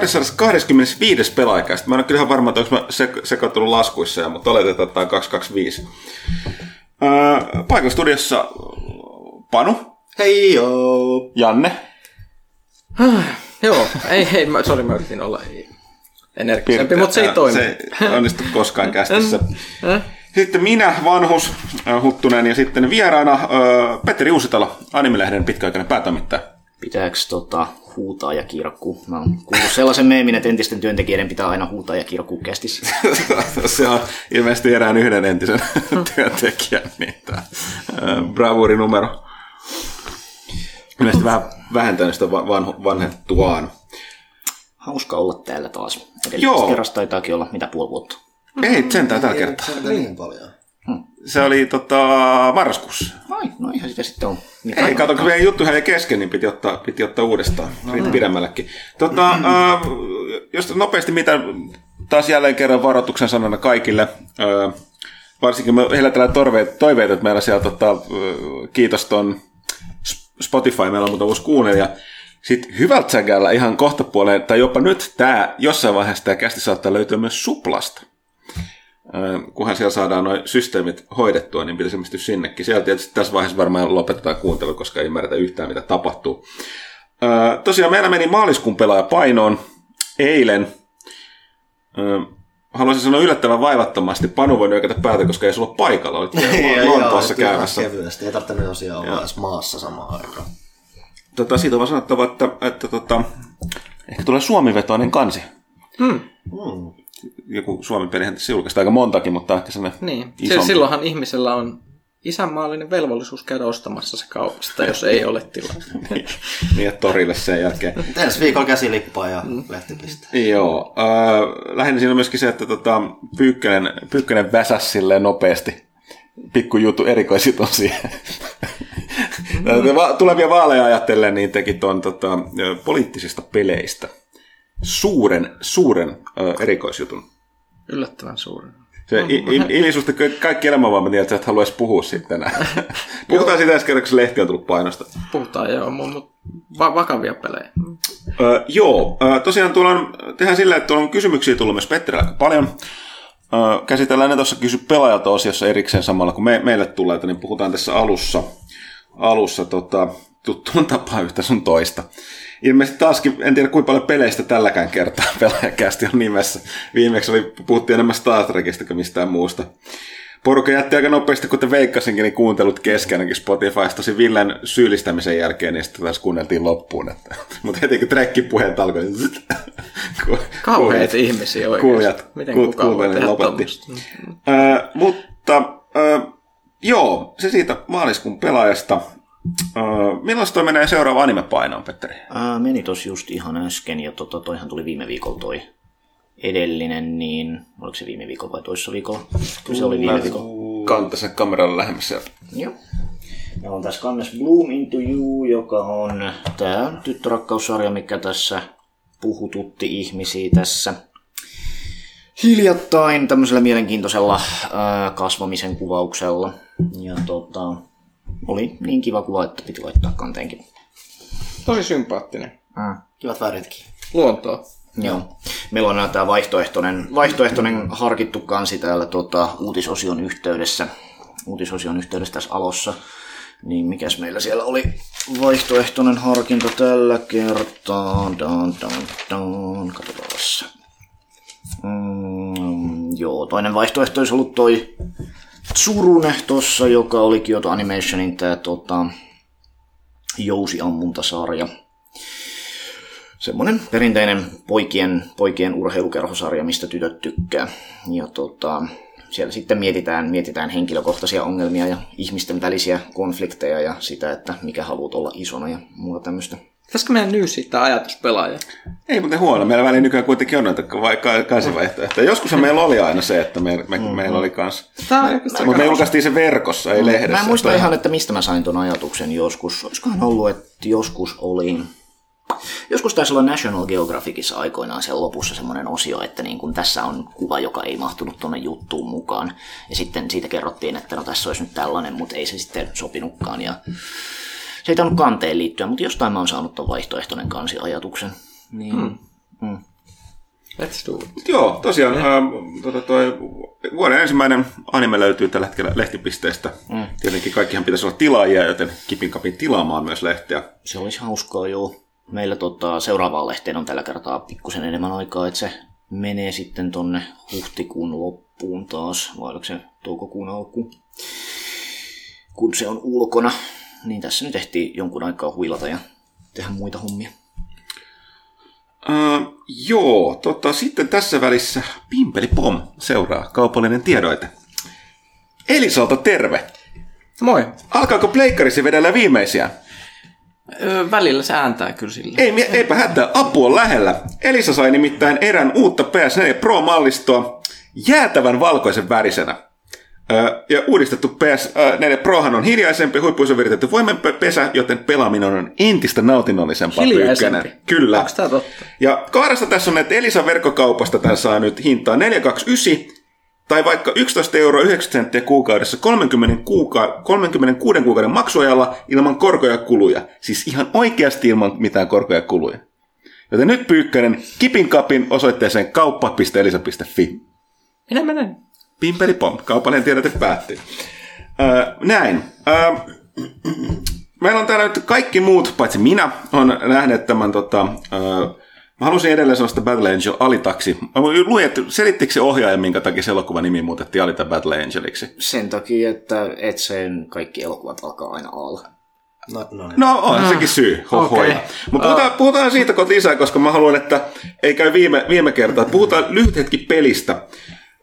tästä lähtee 225. pelaajakäistä. Mä en ole kyllä ihan varma, että onko mä sek- sekoittunut laskuissa, ja, mutta oletetaan, että tämä on 225. Öö, paikalla studiossa Panu, Hei joo! Janne, Joo, ei hei, mä, sorry, mä yritin olla energisempi, mutta se ei toimi. Se ei onnistu koskaan kästissä. Äh? Sitten minä, vanhus, äh, Huttunen, ja sitten vieraana äh, Petteri Uusitalo, Animilehden pitkäaikainen päätoimittaja. Pitääks tota, huutaa ja kirkkuu? Mä oon kuullut sellaisen meemin, että entisten työntekijöiden pitää aina huutaa ja kirkkuu kästissä. se on ilmeisesti erään yhden entisen työntekijän niin tämä, bravurinumero. Ilmeisesti vähän vähentänyt sitä va- vanhu, vanhettuaan. Hauska olla täällä taas. Joo. Edellisestä kerrasta taitaakin olla mitä puoli vuotta. Ei sentään tällä kertaa. Se on niin paljon. Se oli tota, marraskuussa. Ai, no ihan sitä sitten on. Niin Ei, kato, kun meidän juttu jäi kesken, niin piti ottaa, piti ottaa uudestaan, no, pidemmällekin. Tota, äh, jos nopeasti mitä, taas jälleen kerran varoituksen sanana kaikille, äh, varsinkin me heillä toiveita, toiveita, että meillä siellä, tota, äh, kiitos ton Spotify, meillä on muuten uusi kuunnelija, sitten hyvältä säkällä ihan kohta puoleen, tai jopa nyt tämä, jossain vaiheessa tämä kästi saattaa löytyä myös suplasta. Kunhan siellä saadaan noin systeemit hoidettua, niin pitäisi ilmestyä sinnekin. Siellä tietysti tässä vaiheessa varmaan lopetetaan kuuntelu, koska ei ymmärretä yhtään, mitä tapahtuu. Tosiaan meillä meni maaliskuun pelaaja painoon eilen. Haluaisin sanoa yllättävän vaivattomasti. Panu voi nyökätä päätä, koska ei sulla ole paikalla. Olit vielä Lontoossa käymässä. Kevyesti. Ei tarvitse tosiaan olla edes maassa samaan aikaan. Tota, siitä on vaan sanottava, että, että tota, ehkä tulee suomivetoinen kansi. Hmm. Joku Suomen pelihän tässä julkaista aika montakin, mutta ehkä sellainen Niin, isompi. silloinhan ihmisellä on isänmaallinen velvollisuus käydä ostamassa se kaupasta, jos ei ole tilaa. niin, että torille sen jälkeen. Ensi viikolla käsilippaa ja lehtipiste. Joo. Äh, lähinnä siinä on myöskin se, että tota, Pyykkönen, Pyykkönen väsäsi silleen nopeasti. Pikku juttu, erikoisjutun siihen. Va- Tulevia vaaleja ajatellen, niin teki tuon tota, poliittisista peleistä suuren, suuren ö, erikoisjutun. Yllättävän suuri. Se i- i- ilisusta ka- kaikki elämänvaimat niin, että sä et haluaisi puhua siitä enää. Puhutaan siitä ensi kerran, kun lehti on tullut painosta. Puhutaan joo, mutta va- vakavia pelejä. Ö, joo, ö, tosiaan tuolla on, tehdään sillä, että tuolla on kysymyksiä tullut myös Petterillä aika paljon. Ö, käsitellään ne tuossa kysy pelaajalta osiossa erikseen samalla, kun me, meille tulee, niin puhutaan tässä alussa, alussa tota, tuttuun tapaan yhtä sun toista. Ilmeisesti taaskin, en tiedä kuinka paljon peleistä tälläkään kertaa pelaajakästi on nimessä. Viimeksi oli, puhuttiin enemmän Star Trekista kuin mistään muusta. Porukka jätti aika nopeasti, kuten veikkasinkin, niin kuuntelut kesken ainakin Spotifysta tosi Villen syyllistämisen jälkeen, niin sitten taas kuunneltiin loppuun. Että, mutta heti kun trekkipuheet alkoi, niin ku- Kauheita ihmisiä oikeasti. Kuulijat, Miten ku- kukaan voi kuuntelijat tehdä lopetti. tommosta? Ö, mutta ö, joo, se siitä maaliskuun pelaajasta. Ö, milloin toi menee seuraava animepainoon, Petteri? Ää, meni tos just ihan äsken, ja tota, toihan tuli viime viikolla toi edellinen, niin oliko se viime viikolla vai toissa viikolla? Kyllä se oli viime viikolla. Kanta sen kameralle lähemmäs. Joo. Meillä on tässä kannes Bloom Into You, joka on tämä tyttörakkaussarja, mikä tässä puhututti ihmisiä tässä hiljattain tämmöisellä mielenkiintoisella ää, kasvamisen kuvauksella. Ja tota, oli niin kiva kuva, että piti laittaa kanteenkin. Tosi sympaattinen. Mm. Kivat väritkin. Luontoa. Joo. Meillä on tämä vaihtoehtoinen, vaihtoehtoinen harkittu kansi täällä tota, uutisosion yhteydessä. Uutisosion yhteydessä tässä alossa. Niin mikäs meillä siellä oli vaihtoehtoinen harkinta tällä kertaa? Dan, dan, dan. Katsotaan. Mm, joo, toinen vaihtoehto olisi ollut toi Tsurune tossa, joka oli Kyoto Animationin tää tota, jousiammuntasarja semmoinen perinteinen poikien, poikien urheilukerhosarja, mistä tytöt tykkää. Ja tota, siellä sitten mietitään, mietitään henkilökohtaisia ongelmia ja ihmisten välisiä konflikteja ja sitä, että mikä haluat olla isona ja muuta tämmöistä. Pitäisikö meidän nyysiä tämä ajatuspelaaja? Ei muuten huono. Meillä väliin nykyään kuitenkin on näitä vaikka kansivaihtoehtoja. Joskus meillä oli aina se, että me, me, Mm-hmm. meillä oli kans. Mutta me julkaistiin se verkossa, ei lehdessä. Mä en muista Toi- ihan, että mistä mä sain ton ajatuksen joskus. Olisikohan ollut, että joskus oli... Joskus taisi olla National Geographicissa aikoinaan siellä lopussa semmoinen osio, että niin kun tässä on kuva, joka ei mahtunut tuonne juttuun mukaan. Ja sitten siitä kerrottiin, että no tässä olisi nyt tällainen, mutta ei se sitten sopinutkaan. Ja se ei tainnut kanteen liittyä, mutta jostain mä oon saanut ton vaihtoehtoinen kansiajatuksen. Niin. Mm. Mm. Let's do it. Joo, tosiaan ähm, tota, toi, vuoden ensimmäinen anime löytyy tällä hetkellä lehtipisteestä. Mm. Tietenkin kaikkihan pitäisi olla tilaajia, joten kipin kapin tilaamaan myös lehteä. Se olisi hauskaa, joo. Meillä tota, seuraavaan lehteen on tällä kertaa pikkusen enemmän aikaa, että se menee sitten tonne huhtikuun loppuun taas, vai oliko se toukokuun alkuun, kun se on ulkona. Niin tässä nyt ehtii jonkun aikaa huilata ja tehdä muita hommia. Uh, joo, tota, sitten tässä välissä Pimpeli Pom seuraa kaupallinen tiedoite. Elisalta terve! Moi. Alkaako pleikkarisi vedellä viimeisiä? Öö, välillä se ääntää kyllä sille. Ei, eipä hätää, apu on lähellä. Elisa sai nimittäin erän uutta PS4 Pro-mallistoa jäätävän valkoisen värisenä. Ja uudistettu PS4 Prohan on hiljaisempi, huippuisen viritetty voimenpesä, joten pelaaminen on entistä nautinnollisempaa pyykkänen. Kyllä. Onko tää totta? Ja kaarasta tässä on, että Elisa verkkokaupasta tämän saa nyt hintaa 429 tai vaikka 11 euroa 90 senttiä kuukaudessa 30 kuuka- 36 kuukauden maksuajalla ilman korkoja ja kuluja. Siis ihan oikeasti ilman mitään korkoja ja kuluja. Joten nyt Pyykkönen kipin kapin osoitteeseen kauppa.elisa.fi. Minä menen. Pimpeli pom, kaupallinen tiedote päättyy. Öö, näin. Öö, meillä on täällä nyt kaikki muut, paitsi minä, on nähneet tämän tota, öö, Mä halusin edelleen sellaista Battle Angel alitaksi. Mä luin, että selittikö se ohjaaja, minkä takia se elokuvan nimi muutettiin Alita Battle Angeliksi? Sen takia, että et sen kaikki elokuvat alkaa aina alla. No, no niin. No on sekin syy. Okei. Mutta puhutaan, puhutaan siitä kohta lisää, koska mä haluan, että ei käy viime, viime kertaa. Puhutaan lyhyt hetki pelistä.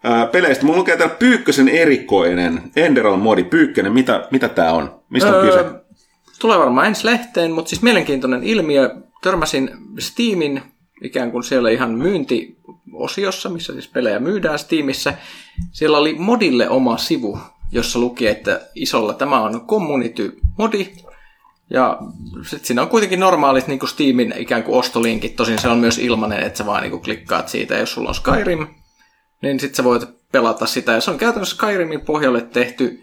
Ää, peleistä. Mulla lukee täällä Pyykkösen erikoinen Enderal modi. Pyykkönen, mitä, mitä tää on? Mistä on kyse? Öö, tulee varmaan ensi lehteen, mutta siis mielenkiintoinen ilmiö. Törmäsin Steamin ikään kuin siellä ihan myyntiosiossa, missä siis pelejä myydään Steamissa. Siellä oli modille oma sivu, jossa luki, että isolla tämä on community-modi. Ja sitten siinä on kuitenkin normaalit niin kuin Steamin ikään kuin ostolinkit, tosin se on myös ilmainen, että sä vaan niin kuin klikkaat siitä, jos sulla on Skyrim, niin sitten sä voit pelata sitä. Ja se on käytännössä Skyrimin pohjalle tehty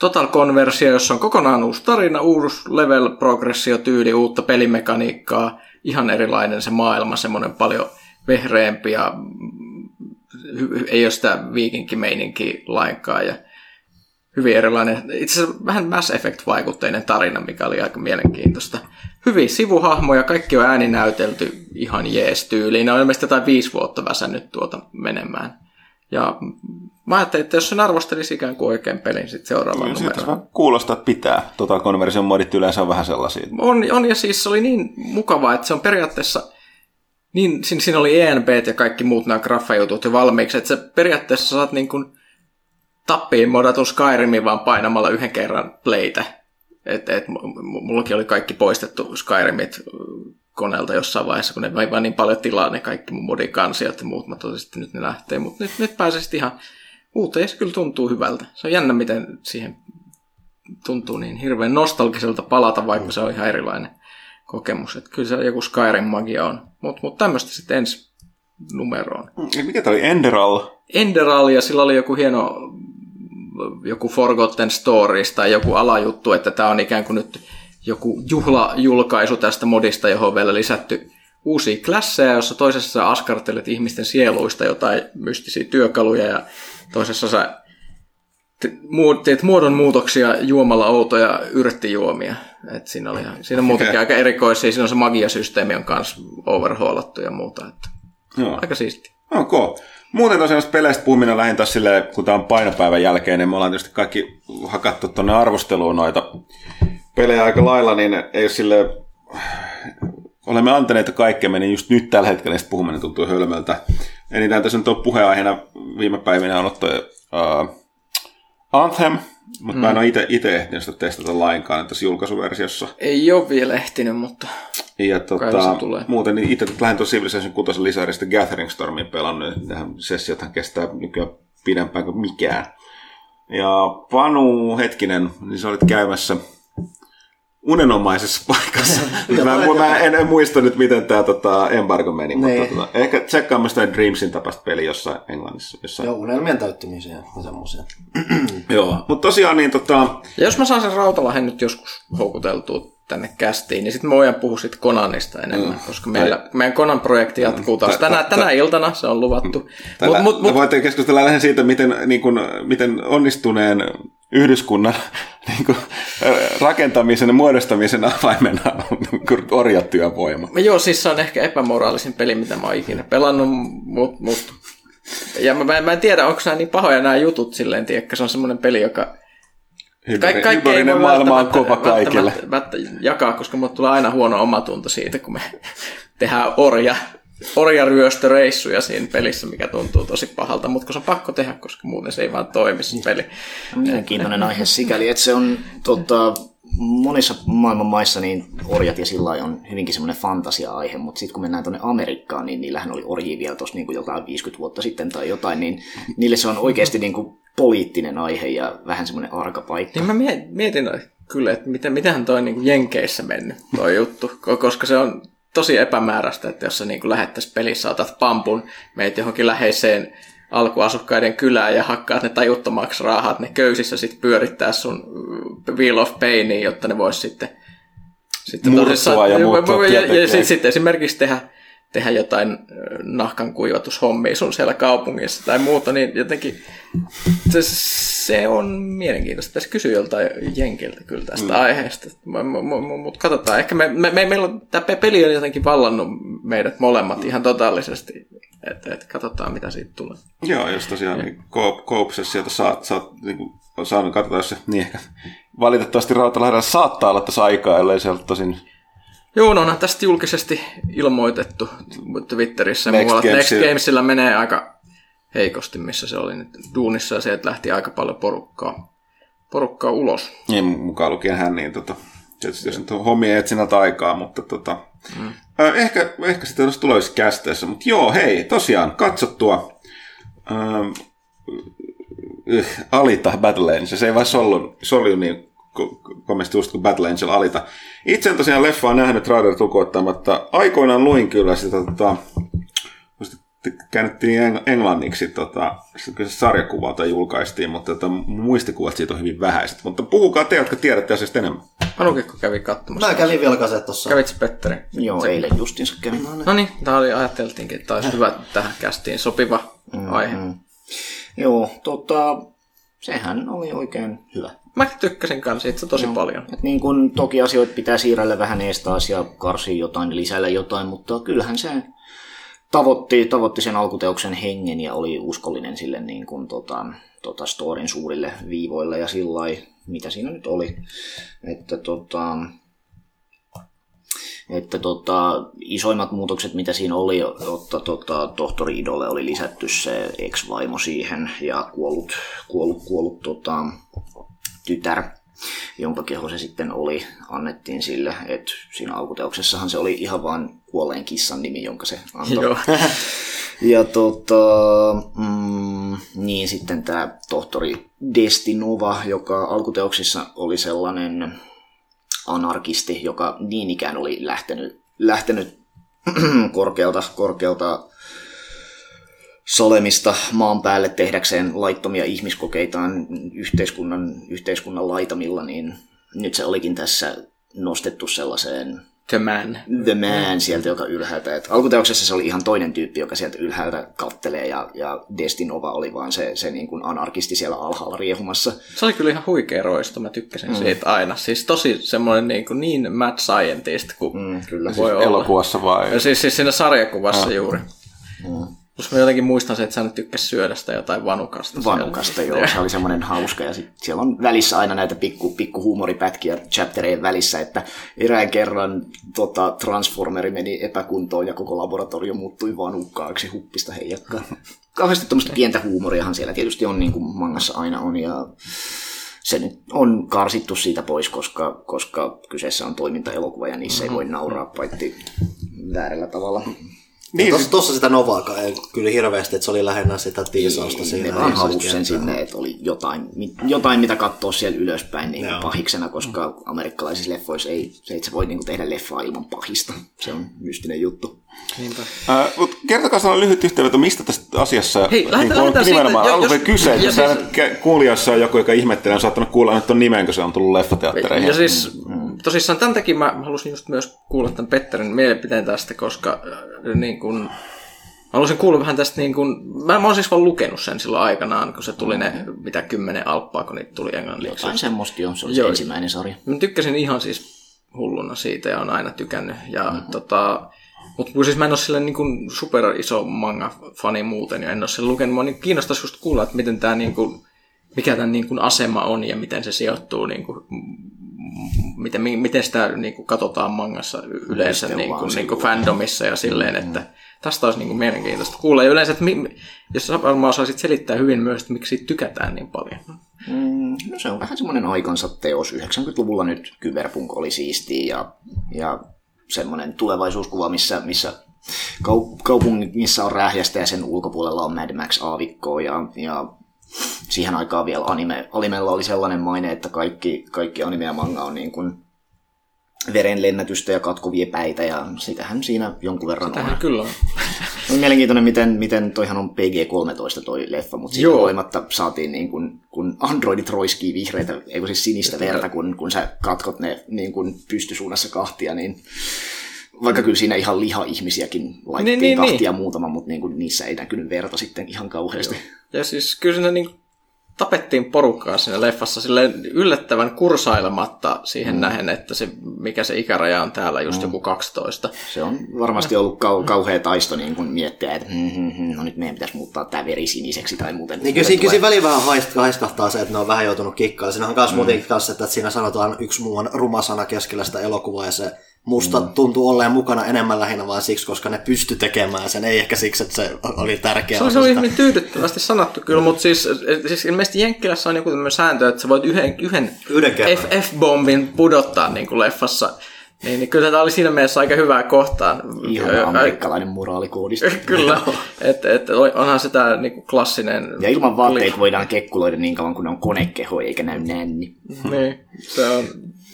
Total Conversio, jossa on kokonaan uusi tarina, uusi level progressio tyyli, uutta pelimekaniikkaa, ihan erilainen se maailma, semmoinen paljon vehreämpi ja ei ole sitä viikinkimeininkiä lainkaan ja hyvin erilainen, itse asiassa vähän Mass Effect-vaikutteinen tarina, mikä oli aika mielenkiintoista. Hyviä sivuhahmoja, kaikki on ääninäytelty ihan jees tyyliin. Ne on ilmeisesti jotain viisi vuotta väsännyt tuota menemään. Ja mä ajattelin, että jos sen arvostelisi ikään kuin oikein pelin sitten seuraavaan se numeroon. vaan kuulostaa, että pitää. Total Conversion modit yleensä on vähän sellaisia. On, on, ja siis se oli niin mukavaa, että se on periaatteessa, niin, siinä, siinä oli ENB ja kaikki muut nämä graffajutut jo valmiiksi, että se periaatteessa saat niin kuin tappiin modatun Skyrimin vaan painamalla yhden kerran playtä. Et, et, mullakin oli kaikki poistettu Skyrimit koneelta jossain vaiheessa, kun ne vei vaan niin paljon tilaa ne kaikki mun modikansiot ja muut. Mä totesin, että nyt ne lähtee, mutta nyt, nyt pääsee sitten ihan uuteen se kyllä tuntuu hyvältä. Se on jännä, miten siihen tuntuu niin hirveän nostalgiselta palata, vaikka se on ihan erilainen kokemus. Että kyllä se joku Skyrim-magia on. Mutta mut tämmöistä sitten ensi numeroon. Mikä tämä oli? Enderal? Enderal ja sillä oli joku hieno joku Forgotten Stories tai joku alajuttu, että tämä on ikään kuin nyt joku juhlajulkaisu tästä modista, johon on vielä lisätty uusia klasseja, jossa toisessa sä askartelet ihmisten sieluista jotain mystisiä työkaluja ja toisessa sä teet muodonmuutoksia juomalla outoja yrttijuomia. Et siinä, oli, ihan- siinä on muutenkin aika erikoisia. Siinä on se magiasysteemi on kanssa overhaulattu ja muuta. Että Joo. aika siisti. Ok. Muuten tosiaan peleistä puhuminen lähin silleen, kun tämä on painopäivän jälkeen, niin me ollaan tietysti kaikki hakattu tuonne arvosteluun noita pelejä aika lailla, niin ei ole sille olemme antaneet kaikkemme, niin just nyt tällä hetkellä niistä puhuminen tuntuu hölmöltä. Enintään tässä nyt on puheenaiheena viime päivinä on ollut toi uh, Anthem, mutta mm. mä en ole itse ehtinyt sitä testata lainkaan tässä julkaisuversiossa. Ei ole vielä ehtinyt, mutta Ja tota, tulee. muuten niin itse lähden tuon Civilization 6 lisääristä Gathering Stormin pelannut. Tähän sessiothan kestää nykyään pidempään kuin mikään. Ja Panu, hetkinen, niin sä olit käymässä unenomaisessa paikassa. mä, mä en, en, muista nyt, miten tämä tota, embargo meni, Niin. mutta tota, ehkä tsekkaamme sitä Dreamsin tapaista peliä jossain Englannissa. Jossain. Joo, unelmien täyttymisiä ja semmoisia. Joo. Mutta tosiaan niin tota, Ja jos mä saan sen Rautalahden nyt joskus houkuteltua tänne kästiin, niin sitten me voidaan puhua sit Konanista enemmän, mm. koska meillä, meidän Konan projekti jatkuu taas tänä, tänä iltana, se on luvattu. Tällä, Mut, mut, mut, voitte keskustella lähinnä siitä, miten, niin kuin, miten onnistuneen yhdyskunnan niin kuin, rakentamisen ja muodostamisen avaimena on orjatyövoima. joo, siis se on ehkä epämoraalisin peli, mitä mä oon ikinä pelannut, mutta mut, ja mä, mä, en tiedä, onko nämä niin pahoja nämä jutut silleen, tiedätkö, se on semmoinen peli, joka Hybrinen, kaikki ei hybrinen voi maailma on kova kaikille. välttämättä jakaa, koska mulle tulee aina huono omatunto siitä, kun me tehdään orja, orjaryöstöreissuja siinä pelissä, mikä tuntuu tosi pahalta, mutta kun se on pakko tehdä, koska muuten se ei vaan toimi se peli. Mielenkiintoinen aihe sikäli, että se on tota, monissa maailman maissa niin orjat ja sillä on hyvinkin semmoinen fantasia-aihe, mutta sitten kun mennään tuonne Amerikkaan, niin niillähän oli orjia vielä tuossa niin jotain 50 vuotta sitten tai jotain, niin niille se on oikeasti niin kuin poliittinen aihe ja vähän semmoinen arka paikka. Niin mä mie- mietin kyllä, että miten, mitähän toi niin Jenkeissä mennyt toi juttu, ko- koska se on tosi epämääräistä, että jos sä niin lähettäisiin pelissä, otat pampun, meet johonkin läheiseen alkuasukkaiden kylään ja hakkaat ne tajuttomaksi raahat ne köysissä sit pyörittää sun Wheel of Painia, jotta ne vois sitten, sitten Murtua tosissaan- ja ja, ja, ja työntekijäksi. sit, sitten esimerkiksi tehdä, tehdä jotain nahkan kuivatushommia sun siellä kaupungissa tai muuta, niin jotenkin se, se on mielenkiintoista. Pitäisi kysyä joltain jenkiltä kyllä tästä mm. aiheesta. Mutta katsotaan, ehkä me, me, me, meillä on, tämä peli on jotenkin vallannut meidät molemmat ihan totaalisesti. Että et katsotaan, mitä siitä tulee. Joo, jos tosiaan niin Coop- Coopsessa sieltä saat, saat niin kuin, saanut, katsotaan, jos se niin ehkä valitettavasti Rautalahdella saattaa olla tässä aikaa, ellei se ole tosin Joo, no onhan tästä julkisesti ilmoitettu Twitterissä. Next Next, Next Gamesilla- Gamesilla menee aika heikosti, missä se oli nyt duunissa, ja sieltä lähti aika paljon porukkaa, porukkaa ulos. niin, mukaan lukien hän, niin tota, tietysti jos nyt on hommia etsinnältä aikaa, mutta tota, mm. ö, ehkä, ehkä sitten olisi tulevissa kästeessä, mutta joo, hei, tosiaan, katsottua ähm, yh, Alita Battle Angel, se ei vaan solju, solju niin ko- komeasti just kuin Battle Angel Alita. Itse en tosiaan leffaa nähnyt trailer tukoittamatta. Aikoinaan luin kyllä sitä tota, käännettiin eng- englanniksi, tota, se sarjakuvalta julkaistiin, mutta tota, muistikuvat siitä on hyvin vähäiset. Mutta puhukaa te, jotka tiedätte asiasta enemmän. Anukikko kävi katsomassa. Mä kävin vielä kasetossa. Kävitsä Petteri? Joo, eilen justiinsa kävin. No niin, tämä oli, ajateltiinkin, että tämä olisi hyvä tähän kästiin sopiva aihe. Joo, tota, sehän oli oikein hyvä. Mä tykkäsin kanssa siitä tosi paljon. Et niin kun, toki asioita pitää siirrellä vähän ees taas ja karsia jotain, lisällä jotain, mutta kyllähän se tavoitti, tavoitti sen alkuteoksen hengen ja oli uskollinen sille niin kun, tota, tota storin suurille viivoille ja sillä mitä siinä nyt oli. Että tota, että tota, isoimmat muutokset, mitä siinä oli, että tota, tohtori Idolle oli lisätty se ex-vaimo siihen ja kuollut, kuollut, kuollut tota, tytär, jonka keho se sitten oli, annettiin sille. että siinä alkuteoksessahan se oli ihan vain kuolleen kissan nimi, jonka se antoi. Joo. Ja tota, mm, niin sitten tämä tohtori Destinova, joka alkuteoksissa oli sellainen anarkisti, joka niin ikään oli lähtenyt, lähtenyt korkealta, korkealta Solemista maan päälle tehdäkseen laittomia ihmiskokeitaan yhteiskunnan, yhteiskunnan laitamilla, niin nyt se olikin tässä nostettu sellaiseen The Man. The Man sieltä, joka ylhäältä. Et alkuteoksessa se oli ihan toinen tyyppi, joka sieltä ylhäältä kattelee, ja, ja Destinova oli vaan se, se niin kuin anarkisti siellä alhaalla riehumassa. Se oli kyllä ihan huikea roisto, mä tykkäsin mm. siitä aina. Siis tosi semmoinen niin, kuin niin mad scientist kuin Mm, kyllä. voi olla. Elokuvassa vai? Ja siis, siis siinä sarjakuvassa Ah. juuri. Mm. Plus mä jotenkin muistan se, että sä nyt tykkäs syödä sitä jotain vanukasta. siellä. Vanukasta, joo. Se oli semmoinen hauska. Ja sit siellä on välissä aina näitä pikku, pikku huumoripätkiä chaptereen välissä, että erään kerran tota, Transformeri meni epäkuntoon ja koko laboratorio muuttui vanukkaaksi huppista heijakkaan. Kauheasti tuommoista pientä huumoriahan siellä tietysti on, niin kuin mangassa aina on. Ja se nyt on karsittu siitä pois, koska, koska kyseessä on toimintaelokuva ja niissä ei voi nauraa paitsi väärällä tavalla. Niin, Tuossa, tuossa sitä Novaa ei kyllä hirveästi, että se oli lähinnä sitä tiisausta Ne siinä. vaan halusi sen sinne, että oli jotain, jotain mitä katsoa siellä ylöspäin niin Joo. pahiksena, koska amerikkalaisissa leffoissa ei, se, että sä voit niin tehdä leffaa ilman pahista. Se on mystinen juttu. Niinpä. Äh, mut kertokaa sellainen lyhyt yhteenveto, mistä tässä asiassa Hei, niin on siitä, nimenomaan jo- alun jos- kyse. ja Jos siis- kuulijassa on joku, joka ihmettelee, on saattanut kuulla nyt ton nimen, kun se on tullut leffateattereihin. Ja siis tosissaan tämän takia mä halusin just myös kuulla tämän Petterin mielipiteen tästä, koska äh, niin kun, mä haluaisin kuulla vähän tästä, niin kun, mä, mä oon siis vaan lukenut sen silloin aikanaan, kun se tuli ne, mitä kymmenen alppaa, kun niitä tuli englanniksi. Jotain semmoista on, se oli Joo. ensimmäinen sarja. Mä tykkäsin ihan siis hulluna siitä ja on aina tykännyt. Ja, mm-hmm. tota, mutta siis mä en ole sille niin kuin super iso manga-fani muuten ja en ole sen lukenut. Mua niin kiinnostaisi just kuulla, että miten tämä niin kuin, mikä tämän niin kuin asema on ja miten se sijoittuu, niin kuin, miten, mi- miten sitä niin kuin katsotaan mangassa yleensä niin kuin, niin kuin fandomissa ja silleen, että tästä olisi niin kuin mielenkiintoista kuulla. Ja yleensä, että mi- jos varmaan osaisit selittää hyvin myös, että miksi siitä tykätään niin paljon. Mm, no se on vähän semmoinen aikansa teos. 90-luvulla nyt kyberpunk oli siistiä ja, ja semmoinen tulevaisuuskuva, missä, missä kau- kaupungissa on rähjästä ja sen ulkopuolella on Mad Max aavikkoa ja, ja siihen aikaan vielä anime, animella oli sellainen maine, että kaikki, kaikki anime ja manga on niin kuin verenlennätystä ja katkuvia päitä ja sitähän siinä jonkun verran Tähän on. kyllä on. On mielenkiintoinen, miten, miten toihan on PG-13 toi leffa, mutta siitä huolimatta saatiin niin kuin, kun androidit roiskii vihreitä, ei kun siis sinistä verta, kun, kun sä katkot ne niin kuin pystysuunnassa kahtia, niin vaikka kyllä siinä ihan liha-ihmisiäkin laitettiin Niin, niin, kahtia niin. muutama, mutta niin kuin niissä ei näkynyt verta sitten ihan kauheasti. Ja siis kyllä siinä niin tapettiin porukkaa siinä leffassa silleen yllättävän kursailematta siihen mm. nähen, että se, mikä se ikäraja on täällä, just mm. joku 12. Se on varmasti ollut kau- kauhea taisto niin kuin miettiä, että hmm, hmm, hmm, no nyt meidän pitäisi muuttaa tämä veri siniseksi tai muuten. Niin kyllä, siinä- kyllä siinä väliin vähän haist- haiskahtaa se, että ne on vähän joutunut kikkailemaan. Siinä on myös mm. muutenkin kanssa, että siinä sanotaan yksi muu on ruma sana keskellä sitä elokuvaa ja se musta mm. tuntuu olleen mukana enemmän lähinnä vain siksi, koska ne pysty tekemään sen, ei ehkä siksi, että se oli tärkeä Se oli, se oli hyvin tyydyttävästi sanottu kyllä, mutta siis, siis ilmeisesti Jenkkilässä on joku tämmöinen sääntö, että sä voit yhden, yhden Yhden kerran. F-bombin pudottaa niin kuin leffassa. Niin, niin kyllä tämä oli siinä mielessä aika hyvää kohtaan. Ihan amerikkalainen moraalikoodisto. Kyllä, että et, onhan se tämä niin klassinen... Ja ilman vaatteita voidaan kekkuloida niin kauan, kun ne on konekeho eikä näy nänni. Niin, se on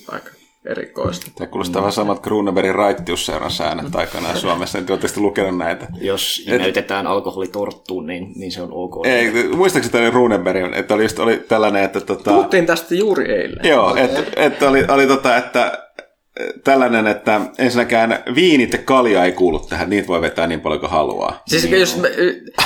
aika erikoista. Tämä kuulostaa vähän samat Kruunenbergin raittiusseuran säännöt aikanaan Suomessa. En tietysti lukenut näitä. Jos näytetään alkoholi torttuun, niin, niin se on ok. Ei, muistaakseni tämä oli Runeberg, että oli just oli tällainen, että tota, Puhuttiin tästä juuri eilen. joo, että, että oli, oli tota, että tällainen, että ensinnäkään viinit ja kalja ei kuulu tähän, niitä voi vetää niin paljon kuin haluaa. Siis jos mä,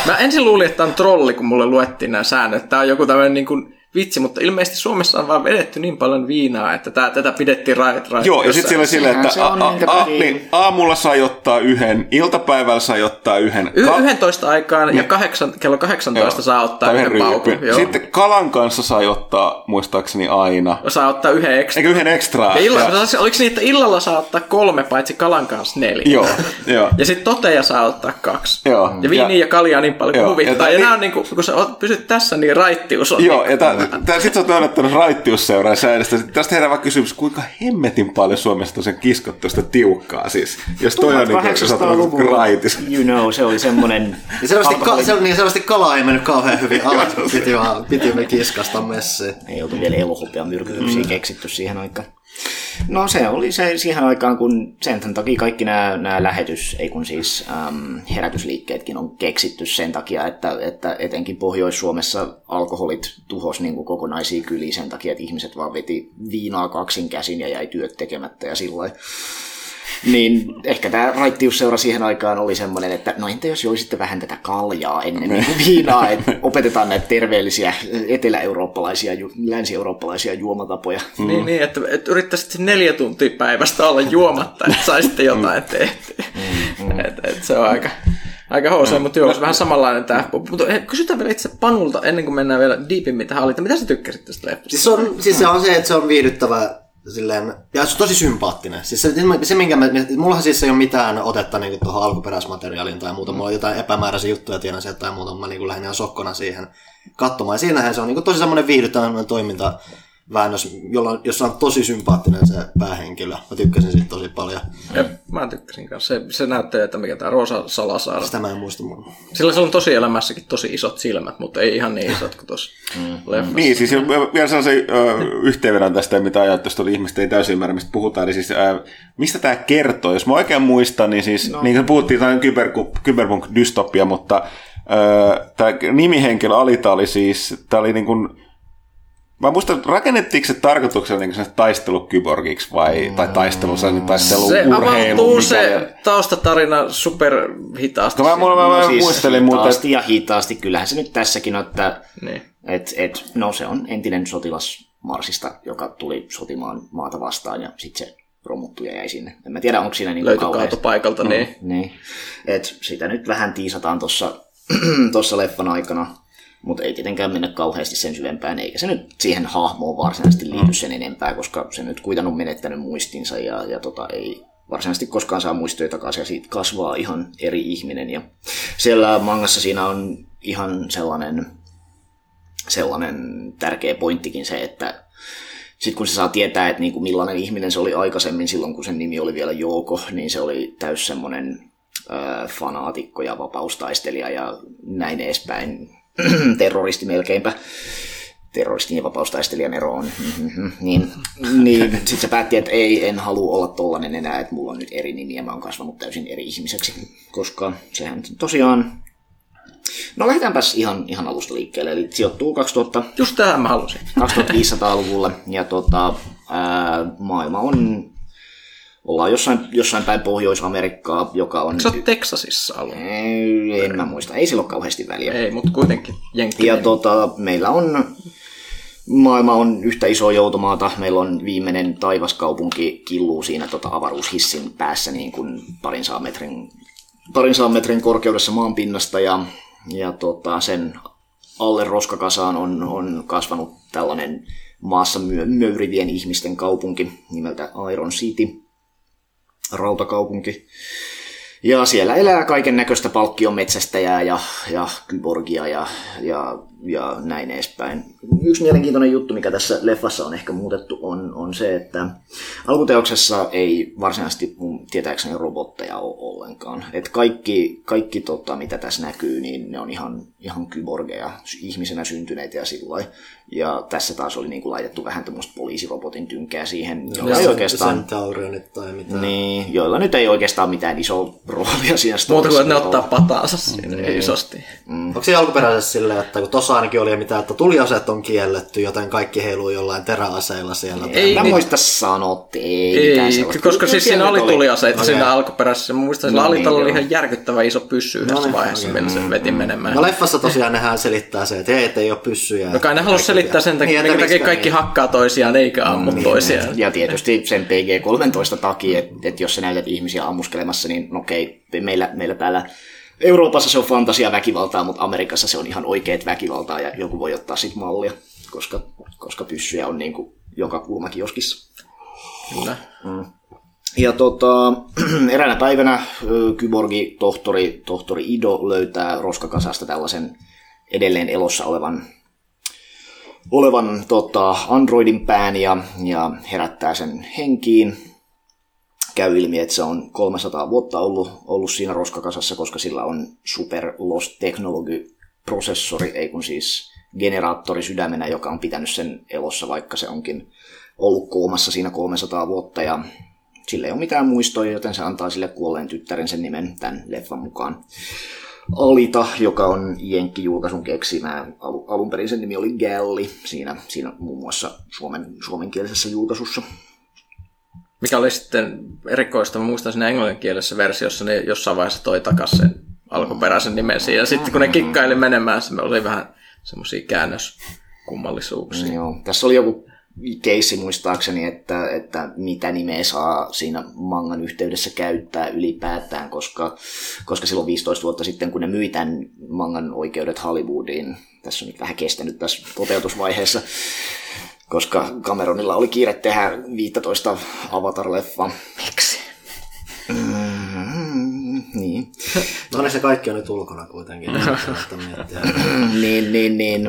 mä ensin luulin, että tämä on trolli, kun mulle luettiin nämä säännöt. Tämä on joku tämmöinen niin kuin vitsi, mutta ilmeisesti Suomessa on vaan vedetty niin paljon viinaa, että tää, tätä pidettiin rait, rait Joo, ja sitten siellä oli silleen, että se a, a, a, niin, aamulla sai ottaa yhden, iltapäivällä sai ottaa yhden. Y- Ka- 11 aikaan ja kahdeksan, kello 18 Joo, saa ottaa tai yhden paukun. Sitten kalan kanssa sai ottaa muistaakseni aina. Saa ottaa yhden ekstra. Eikä yhden ekstraa. Ja illa, Ja- oliko niin, että illalla saa ottaa kolme, paitsi kalan kanssa neljä? Joo, joo. Ja sitten toteja saa ottaa kaksi. Joo. Ja viiniä ja, kaljaa niin paljon kuin huvittaa. Ja Ja, ja nämä on niin kuin, kun sä pysyt tässä, niin raittius on Joo, niin ja tää, tää, sit sä oot noudattanut raittiusseuraa säädöstä. Tästä herää vaan kysymys, kuinka hemmetin paljon Suomessa tosiaan kiskottu sitä tiukkaa siis. Jos toi on niin kuin, sä oot ollut 1800-luvulla, raitis. you know, se oli semmoinen... Ja selvästi, ka- se, niin selvästi kala ei mennyt kauhean hyvin alas, piti, vaan, piti me kiskasta messiin. Ei oltu vielä elohopea myrkytyksiä mm. keksitty siihen aikaan. No se oli se siihen aikaan, kun sen takia kaikki nämä, nämä lähetys, ei kun siis äm, herätysliikkeetkin on keksitty sen takia, että, että etenkin Pohjois-Suomessa alkoholit tuhos niin kuin kokonaisia kyliä sen takia, että ihmiset vaan veti viinaa kaksin käsin ja jäi työt tekemättä ja sillä. Niin ehkä tämä raittiusseura siihen aikaan oli semmoinen, että no entä jos joisitte vähän tätä kaljaa ennen niin viinaa, että opetetaan näitä terveellisiä etelä-eurooppalaisia, ju- länsi-eurooppalaisia juomatapoja. Mm. Niin, niin että, että yrittäisit neljä tuntia päivästä olla juomatta, että saisitte jotain tehtyä. Mm, et, et se on aika, aika housea, mutta joo, se vähän samanlainen tämä. Mutta hei, kysytään vielä itse Panulta, ennen kuin mennään vielä diipimmin tähän että mitä sä tykkäsit tästä leffasta? Siis, on, siis se on se, että se on viihdyttävä silleen, ja se on tosi sympaattinen. Siis se, se minkä mä, mullahan siis ei ole mitään otetta niin tuohon alkuperäismateriaaliin tai muuta. Mulla on jotain epämääräisiä juttuja, tiedän sieltä tai muuta, mä niin lähdin ihan sokkona siihen katsomaan. Ja siinähän se on niin tosi semmoinen viihdyttävä toiminta väännös, jolla, jossa on tosi sympaattinen se päähenkilö. Mä tykkäsin siitä tosi paljon. Ja mä tykkäsin kanssa. Se, se näyttää, että mikä tämä Rosa Salasaara. Sitä mä en muista mun. Sillä se on tosi elämässäkin tosi isot silmät, mutta ei ihan niin isot kuin tuossa leffassa. Niin, siis vielä sellaisen ö, yhteenvedon tästä, mitä ajat tuosta oli ihmiset ei täysin ymmärrä, mistä puhutaan. Niin siis, ö, mistä tämä kertoo? Jos mä oikein muistan, niin siis, no. niin kuin puhuttiin, tämä on kyber, cyberpunk-dystopia, mutta tämä nimihenkilö Alita oli siis, tämä oli niin kuin, Mä muistan, rakennettiinko se tarkoituksella niin taistelukyborgiksi vai, tai taistelu, taistelu Se avautuu mikä- se taustatarina super hitaasti. Mä, mulla, mä, mä siis muistelin, mutta hitaasti ja hitaasti. Kyllähän se nyt tässäkin on, että Niin. et, et, no se on entinen sotilas Marsista, joka tuli sotimaan maata vastaan ja sitten se romuttui ja jäi sinne. En mä tiedä, onko siinä niin Löytyi kaatopaikalta, niin. Niin. Et sitä nyt vähän tiisataan tuossa tossa leffan aikana, mutta ei tietenkään mennä kauheasti sen syvempään, eikä se nyt siihen hahmoon varsinaisesti liity sen enempää, koska se nyt kuitenkin on menettänyt muistinsa ja, ja tota, ei varsinaisesti koskaan saa muistoja takaisin ja siitä kasvaa ihan eri ihminen. Ja siellä mangassa siinä on ihan sellainen, sellainen tärkeä pointtikin se, että sitten kun se saa tietää, että niinku millainen ihminen se oli aikaisemmin silloin, kun sen nimi oli vielä Jouko, niin se oli täys semmoinen fanaatikko ja vapaustaistelija ja näin edespäin. Terroristi melkeinpä. Terroristin ja vapaustaistelijan ero on. Mhm, niin niin sitten se päätti, että ei, en halua olla tollanen enää, että mulla on nyt eri nimi ja mä oon kasvanut täysin eri ihmiseksi. Koska sehän tosiaan... No lähdetäänpäs ihan, ihan alusta liikkeelle. Eli sijoittuu 2000, Just tähän mä halusin. 2500-luvulle ja tota, ää, maailma on, ollaan jossain, jossain päin Pohjois-Amerikkaa, joka on... Sä oot Texasissa alun. Ei, en mä muista, ei sillä ole kauheasti väliä. Ei, mutta kuitenkin jenkki. Ja tota, meillä on, maailma on yhtä iso joutomaata, meillä on viimeinen taivaskaupunki killuu siinä tota avaruushissin päässä niin kuin parin saan metrin, parin saan metrin korkeudessa maanpinnasta ja, ja tota, sen alle roskakasaan on, on kasvanut tällainen maassa myö, möyrivien ihmisten kaupunki nimeltä Iron City, rautakaupunki. Ja siellä elää kaiken näköistä palkkion metsästäjää ja, ja kyborgia ja, ja, ja näin edespäin. Yksi mielenkiintoinen juttu, mikä tässä leffassa on ehkä muutettu, on, on se, että alkuteoksessa ei varsinaisesti mun tietääkseni robotteja ole ollenkaan. Et kaikki, kaikki tota, mitä tässä näkyy, niin ne on ihan, ihan kyborgeja, ihmisenä syntyneitä ja sillä. Ja tässä taas oli niin kuin laitettu vähän tämmöistä poliisirobotin tynkää siihen, jolla ei oikeastaan... Tai mitä. Niin, joilla nyt ei oikeastaan mitään isoa roolia siinä Muuta kuin, ne ottaa pataansa siinä Niin. isosti. Onko se alkuperäisessä silleen, että kun tossa ainakin oli mitä, että tuliaseet on kielletty, joten kaikki heiluu jollain teräaseilla siellä. Ei, Mä niin- muista että ei, mitään Ei, sellaista. koska siis siinä oli nyt tuliaseita Okei. siinä alkuperäisessä. Mä muistan, sillä No Alitalla niin, oli ihan järkyttävä iso pyssy yhdessä niin, vaiheessa, okei. millä se veti menemään. No leffassa tosiaan nehän selittää se, että hei, et ei ole pyssyjä. No kai ne halusi selittää sen takia, Niin, minkä takia kaikki hakkaa toisiaan eikä ammu toisiaan. Ja tietysti sen PG-13 takia, että, että jos sä näytät ihmisiä ammuskelemassa, niin no okei, meillä, meillä täällä Euroopassa se on fantasia väkivaltaa, mutta Amerikassa se on ihan oikeet väkivaltaa ja joku voi ottaa sit mallia, koska, koska pyssyjä on niin kuin joka kulmakioskissa. Kyllä. Ja tota, eräänä päivänä kyborgi tohtori, tohtori Ido löytää roskakasasta tällaisen edelleen elossa olevan, olevan tota, androidin pään ja, ja herättää sen henkiin. Käy ilmi, että se on 300 vuotta ollut, ollut siinä roskakasassa, koska sillä on super lost technology prosessori, ei kun siis generaattori sydämenä, joka on pitänyt sen elossa, vaikka se onkin ollut koomassa siinä 300 vuotta ja sillä ei ole mitään muistoja, joten se antaa sille kuolleen tyttären sen nimen tämän leffan mukaan. Alita, joka on Jenkki-julkaisun keksimä. Al- alun perin sen nimi oli Galli, siinä, siinä muun muassa suomen, suomenkielisessä julkaisussa. Mikä oli sitten erikoista, mä muistan siinä englanninkielisessä versiossa, ne jossain vaiheessa toi takas sen alkuperäisen nimen siihen. Ja sitten kun ne kikkaili menemään, se oli vähän semmoisia käännöskummallisuuksia. Joo. Tässä oli joku keissi muistaakseni, että, että mitä nimeä saa siinä mangan yhteydessä käyttää ylipäätään, koska, koska silloin 15 vuotta sitten, kun ne myi tämän mangan oikeudet Hollywoodiin, tässä on nyt vähän kestänyt tässä toteutusvaiheessa, koska Cameronilla oli kiire tehdä 15 Avatar-leffaa. Miksi? Mm, niin. No niin se kaikki on nyt ulkona kuitenkin. Niin, niin, niin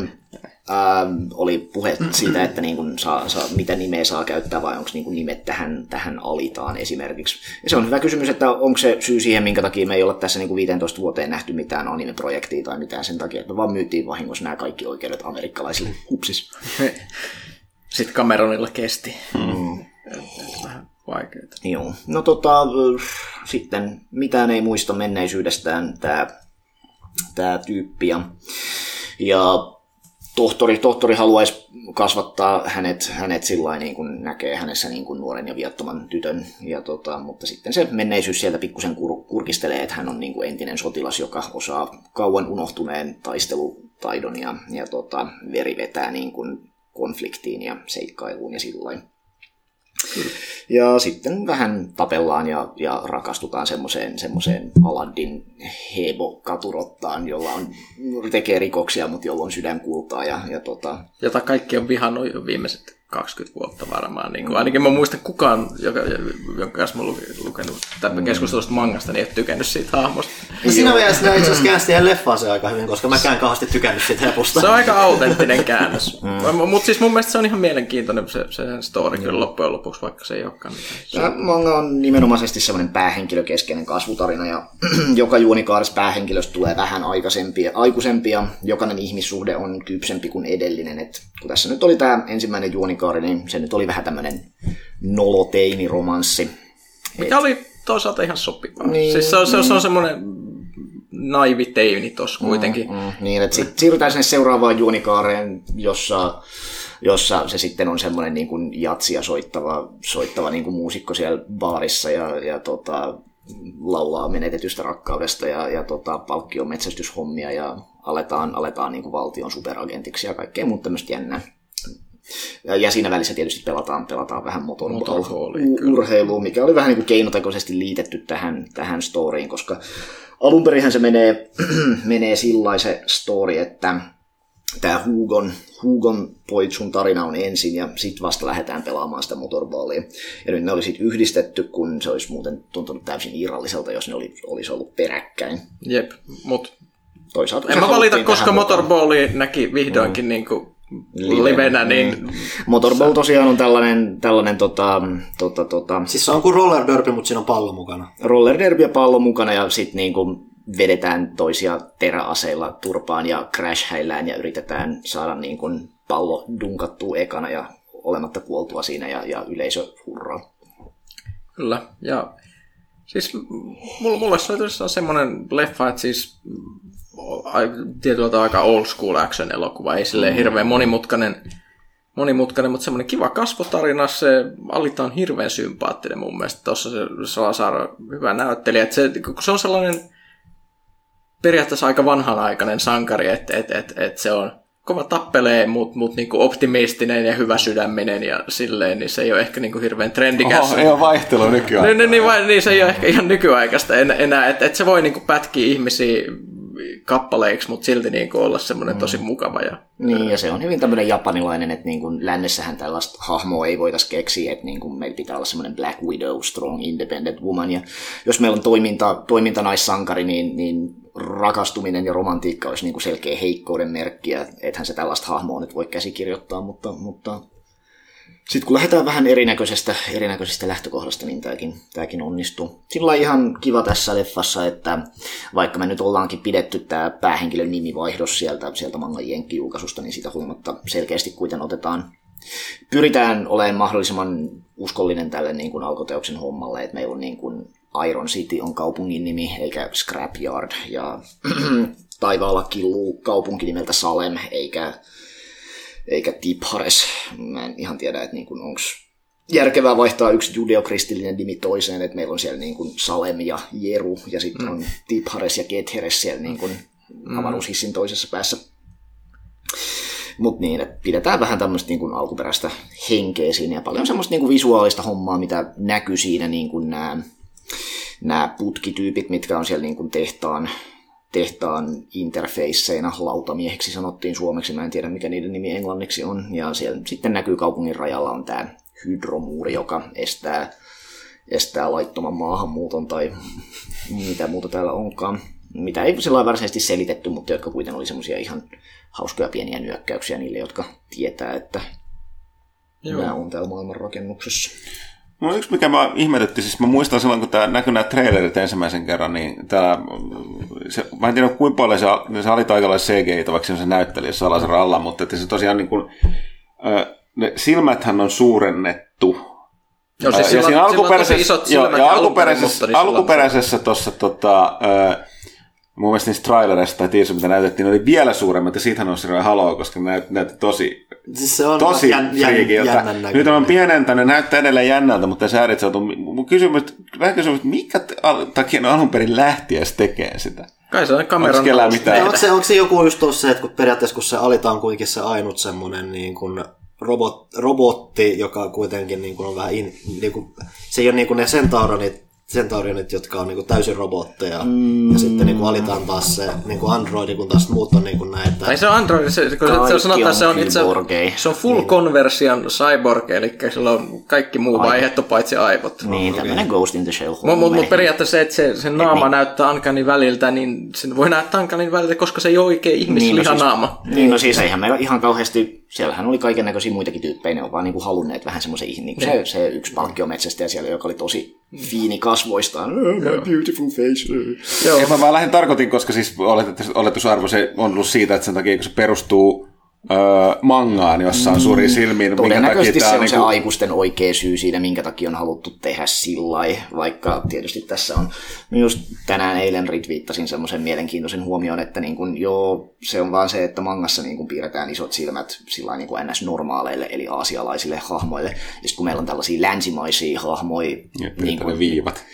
ähm, oli puhe siitä, että niin kun saa, saa, mitä nimeä saa käyttää vai onko niin nimet tähän, tähän alitaan esimerkiksi. Ja se on hyvä kysymys, että onko se syy siihen, minkä takia me ei olla tässä niin kuin 15 vuoteen nähty mitään anime-projektia tai mitään sen takia, että me vaan myytiin vahingossa nämä kaikki oikeudet amerikkalaisille hupsis. Sitten Cameronilla kesti. Mm. Vähän vaikeaa. Joo. No tota, äh, sitten mitään ei muista menneisyydestään tämä tää tyyppi. Ja, ja tohtori, tohtori haluaisi kasvattaa hänet, hänet sillä niin kuin näkee hänessä niin kuin nuoren ja viattoman tytön, ja tota, mutta sitten se menneisyys sieltä pikkusen kur, kurkistelee, että hän on niin kuin entinen sotilas, joka osaa kauan unohtuneen taistelutaidon ja, ja tota, veri vetää niin kuin konfliktiin ja seikkailuun ja sillä ja sitten vähän tapellaan ja, ja rakastutaan semmoiseen, semmoiseen Aladdin hebo-katurottaan, jolla on, tekee rikoksia, mutta jolla on sydänkultaa. Ja, ja tota... Jota kaikki on vihannut jo viimeiset 20 vuotta varmaan. Niin kuin, ainakin mä muistan kukaan, joka, jonka kanssa mä lukenut tämän keskustelusta mangasta, niin ei tykännyt siitä hahmosta. No siinä mielessä ne itse asiassa käänsi leffaan se aika hyvin, koska mäkään kauheasti tykännyt siitä hepusta. Se on aika autenttinen käännös. mm. Mutta siis mun mielestä se on ihan mielenkiintoinen se, se story mm. kyllä loppujen lopuksi, vaikka se ei olekaan. Tämä manga on nimenomaisesti semmoinen päähenkilökeskeinen kasvutarina, ja joka juonikaarissa päähenkilöstä tulee vähän aikaisempia, aikuisempia. Jokainen ihmissuhde on kypsempi kuin edellinen. Et kun tässä nyt oli tämä ensimmäinen juonikaari, niin se nyt oli vähän tämmöinen noloteini-romanssi. Mikä Et... oli toisaalta ihan sopivaa. Niin, siis se on, se on, se on mm. semmoinen naivi teini tuossa kuitenkin. Mm, mm, niin, että sitten siirrytään sinne seuraavaan juonikaareen, jossa, jossa se sitten on semmoinen niin kuin jatsia soittava, soittava niin kuin muusikko siellä baarissa ja, ja tota, laulaa menetetystä rakkaudesta ja, ja tota, palkkion metsästyshommia ja aletaan, aletaan niin kuin valtion superagentiksi ja muuta tämmöistä jännää. Ja, siinä välissä tietysti pelataan, pelataan vähän motorurheilua, mikä oli vähän niin kuin keinotekoisesti liitetty tähän, tähän storyin, koska alun perin se menee, menee sillä se story, että tämä Hugon, Hugon Poitsun tarina on ensin ja sitten vasta lähdetään pelaamaan sitä motorballia. Ja nyt ne oli sitten yhdistetty, kun se olisi muuten tuntunut täysin irralliselta, jos ne oli, olisi ollut peräkkäin. Jep, mutta toisaalta... En mä valita, koska Motorballi näki vihdoinkin mm. niin kuin livenä, niin... Mm. Motorball tosiaan on tällainen, tällainen tota, tota, tota... Siis se on kuin roller derby, mutta siinä on pallo mukana. Roller derby ja pallo mukana ja sitten niin kuin vedetään toisia teräaseilla turpaan ja crash ja yritetään saada niin kuin pallo dunkattua ekana ja olematta kuoltua siinä ja, ja yleisö hurraa. Kyllä, ja siis mulla, mulla se on semmoinen leffa, että siis tietyllä aika old school action elokuva, ei silleen mm. hirveän monimutkainen, monimutkainen, mutta semmoinen kiva kasvotarina, se Alita on hirveän sympaattinen mun mielestä, tuossa se Salasaaro hyvä näyttelijä, että se, se on sellainen periaatteessa aika vanhanaikainen sankari, että et, et, et se on kova tappelee, mutta mut niinku optimistinen ja hyvä sydäminen ja silleen, niin se ei ole ehkä niinku hirveän trendikäs. Oho, ei ole vaihtelua nykyään. Niin, niin, niin, niin, se ei ole ehkä ihan nykyaikaista enää, että et se voi niinku pätkiä ihmisiä kappaleiksi, mutta silti niin kuin olla semmoinen mm. tosi mukava. Ja, niin, ja se on hyvin tämmöinen japanilainen, että niin kuin lännessähän tällaista hahmoa ei voitaisi keksiä, että niin kuin meillä pitää olla semmoinen Black Widow, strong independent woman, ja jos meillä on toiminta, toimintanaissankari, niin, niin rakastuminen ja romantiikka olisi niin kuin selkeä heikkouden merkki, että ethän se tällaista hahmoa nyt voi käsikirjoittaa, mutta, mutta sitten kun lähdetään vähän erinäköisestä, erinäköisestä lähtökohdasta, niin tämäkin, tämäkin onnistuu. Sillä on ihan kiva tässä leffassa, että vaikka me nyt ollaankin pidetty tämä päähenkilön nimivaihdos sieltä, sieltä mangan jenkkijulkaisusta, niin sitä huolimatta selkeästi kuitenkin otetaan pyritään olemaan mahdollisimman uskollinen tälle niin kuin alkoteoksen hommalle, että meillä on niin kuin Iron City on kaupungin nimi, eikä Scrapyard, ja taivaalla killuu kaupunki nimeltä Salem, eikä eikä Tiphares. Mä en ihan tiedä, että niin onko järkevää vaihtaa yksi judeokristillinen nimi toiseen, että meillä on siellä niin kuin Salem ja Jeru, ja sitten mm. on Tiphares ja Getheres siellä niin kuin mm. avaruushissin toisessa päässä. Mutta niin, että pidetään vähän tämmöistä niin kuin alkuperäistä henkeä siinä, ja paljon semmoista niin kuin visuaalista hommaa, mitä näkyy siinä niin kuin nämä, nämä putkityypit, mitkä on siellä niin kuin tehtaan tehtaan interfaceina lautamieheksi sanottiin suomeksi, mä en tiedä mikä niiden nimi englanniksi on, ja siellä sitten näkyy kaupungin rajalla on tämä hydromuuri, joka estää, estää laittoman maahanmuuton tai mitä muuta täällä onkaan. Mitä ei sillä varsinaisesti selitetty, mutta jotka kuitenkin oli semmoisia ihan hauskoja pieniä nyökkäyksiä niille, jotka tietää, että Joo. nämä on täällä maailman rakennuksessa. No yksi, mikä mä ihmetytti, siis mä muistan silloin, kun tämä näkyi nämä trailerit ensimmäisen kerran, niin tää, se, mä en tiedä kuinka paljon se, se oli aikalaisen CGI, vaikka se näytteli Salasen ralla, mutta että se tosiaan niin kuin, ne silmäthän on suurennettu. Joo, siis ja siinä alkuperäisessä, isot ja alkuperäisessä, alkuperäisessä tuossa tota, Mun mielestä niissä trailereissa tai tiissä, mitä näytettiin, oli vielä suuremmat, ja siitähän on se haloa, koska ne näytti, näytti tosi, Siis se on tosi jän, jän, friikiltä. jännän Nyt on pienentänyt, näyttää edelleen jännältä, mutta se häiritseutuu. Mun kysymys, vähän kysymys, että mikä takia ne alun perin lähti edes tekemään sitä? Kai se on kameran nousu mitään? Onko se, onko se joku just tuossa se, että kun periaatteessa kun se alita on kuitenkin se ainut semmoinen niin kuin robot, robotti, joka kuitenkin niin kuin on vähän, in, niin kuin, se ei ole niin kuin ne Centauronit, jotka on niin kuin täysin robotteja, mm. ja sitten niin kuin alitaan taas se niin kuin Android, kun taas muut on niin kuin näitä. Tai se on Android, se, kun se, Kaikki se sanotaan, on se on itse se on full conversion cyborg, eli sillä on kaikki muu vaihettu paitsi aivot. Niin, tämmöinen Ghost in the Shell Mutta mut, mut periaatteessa se, että se, sen naama näyttää Ankani väliltä, niin sen voi näyttää Ankani väliltä, koska se ei ole oikein ihmislihanaama. Niin, no siis eihän meillä ihan kauheasti, siellähän oli kaiken näköisiä muitakin tyyppejä, ne on vaan niinku halunneet vähän semmoisen, niin kuin se, se yksi palkkiometsästäjä siellä, joka oli tosi fiini kasvoistaan. Oh, my beautiful face. Joo. Ja mä, mä lähdin tarkoitin, koska siis oletusarvo se on ollut siitä, että sen takia, kun se perustuu öö, mangaan, jossa on suuri silmiin. minkä Todennäköisesti takia se on se niinku- aikuisten oikea syy siinä, minkä takia on haluttu tehdä sillä vaikka tietysti tässä on, just tänään eilen retweettasin semmoisen mielenkiintoisen huomioon, että niin kun, joo, se on vaan se, että mangassa niin kun piirretään isot silmät sillä niin kuin ns-normaaleille, eli aasialaisille hahmoille, ja sitten kun meillä on tällaisia länsimaisia hahmoja, Ja niin niin ne viivat.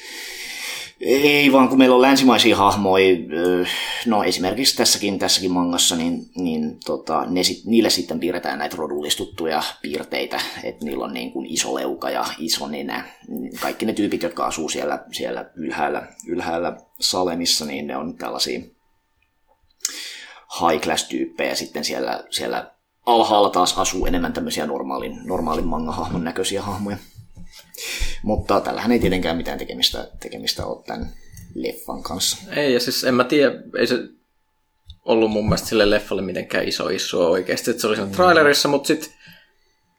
Ei vaan kun meillä on länsimaisia hahmoja, öö, no esimerkiksi tässäkin, tässäkin mangassa, niin, niin tota, ne sit, niille sitten piirretään näitä rodullistuttuja piirteitä, että niillä on niin kuin iso leuka ja iso nenä. Kaikki ne tyypit, jotka asuu siellä, siellä ylhäällä, ylhäällä Salemissa, niin ne on tällaisia high class tyyppejä. Sitten siellä, siellä alhaalla taas asuu enemmän tämmöisiä normaalin, normaalin manga-hahmon näköisiä hahmoja. Mutta tällähän ei tietenkään mitään tekemistä, tekemistä ole tämän leffan kanssa. Ei, ja siis en mä tiedä, ei se ollut mun mielestä sille leffalle mitenkään iso iso oikeasti, että se oli siinä trailerissa, mutta sitten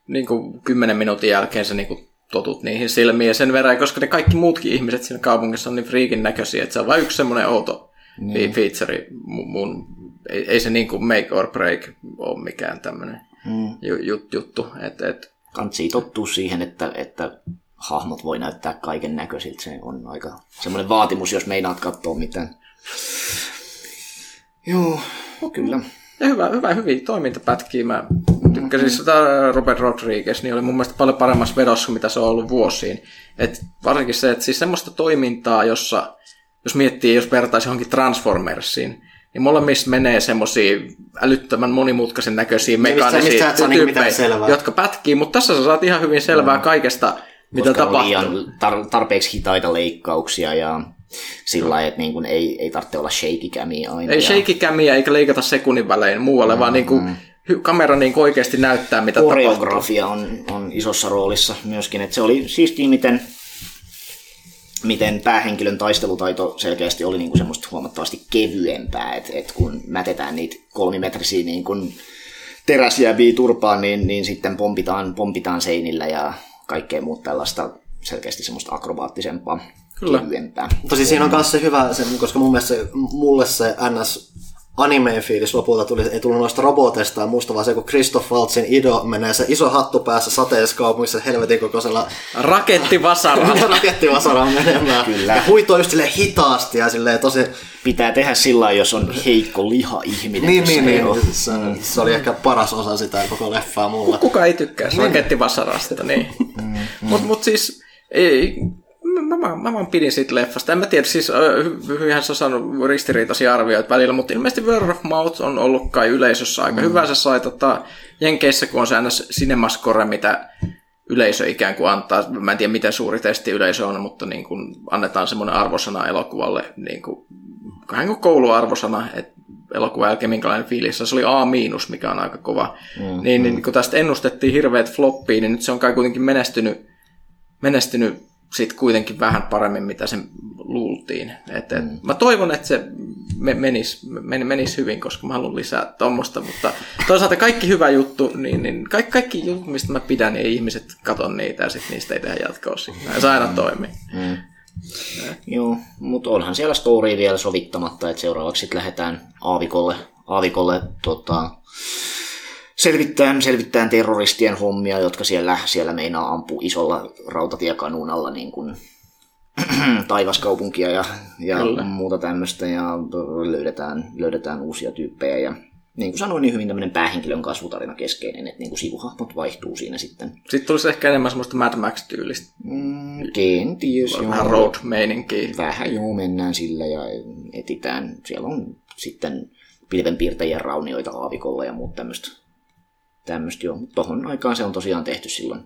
niin kymmenen minuutin jälkeen se niin totut niihin silmiin ja sen verran, koska ne kaikki muutkin ihmiset siinä kaupungissa on niin friikin näköisiä, että se on vain yksi semmoinen outo niin. feature mun, mun ei, ei, se niin kuin make or break ole mikään tämmöinen mm. jut, juttu, että et, Kansi tottuu siihen, että, että hahmot voi näyttää kaiken näköisiltä. Se on aika semmoinen vaatimus, jos meinaat katsoa mitään. Joo, kyllä. Ja hyvä, hyvä, hyviä toimintapätkiä. Mä tykkäsin sitä Robert Rodriguez, niin oli mun mielestä paljon paremmassa vedossa mitä se on ollut vuosiin. Et varsinkin se, että siis semmoista toimintaa, jossa, jos miettii, jos vertaisi johonkin Transformersiin, niin molemmissa menee semmoisia älyttömän monimutkaisen näköisiä mekaanisia mistä niinku tyyppejä, jotka pätkii, mutta tässä sä saat ihan hyvin selvää kaikesta, mitä tapahtuu. liian tar- tarpeeksi hitaita leikkauksia ja sillä lailla, että niin kuin ei, ei tarvitse olla shaky camia aina. Ei ja... shaky camia eikä leikata sekunnin välein muualle, mm, vaan niinku, hy- kamera niinku oikeasti näyttää, mitä tapahtuu. koreografia on, on isossa roolissa myöskin. että se oli siistiä, miten, miten päähenkilön taistelutaito selkeästi oli niin kuin semmoista huomattavasti kevyempää. Että et kun mätetään niitä kolmimetrisiä niin kuin teräsjääviä turpaan, niin, niin sitten pompitaan, pompitaan seinillä ja kaikkea muuta tällaista selkeästi semmoista akrobaattisempaa, Kyllä. kevyempää. Mutta siis siinä on myös se hyvä, se, koska mun mielestä se, mulle se NS animeen fiilis lopulta tuli, ei tullut noista roboteista ja muusta, vaan se, kun Christoph Waltzin Ido menee se iso hattu päässä sateessa kaupungissa helvetin kokoisella Rakettivasara. rakettivasaraan menemään. Kyllä. Ja huitoo just silleen hitaasti ja silleen tosi... Pitää tehdä sillä lailla, jos on heikko liha-ihminen. Niin, jossa niin, niin. ole- Se, se, oli ehkä paras osa sitä koko leffaa mulla. Kuka ei tykkää rakettivasarasta, niin. Mutta mut siis, ei, mä, mä, mä, vaan pidin siitä leffasta. En mä tiedä, siis hyvinhän se on saanut ristiriitaisia arvioita välillä, mutta ilmeisesti Word of Mouth on ollut kai yleisössä aika hyvä. Se sai tota, Jenkeissä, kun on se ns. cinemascore, mitä yleisö ikään kuin antaa. Mä en tiedä, miten suuri testi yleisö on, mutta niin kuin annetaan semmoinen arvosana elokuvalle, niin kuin, vähän kuin kouluarvosana, että elokuvan jälkeen minkälainen fiilis. Se oli A-, mikä on aika kova. Mm, niin, niin kun tästä ennustettiin hirveät floppia, niin nyt se on kai kuitenkin menestynyt, menestynyt sit kuitenkin vähän paremmin, mitä sen luultiin. Et, et, Mä toivon, että se me, menisi men, menis hyvin, koska mä haluan lisää tuommoista, mutta toisaalta kaikki hyvä juttu, niin, niin kaikki, kaikki jutut, mistä mä pidän, niin ei ihmiset katso niitä ja sitten niistä ei tehdä jatkoa. Näin se aina toimii. Joo, mutta onhan siellä story vielä sovittamatta, että seuraavaksi sitten lähdetään aavikolle, aavikolle tota, selvittämään, selvittämään terroristien hommia, jotka siellä, siellä meinaa ampua isolla rautatiekanuunalla niin kuin taivaskaupunkia ja, ja muuta tämmöistä ja löydetään, löydetään uusia tyyppejä ja niin kuin sanoin, niin hyvin tämmöinen päähenkilön kasvutarina keskeinen, että niin kuin sivuhahmot vaihtuu siinä sitten. Sitten tulisi ehkä enemmän semmoista Mad Max-tyylistä. Mm, kenties, Vähän road-meininkiä. Vähän joo, mennään sillä ja etitään. Siellä on sitten pilvenpiirtäjien raunioita aavikolla ja muut tämmöistä. Tämmöistä joo, mutta tohon aikaan se on tosiaan tehty silloin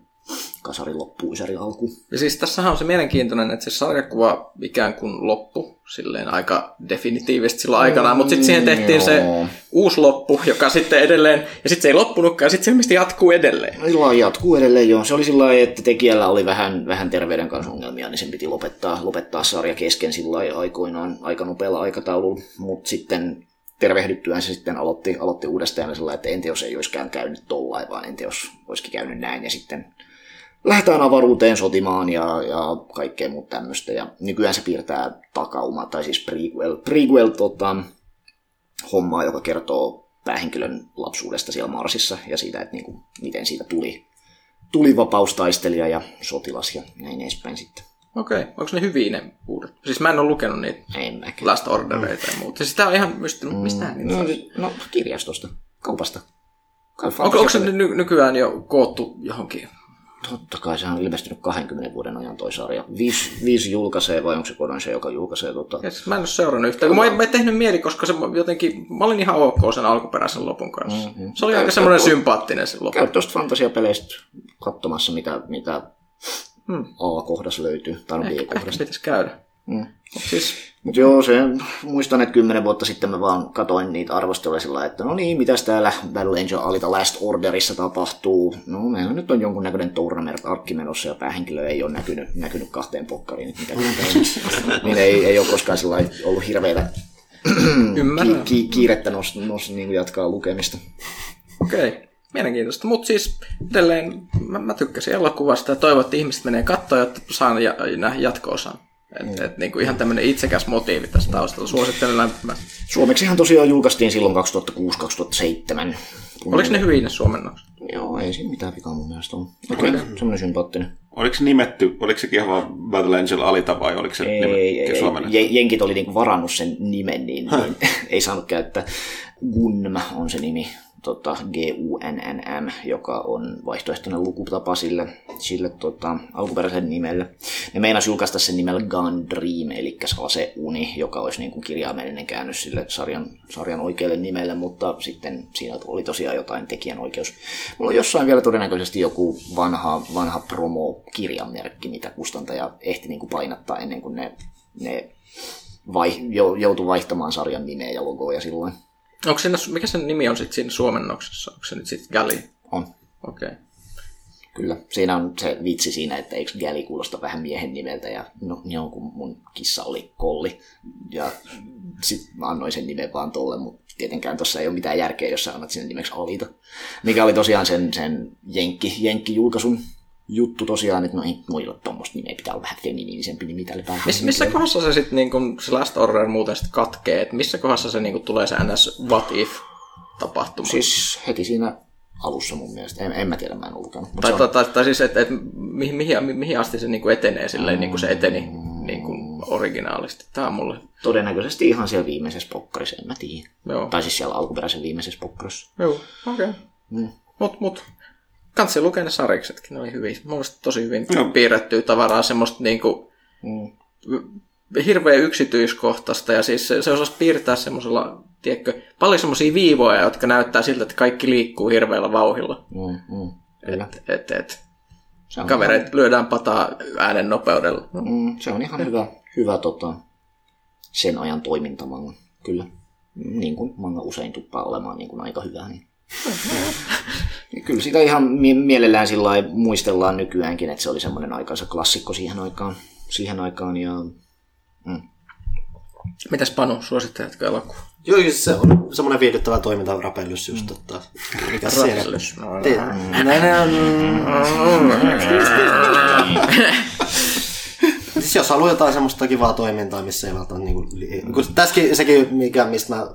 kasarin loppu, Ysärin alku. Ja siis tässähän on se mielenkiintoinen, että se sarjakuva ikään kuin loppu silleen aika definitiivisesti silloin aikanaan, mutta sitten siihen tehtiin joo. se uusi loppu, joka sitten edelleen, ja sitten se ei loppunutkaan, ja sitten se ilmeisesti jatkuu edelleen. Sillä jatkuu edelleen joo. Se oli sillä lailla, että tekijällä oli vähän, vähän terveyden kanssa ongelmia, niin sen piti lopettaa, lopettaa sarja kesken sillä aikoinaan aika nopealla aikataululla, mutta sitten tervehdyttyään se sitten aloitti, aloitti uudestaan sillä että entä jos ei olisikaan käynyt tollain, vaan entä jos olisikin käynyt näin, ja sitten lähdetään avaruuteen sotimaan ja, ja kaikkea muuta tämmöistä. Ja nykyään se piirtää takauma, tai siis prequel, prequel tota, hommaa, joka kertoo päähenkilön lapsuudesta siellä Marsissa ja siitä, että niin kuin, miten siitä tuli, tuli vapaustaistelija ja sotilas ja näin edespäin sitten. Okei, okay. onko ne hyviä ne uudet? Siis mä en ole lukenut niitä En mäkään. Last Ordereita ja muuta. Siis tää on ihan mistä mm. niitä No, siis- no kirjastosta, kaupasta. Kai Onko, onko se ny- nykyään jo koottu johonkin? Totta kai se on ilmestynyt 20 vuoden ajan toi sarja. Viisi, viisi julkaisee, vai onko se Kodansha, joka julkaisee tota... Siis mä en ole seurannut yhtään, kun mä en, mä en tehnyt mieli, koska se jotenkin, mä olin ihan ok sen alkuperäisen lopun kanssa. Mm-hmm. Se oli aika semmoinen sympaattinen se loppu. Käy tuosta fantasiapeleistä katsomassa, mitä, mitä hmm. A-kohdassa löytyy, tai no B-kohdassa. pitäisi käydä. Mm. Mut siis, Mutta joo, se, muistan, että kymmenen vuotta sitten mä vaan katoin niitä arvosteluja sillä että no niin, mitäs täällä Battle Angel Alita Last Orderissa tapahtuu. No meillä nyt on jonkunnäköinen tournament-arkki menossa ja päähenkilö ei ole näkynyt, näkynyt kahteen pokkariin. Mitä niin, ei, ei ole koskaan sillä ollut hirveitä ymmärrän. ki, kiirettä nos, nos, niin jatkaa lukemista. Okei, okay. Mielenkiintoista. Mutta siis edelleen mä, mä tykkäsin elokuvasta ja toivon, että ihmiset menee katsoa, jotta saan ja, nähdä jatko-osan. Et, et, niin kuin ihan tämmöinen itsekäs motiivi tässä taustalla. Suosittelen lämpimästi. Suomeksihan tosiaan julkaistiin silloin 2006-2007. Oliko ne hyviä ne suomennokset? Joo, ei siinä mitään vikaa mun mielestä on. Okei, okay. semmoinen sympaattinen. Oliko se nimetty, oliko sekin ihan Battle Angel Alita vai oliko se Ei, nimetty ei, ei. suomennettu? Je- Jenkit oli niinku varannut sen nimen, niin, niin ei saanut käyttää. Gunm on se nimi, tota, G-U-N-N-M, joka on vaihtoehtoinen lukutapa sille, sille tota, alkuperäiselle nimelle. Ne meinas julkaista sen nimellä Gun Dream, eli aseuni, joka olisi niin kuin kirjaimellinen käännös sille sarjan, sarjan oikealle nimelle, mutta sitten siinä oli tosiaan jotain tekijänoikeus. Mulla on jossain vielä todennäköisesti joku vanha, vanha promo-kirjanmerkki, mitä kustantaja ehti niin kuin painattaa ennen kuin ne, ne vai, jou, joutui vaihtamaan sarjan nimeä ja logoa ja silloin. Onko siinä, mikä sen nimi on sitten siinä suomennoksessa? Onko se nyt sitten Gali? On. Okei. Okay. Kyllä. Siinä on se vitsi siinä, että eikö Gäli kuulosta vähän miehen nimeltä ja no, joo, kun mun kissa oli kolli ja sitten mä annoin sen nimen vaan tolle, mutta tietenkään tuossa ei ole mitään järkeä, jos sä annat sen nimeksi Alita. Mikä oli tosiaan sen, sen jenkki, jenkki-julkaisun juttu tosiaan, että no ei voi olla tuommoista nimeä, pitää olla vähän feminiinisempi nimi tälle päälle. Miss, missä kohdassa se sitten niinku, se Last Order muuten sit katkee? Et missä kohdassa se niinku, tulee se ns. What if tapahtuma? Siis heti siinä alussa mun mielestä. En, en mä tiedä, mä en lukenut. Tai, on, tai, tai, tai siis, että et, mihin, mihin, mihin asti se niinku etenee silleen, niin kuin se eteni niin kuin originaalisti. Tämä on mulle... todennäköisesti ihan siellä viimeisessä pokkarissa, en mä tiedä. Joo. Tai siis siellä alkuperäisen viimeisessä pokkarissa. Joo, okei. Okay. Mm. Mut, mut. Kansi lukea ne sarjiksetkin, ne oli hyviä. Mun mielestä tosi hyvin Joo. piirrettyä tavaraa, semmoista niinku Mm. hirveän yksityiskohtaista ja siis se, se osasi piirtää semmoisella, tiedätkö, paljon semmoisia viivoja, jotka näyttää siltä, että kaikki liikkuu hirveällä vauhilla. Mm, mm. Kyllä. Et, et, et. Kavereet lyödään pataa äänen nopeudella. No, mm, se on ihan hyvä, hyvä tota, sen ajan toimintamanga. Kyllä. Niin kuin manga usein tuppaa olemaan niin kuin aika hyvä. Niin. Ja Kyllä sitä ihan mie- mielellään sillä muistellaan nykyäänkin, että se oli semmoinen aikansa klassikko siihen aikaan. Siihen aikaan ja Mitäs Panu, suositteletko elokuva? Joo, siis se on semmoinen viihdyttävä toiminta rapellus just, että mikä siinä. Rapellus. No, on. Siis jos haluaa jotain semmoista kivaa toimintaa, missä ei välttämättä niinku, kun tässäkin sekin, mikä, mistä mä,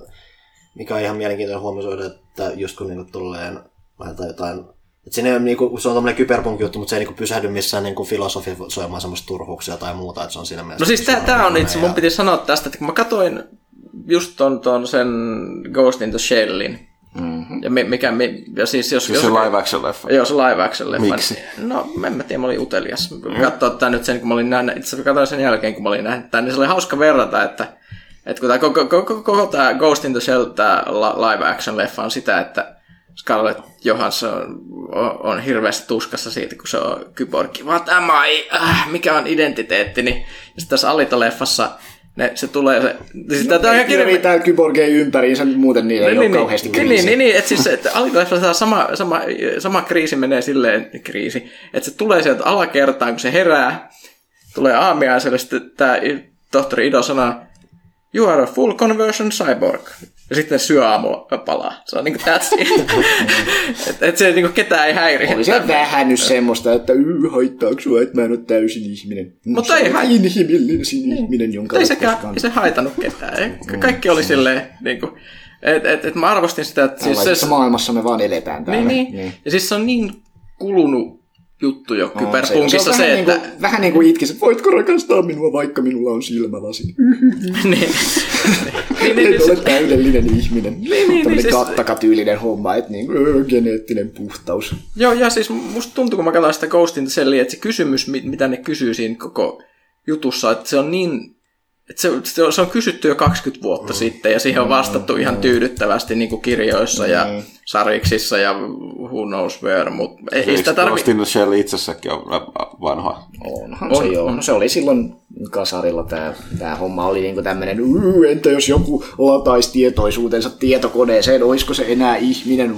mikä on ihan mielenkiintoinen huomioida, että just kun niinku tulleen laitetaan jotain Et siinä ei ole, niinku, se on tämmöinen kyberpunk juttu, mutta se ei niinku pysähdy missään niinku filosofisoimaan semmoista turhuuksia tai muuta, että se on siinä mielessä... No siis tää, tää on itse, mun ja- piti sanoa tästä, että kun mä katsoin just ton, ton sen Ghost in the Shellin, mm-hmm. ja mi- mikä, mi- ja siis jos... Siis jos se live action leffa. Joo, se live action leffa. Miksi? No, en mä tiedä, mä olin utelias. Mm. Katsoa tää nyt sen, kun mä olin nähnyt, itse asiassa katsoin sen jälkeen, kun mä olin nähnyt tämän, niin se oli hauska verrata, että, että kun tää koko, koko, koko tämä Ghost in the Shell, tämä live action leffa on sitä, että Scarlett Johansson on, on hirveästi tuskassa siitä, kun se on kyborgi. What am I? Äh, mikä on identiteettini? Ja sitten tässä Alita-leffassa ne, se tulee se... Siis tää on ihan kirja... täällä kyborgeja ympäriinsä, muuten niillä ei Niin, ole niin, kauheasti niin, niin, niin, niin, että siis että Alita-leffassa tämä sama, sama, sama kriisi menee silleen, kriisi, että se tulee sieltä alakertaan, kun se herää, tulee aamiaiselle, sitten tämä tohtori Ido sanoo, you are a full conversion cyborg. Ja sitten syö aamulla palaa. Se on niinku that's it. että et se niinku ketään ei häiri. Oli se vähän nyt semmoista, että yy, haittaako sua, että mä en ole täysin ihminen. Mutta Se ei hai- inhimillinen ihminen, jonka ei sekään, koskaan- ei se haitanut ketään. Ka- Kaikki oli silleen, niinku, että et, et mä arvostin sitä, että siis se, maailmassa me vaan eletään täällä. niin, niin. Ja siis se on niin kulunut juttu jo On kyberpunkissa se, se, on että... vähän, niin kuin, vähän niin kuin itkiset, voitko rakastaa minua, vaikka minulla on silmälasit? niin, niin, niin, Et ole niin, täydellinen ihminen. niin, niin, Tämmöinen siis- kattakatyylinen homma, että niin, öö, geneettinen puhtaus. Joo, ja siis musta tuntuu, kun mä katsoin sitä Ghost in the Shellia, että se kysymys, mit- mitä ne kysyy siinä koko jutussa, että se on niin... Että se, se, on, se on kysytty jo 20 vuotta mm. sitten, ja siihen on vastattu mm. ihan tyydyttävästi niin kuin kirjoissa mm. ja sariksissa ja who knows where, mutta ei, ei sitä Ghost tarvitse... in the Shell itsessäkin on vanha. Onhan On, se joo. on. No, se oli silloin kasarilla tämä tää homma oli niinku tämmöinen, "Uu, entä jos joku lataisi tietoisuutensa tietokoneeseen, olisiko se enää ihminen?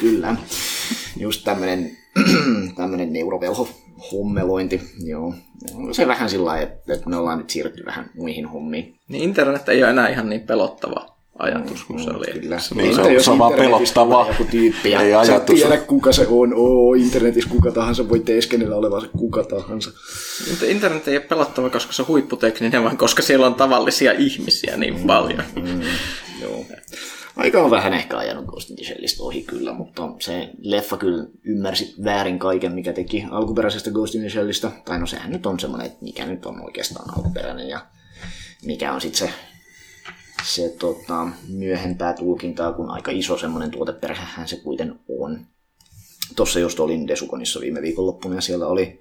Kyllä. Just tämmöinen tämmöinen neurovelho hommelointi, joo. Se vähän sillä lailla, että, että me ollaan nyt siirrytty vähän muihin hommiin. Niin internet ei ole enää ihan niin pelottava ajatus kuin se oli. Kyllä. Niin, se on- jos se on vaan pelottava. Joku tyyppi ja Ei sä ajatus. tiedä kuka se on. Oo, internetissä kuka tahansa voi teeskennellä olevansa kuka tahansa. Mutta internet ei ole pelottava, koska se on huipputekninen, vaan koska siellä on tavallisia ihmisiä niin paljon. Joo. Aika on vähän ehkä ajanut Ghost in the ohi kyllä, mutta se leffa kyllä ymmärsi väärin kaiken, mikä teki alkuperäisestä Ghost in the. Tai no sehän nyt on semmoinen, että mikä nyt on oikeastaan alkuperäinen ja mikä on sitten se, se tota, myöhempää tulkintaa, kun aika iso semmoinen tuoteperhehän se kuiten on. Tuossa just olin Desukonissa viime viikonloppuna ja siellä oli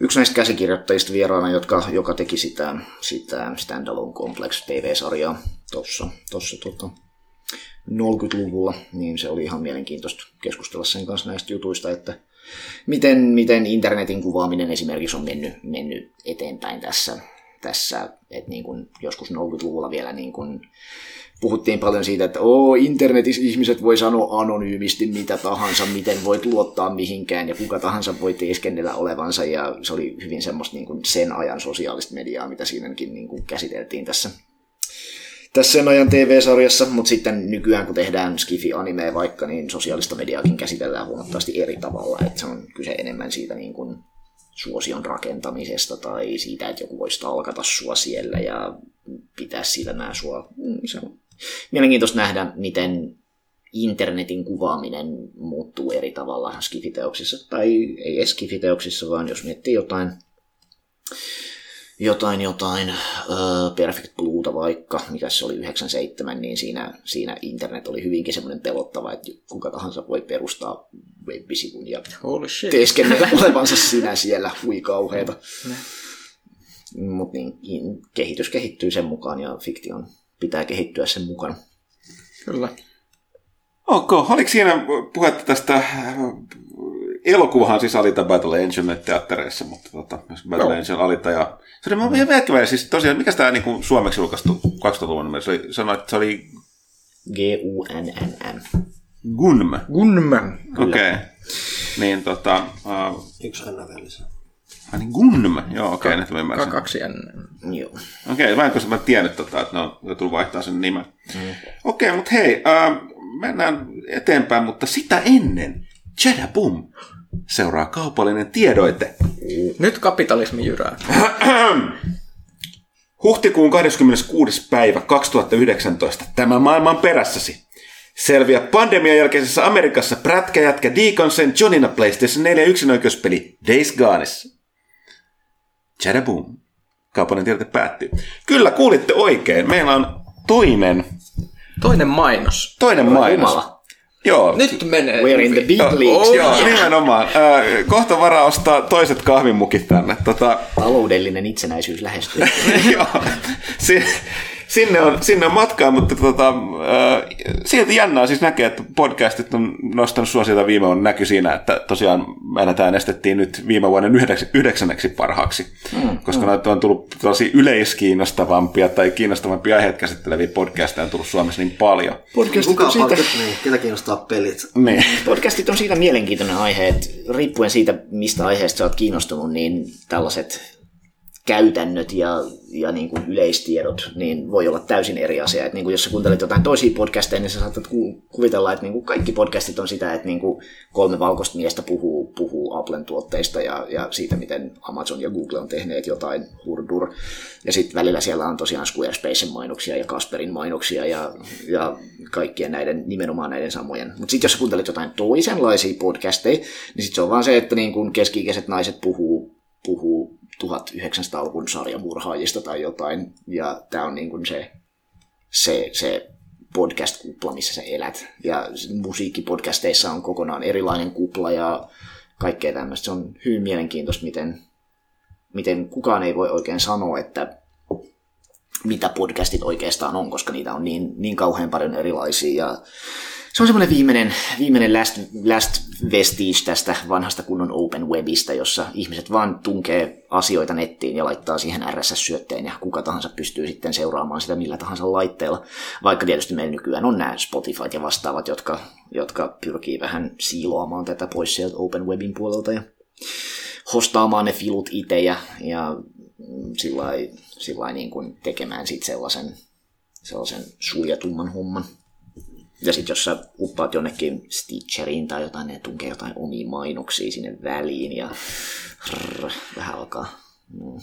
yksi näistä käsikirjoittajista vieraana, jotka, joka teki sitä, sitä Standalone Complex TV-sarjaa tuossa, tuossa tota, 40-luvulla, niin se oli ihan mielenkiintoista keskustella sen kanssa näistä jutuista, että miten, miten internetin kuvaaminen esimerkiksi on mennyt, mennyt eteenpäin tässä, tässä että niin kuin joskus 40-luvulla vielä niin kuin puhuttiin paljon siitä, että Oo, internetissä ihmiset voi sanoa anonyymisti mitä tahansa, miten voit luottaa mihinkään ja kuka tahansa voi teeskennellä olevansa ja se oli hyvin semmoista niin kuin sen ajan sosiaalista mediaa, mitä siinäkin niin kuin käsiteltiin tässä tässä sen ajan TV-sarjassa, mutta sitten nykyään kun tehdään Skifi-animea vaikka, niin sosiaalista mediaakin käsitellään huomattavasti eri tavalla, että se on kyse enemmän siitä niin kuin suosion rakentamisesta tai siitä, että joku voisi talkata sua siellä ja pitää silmää sua. Mm, Se on mielenkiintoista nähdä, miten internetin kuvaaminen muuttuu eri tavalla skifiteoksissa, tai ei skifiteoksissa, vaan jos miettii jotain jotain, jotain uh, Perfect Blueta vaikka, mikä se oli 97, niin siinä, siinä internet oli hyvinkin semmoinen pelottava, että kuka tahansa voi perustaa web-sivun ja teeskennellä olevansa sinä siellä, hui kauheeta. Mutta niin, in- kehitys kehittyy sen mukaan ja fiktion pitää kehittyä sen mukana. Kyllä. Ok, oliko siinä puhetta tästä elokuvahan siis Alita Battle Engine teattereissa, mutta tota, myös Battle Joo. Angel Alita ja se oli ihan väkevää, siis tosiaan, mikä tämä niin suomeksi julkaistu 2000-luvun numero, se oli, sanoit, että se oli G-U-N-N-N. Gunm. Gunman. Okei. Okay. Niin tota, uh, Yksi aina välissä. ai niin Gunm, joo okei, okay, nyt mä ymmärsin. Kaksi N. Joo. Okei, okay, vähän mä tiennyt, tota, että ne on joutunut vaihtaa sen nimen. Mm. Okei, okay, mutta hei, äh, mennään eteenpäin, mutta sitä ennen, Jada Boom, seuraa kaupallinen tiedoite. Nyt kapitalismi jyrää. Huhtikuun 26. päivä 2019, tämä maailman perässäsi. Selviä pandemian jälkeisessä Amerikassa prätkäjätkä Deacon St. Johnina PlayStation 4 yksinoikeuspeli Days Goneissa. Chadaboom. Kaupallinen tiedote päättyy. Kyllä, kuulitte oikein. Meillä on toinen, Toinen mainos. toinen mainos. Jumala. Joo. Nyt menee. We're in the big Joo, leagues. Joo, nimenomaan. Kohta varaa ostaa toiset kahvimukit tänne. Tota, Taloudellinen itsenäisyys lähestyy. Joo, si- sinne, on, sinne on matkaa, mutta tota, äh, silti jännää siis näkee, että podcastit on nostanut suosiota viime vuonna näky siinä, että tosiaan meidät äänestettiin nyt viime vuoden yhdeks- yhdeksänneksi parhaaksi, mm, koska mm. noita on tullut tosi yleiskiinnostavampia tai kiinnostavampia aiheita käsitteleviä podcasteja on tullut Suomessa niin paljon. Podcastit Kuka on, siitä, niin, ketä kiinnostaa pelit? Niin. podcastit on siitä mielenkiintoinen aihe, että riippuen siitä, mistä aiheesta sä oot kiinnostunut, niin tällaiset käytännöt ja, ja niin kuin yleistiedot niin voi olla täysin eri asia. Et niin kuin jos sä kuuntelet jotain toisia podcasteja, niin sä saatat ku- kuvitella, että niin kuin kaikki podcastit on sitä, että niin kuin kolme valkoista miestä puhuu, puhuu Applen tuotteista ja, ja siitä, miten Amazon ja Google on tehneet jotain hurdur. Ja sitten välillä siellä on tosiaan Squarespacen mainoksia ja Kasperin mainoksia ja, ja kaikkien näiden, nimenomaan näiden samojen. Mutta sitten jos sä kuuntelet jotain toisenlaisia podcasteja, niin sitten se on vaan se, että niin kuin keski-ikäiset naiset puhuu, puhuu 1900-luvun sarjamurhaajista tai jotain, ja tämä on niin kuin se, se, se podcast-kupla, missä sä elät. Ja musiikkipodcasteissa on kokonaan erilainen kupla ja kaikkea tämmöistä. Se on hyvin mielenkiintoista, miten, miten kukaan ei voi oikein sanoa, että mitä podcastit oikeastaan on, koska niitä on niin, niin kauhean paljon erilaisia. Ja se on semmoinen viimeinen, viimeinen last, last vestige tästä vanhasta kunnon open webistä, jossa ihmiset vaan tunkee asioita nettiin ja laittaa siihen RSS-syötteen ja kuka tahansa pystyy sitten seuraamaan sitä millä tahansa laitteella. Vaikka tietysti meillä nykyään on nämä Spotify ja vastaavat, jotka, jotka pyrkii vähän siiloamaan tätä pois sieltä open webin puolelta ja hostaamaan ne filut itse ja, ja sillä niin kuin tekemään sitten sellaisen, sellaisen suljetumman homman. Ja sitten jos sä uppaat jonnekin Stitcheriin tai jotain, ne tunkee jotain omia mainoksia sinne väliin ja rrr, vähän alkaa. No,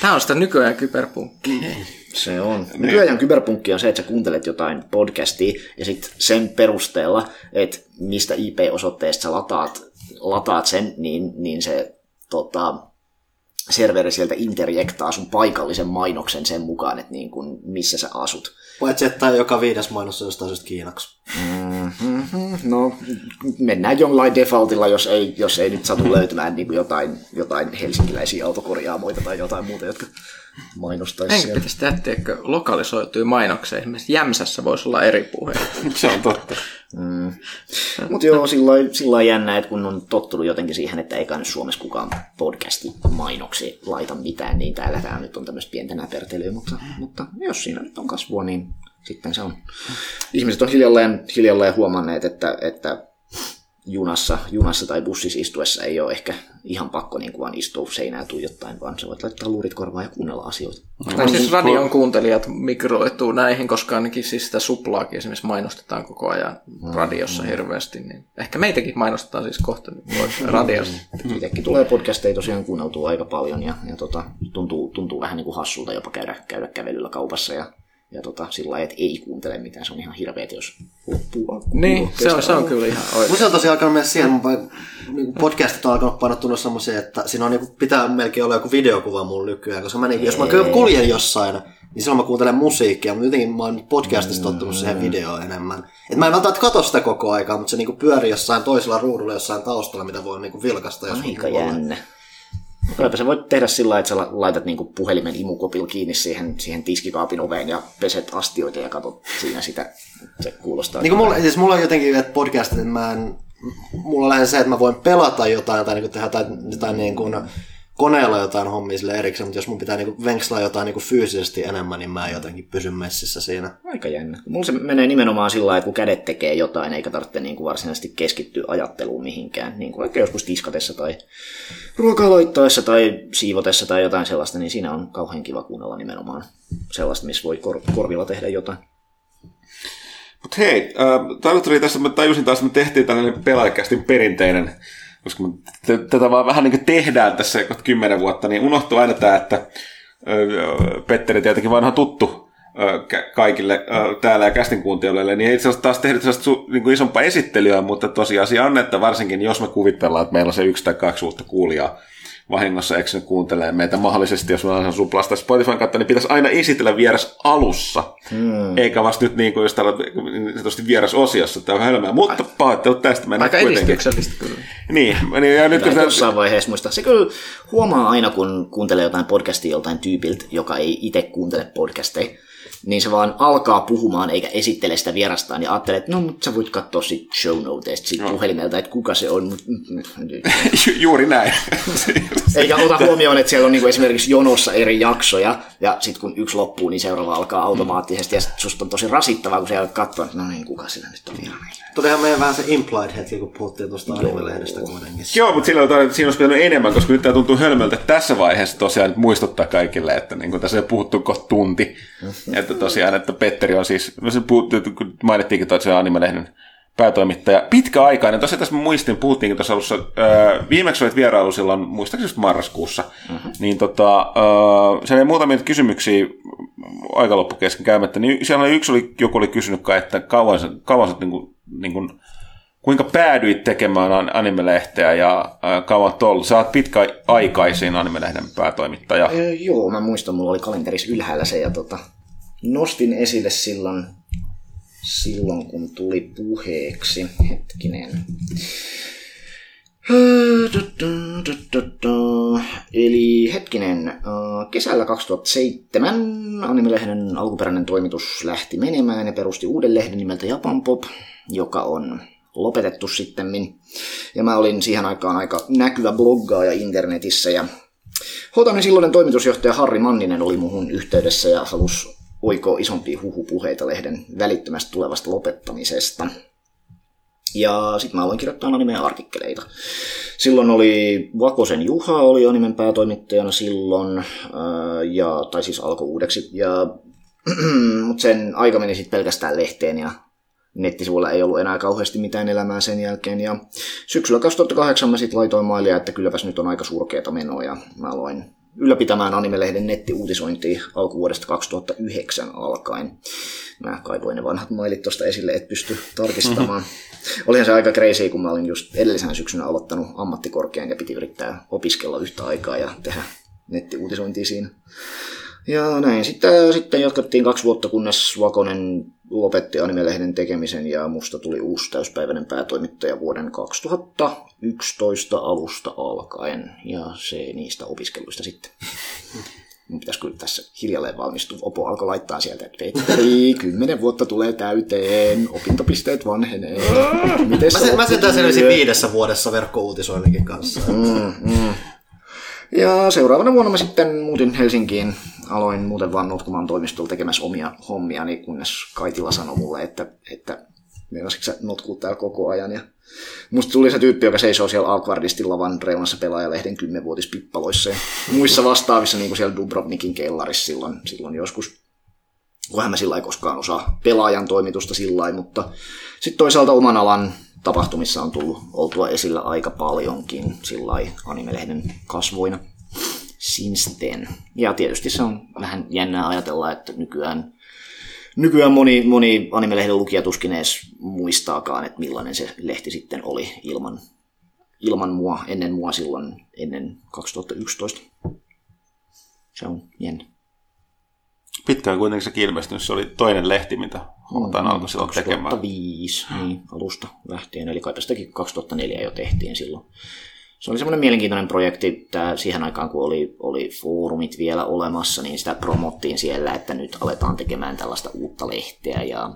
Tämä on sitä nykyään kyberpunkkia. se on. Nykyään kyberpunkki on se, että sä kuuntelet jotain podcastia ja sitten sen perusteella, että mistä IP-osoitteesta sä lataat, lataat sen, niin, niin se tota, serveri sieltä interjektaa sun paikallisen mainoksen sen mukaan, että niin kun, missä sä asut. Paitsi että joka viides mainos on jostain syystä kiinaksi. Mm-hmm. No, mennään jollain defaultilla, jos ei, jos ei nyt satu löytymään niin jotain, jotain helsinkiläisiä autokorjaamoita tai jotain muuta, jotka mainostaisi Enkä pitäisi tehdä, tiedätkö, lokalisoituja mainoksia. Esimerkiksi Jämsässä voisi olla eri puhe. Se on totta. Mutta joo, sillä lailla- jännä, että kun on tottunut jotenkin siihen, että ei kai nyt Suomessa kukaan podcasti mainoksi laita mitään, niin täällä tämä nyt on tämmöistä pientä näpertelyä, mutta, mutta jos siinä nyt on kasvua, niin sitten se on. Ihmiset on hiljalleen, hiljalleen huomanneet, että, että junassa, junassa tai bussissa istuessa ei ole ehkä ihan pakko niin kuin vaan istua seinään tuijottaen, vaan sä voit laittaa luurit korvaan ja kuunnella asioita. Tai siis radion kuuntelijat migroituu näihin, koska ainakin siis sitä suplaakin esimerkiksi mainostetaan koko ajan radiossa hirveästi. Niin ehkä meitäkin mainostetaan siis kohta niin radiossa. Itsekin tulee podcasteja tosiaan kuunneltua aika paljon ja, ja tota, tuntuu, tuntuu vähän niin kuin hassulta jopa käydä, käydä kävelyllä kaupassa ja, ja tota, sillä lailla, että ei kuuntele mitään. Se on ihan hirveet, jos loppuu. Niin, se on, se on kyllä ihan Mun oikein. se on tosiaan alkanut mennä siihen, mun niin podcastit on alkanut painottua semmoisia, että siinä on niin pitää melkein olla joku videokuva mulla nykyään, koska mä niin, jos mä kuljen jossain, niin silloin mä kuuntelen musiikkia, mutta jotenkin mä oon podcastista tottunut siihen videoon enemmän. Et mä en välttämättä katso sitä koko aikaa, mutta se niinku pyörii jossain toisella ruudulla jossain taustalla, mitä voi niinku vilkasta, jos Aika haluaa. jännä. Kylläpä sä voit tehdä sillä lailla, että sä la- laitat niinku puhelimen imukopilla kiinni siihen, siihen tiskikaapin oveen ja peset astioita ja katsot siinä sitä. Se kuulostaa. Niin mulla, siis mulla on jotenkin, että podcastit, että mä en, mulla on lähinnä se, että mä voin pelata jotain tai niin tehdä jotain, jotain niin kuin koneella jotain hommia sille erikseen, mutta jos mun pitää niin venkslaa jotain niin fyysisesti enemmän, niin mä en jotenkin pysy messissä siinä. Aika jännä. Mulla se menee nimenomaan sillä lailla, että kun kädet tekee jotain, eikä tarvitse niin kuin varsinaisesti keskittyä ajatteluun mihinkään. Niin kuin vaikka joskus tiskatessa tai ruokaa laittaessa tai siivotessa tai jotain sellaista, niin siinä on kauhean kiva kuunnella nimenomaan sellaista, missä voi kor- korvilla tehdä jotain. Mutta hei, äh, tässä, mä tajusin taas, että me tehtiin tällainen pelaajakästin perinteinen, koska tätä vaan vähän niin kuin tehdään tässä kymmenen vuotta, niin unohtuu aina tämä, että Petteri tietenkin vanha tuttu kaikille täällä ja kästin kuuntelijoille, niin ei itse asiassa taas tehdä niin kuin isompaa esittelyä, mutta tosiasia on, että varsinkin jos me kuvitellaan, että meillä on se yksi tai kaksi uutta kuulijaa, vahingossa eikö ne kuuntelee meitä mahdollisesti, jos me on suplasta Spotifyn kautta, niin pitäisi aina esitellä vieras alussa, hmm. eikä vasta nyt niin kuin jos täällä niin vieras osiossa, tämä on hölmää, mutta pahoittelut tästä mennään Aika edistyksellistä kyllä. Niin, niin ja nyt kun jossain vaiheessa muistaa. Se kyllä huomaa aina, kun kuuntelee jotain podcastia joltain tyypiltä, joka ei itse kuuntele podcasteja, niin se vaan alkaa puhumaan eikä esittele sitä vierastaan ja ajattelee, että no, mutta sä voit katsoa sit show noteista siitä no. puhelimelta, että kuka se on. Ju- juuri näin. eikä ota huomioon, että siellä on niinku esimerkiksi jonossa eri jaksoja, ja sitten kun yksi loppuu, niin seuraava alkaa automaattisesti, ja sit susta on tosi rasittavaa, kun sä katsoa, että no niin, kuka sillä nyt on vieraana. Tulihan meidän vähän se implied hetki, kun puhuttiin tuosta anime-lehdestä kuitenkin. Joo, mutta silloin on, siinä olisi pitänyt enemmän, koska nyt tämä tuntuu hölmöltä tässä vaiheessa tosiaan muistuttaa kaikille, että niin kuin tässä on puhuttu kohta tunti. Mm-hmm. Että tosiaan, että Petteri on siis, kun mainittiinkin tosiaan anime-lehden päätoimittaja, pitkäaikainen. Tosiaan tässä muistin, puhuttiinkin tuossa alussa, öö, viimeksi olit vierailu silloin, muistaakseni marraskuussa, mm-hmm. niin tota, öö, siellä oli muutamia kysymyksiä aika loppu kesken käymättä, niin siellä oli yksi, oli, joku oli kysynyt kai, että kauan, kauan sä niin kuin, niin kuin, kuinka päädyit tekemään animelehteä ja kauan ollut? Sä oot pitkäaikaisin animelehden päätoimittaja. Joo, mä muistan, mulla oli kalenterissa ylhäällä se ja tota, nostin esille silloin, silloin kun tuli puheeksi. Hetkinen. Eli hetkinen, kesällä 2007 animelehden alkuperäinen toimitus lähti menemään ja perusti uuden lehden nimeltä Japan Pop, joka on lopetettu sitten. Ja mä olin siihen aikaan aika näkyvä bloggaaja internetissä ja Hotanen silloinen toimitusjohtaja Harri Manninen oli muhun yhteydessä ja halusi oiko isompia huhupuheita lehden välittömästi tulevasta lopettamisesta. Ja sitten mä aloin kirjoittaa animeen artikkeleita. Silloin oli Vakosen Juha oli animen päätoimittajana silloin, ja, tai siis alkoi uudeksi. Ja, mutta sen aika meni sitten pelkästään lehteen ja nettisivuilla ei ollut enää kauheasti mitään elämää sen jälkeen. Ja syksyllä 2008 mä sitten laitoin mailia, että kylläpäs nyt on aika surkeata menoa ja mä aloin ylläpitämään animelehden nettiuutisointia alkuvuodesta 2009 alkaen. Mä kaivoin ne vanhat mailit tuosta esille, et pysty tarkistamaan. Olihan se aika crazy, kun mä olin just edellisenä syksynä aloittanut ammattikorkean ja piti yrittää opiskella yhtä aikaa ja tehdä nettiuutisointia siinä. Ja näin. Sitten, sitten jatkettiin kaksi vuotta, kunnes Vakonen lopetti animelehden tekemisen ja musta tuli uusi täyspäiväinen päätoimittaja vuoden 2011 alusta alkaen. Ja se niistä opiskeluista sitten. Mun pitäisi kyllä tässä hiljalleen valmistua. Opo alkoi laittaa sieltä, että Petteri, kymmenen vuotta tulee täyteen, opintopisteet vanhenee. Miten mä sen, mä sen selvisin viidessä vuodessa verkkouutisoinninkin kanssa. Mm, mm. Ja seuraavana vuonna mä sitten muutin Helsinkiin. Aloin muuten vaan notkumaan toimistolla tekemässä omia hommia, niin kunnes Kaitila sanoi mulle, että, että meinaisitko sä notkuu täällä koko ajan. Ja musta tuli se tyyppi, joka seisoo siellä Alkvardistin lavan reunassa pelaajalehden kymmenvuotispippaloissa ja muissa vastaavissa, niin kuin siellä Dubrovnikin kellarissa silloin, silloin joskus. Kohan mä sillä ei koskaan osaa pelaajan toimitusta sillä mutta sitten toisaalta oman alan tapahtumissa on tullut oltua esillä aika paljonkin sillä animelehden kasvoina since then. Ja tietysti se on vähän jännää ajatella, että nykyään, nykyään moni, moni animelehden lukija tuskin edes muistaakaan, että millainen se lehti sitten oli ilman, ilman mua, ennen mua silloin, ennen 2011. Se on jännä. Pitkään kuitenkin se ilmestynyt, se oli toinen lehti, mitä Huomataan alkoi silloin 2005 tekemään. niin, alusta lähtien, eli kai sitäkin 2004 jo tehtiin silloin. Se oli semmoinen mielenkiintoinen projekti, että siihen aikaan kun oli, oli foorumit vielä olemassa, niin sitä promottiin siellä, että nyt aletaan tekemään tällaista uutta lehteä ja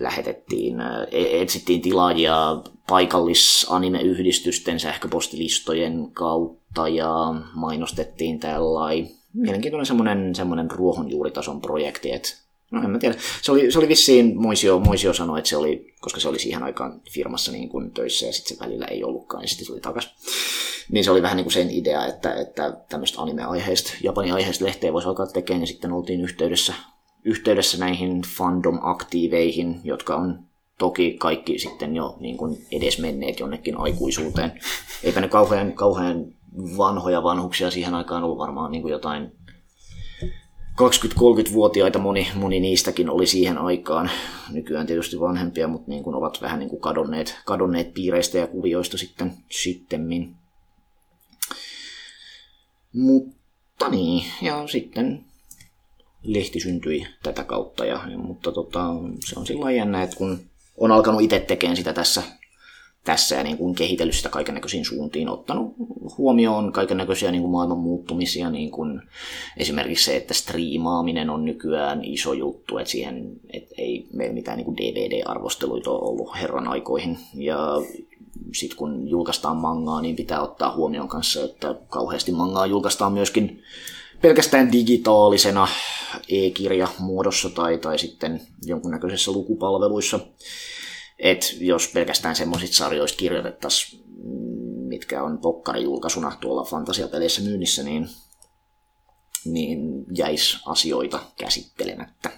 lähetettiin, e, etsittiin tilaajia paikallis-anime-yhdistysten sähköpostilistojen kautta ja mainostettiin tällainen mielenkiintoinen semmoinen, semmoinen ruohonjuuritason projekti, että No en mä tiedä. Se oli, se oli vissiin, Moisio, Moisio sanoi, että se oli, koska se oli siihen aikaan firmassa niin kuin töissä ja sitten se välillä ei ollutkaan ja sitten se tuli takaisin. Niin se oli vähän niin kuin sen idea, että, että tämmöistä anime-aiheista, Japanin aiheista lehteä voisi alkaa tekemään ja sitten oltiin yhteydessä, yhteydessä näihin fandom-aktiiveihin, jotka on toki kaikki sitten jo niin kuin edesmenneet jonnekin aikuisuuteen. Eipä ne kauhean, kauhean vanhoja vanhuksia siihen aikaan ollut varmaan niin kuin jotain 20-30-vuotiaita moni, moni niistäkin oli siihen aikaan. Nykyään tietysti vanhempia, mutta niin kuin ovat vähän niin kuin kadonneet, kadonneet piireistä ja kuvioista sitten sittemmin. Mutta niin, ja sitten lehti syntyi tätä kautta, ja, mutta tota, se on sillä jännä, että kun on alkanut itse tekemään sitä tässä tässä ja niin kuin kehitellyt sitä kaiken näköisiin suuntiin, ottanut huomioon kaiken näköisiä niin kuin maailman muuttumisia, niin kuin esimerkiksi se, että striimaaminen on nykyään iso juttu, että siihen että ei meillä mitään niin kuin DVD-arvosteluita ole ollut herran aikoihin, ja sitten kun julkaistaan mangaa, niin pitää ottaa huomioon kanssa, että kauheasti mangaa julkaistaan myöskin pelkästään digitaalisena e-kirja muodossa tai, tai sitten jonkunnäköisessä lukupalveluissa. Et jos pelkästään semmoisista sarjoista kirjoitettaisiin, mitkä on pokkarijulkaisuna tuolla fantasiapeleissä myynnissä, niin, niin jäisi asioita käsittelemättä.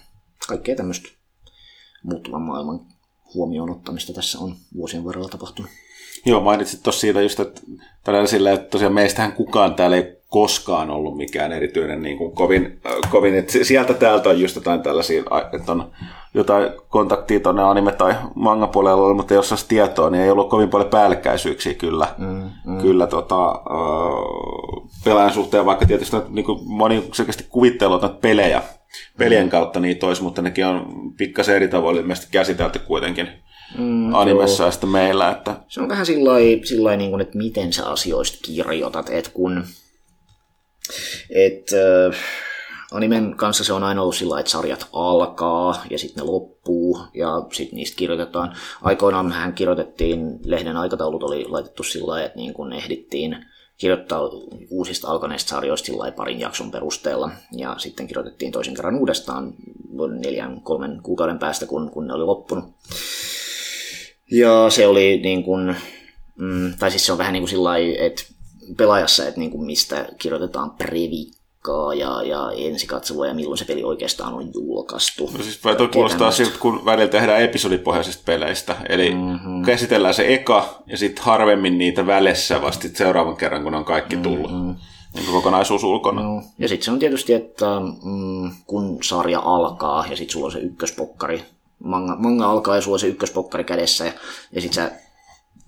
Kaikkea tämmöistä muuttuvan maailman huomioon ottamista tässä on vuosien varrella tapahtunut. Joo, mainitsit tuossa siitä just, että silleen, että tosiaan meistähän kukaan täällä ei koskaan ollut mikään erityinen niin kuin kovin, kovin, että sieltä täältä on just jotain tällaisia, että on jotain kontaktia tuonne anime- tai manga-puolella, mutta jos olisi tietoa, niin ei ollut kovin paljon päällekkäisyyksiä kyllä, mm, mm. kyllä tota, äh, pelaajan suhteen, vaikka tietysti niin kuin moni selkeästi kuvittelee että pelejä, pelien kautta niitä olisi, mutta nekin on pikkasen eri tavoin ilmeisesti käsitelty kuitenkin mm, animessa ja sitten meillä. Että... Se on vähän sillä niin kuin, että miten sä asioista kirjoitat, että kun et, äh, animen kanssa se on aina ollut sillä että sarjat alkaa ja sitten ne loppuu ja sitten niistä kirjoitetaan. Aikoinaan mehän kirjoitettiin, lehden aikataulut oli laitettu sillä että niin kun ehdittiin kirjoittaa uusista alkaneista sarjoista sillä parin jakson perusteella ja sitten kirjoitettiin toisen kerran uudestaan neljän, kolmen kuukauden päästä, kun, kun ne oli loppunut. Ja se oli niin kuin, mm, tai siis se on vähän niin kuin sillä että pelaajassa, että niin kuin mistä kirjoitetaan previkkaa ja, ja ensikatselua ja milloin se peli oikeastaan on julkaistu. No siis toi kuulostaa siltä, kun välillä tehdään episodipohjaisista peleistä. Eli mm-hmm. käsitellään se eka ja sitten harvemmin niitä välissä vasta seuraavan kerran, kun on kaikki tullut. Mm-hmm niin kokonaisuus ulkona. No. Ja sitten se on tietysti, että mm, kun sarja alkaa ja sitten sulla on se ykköspokkari, manga, manga alkaa ja sulla on se ykköspokkari kädessä ja, ja sitten sä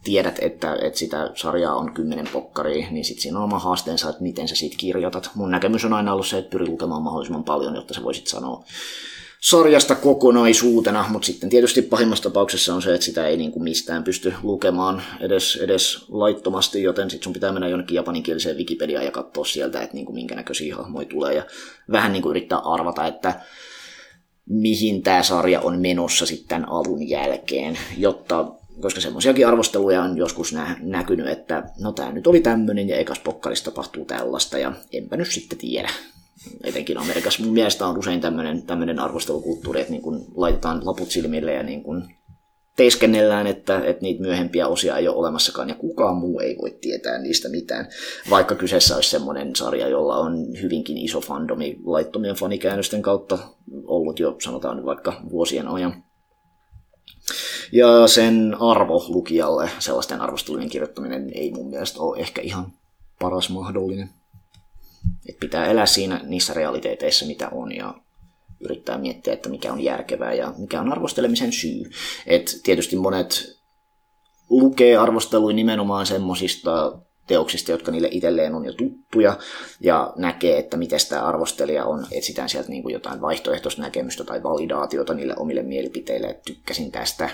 tiedät, että, että sitä sarjaa on kymmenen pokkaria, niin sitten siinä on oma haasteensa, että miten sä siitä kirjoitat. Mun näkemys on aina ollut se, että pyri lukemaan mahdollisimman paljon, jotta sä voisit sanoa sarjasta kokonaisuutena, mutta sitten tietysti pahimmassa tapauksessa on se, että sitä ei niin kuin mistään pysty lukemaan edes, edes laittomasti, joten sitten sun pitää mennä jonnekin japaninkieliseen Wikipediaan ja katsoa sieltä, että niin kuin minkä näköisiä hahmoja tulee ja vähän niin kuin yrittää arvata, että mihin tämä sarja on menossa sitten alun jälkeen, jotta koska semmoisiakin arvosteluja on joskus nä- näkynyt, että no tämä nyt oli tämmöinen ja ekas pokkarissa tapahtuu tällaista ja enpä nyt sitten tiedä. Etenkin Amerikassa mun mielestä on usein tämmöinen, tämmöinen arvostelukulttuuri, että niin kun laitetaan laput silmille ja niin kun teeskennellään, että, että niitä myöhempiä osia ei ole olemassakaan ja kukaan muu ei voi tietää niistä mitään, vaikka kyseessä olisi semmoinen sarja, jolla on hyvinkin iso fandomi laittomien fanikäännösten kautta ollut jo sanotaan vaikka vuosien ajan. Ja sen arvo lukijalle, sellaisten arvostelujen kirjoittaminen ei mun mielestä ole ehkä ihan paras mahdollinen. Et pitää elää siinä niissä realiteeteissa, mitä on, ja yrittää miettiä, että mikä on järkevää ja mikä on arvostelemisen syy. Et tietysti monet lukee arvosteluja nimenomaan semmoisista teoksista, jotka niille itselleen on jo tuttuja, ja näkee, että miten tämä arvostelija on, etsitään sieltä niin kuin jotain vaihtoehtoista näkemystä tai validaatiota niille omille mielipiteille, että tykkäsin tästä,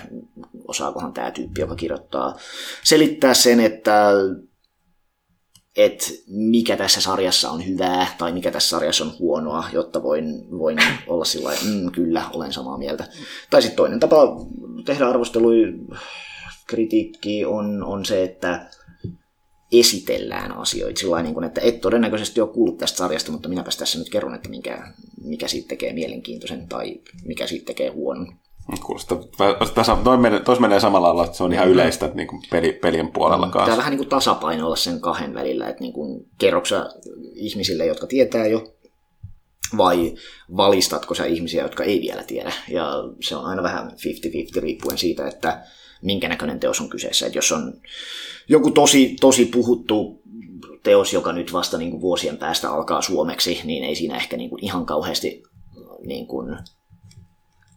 osaakohan tämä tyyppi, joka kirjoittaa, selittää sen, että että mikä tässä sarjassa on hyvää tai mikä tässä sarjassa on huonoa, jotta voin, voin olla sillä mm, kyllä, olen samaa mieltä. Tai sitten toinen tapa tehdä arvostelui kritiikki on, on se, että esitellään asioita sillä niin kuin, että et todennäköisesti ole kuullut tästä sarjasta, mutta minäpäs tässä nyt kerron, että mikä, mikä siitä tekee mielenkiintoisen tai mikä siitä tekee huonon. Kuulostaa, toi menee, menee samalla lailla, että se on ihan mm-hmm. yleistä että niin kuin peli, pelien puolella kanssa. Tämä vähän niin kuin tasapainoilla sen kahden välillä, että niin kuin kerroksa ihmisille, jotka tietää jo, vai valistatko sä ihmisiä, jotka ei vielä tiedä. Ja se on aina vähän 50-50 riippuen siitä, että minkä näköinen teos on kyseessä. Että jos on joku tosi, tosi puhuttu teos, joka nyt vasta niin kuin vuosien päästä alkaa suomeksi, niin ei siinä ehkä niin kuin ihan kauheasti niin kuin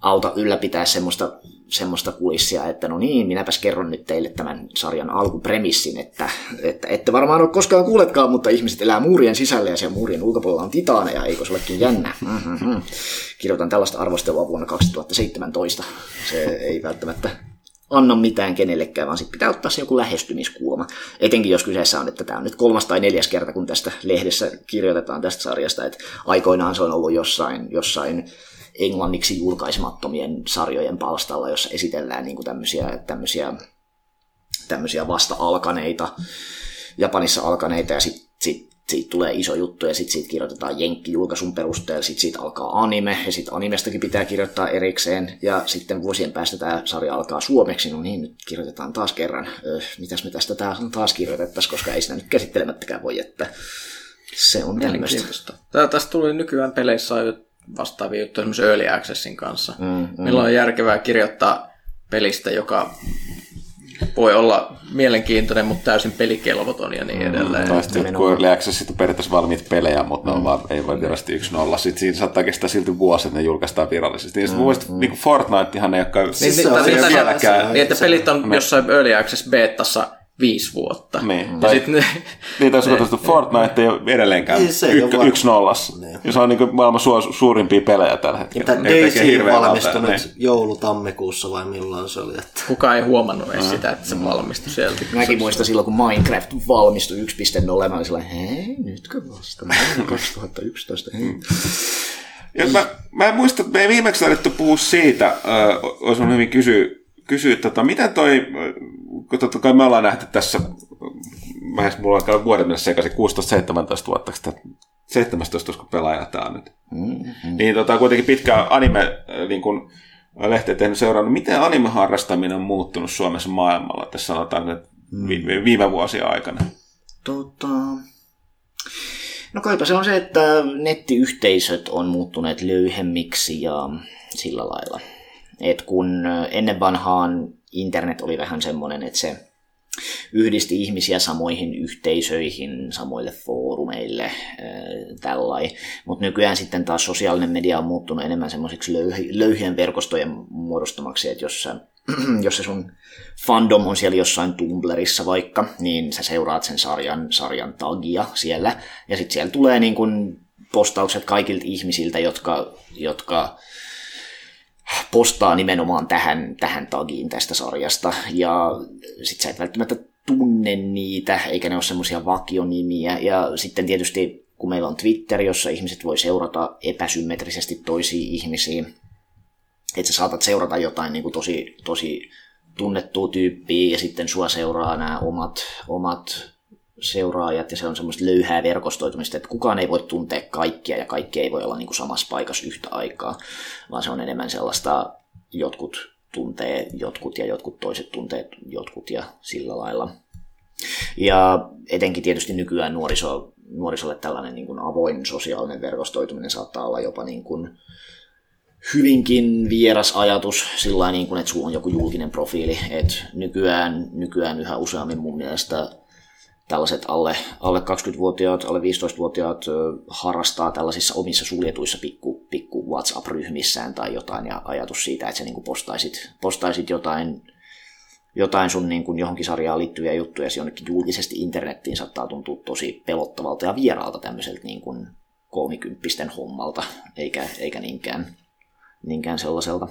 auta ylläpitää semmoista, semmoista kulissia, että no niin, minäpäs kerron nyt teille tämän sarjan alkupremissin, että, että ette varmaan ole koskaan kuulletkaan, mutta ihmiset elää muurien sisällä ja siellä muurien ulkopuolella on titaaneja, eikö se olekin jännä? Mm-hmm. Kirjoitan tällaista arvostelua vuonna 2017. Se ei välttämättä anna mitään kenellekään, vaan sitten pitää ottaa se joku lähestymiskulma. Etenkin jos kyseessä on, että tämä on nyt kolmas tai neljäs kerta, kun tästä lehdessä kirjoitetaan tästä sarjasta, että aikoinaan se on ollut jossain, jossain englanniksi julkaisemattomien sarjojen palstalla, jossa esitellään niin kuin tämmöisiä, tämmöisiä, tämmöisiä vasta-alkaneita, Japanissa alkaneita, ja sitten sit, siitä tulee iso juttu, ja sitten siitä kirjoitetaan Jenkki-julkaisun perusteella, sitten siitä alkaa anime, ja sitten animestakin pitää kirjoittaa erikseen, ja sitten vuosien päästä tämä sarja alkaa suomeksi, no niin, nyt kirjoitetaan taas kerran, öö, mitäs me tästä taas kirjoitettaisiin, koska ei sitä nyt käsittelemättäkään voi, että se on tämmöistä. Tästä tuli nykyään peleissä jo vastaavia juttuja esimerkiksi Early Accessin kanssa. Mm, mm. Milloin on järkevää kirjoittaa pelistä, joka voi olla mielenkiintoinen, mutta täysin pelikelvoton ja niin mm, edelleen. Tai sitten kun Early Accessit on periaatteessa valmiit pelejä, mutta mm. ne on vaan, ei voi virallisesti yksi nolla. Sitten siinä saattaa kestää silti vuosi, että ne julkaistaan virallisesti. Ja mm. mielestä mm. niin Fortnitehan ei ole niin, siis niin, niin, vieläkään. Niin, että pelit on jossain Early Access betassa viisi vuotta. Niin, ja tai, sit ne, niin tai ne, Fortnite ei ole edelleenkään niin se y- yksi nollassa. Niin. Ja se on niin maailman su- suurimpia pelejä tällä hetkellä. Tämä Daisy valmistunut niin. joulu-tammikuussa vai milloin se oli? Että... Kukaan ei huomannut edes sitä, että se valmistui sieltä. Mäkin muistan silloin, kun Minecraft valmistui 1.0, mä olin sellainen, hei, nytkö vasta? 2011, hei. Ja mä, mä en muista, että me ei viimeksi alettu puhua siitä, äh, olisi hyvin kysyä, kysyä tota, miten toi kun totta kai me ollaan nähty tässä, mä mulla on käynyt vuoden mennessä sekaisin 16-17 vuotta, 17 kun pelaaja tämä nyt. Mm-hmm. Niin tota, kuitenkin pitkä anime äh, niin kun, äh, lehti tehnyt seurannut, miten animeharrastaminen on muuttunut Suomessa maailmalla, tässä sanotaan että mm. viime vuosien aikana? Tota... No kaipa se on se, että nettiyhteisöt on muuttuneet löyhemmiksi ja sillä lailla. Et kun ennen vanhaan internet oli vähän semmoinen, että se yhdisti ihmisiä samoihin yhteisöihin, samoille foorumeille, tällai. Mutta nykyään sitten taas sosiaalinen media on muuttunut enemmän semmoiseksi löyhien verkostojen muodostamaksi, että jos sä jos se sun fandom on siellä jossain Tumblrissa vaikka, niin sä seuraat sen sarjan, sarjan tagia siellä, ja sitten siellä tulee niin kun postaukset kaikilta ihmisiltä, jotka, jotka postaa nimenomaan tähän, tähän tagiin tästä sarjasta, ja sit sä et välttämättä tunne niitä, eikä ne ole semmoisia vakionimiä, ja sitten tietysti kun meillä on Twitter, jossa ihmiset voi seurata epäsymmetrisesti toisiin ihmisiin, että sä saatat seurata jotain niin kuin tosi, tosi tunnettua tyyppiä, ja sitten sua seuraa nämä omat, omat seuraajat ja se on semmoista löyhää verkostoitumista, että kukaan ei voi tuntea kaikkia ja kaikki ei voi olla niin kuin samassa paikassa yhtä aikaa, vaan se on enemmän sellaista jotkut tuntee jotkut ja jotkut toiset tuntee jotkut ja sillä lailla. Ja etenkin tietysti nykyään nuoriso, nuorisolle tällainen niin kuin avoin sosiaalinen verkostoituminen saattaa olla jopa niin kuin hyvinkin vieras ajatus sillä niin kuin, että sulla on joku julkinen profiili. että nykyään, nykyään yhä useammin mun mielestä tällaiset alle, alle 20-vuotiaat, alle 15-vuotiaat harrastaa tällaisissa omissa suljetuissa pikku, pikku WhatsApp-ryhmissään tai jotain, ja ajatus siitä, että sä niin postaisit, postaisit jotain, jotain sun niin kuin johonkin sarjaan liittyviä juttuja jonnekin julkisesti internettiin saattaa tuntua tosi pelottavalta ja vieraalta tämmöiseltä niin kuin kolmikymppisten hommalta, eikä, eikä niinkään, niinkään sellaiselta.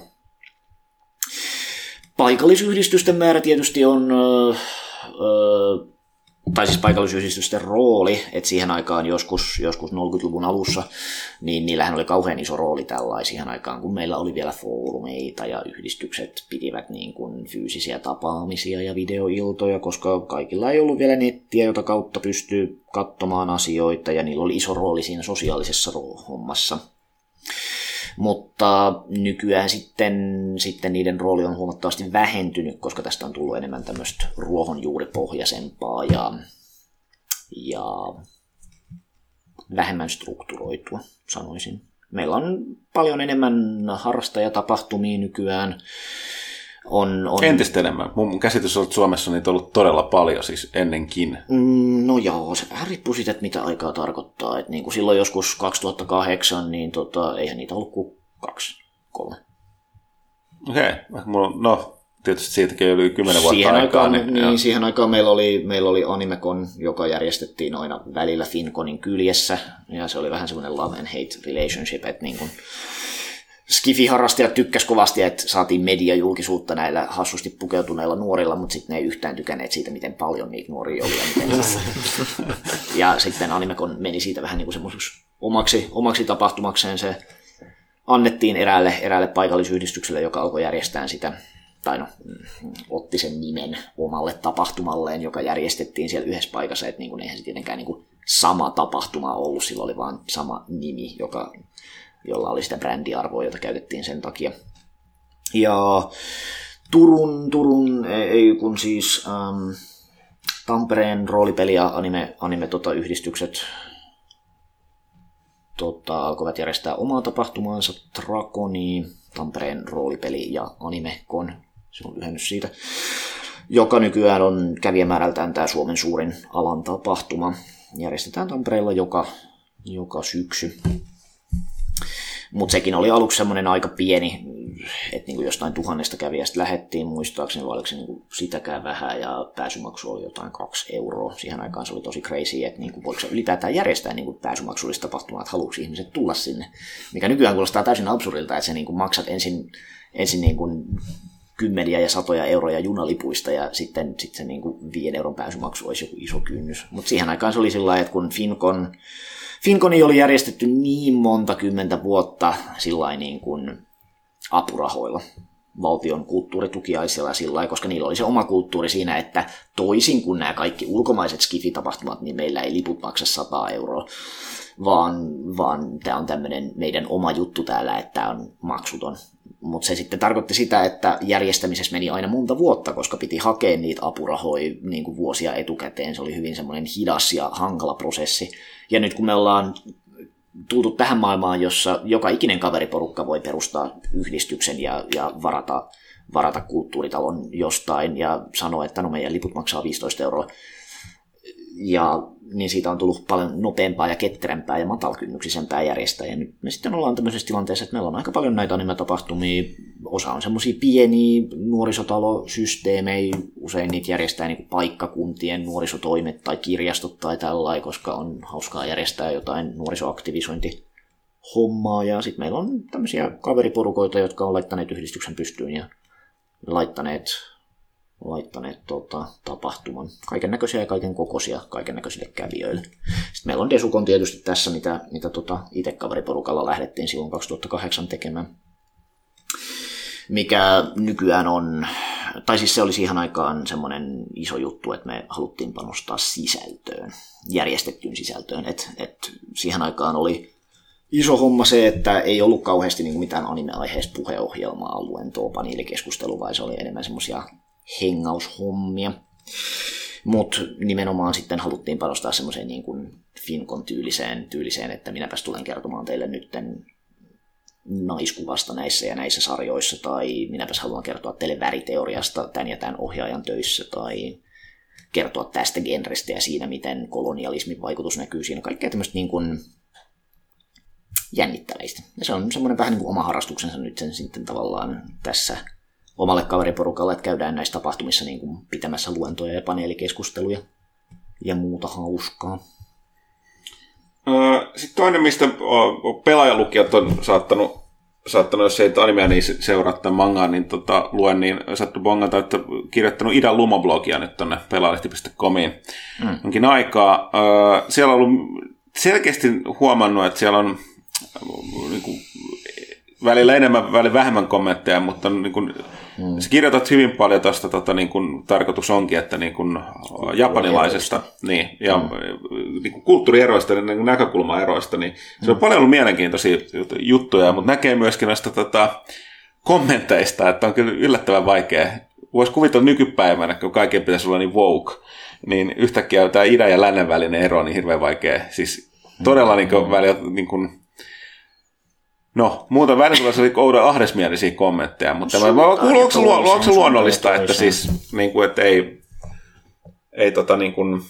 Paikallisyhdistysten määrä tietysti on öö, öö, tai siis paikallisyhdistysten rooli, että siihen aikaan joskus, joskus 40-luvun alussa, niin niillähän oli kauhean iso rooli tällaisiin siihen aikaan, kun meillä oli vielä foorumeita ja yhdistykset pitivät niin kuin fyysisiä tapaamisia ja videoiltoja, koska kaikilla ei ollut vielä nettiä, jota kautta pystyy katsomaan asioita ja niillä oli iso rooli siinä sosiaalisessa hommassa. Mutta nykyään sitten, sitten niiden rooli on huomattavasti vähentynyt, koska tästä on tullut enemmän tämmöistä ruohonjuuripohjaisempaa ja, ja vähemmän strukturoitua, sanoisin. Meillä on paljon enemmän harrastajatapahtumia nykyään. On, on, Entistä enemmän. Mun käsitys on, että Suomessa on niitä ollut todella paljon siis ennenkin. Mm, No joo, se vähän riippuu siitä, että mitä aikaa tarkoittaa. Et niin kuin silloin joskus 2008, niin tota, eihän niitä ollut kuin kaksi, kolme. Okei, okay. No tietysti siitäkin yli kymmenen vuotta Siihen aikaa. aikaan, niin, joo. niin, siihen aikaan meillä oli, meillä oli Animecon, joka järjestettiin aina välillä Finconin kyljessä, ja se oli vähän semmoinen love and hate relationship, että niin kuin Skifi-harrastajat tykkäs kovasti, että saatiin mediajulkisuutta näillä hassusti pukeutuneilla nuorilla, mutta sitten ne ei yhtään tykänneet siitä, miten paljon niitä nuoria oli. Ja, miten ja sitten Animecon meni siitä vähän niin kuin omaksi, omaksi tapahtumakseen. Se annettiin eräälle, eräälle paikallisyhdistykselle, joka alkoi järjestää sitä, tai no, mm, otti sen nimen omalle tapahtumalleen, joka järjestettiin siellä yhdessä paikassa, että niin kuin, eihän se tietenkään niin kuin sama tapahtuma ollut, sillä oli vaan sama nimi, joka, jolla oli sitä brändiarvoa, jota käytettiin sen takia. Ja Turun, Turun ei kun siis ähm, Tampereen roolipeli- ja anime, anime tota, yhdistykset tota, alkoivat järjestää omaa tapahtumaansa Drakoni, Tampereen roolipeli- ja animekon, se on lyhennys siitä, joka nykyään on kävijämäärältään tämä Suomen suurin alan tapahtuma. Järjestetään Tampereella joka, joka syksy. Mutta sekin oli aluksi semmoinen aika pieni, että niinku jostain tuhannesta kävijästä lähettiin muistaakseni, vai oliko se niinku sitäkään vähän, ja pääsymaksu oli jotain kaksi euroa. Siihen aikaan se oli tosi crazy, että niinku voiko se ylipäätään järjestää niinku pääsymaksullista tapahtumaa, että haluatko ihmiset tulla sinne. Mikä nykyään kuulostaa täysin absurdilta, että sä niinku maksat ensin, ensin niinku kymmeniä ja satoja euroja junalipuista ja sitten, sitten se niin kuin viiden euron pääsymaksu olisi joku iso kynnys. Mutta siihen aikaan se oli sillä että kun Fincon, Finconi oli järjestetty niin monta kymmentä vuotta sillä niin kuin apurahoilla valtion kulttuuritukiaisilla sillä koska niillä oli se oma kulttuuri siinä, että toisin kuin nämä kaikki ulkomaiset skifitapahtumat, niin meillä ei liput maksa 100 euroa, vaan, vaan tämä on tämmöinen meidän oma juttu täällä, että tämä on maksuton. Mutta se sitten tarkoitti sitä, että järjestämisessä meni aina monta vuotta, koska piti hakea niitä apurahoja niin kuin vuosia etukäteen. Se oli hyvin semmoinen hidas ja hankala prosessi. Ja nyt kun me ollaan tultu tähän maailmaan, jossa joka ikinen kaveriporukka voi perustaa yhdistyksen ja, ja varata, varata kulttuuritalon jostain ja sanoa, että no meidän liput maksaa 15 euroa. Ja niin siitä on tullut paljon nopeampaa ja ketterämpää ja matalkynnyksisempää järjestää. Ja nyt me sitten ollaan tämmöisessä tilanteessa, että meillä on aika paljon näitä anime-tapahtumia. Osa on semmoisia pieniä nuorisotalosysteemejä. Usein niitä järjestää niin paikkakuntien nuorisotoimet tai kirjastot tai tällainen, koska on hauskaa järjestää jotain nuorisoaktivisointi hommaa ja sitten meillä on tämmöisiä kaveriporukoita, jotka on laittaneet yhdistyksen pystyyn ja laittaneet laittaneet tota, tapahtuman. Kaiken näköisiä ja kaiken kokoisia kaiken näköisille kävijöille. Sitten meillä on Desukon tietysti tässä, mitä, mitä tota itse kaveriporukalla lähdettiin silloin 2008 tekemään. Mikä nykyään on, tai siis se oli siihen aikaan semmoinen iso juttu, että me haluttiin panostaa sisältöön, järjestettyyn sisältöön. Et, et siihen aikaan oli iso homma se, että ei ollut kauheasti niin mitään anime-aiheista puheohjelmaa, luentoa, paneelikeskustelua, vaan se oli enemmän semmoisia hengaushommia. Mutta nimenomaan sitten haluttiin panostaa semmoiseen niin kuin Finkon tyyliseen, tyyliseen, että minäpäs tulen kertomaan teille nytten naiskuvasta näissä ja näissä sarjoissa, tai minäpäs haluan kertoa teille väriteoriasta tämän ja tämän ohjaajan töissä, tai kertoa tästä genrestä ja siinä, miten kolonialismin vaikutus näkyy siinä. Kaikkea tämmöistä niin kuin jännittäväistä. Ja se on semmoinen vähän niin kuin oma harrastuksensa nyt sen sitten tavallaan tässä omalle kaveriporukalle, että käydään näissä tapahtumissa niin kuin pitämässä luentoja ja paneelikeskusteluja ja muuta hauskaa. Sitten toinen, mistä pelaajalukijat on saattanut, saattanut jos ei animea niin seuraa tämän mangaa, niin tota, luen, niin sattu bongata, että kirjoittanut Idän Lumoblogia nyt tuonne pelaalehti.comiin mm. jonkin aikaa. Siellä on ollut selkeästi huomannut, että siellä on niin kuin, välillä enemmän, välillä vähemmän kommentteja, mutta niin kuin, mm. sä kirjoitat hyvin paljon tuosta, tota, niin kuin, tarkoitus onkin, että niin kuin, japanilaisesta niin, ja mm. niin kuin, kulttuurieroista, niin kuin näkökulmaeroista, niin mm. se on paljon ollut mielenkiintoisia juttuja, mutta näkee myöskin näistä tota, kommenteista, että on kyllä yllättävän vaikea. Voisi kuvitella nykypäivänä, kun kaiken pitäisi olla niin woke, niin yhtäkkiä tämä idän ja lännen välinen ero on niin hirveän vaikea. Siis todella niin kuin, välillä, niin kuin, No, muuten välillä tulee sellaisia oudon ahdesmielisiä kommentteja, mutta mä, mä onko se, luo- toiseen, onko se luonnollista, että siis, niin kuin, että ei, ei tota niin kuin,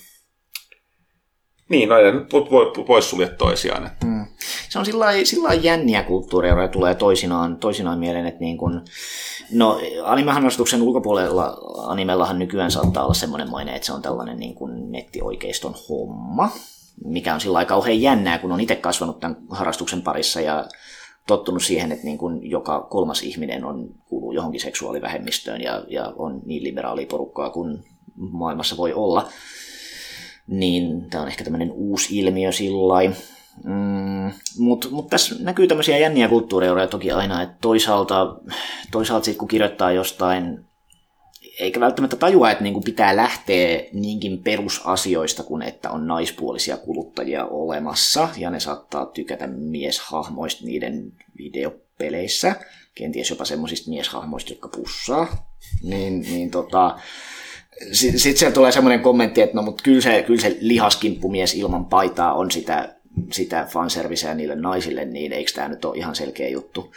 niin, no nyt voi, poissulje toisiaan. Että. Mm. Se on sillä lailla- jänniä kulttuureja, jotka tulee toisinaan, toisinaan mieleen, että niin kun, no animeharrastuksen ulkopuolella animellahan nykyään saattaa olla semmoinen maine, että se on tällainen niin kuin nettioikeiston homma, mikä on sillä lailla kauhean jännää, kun on itse kasvanut tämän harrastuksen parissa ja tottunut siihen, että niin kuin joka kolmas ihminen on, kuuluu johonkin seksuaalivähemmistöön ja, ja on niin liberaalia porukkaa kuin maailmassa voi olla niin tämä on ehkä tämmöinen uusi ilmiö sillä Mm, Mutta mut tässä näkyy tämmöisiä jänniä kulttuurioreja toki aina, että toisaalta, toisaalta sit kun kirjoittaa jostain, eikä välttämättä tajua, että niinku pitää lähteä niinkin perusasioista kuin että on naispuolisia kuluttajia olemassa, ja ne saattaa tykätä mieshahmoista niiden videopeleissä, kenties jopa semmoisista mieshahmoista, jotka pussaa, niin, niin tota, sitten sit siellä tulee semmoinen kommentti, että no mut kyllä se, kyllä se lihaskimppumies ilman paitaa on sitä, sitä fanserviceä niille naisille, niin eikö tämä nyt ole ihan selkeä juttu.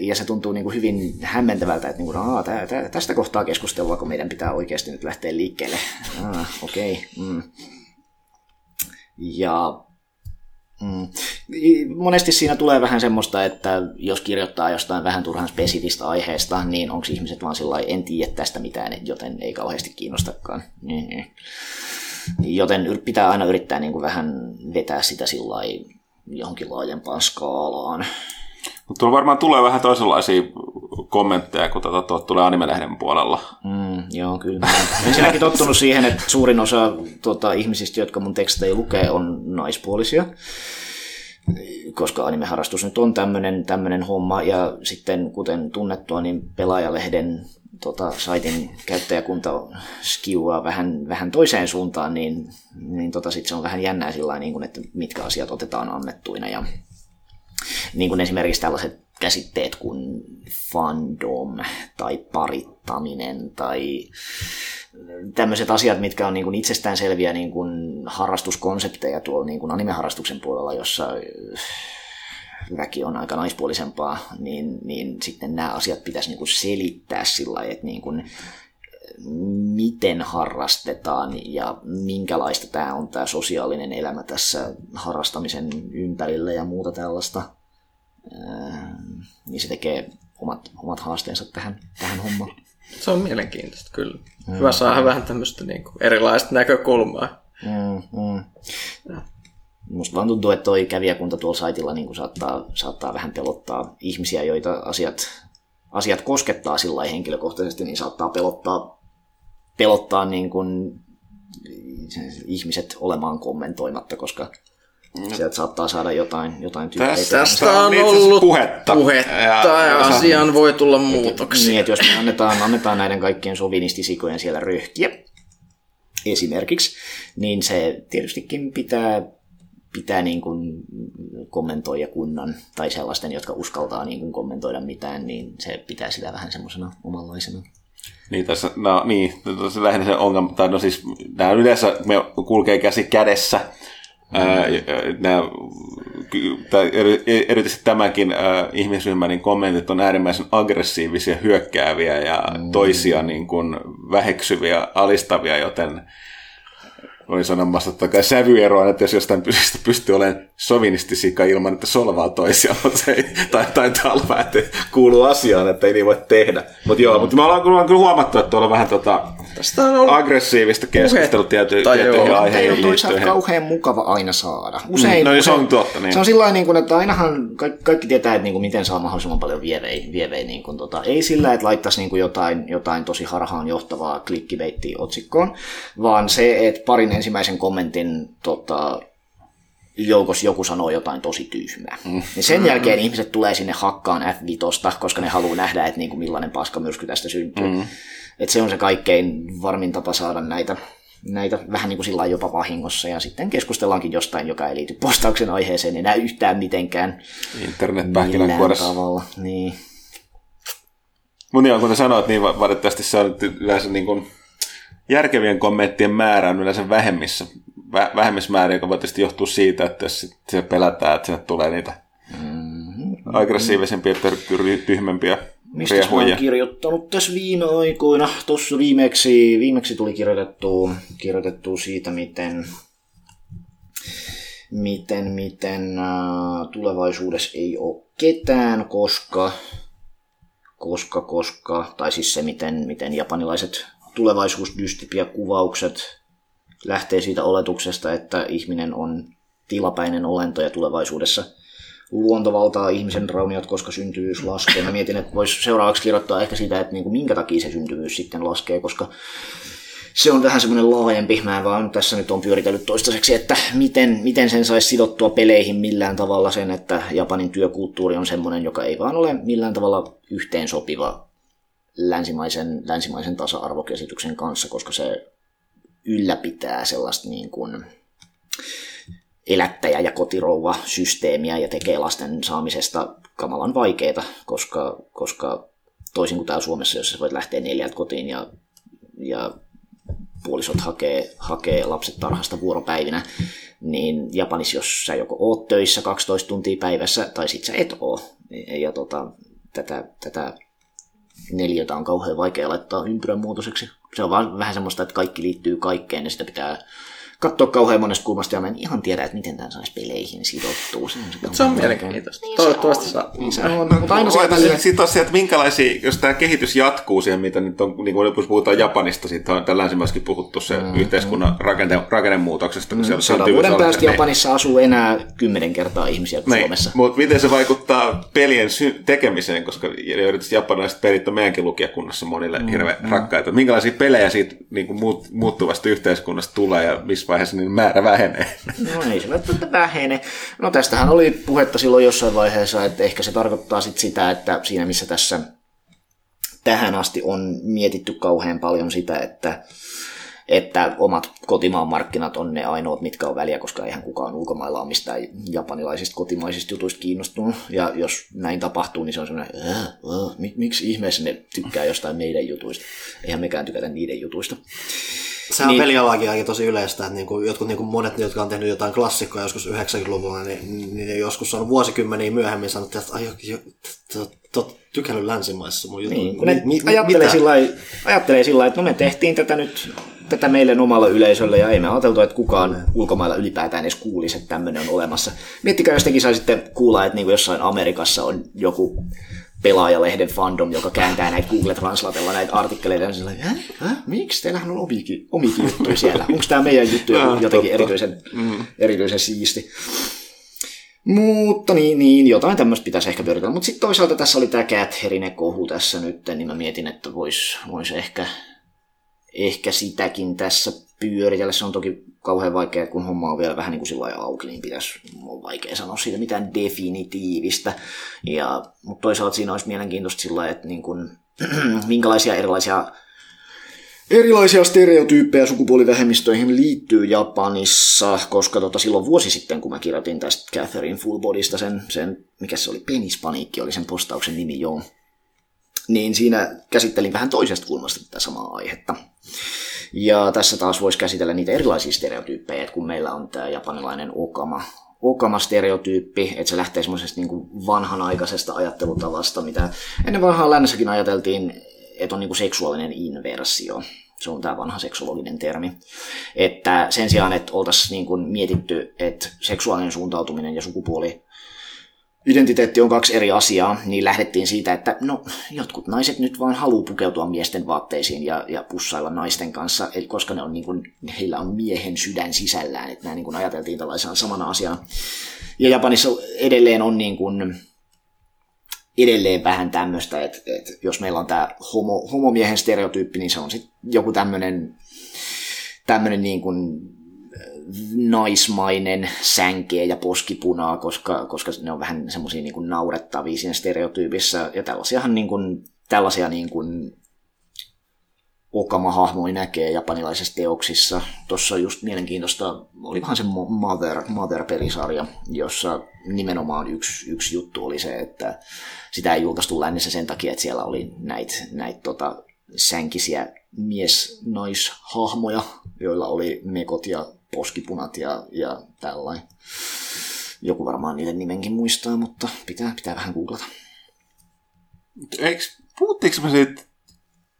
Ja se tuntuu niin kuin hyvin hämmentävältä, että niin kuin, Aa, tää, tää, tästä kohtaa keskustelua, kun meidän pitää oikeasti nyt lähteä liikkeelle. Ah, Okei. Okay. Mm. Ja Mm. Monesti siinä tulee vähän semmoista, että jos kirjoittaa jostain vähän turhan spesifistä aiheesta, niin onko ihmiset vaan sillä en tiedä tästä mitään, joten ei kauheasti kiinnostakaan. Mm. Joten pitää aina yrittää niin kuin vähän vetää sitä sillä johonkin laajempaan skaalaan. Mutta tuolla varmaan tulee vähän toisenlaisia kommentteja, kun tota, tuot tulee animelehden puolella. Mm, joo, kyllä. Ensinnäkin tottunut siihen, että suurin osa tota, ihmisistä, jotka mun tekstejä lukee, on naispuolisia. Koska animeharrastus nyt on tämmöinen tämmönen homma, ja sitten kuten tunnettua, niin pelaajalehden tota, saitin käyttäjäkunta skiuaa vähän, vähän toiseen suuntaan, niin, niin tota, sit se on vähän jännää sillä niin että mitkä asiat otetaan annettuina. Ja niin kuin esimerkiksi tällaiset käsitteet kuin fandom tai parittaminen tai tämmöiset asiat, mitkä on niin kuin itsestään selviä niin kuin harrastuskonsepteja tuolla niin kuin animeharrastuksen puolella, jossa väki on aika naispuolisempaa, niin, niin sitten nämä asiat pitäisi niin kuin selittää sillä lailla, että niin kuin, miten harrastetaan ja minkälaista tämä on tämä sosiaalinen elämä tässä harrastamisen ympärillä ja muuta tällaista. Niin se tekee omat, omat haasteensa tähän, tähän hommaan. Se on mielenkiintoista kyllä. Hyvä saada vähän tämmöistä niin kuin erilaista näkökulmaa. Mm, mm. Musta vaan tuntuu, että toi kävijäkunta tuolla saitilla niin kuin saattaa, saattaa vähän pelottaa ihmisiä, joita asiat, asiat koskettaa sillä henkilökohtaisesti, niin saattaa pelottaa, pelottaa niin kuin ihmiset olemaan kommentoimatta, koska sieltä saattaa saada jotain, jotain tyyppeitä. Tästä- Tästä on ollut puhetta. puhetta ja, Ja- asiaan voi tulla Niin, muutoksia. että jos me annetaan, annetaan näiden kaikkien sovinistisikojen siellä röhkiä, esimerkiksi, niin se tietystikin pitää, pitää niin kuin kommentoida kunnan tai sellaisten, jotka uskaltaa niin kuin kommentoida mitään, niin se pitää sitä vähän semmoisena omanlaisena. Niin, tässä, no, niin, tässä lähinnä se ongelma, tai no siis, nämä yleensä me kulkee käsi kädessä, mm. ää, nämä, tai eri- erityisesti tämänkin ää, ihmisryhmän niin kommentit on äärimmäisen aggressiivisia, hyökkääviä ja mm. toisia niin kuin väheksyviä, alistavia, joten olin sanomassa että kai sävyeroa, että jos jostain pystyy, pystyy olemaan sovinistisika ilman, että solvaa toisia, mutta se ei, tai, taitaa olla että kuuluu asiaan, että ei niin voi tehdä. Mutta joo, mutta me ollaan kyllä, huomattu, että tuolla on vähän tota, Tästä on ollut aggressiivista keskustelua joo. tiettyihin Ei toisaalta liittyen. kauhean mukava aina saada. Usein, no niin, se usein- on totta, niin. Se on sillä niin kuin, että ainahan kaikki, kaikki tietää, että niin kuin, miten saa mahdollisimman paljon vievei. vievei niin kuin, tota, ei sillä, että laittaisi niin kuin jotain, jotain tosi harhaan johtavaa klikkiveittiä otsikkoon, vaan se, että parin ensimmäisen kommentin tota, joukossa joku sanoo jotain tosi tyhmää. Mm. Niin sen jälkeen ihmiset tulee sinne hakkaan F5, koska ne haluaa nähdä, että niin kuin millainen paskamyrsky tästä syntyy. Mm. Et se on se kaikkein varmin tapa saada näitä, näitä vähän niin kuin sillä jopa vahingossa. Ja sitten keskustellaankin jostain, joka ei liity postauksen aiheeseen enää yhtään mitenkään Internet tavalla. Niin. Mutta joo, kuten sanoit, niin va- valitettavasti se on yleensä niin kuin järkevien kommenttien määrä on yleensä vähemmissä, vä- vähemmismäärä, joka voi tietysti johtua siitä, että jos se pelätään, että sinne tulee niitä Mm, aggressiivisempia, tyhmempiä Mistä mä oon kirjoittanut tässä viime aikoina? Tuossa viimeksi, viimeksi tuli kirjoitettu, kirjoitettu siitä, miten, miten, miten äh, tulevaisuudessa ei ole ketään, koska, koska, koska, tai siis se, miten, miten japanilaiset tulevaisuusdystopia-kuvaukset lähtee siitä oletuksesta, että ihminen on tilapäinen olento ja tulevaisuudessa luonto valtaa ihmisen rauniot, koska syntyvyys laskee. Mä mietin, että voisi seuraavaksi kirjoittaa ehkä sitä, että niinku minkä takia se syntyvyys sitten laskee, koska se on vähän semmoinen laajempi. Mä en vaan tässä nyt on pyöritellyt toistaiseksi, että miten, miten sen saisi sidottua peleihin millään tavalla sen, että Japanin työkulttuuri on semmoinen, joka ei vaan ole millään tavalla yhteensopiva länsimaisen, länsimaisen tasa-arvokäsityksen kanssa, koska se ylläpitää sellaista niin kuin elättäjä- ja kotirouva-systeemiä ja tekee lasten saamisesta kamalan vaikeita, koska, koska toisin kuin täällä Suomessa, sä voit lähteä neljältä kotiin ja, ja puolisot hakee, hakee lapset tarhasta vuoropäivinä, niin Japanissa, jos sä joko oot töissä 12 tuntia päivässä, tai sit sä et oo, ja tota, tätä, tätä neliötä on kauhean vaikea laittaa ympyrän muotoiseksi. Se on vaan vähän semmoista, että kaikki liittyy kaikkeen, ja sitä pitää katsoa kauhean monesta kulmasta, ja mä en ihan tiedä, että miten tämän saisi peleihin sidottua. Se on, se Se on mielenkiintoista. Toivottavasti saa. Se on, mutta aina se välillä... sitten tosiaan, että minkälaisia, jos tämä kehitys jatkuu siihen, mitä nyt on, niin kuin jos puhutaan Japanista, siitä on tällä länsimaissakin puhuttu se mm, yhteiskunnan rakenne, rakennemuutoksesta, kun siellä Sadan vuoden päästä niin- Japanissa asuu enää kymmenen kertaa ihmisiä kuin Niin, Suomessa. mutta miten se vaikuttaa pelien sy- tekemiseen, koska erityisesti japanilaiset pelit on meidänkin lukijakunnassa monille mm, hirveän mm. rakkaita. Minkälaisia pelejä siitä niin kuin muut, muuttuvasta yhteiskunnasta tulee ja missä vaiheessa niin määrä vähenee? No ei se välttämättä vähene. No tästähän oli puhetta silloin jossain vaiheessa, että ehkä se tarkoittaa sit sitä, että siinä missä tässä tähän asti on mietitty kauhean paljon sitä, että että omat kotimaan markkinat on ne ainoat, mitkä on väliä, koska eihän kukaan ulkomailla ole mistään japanilaisista kotimaisista jutuista kiinnostunut. Ja jos näin tapahtuu, niin se on semmoinen, äh, äh, mik- miksi ihmeessä ne tykkää jostain meidän jutuista. Eihän mekään tykätä niiden jutuista. Se on Niin. pelialakin aika tosi yleistä, että niinku, jotkut niinku monet, jotka on tehnyt jotain klassikkoa joskus 90-luvulla, niin, niin joskus on vuosikymmeniä myöhemmin sanottu, että ai, jo, jo, t- t- tykännyt länsimaissa mun jutun. Niin, kun ne ajattelee, sillä ajattelee sillä lailla, että no me tehtiin tätä nyt tätä meille omalle yleisölle ja ei me ajateltu, että kukaan ulkomailla ylipäätään edes kuulisi, että tämmöinen on olemassa. Miettikää, jos tekin saisitte kuulla, että niin kuin jossain Amerikassa on joku pelaajalehden fandom, joka kääntää näitä Google Translatella näitä artikkeleita, ja sillä hä? Miksi? Teillähän on omikin, omikin juttuja siellä. Onko tämä meidän juttu Ah, jotenkin totta. erityisen, erityisen siisti? Mutta niin, niin jotain tämmöistä pitäisi ehkä pyöritellä. Mutta sitten toisaalta tässä oli tämä Catherine kohu tässä nyt, niin mä mietin, että voisi vois ehkä, ehkä sitäkin tässä pyöritellä. Se on toki kauhean vaikea, kun homma on vielä vähän niin kuin sillä auki, niin pitäisi, on vaikea sanoa siitä mitään definitiivistä. Ja, mutta toisaalta siinä olisi mielenkiintoista sillä että niin kuin, minkälaisia erilaisia Erilaisia stereotyyppejä sukupuolivähemmistöihin liittyy Japanissa, koska tota, silloin vuosi sitten, kun mä kirjoitin tästä Catherine Fullbodysta, sen, sen mikä se oli, Penispaniikki oli sen postauksen nimi, joo, niin siinä käsittelin vähän toisesta kulmasta tätä samaa aihetta. Ja tässä taas voisi käsitellä niitä erilaisia stereotyyppejä, että kun meillä on tämä japanilainen okama, okama-stereotyyppi, että se lähtee semmoisesta niin vanhanaikaisesta ajattelutavasta, mitä ennen vanhaa lännessäkin ajateltiin, että on niin kuin seksuaalinen inversio. Se on tämä vanha seksologinen termi. Että sen sijaan, että oltaisiin niin kuin mietitty, että seksuaalinen suuntautuminen ja sukupuoli identiteetti on kaksi eri asiaa, niin lähdettiin siitä, että no, jotkut naiset nyt vaan haluaa pukeutua miesten vaatteisiin ja, ja pussailla naisten kanssa, eli koska ne on niin kuin, heillä on miehen sydän sisällään, että nämä niin kuin ajateltiin tällaisena samana asiana. Ja Japanissa edelleen on niin kuin, edelleen vähän tämmöistä, että, että jos meillä on tämä homo, homomiehen stereotyyppi, niin se on sitten joku tämmöinen tämmöinen niin kuin naismainen sänkeä ja poskipunaa, koska, koska ne on vähän semmoisia niin kuin naurettavia siinä stereotyypissä. Ja tällaisiahan niin kuin, tällaisia niin kuin Okama-hahmoja näkee japanilaisissa teoksissa. Tuossa on just mielenkiintoista, olikohan se Mother, Mother-pelisarja, jossa nimenomaan yksi, yksi juttu oli se, että sitä ei julkaistu lännessä sen takia, että siellä oli näitä näit, tota, sänkisiä mies-naishahmoja, joilla oli mekot ja poskipunat ja, ja tällainen. Joku varmaan niiden nimenkin muistaa, mutta pitää, pitää vähän googlata. Eikö, puhuttiinko me siitä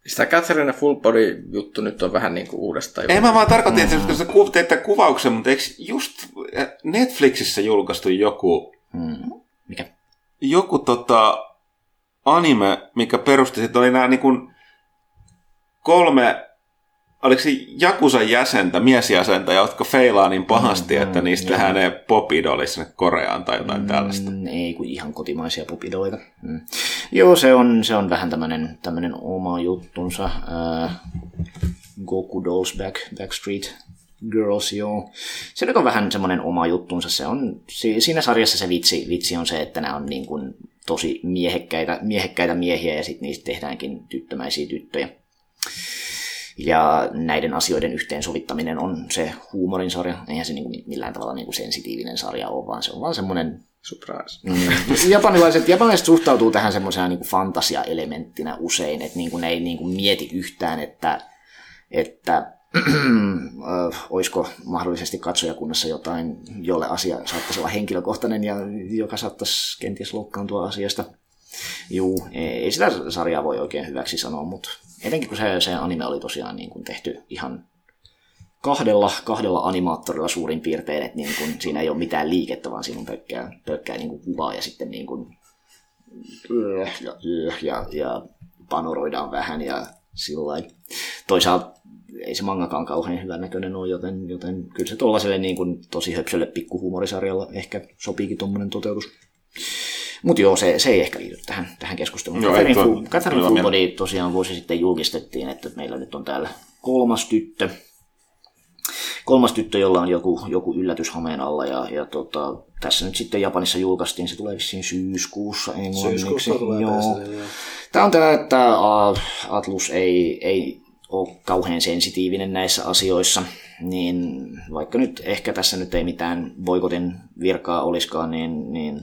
Sitä Catherine Full Body juttu nyt on vähän niin kuin uudestaan. Ei mä vaan tarkoitin, että mm-hmm. kun sä teitte kuvauksen, mutta eikö just Netflixissä julkaistu joku, Hmm. Mikä? joku tota anime, mikä perusti, että oli nämä niin kuin kolme, oliko se Jakusan jäsentä, miesjäsentä, jotka feilaa niin pahasti, Mm, että mm, niistä joo. tehdään ne popidolit sinne Koreaan tai jotain tällaista. Mm, ei kun ihan kotimaisia pupidoita. Mm. Joo, se on, se on vähän tämmönen oma juttunsa. Äh, Goku Dolls Back, Backstreet Girls, joo. Se nyt on vähän semmoinen oma juttunsa. Se on, si- siinä sarjassa se vitsi, vitsi on se, että nämä on niin kuin tosi miehekkäitä, miehekkäitä miehiä ja sitten niistä tehdäänkin tyttömäisiä tyttöjä. Ja näiden asioiden yhteensovittaminen on se huumorin sarja. Eihän se niin kuin millään tavalla niin kuin sensitiivinen sarja ole, vaan se on vaan semmoinen Surprise. Mm. Japanilaiset, japanilaiset suhtautuu tähän semmoisena niin fantasia-elementtinä usein, että niin kuin ne ei niin kuin mieti yhtään, että, että olisiko mahdollisesti katsojakunnassa jotain, jolle asia saattaisi olla henkilökohtainen ja joka saattaisi kenties loukkaantua asiasta. Juu, ei sitä sarjaa voi oikein hyväksi sanoa, mutta etenkin kun se, se anime oli tosiaan niin kuin tehty ihan kahdella, kahdella animaattorilla suurin piirtein, että niin kun, siinä ei ole mitään liikettä, vaan siinä on pelkkää, pelkkää niin kuin kuvaa ja sitten niin kuin, ja, ja, ja panoroidaan vähän ja sillä. Toisaalta ei se mangakaan kauhean hyvän näköinen ole, joten, joten kyllä se tuollaiselle niin kuin tosi höpsölle pikkuhuumorisarjalla ehkä sopiikin tuommoinen toteutus. Mutta joo, se, se ei ehkä liity tähän, tähän keskusteluun. Joo, Catherine ei tuo- Full. Body tosiaan vuosi sitten julkistettiin, että meillä nyt on täällä kolmas tyttö, kolmas tyttö, jolla on joku, joku yllätys hameen alla. Ja, ja tota, tässä nyt sitten Japanissa julkaistiin, se tulee vissiin syyskuussa englanniksi. Syyskuussa tulee Joo. Joo. Tämä on tämä, että Atlus ei, ei ole kauhean sensitiivinen näissä asioissa, niin vaikka nyt ehkä tässä nyt ei mitään boikotin virkaa olisikaan, niin, niin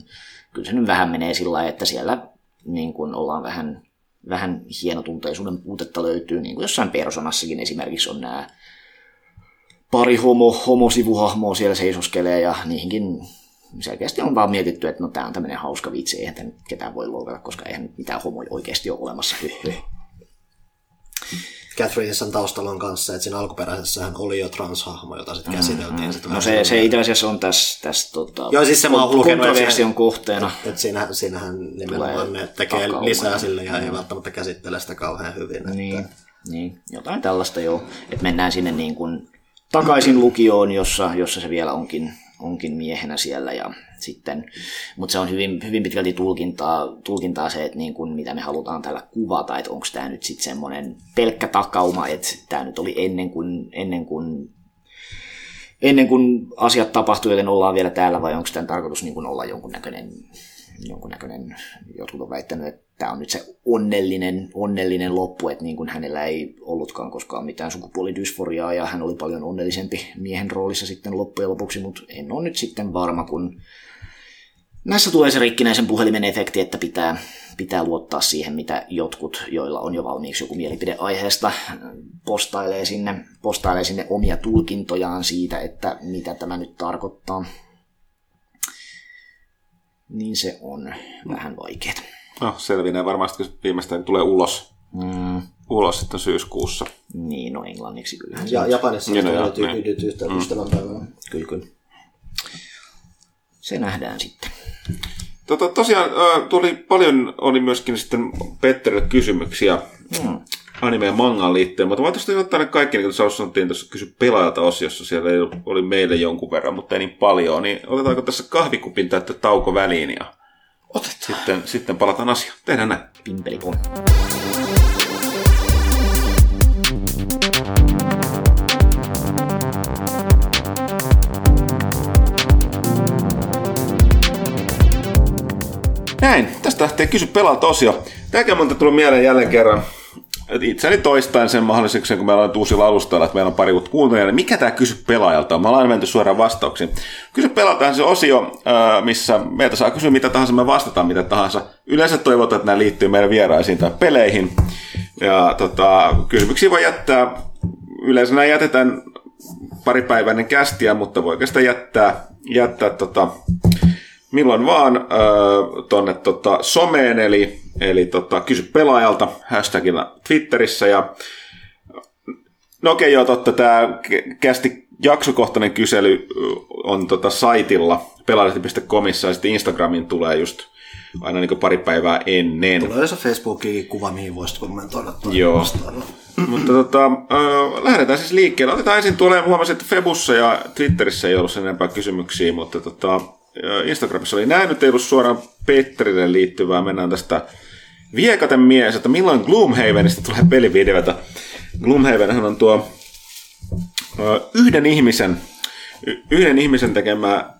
kyllä se nyt vähän menee sillä lailla, että siellä niin kun ollaan vähän, vähän hienotunteisuuden puutetta löytyy, niin kuin jossain personassakin esimerkiksi on nämä pari homo, homosivuhahmoa siellä seisoskelee ja niihinkin selkeästi on vaan mietitty, että no tämä on tämmöinen hauska vitsi, eihän tämä nyt ketään voi loukata, koska eihän mitään homoja oikeasti ole olemassa. Hyh, hyh. Catherineissa taustalla on kanssa, että siinä alkuperäisessähän oli jo transhahmo, jota sitten käsiteltiin. Sit No se, se itse asiassa on tässä, tässä tota, Joo, siis se mä oon lukenut, kontroversion kohteena. että siinä, siinähän nimenomaan ne tekee takauma. lisää sille ja ei välttämättä käsittele sitä kauhean hyvin. Että Niin, niin, jotain tällaista joo. Että mennään sinne niin kuin takaisin lukioon, jossa, jossa se vielä onkin, onkin miehenä siellä ja sitten, mutta se on hyvin, hyvin pitkälti tulkintaa, tulkintaa se, että niin kuin, mitä me halutaan täällä kuvata, että onko tämä nyt sitten semmoinen pelkkä takauma, että tämä nyt oli ennen kuin, ennen kuin ennen kuin asiat tapahtuu, joten ollaan vielä täällä, vai onko tämän tarkoitus niin kuin olla jonkunnäköinen, jonkunnäköinen, jotkut on väittänyt, että tämä on nyt se onnellinen, onnellinen loppu, että niin kuin hänellä ei ollutkaan koskaan mitään sukupuolidysforiaa, ja hän oli paljon onnellisempi miehen roolissa sitten loppujen lopuksi, mutta en ole nyt sitten varma, kun Näissä tulee se rikkinäisen puhelimen efekti, että pitää, pitää luottaa siihen, mitä jotkut, joilla on jo valmiiksi joku mielipide aiheesta, postailee sinne, postailee sinne omia tulkintojaan siitä, että mitä tämä nyt tarkoittaa. Niin se on vähän vaikeaa. No, selvinee varmasti, kun viimeistään tulee ulos, Mm, ulos sitten syyskuussa. niin, no englanniksi kyllähän se Ja Japanissa Niin, no, löytyy niin. yhtä ystävänpäivänä. Kyllä, kyllä. Se nähdään sitten. Tota, tosiaan tuli paljon, oli myöskin sitten Petterille kysymyksiä Mm. anime- ja mangaan liittyen, mutta voitaisiin ottaa ne kaikki, niin kuin tuossa sanottiin tuossa kysy pelaajalta osiossa, siellä oli meille jonkun verran, mutta ei niin paljon, niin otetaanko tässä kahvikupin täyttä tauko väliin ja Otetaan. sitten, sitten palataan asiaan. Tehdään näin. Pimpelipom. Näin, tästä lähtee kysy pelaalta osio. Tämäkin monta tullut mieleen jälleen kerran. Itseäni toistain sen mahdollisuuksien, kun meillä on uusilla alustalla, että meillä on pari uutta kuuntelijaa, niin mikä tämä kysy pelaajalta on? Me ollaan menty suoraan vastauksiin. Kysy pelaajalta se osio, missä meiltä saa kysyä mitä tahansa, me vastataan mitä tahansa. Yleensä toivotaan, että nämä liittyy meidän vieraisiin tai peleihin. Ja tota, kysymyksiä voi jättää, yleensä nämä jätetään paripäiväinen kästiä, mutta voi sitä jättää, jättää tota, milloin vaan äh, tonne tota, someen, eli, eli tota, kysy pelaajalta hashtagilla Twitterissä. Ja, no okei, okay, joo, totta, tämä kästi jaksokohtainen kysely on tota, saitilla pelaalehti.comissa ja sitten Instagramin tulee just aina niin pari päivää ennen. Tulee yleensä Facebookiin kuva, mihin voisit kommentoida. Joo. Vastailla. Mutta tota, äh, lähdetään siis liikkeelle. Otetaan ensin tuolle, huomasin, että Febussa ja Twitterissä ei ollut sen enempää kysymyksiä, mutta tota, Instagramissa oli näin, nyt ei ollut suoraan Petterille liittyvää. Mennään tästä viekaten mies, että milloin Gloomhavenista tulee pelivideota. Gloomhavenhan on tuo yhden ihmisen, yhden ihmisen tekemä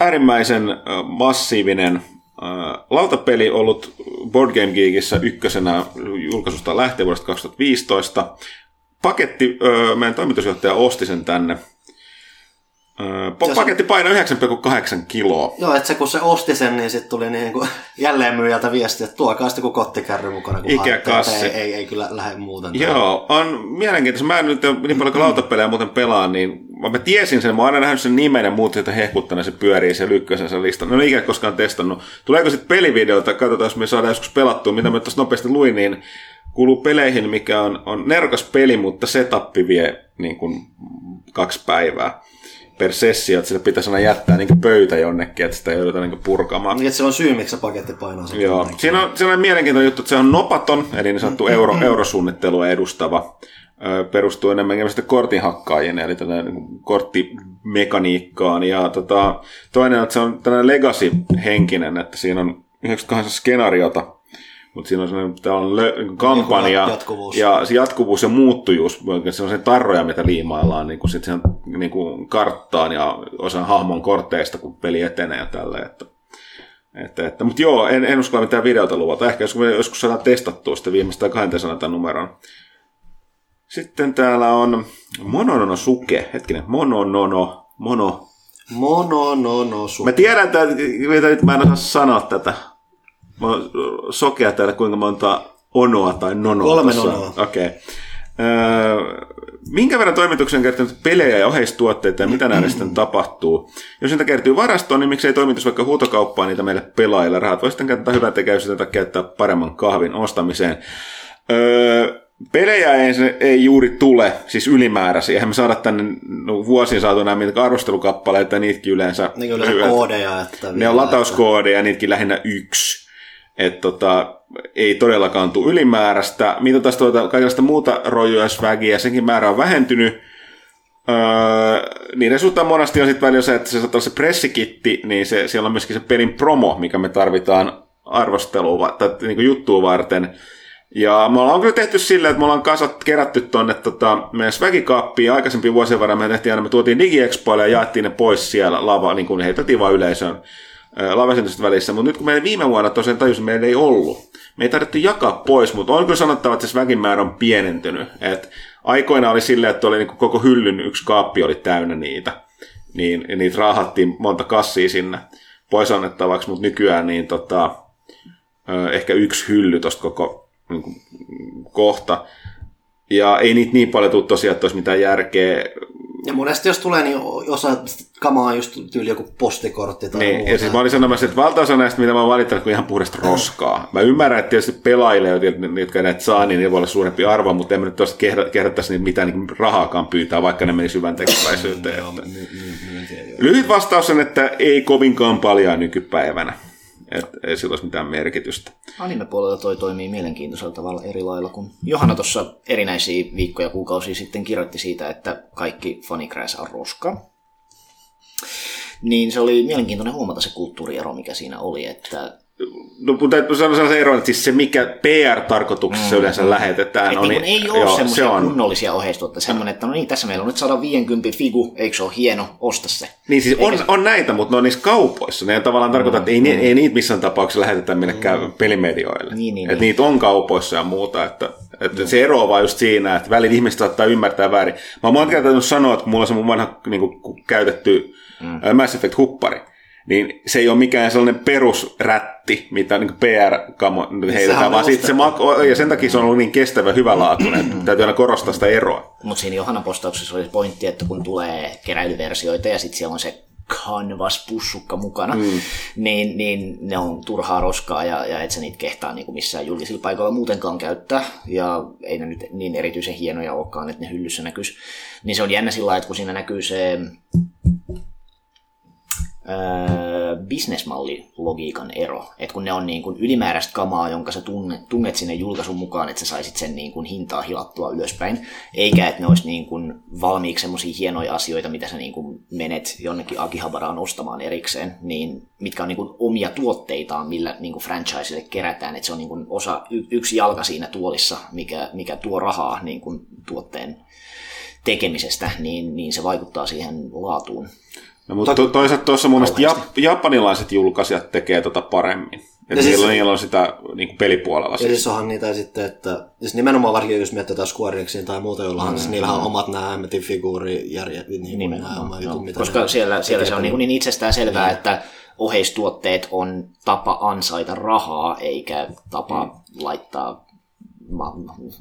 äärimmäisen massiivinen lautapeli ollut Board Game Geekissä ykkösenä julkaisusta lähtien vuodesta 2015. Paketti, meidän toimitusjohtaja osti sen tänne Öö, paketti painoi 9,8 kiloa. Joo, että se kun se osti sen, niin sitten tuli niin kuin jälleen myyjältä viesti, että tuokaa sitten kun kottikärry mukana. Kun Ikäkassi. Ei, ei, ei, kyllä lähde muuten. Joo, on mielenkiintoista. Mä en nyt niin paljon kuin lautapelejä muuten pelaan, niin mä tiesin sen, mä oon aina nähnyt sen nimen ja muut sitä hehkuttana se pyörii se lykkösen sen listan. No en ikinä koskaan testannut. Tuleeko sitten pelivideota, katsotaan jos me saadaan joskus pelattua, mitä mä tuossa nopeasti luin, niin kuuluu peleihin, mikä on, on nerkas peli, mutta setappi vie niin kuin kaksi päivää per sessio, että sille pitäisi aina jättää niin pöytä jonnekin, että sitä joudutaan niin purkamaan. Niin, että se on syy, miksi se paketti painaa sen. Joo. Siinä on sellainen mielenkiintoinen juttu, että se on nopaton, eli niin sanottu euro, eurosuunnittelua edustava. perustuu enemmänkin kortinhakkaajien, eli niin korttimekaniikkaan. Ja tota, toinen on, että se on tällainen legacy-henkinen, että siinä on 98 skenaariota, mutta siinä on sellainen on lö, niin kampanja jatkuvuus. ja se jatkuvuus ja muuttujuus, se on se tarroja, mitä liimaillaan niin kuin sit sen, niin kuin karttaan ja osan hahmon korteista, kun peli etenee ja tälleen. Että, että, että, mutta joo, en, en uskalla mitään videota luvata. Ehkä joskus, joskus saadaan testattua sitä viimeistä 200 tämän numeron. Sitten täällä on Mononono Suke. Hetkinen, Mononono, Mono. Mononono Suke. Mä tiedän, että nyt mä en osaa sanoa tätä. Mä oon sokea täällä, kuinka monta onoa tai nonoa. Kolme nonoa. Okei. Okay. Öö, minkä verran toimituksen kertynyt pelejä ja oheistuotteita ja mitä näille sitten tapahtuu? Jos niitä kertyy varastoon, niin miksei toimitus vaikka huutokauppaa niitä meille pelaajille? Rahat voi sitten käyttää hyvää tekevyys tai käyttää paremman kahvin ostamiseen. Öö, pelejä ei, ei juuri tule, siis ylimääräisiä. Eihän me saada tänne no, vuosien saatu nämä arvostelukappaleita ja niitäkin yleensä. Niin yleensä koodeja. Että ne on latauskoodeja ja niitäkin lähinnä yksi että tota, ei todellakaan tule ylimääräistä. Mitä taas tuota, kaikenlaista muuta rojuja swagia, senkin määrä on vähentynyt. Öö, niin resultaa monesti on sitten välillä se, että se saattaa se pressikitti, niin se, siellä on myöskin se pelin promo, mikä me tarvitaan arvostelua tai niin juttua varten. Ja me ollaan kyllä tehty silleen, että me ollaan kasat kerätty tuonne tota, meidän swagikaappiin. Aikaisempi vuosien varrella me tehtiin aina, me tuotiin DigiExpoille ja jaettiin ne pois siellä lava, niin kuin heiteltiin vaan yleisöön lavasentosta välissä, mutta nyt kun meillä viime vuonna tosiaan tajusin, meillä ei ollut. Me ei tarvittu jakaa pois, mutta on kyllä sanottava, että se väkimäärä on pienentynyt. Et aikoina oli silleen, että oli niin koko hyllyn yksi kaappi oli täynnä niitä. Niin niitä raahattiin monta kassia sinne pois annettavaksi, mutta nykyään niin tota, ehkä yksi hylly tuosta koko niin kohta. Ja ei niitä niin paljon tule tosiaan, että olisi mitään järkeä ja monesti jos tulee, niin osa kamaa just tyyli joku postikortti tai niin, muuta. Ja siis mä olin sanomassa, että valtaosa näistä, mitä mä oon valittanut, on ihan puhdasta roskaa. Mä ymmärrän, että tietysti pelaajille, jotka näitä saa, niin ne voi olla suurempi arvo, mutta en mä nyt tuosta kehdattaisi niitä mitään niin rahaakaan pyytää, vaikka ne menisi hyvän tekeväisyyteen. Lyhyt vastaus on, että ei kovinkaan paljon nykypäivänä että ei sillä olisi mitään merkitystä. Anime-puolella toi toimii mielenkiintoisella tavalla eri lailla, kun Johanna tuossa erinäisiä viikkoja ja kuukausia sitten kirjoitti siitä, että kaikki Funnycrash on roska. Niin se oli mielenkiintoinen huomata se kulttuuriero, mikä siinä oli, että No, mutta täytyy sanoa se ero, että siis se mikä PR-tarkoituksessa mm. yleensä lähetetään. Et on, niin, ei ole semmoisia se on. kunnollisia oheistuotteita. Semmoinen, että no niin, tässä meillä on nyt 150 figu, eikö se ole hieno, osta se. Niin siis on, se... on näitä, mutta ne on niissä kaupoissa. Ne tavallaan mm. tarkoittaa, että ei, mm. ei niitä missään tapauksessa lähetetä millekään mm. pelimedioille. Niin, niin, että niin. niitä on kaupoissa ja muuta. Että, että mm. se ero on vaan just siinä, että välillä ihmiset saattaa ymmärtää väärin. Mä oon monta kertaa sanoa, että mulla on se mun vanha niin kuin, käytetty mm. Mass Effect-huppari niin se ei ole mikään sellainen perusrätti, mitä niin PR-kamo heitetään, vaan sitten se mako, ja sen takia se on ollut niin kestävä, hyvälaatuinen, täytyy aina korostaa sitä eroa. Mutta siinä Johanna postauksessa oli pointti, että kun tulee keräilyversioita ja sitten siellä on se canvas-pussukka mukana, mm. niin, niin ne on turhaa roskaa ja, ja et sä niitä kehtaa niin kuin missään julkisilla paikoilla muutenkaan käyttää. Ja ei ne nyt niin erityisen hienoja olekaan, että ne hyllyssä näkyisi. Niin se on jännä sillä lailla, että kun siinä näkyy se öö, bisnesmallilogiikan ero. Että kun ne on niin kuin ylimääräistä kamaa, jonka sä tunnet, tunnet sinne julkaisun mukaan, että sä saisit sen niin kuin hintaa hilattua ylöspäin, eikä että ne olisi niin kuin valmiiksi semmoisia hienoja asioita, mitä sä niin kuin menet jonnekin Akihabaraan ostamaan erikseen, niin mitkä on niin kuin omia tuotteitaan, millä niin kuin franchiselle kerätään, että se on niin kuin osa, yksi jalka siinä tuolissa, mikä, mikä tuo rahaa niin kuin tuotteen tekemisestä, niin, niin se vaikuttaa siihen laatuun. No, mutta to, toisaalta tuossa mun mielestä jap, japanilaiset julkaisijat tekee tota paremmin. Että siis- niillä, niillä on sitä niin kuin pelipuolella. Ja Siis. siis onhan niitä sitten, että siis nimenomaan varsinkin jos miettii jotain Square Enixin tai muuta, jollahan mm, siis niillähän on omat nämä hemmetin figuurijärjet, niin kuin nämä omat jutut, mitä Koska ne siellä, siellä se on niin, niin itsestään selvää, että oheistuotteet on tapa ansaita rahaa, eikä tapa laittaa, ma,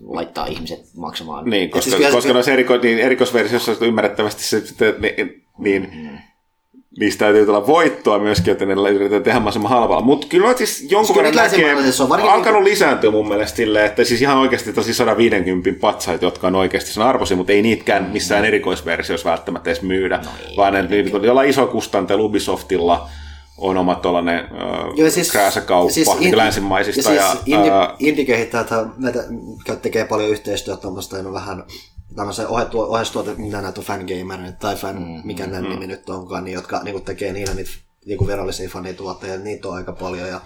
laittaa ihmiset maksamaan. Niin, koska, siis kyllä se- koska noissa eriko, niin erikoisversioissa ymmärrettävästi se, että niin, niin Mm. Niistä täytyy tulla voittoa myöskin, että ne yritetään tehdä mahdollisimman halvalla. Mutta kyllä siis jonkun kyllä verran niitä näkee, länsimaalaisissa on varsinkin- alkanut lisääntyä mun mielestä silleen, että siis ihan oikeasti tosi 150 patsaita, jotka on oikeasti sen arvoisia, mutta ei niitkään missään erikoisversioissa välttämättä edes myydä, no ei, vaan ne, niin, kun jollain iso kustanteella Ubisoftilla on oma tuollainen äh, siis, krääsäkauppa siis in- länsimaisista. Ja Ja, siis ää, indie kehittäjät näitä, jotka tekee paljon yhteistyötä tuommoista, on vähän tämmöisen ohjeistuote, mitä näitä on fangamer tai fan, mm, mikä mm, nimi mm. nyt onkaan, niin, jotka niin tekee niillä niitä niin virallisia fanituotteita, niitä on aika paljon. Ja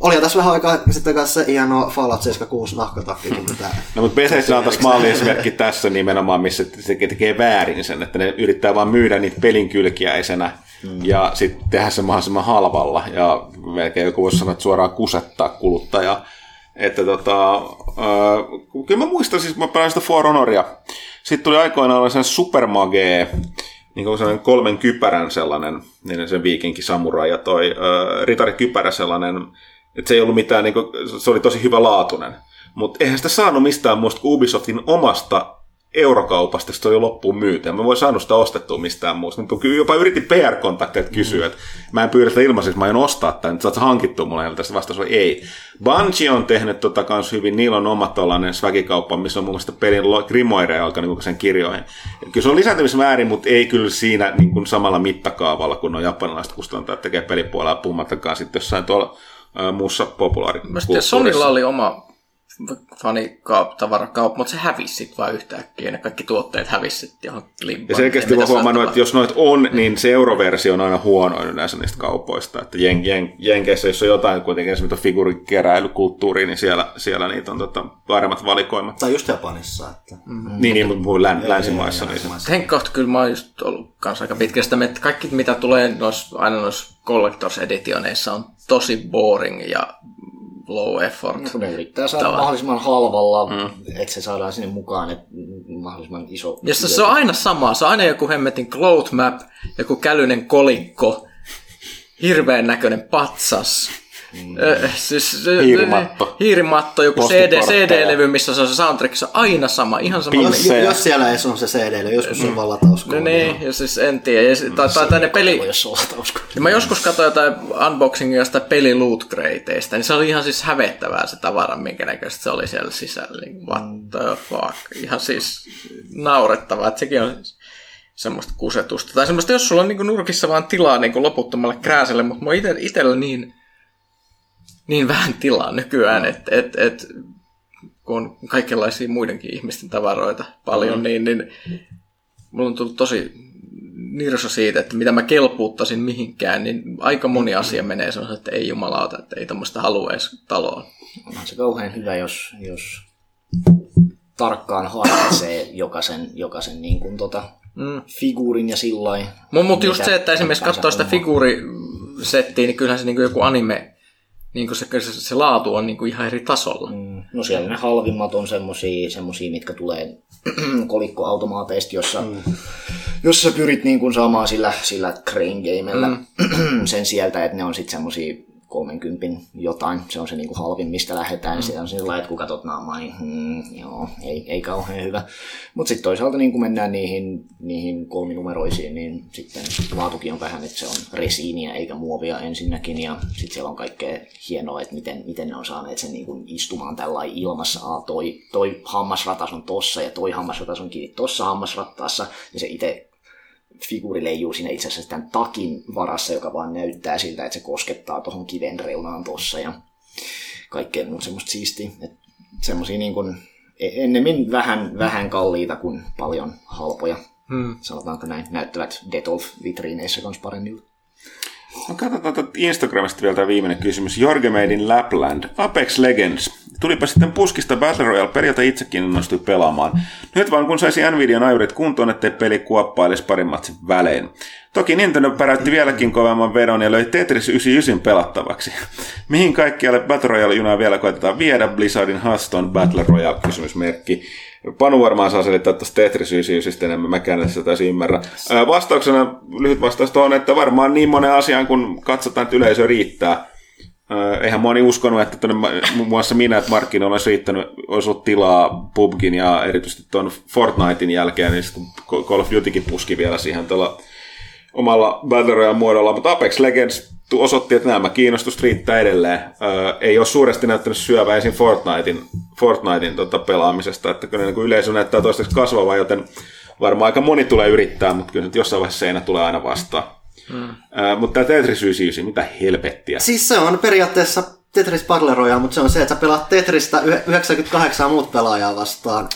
oli tässä vähän aikaa sitten kanssa se hieno Fallout 76 nahkatakki, kun mitä No mutta Bethesda on taas malliesimerkki tässä nimenomaan, missä se tekee väärin sen, että ne yrittää vaan myydä niitä pelin kylkiäisenä mm. ja sitten tehdä se mahdollisimman halvalla ja melkein joku voisi sanoa, että suoraan kusettaa kuluttajaa. Että tota, äh, kyllä mä muistan, siis mä pelasin sitä For Honoria. Sitten tuli aikoinaan sen Supermage, niin kuin sellainen kolmen kypärän sellainen, niin se viikinki samurai ja toi äh, ritarikypärä sellainen, että se ei ollut mitään, niin kuin, se oli tosi hyvä laatunen. Mutta eihän sitä saanut mistään muusta Ubisoftin omasta eurokaupasta, se oli loppuun myyty. Mä voin saanut sitä ostettua mistään muusta. Kyllä jopa yritin PR-kontakteja kysyä, että mä en pyydä sitä ilmaiseksi, mä aion ostaa tämän, että sä hankittua mulle, ja tästä vastaus oli ei. Bungie on tehnyt tota kans hyvin, niillä on oma tollainen swagikauppa, missä on mun mielestä pelin grimoireja alkaa niin sen kirjoihin. Et kyllä se on lisääntymisväärin, mutta ei kyllä siinä niin kuin samalla mittakaavalla, kun on japanilaiset kustantajat tekee pelipuolella, puhumattakaan sitten jossain tuolla äh, muussa Mä sitten Sonilla oli oma fanikaup-tavarakauppa, mutta se hävisi sitten vaan yhtäkkiä. Ne kaikki tuotteet hävisi sitten johon limpaan. Ja selkeästi mä huomannut, että jos noit on, niin se euroversio on aina huono yleensä niistä kaupoista. Että jen, jen, Jenkeissä, jos on jotain kuitenkin esimerkiksi figurikeräilykulttuuria, niin siellä, siellä niitä on tota, paremmat valikoimat. tai just Japanissa. Että. Mm. Niin, niin, mutta puhuin län, länsimaissa. Niin se. Henkkoht kyllä mä oon just ollut kanssa aika pitkästä, että kaikki mitä tulee nois, aina noissa Collectors Editioneissa on tosi boring ja low effort. Kun ne yrittää saada Tavallaan. mahdollisimman halvalla, mm. että se saadaan sinne mukaan, että mahdollisimman iso... Ja se, on aina sama, se on aina joku hemmetin cloth map, joku kälyinen kolikko, hirveän näköinen patsas. Mm. Ö, siis, se- Hiirimatto. Hiirimatto, joku CD. CD-levy, missä se on se soundtrack, se on aina sama, ihan sama. Jos, jos siellä edes on se CD, joskus on vaan latauskoodi. No niin, ja siis en tiedä. Ja, tai, tai, tai ne peli... Jos on latausko. Ja mä joskus katsoin jotain unboxingia jostain peli loot crateista, niin se oli ihan siis hävettävää se tavara, minkä näköistä se oli siellä sisällä. Niin what the fuck. Ihan siis naurettavaa, että sekin on siis semmoista kusetusta. Tai semmoista, jos sulla on niin nurkissa vaan tilaa niin loputtomalle krääselle, mutta ite, itellä niin, niin vähän tilaa nykyään, että et, et, kun on kaikenlaisia muidenkin ihmisten tavaroita paljon, mm. niin, niin mulla on tullut tosi nirso siitä, että mitä mä kelpuuttaisin mihinkään, niin aika moni asia menee semmoisen, että ei jumalauta, että ei tämmöistä halua edes taloon. Onhan se kauhean hyvä, jos, jos tarkkaan harkitsee jokaisen, jokaisen niin kuin tota, mm. figuurin ja sillä Mutta mut just se, että esimerkiksi katsoo sitä figuurisettiä, niin kyllähän se niin joku anime, niin se, se, se, laatu on niin ihan eri tasolla. Mm. No siellä ne halvimmat on semmosia, semmosia mitkä tulee kolikkoautomaateista, jossa, mm. jossa sä pyrit niin kuin saamaan sillä, sillä crane gamella mm. sen sieltä, että ne on sitten semmosia 30 jotain. Se on se niin kuin halvin, mistä lähdetään. Mm. Se on sillä että kun katsot naamaa, niin hmm, joo, ei, ei kauhean hyvä. Mutta sitten toisaalta niin kun mennään niihin, niihin kolminumeroisiin, niin sitten laatukin on vähän, että se on resiiniä eikä muovia ensinnäkin. Ja sitten siellä on kaikkea hienoa, että miten, miten ne on saaneet sen niin kuin istumaan tällä ilmassa. Aa, toi, toi hammasratas on tossa ja toi hammasratas on kiinni tossa hammasrattaassa. Ja se itse figuuri leijuu siinä itse asiassa tämän takin varassa, joka vaan näyttää siltä, että se koskettaa tuohon kiven reunaan tuossa ja kaikkea muuta semmoista siistiä. Semmoisia niin kuin, e- ennemmin vähän, vähän kalliita kuin paljon halpoja. Hmm. Sanotaanko näin, näyttävät Detolf-vitriineissä kanssa paremmilta. No katsotaan Instagramista vielä tämä viimeinen kysymys. Jorge Made in Lapland. Apex Legends. Tulipa sitten puskista Battle Royale, periaatteessa itsekin innostui pelaamaan. Nyt vaan kun saisi Nvidian ajurit kuntoon, ettei peli kuoppailisi parin välein. Toki Nintendo päräytti vieläkin kovemman vedon ja löi Tetris 99 pelattavaksi. Mihin kaikkialle Battle Royale-junaa vielä koitetaan viedä Blizzardin Hearthstone Battle Royale kysymysmerkki. Panu varmaan saa selittää tuosta Tetris 99 enemmän, mä sitä täysin ymmärrä. Vastauksena lyhyt vastaus on, että varmaan niin monen asian, kun katsotaan, että yleisö riittää. Eihän moni uskonut, että tonne, muun muassa minä, että markkinoilla olisi riittänyt, olisi ollut tilaa PUBGin ja erityisesti tuon Fortnitein jälkeen, niin sitten Call of Dutykin puski vielä siihen tuolla omalla Battle Royale muodolla, mutta Apex Legends osoitti, että nämä kiinnostus riittää edelleen. Ei ole suuresti näyttänyt syövä ensin Fortnitein, Fortnitein tota, pelaamisesta, että kyllä niin yleisö näyttää toistaiseksi kasvavaa, joten varmaan aika moni tulee yrittää, mutta kyllä nyt jossain vaiheessa seinä tulee aina vastaan. Hmm. Öö, mutta tämä Tetris 99, mitä helpettiä? Siis se on periaatteessa Tetris Battle Royale, mutta se on se, että sä pelaat Tetristä 98 muut pelaajaa vastaan.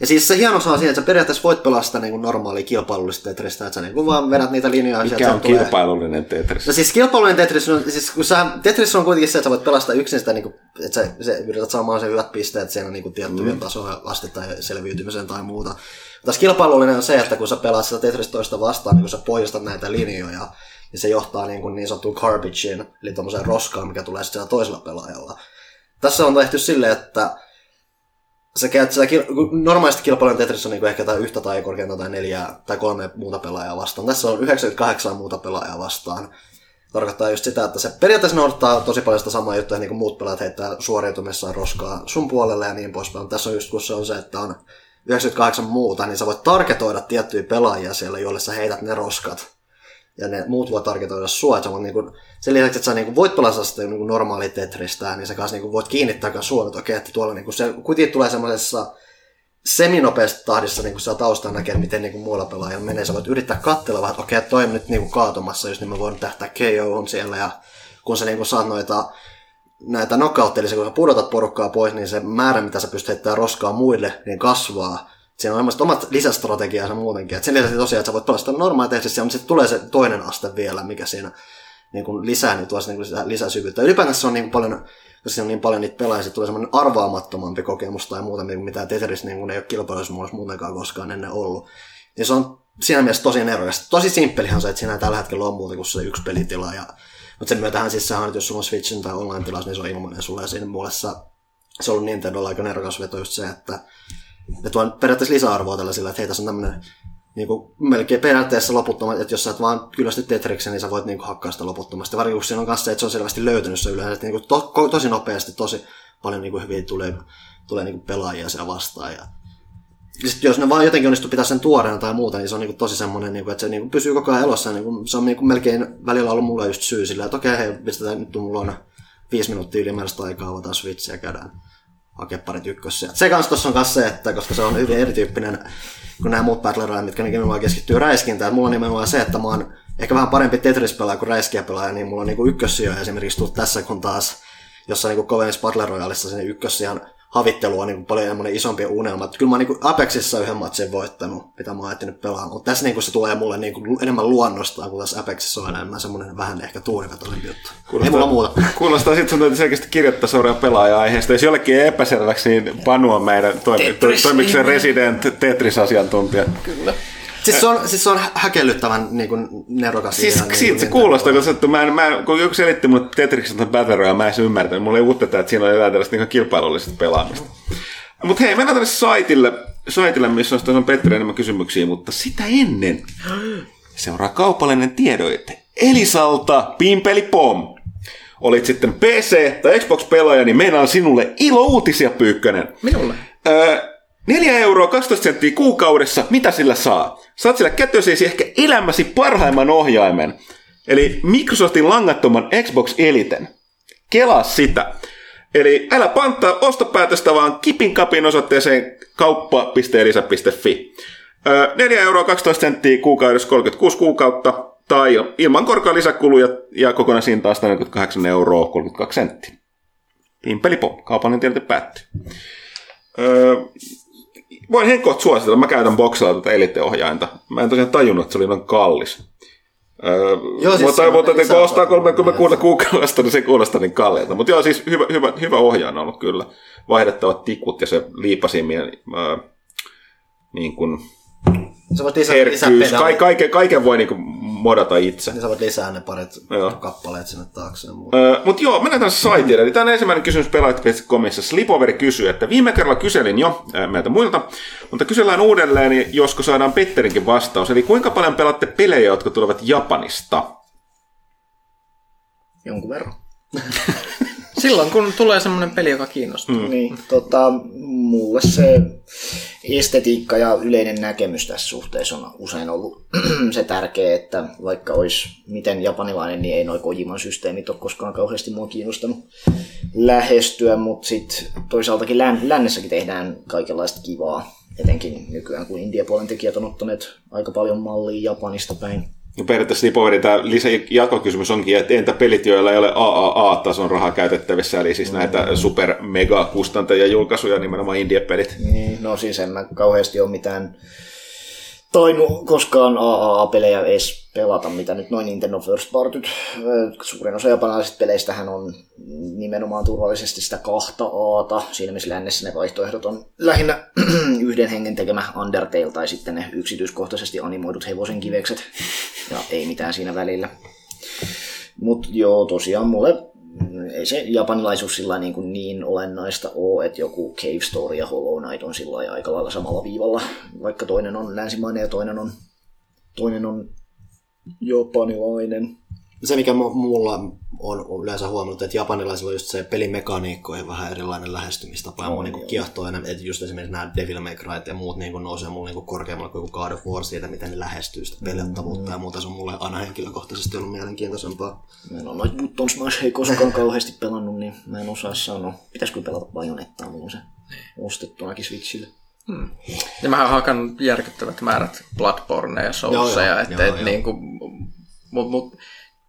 Ja siis se hieno on siinä, että sä periaatteessa voit pelastaa niin normaali kilpailullista Tetristä, että sä niin vaan vedät niitä linjoja. Mikä on tulee... kilpailullinen Tetris? No siis kilpailullinen Tetris, on, siis kun sä, Tetris on kuitenkin se, että sä voit pelastaa yksin sitä, niin kuin, että sä, se, yrität saamaan sen hyvät pisteet siinä niin tiettyjen mm. tasoja asti tai selviytymiseen tai muuta. Taas kilpailullinen on se, että kun sä pelaat sitä Tetris toista vastaan, niin kun sä poistat näitä linjoja, niin se johtaa niin, kuin niin sanottuun garbageen, eli tuommoiseen roskaan, mikä tulee sitten toisella pelaajalla. Tässä on tehty silleen, että sä käyt sitä, normaalisti kilpailun Tetris on niin ehkä tai yhtä tai korkeinta tai neljää tai kolme muuta pelaajaa vastaan. Tässä on 98 muuta pelaajaa vastaan. Tarkoittaa just sitä, että se periaatteessa noudattaa tosi paljon sitä samaa juttua, niin kuin muut pelaajat heittää suoriutumissaan roskaa sun puolelle ja niin poispäin. Tässä on just kun se on se, että on 98 muuta, niin sä voit tarketoida tiettyjä pelaajia siellä, joille sä heität ne roskat ja ne muut voi tarketoida sua. Että niin kuin, sen lisäksi, että sä niin kuin voit pelata sitä niin kuin normaali Tetristä, niin sä kanssa niin kuin voit kiinnittää suonet, että okei, että tuolla niin kuin se kuitenkin tulee semmoisessa seminopeassa tahdissa niin kuin saa taustaa näkee, miten niin kuin muilla pelaajilla menee. Sä voit yrittää katsella vähän, että okei, toi on nyt niin kuin kaatumassa, jos niin mä voin tähtää KO on siellä. Ja kun sä niin kuin saat noita näitä knockout, eli kun sä pudotat porukkaa pois, niin se määrä, mitä sä pystyt heittämään roskaa muille, niin kasvaa. Siinä on omat lisästrategiansa muutenkin. Et sen lisäksi tosiaan, että sä voit pelastaa normaali tehtävissä, mutta sitten tulee se toinen aste vielä, mikä siinä niin kuin lisää, niin tuo niin kuin lisää, lisää syvyyttä. Ylipäätään se on niin paljon, koska siinä on niin paljon niitä pelaajia, tulee semmoinen arvaamattomampi kokemus tai muuta, mitä Tetris niin kuin ei ole kilpailussa muutenkaan koskaan ennen ollut. Ja se on siinä mielessä tosi nerokas. Tosi simppelihan se, että siinä tällä hetkellä on muuta kuin se yksi pelitila. Ja, mutta sen myötähän siis sehän, että jos sulla on Switchin tai online-tilas, niin se on ilmainen sulle. Ja siinä muolessa se on ollut Nintendolla aika nerokas veto just se, että ne tuon periaatteessa lisäarvoa tällaisilla, että hei, tässä on tämmöinen niin kuin, melkein periaatteessa loputtomat, että jos sä et vaan kyllästy Tetriksen, niin sä voit niin kuin, hakkaa sitä loputtomasti. Varsinkin siinä on kanssa se, että se on selvästi löytynyt se yleensä, että niin kuin, to, tosi nopeasti, tosi paljon niin kuin, hyviä tulee, tulee niin kuin, pelaajia siellä vastaan. Ja, ja sit, jos ne vaan jotenkin onnistuu pitää sen tuoreena tai muuta, niin se on niin kuin, tosi semmoinen, niin kuin, että se niin kuin, pysyy koko ajan elossa. Niin kuin, se on niin kuin, melkein välillä ollut mulle just syy sillä, että okei, okay, hei, pistetään nyt mulla on viisi minuuttia ylimääräistä aikaa, avataan Switch ja käydään hakea parit ykkössiä. Se kanssa tuossa on kanssa se, että koska se on hyvin erityyppinen kuin nämä muut Battle mitkä nimenomaan keskittyy räiskintään. Mulla on nimenomaan se, että mä oon ehkä vähän parempi Tetris-pelaaja kuin räiskiä-pelaaja, niin mulla on niinku ykkössiä esimerkiksi tullut tässä, kun taas jossain niinku kovemmissa Battle Royaleissa sinne ykkössiä havittelu on niin kuin paljon isompi unelma. Että kyllä mä niin Apexissa yhden matsin voittanut, mitä mä oon ajattelut pelaamaan. Mutta tässä niin kuin se tulee mulle niin kuin enemmän luonnostaan, kun tässä Apexissa on enemmän semmoinen vähän ehkä tuurivetoinen juttu. Kuulostaa, Ei mulla muuta. Kuulostaa sitten sun täytyy selkeästi kirjoittaa suoraan pelaaja-aiheesta. Jos jollekin epäselväksi, niin Panu on meidän toimiksen resident Tetris-asiantuntija. Kyllä. Siis se on, siis se on häkellyttävän niin kuin, nerokas Siis idea, siitä niin, se kuulostaa, kun, että mä, mä, kun joku selitti mulle Tetriksen Battle Royale, mä en ymmärtänyt. Mulla ei uutta, että siinä on jotain tällaista niin kilpailullista pelaamista. Mutta hei, mennään tänne saitille, saitille missä on Petteri enemmän kysymyksiä, mutta sitä ennen seuraa kaupallinen tiedoite. Elisalta Pimpeli Pom. olit sitten PC- tai Xbox-pelaaja, niin meillä on sinulle ilo-uutisia, Pyykkönen. Minulle. Öö, 4 euroa 12 senttiä kuukaudessa, mitä sillä saa? Saat sillä kätöseesi ehkä elämäsi parhaimman ohjaimen. Eli Microsoftin langattoman Xbox Eliten. Kelaa sitä. Eli älä panttaa ostopäätöstä vaan kipin kapin osoitteeseen kauppa.elisa.fi. Öö, 4 euroa 12 senttiä kuukaudessa 36 kuukautta tai ilman korkoa lisäkuluja ja kokonaishinta 148 euroa 32 senttiä. Pimpelipom, kaupallinen tiedote päättyy. Öö, voin henkkoht suositella, mä käytän boksilla tuota eliteohjainta. Mä en tosiaan tajunnut, että se oli noin kallis. Öö, Joo, siis mutta mutta lisää- kun ostaa 36 kuukaudesta, niin se kuulostaa niin kalliilta. Mutta joo, siis hyvä, hyvä, hyvä ohjaaja on ollut kyllä. Vaihdettavat tikut ja se liipasimien äh, niin kuin herkkyys. Ka- kaiken, kaiken voi niin kuin modata itse. Niin sä voit lisää ne parit Joo. kappaleet sinne taakse. Öö, Mutta joo, mennään tänne saitille. Eli tämä on ensimmäinen kysymys pelaajat.comissa. Slipoveri kysyy, että viime kerralla kyselin jo ää, meiltä muilta, mutta kysellään uudelleen, niin josko saadaan Petterinkin vastaus. Eli kuinka paljon pelaatte pelejä, jotka tulevat Japanista? Jonkun verran. Silloin kun tulee semmoinen peli, joka kiinnostaa. Mm. Niin, tota, mulle se estetiikka ja yleinen näkemys tässä suhteessa on usein ollut se tärkeä, että vaikka olisi miten japanilainen, niin ei noin Kojiman systeemit ole koskaan kauheasti mua kiinnostanut lähestyä, mutta sitten toisaaltakin län- lännessäkin tehdään kaikenlaista kivaa, etenkin nykyään, kun India-puolen tekijät on ottaneet aika paljon mallia Japanista päin. No periaatteessa Slipoveri, tämä lisä jatkokysymys onkin, että entä pelit, joilla ei ole AAA-tason rahaa käytettävissä, eli siis näitä super mega kustantajia julkaisuja, nimenomaan indie-pelit. Niin, no siis en mä kauheasti ole mitään tainnut koskaan AAA-pelejä edes pelata, mitä nyt noin Nintendo First Partyt. Suurin osa japanilaisista peleistähän on nimenomaan turvallisesti sitä kahta Aata. Siinä missä lännessä ne vaihtoehdot on lähinnä yhden hengen tekemä Undertale tai sitten ne yksityiskohtaisesti animoidut hevosen kivekset. Ja ei mitään siinä välillä. Mutta joo, tosiaan mulle ei se japanilaisuus sillä niin, kuin niin olennaista ole, että joku Cave Story ja Hollow Knight on sillä aika lailla samalla viivalla, vaikka toinen on länsimainen ja toinen on, toinen on japanilainen. Se, mikä mu- mulla on yleensä huomannut, että japanilaisilla on just se pelimekaniikkoihin vähän erilainen lähestymistapa. Ja mua niin kiehtoo enemmän, että just esimerkiksi nämä Devil May Cry ja muut niin nousee mulle niin korkeammalla kuin God of War siitä, miten ne lähestyy sitä pelettävuutta ja muuta. Se on mulle aina henkilökohtaisesti ollut mielenkiintoisempaa. Mä en ole noita Button Smash ei koskaan kauheasti pelannut, niin mä en osaa sanoa. Pitäisikö pelata Bajonettaa, mulla on se ostettunakin Switchille. Ja mä oon hakannut järkyttävät määrät Bloodborne ja joo, että joo, et joo. niinku, mut, mut,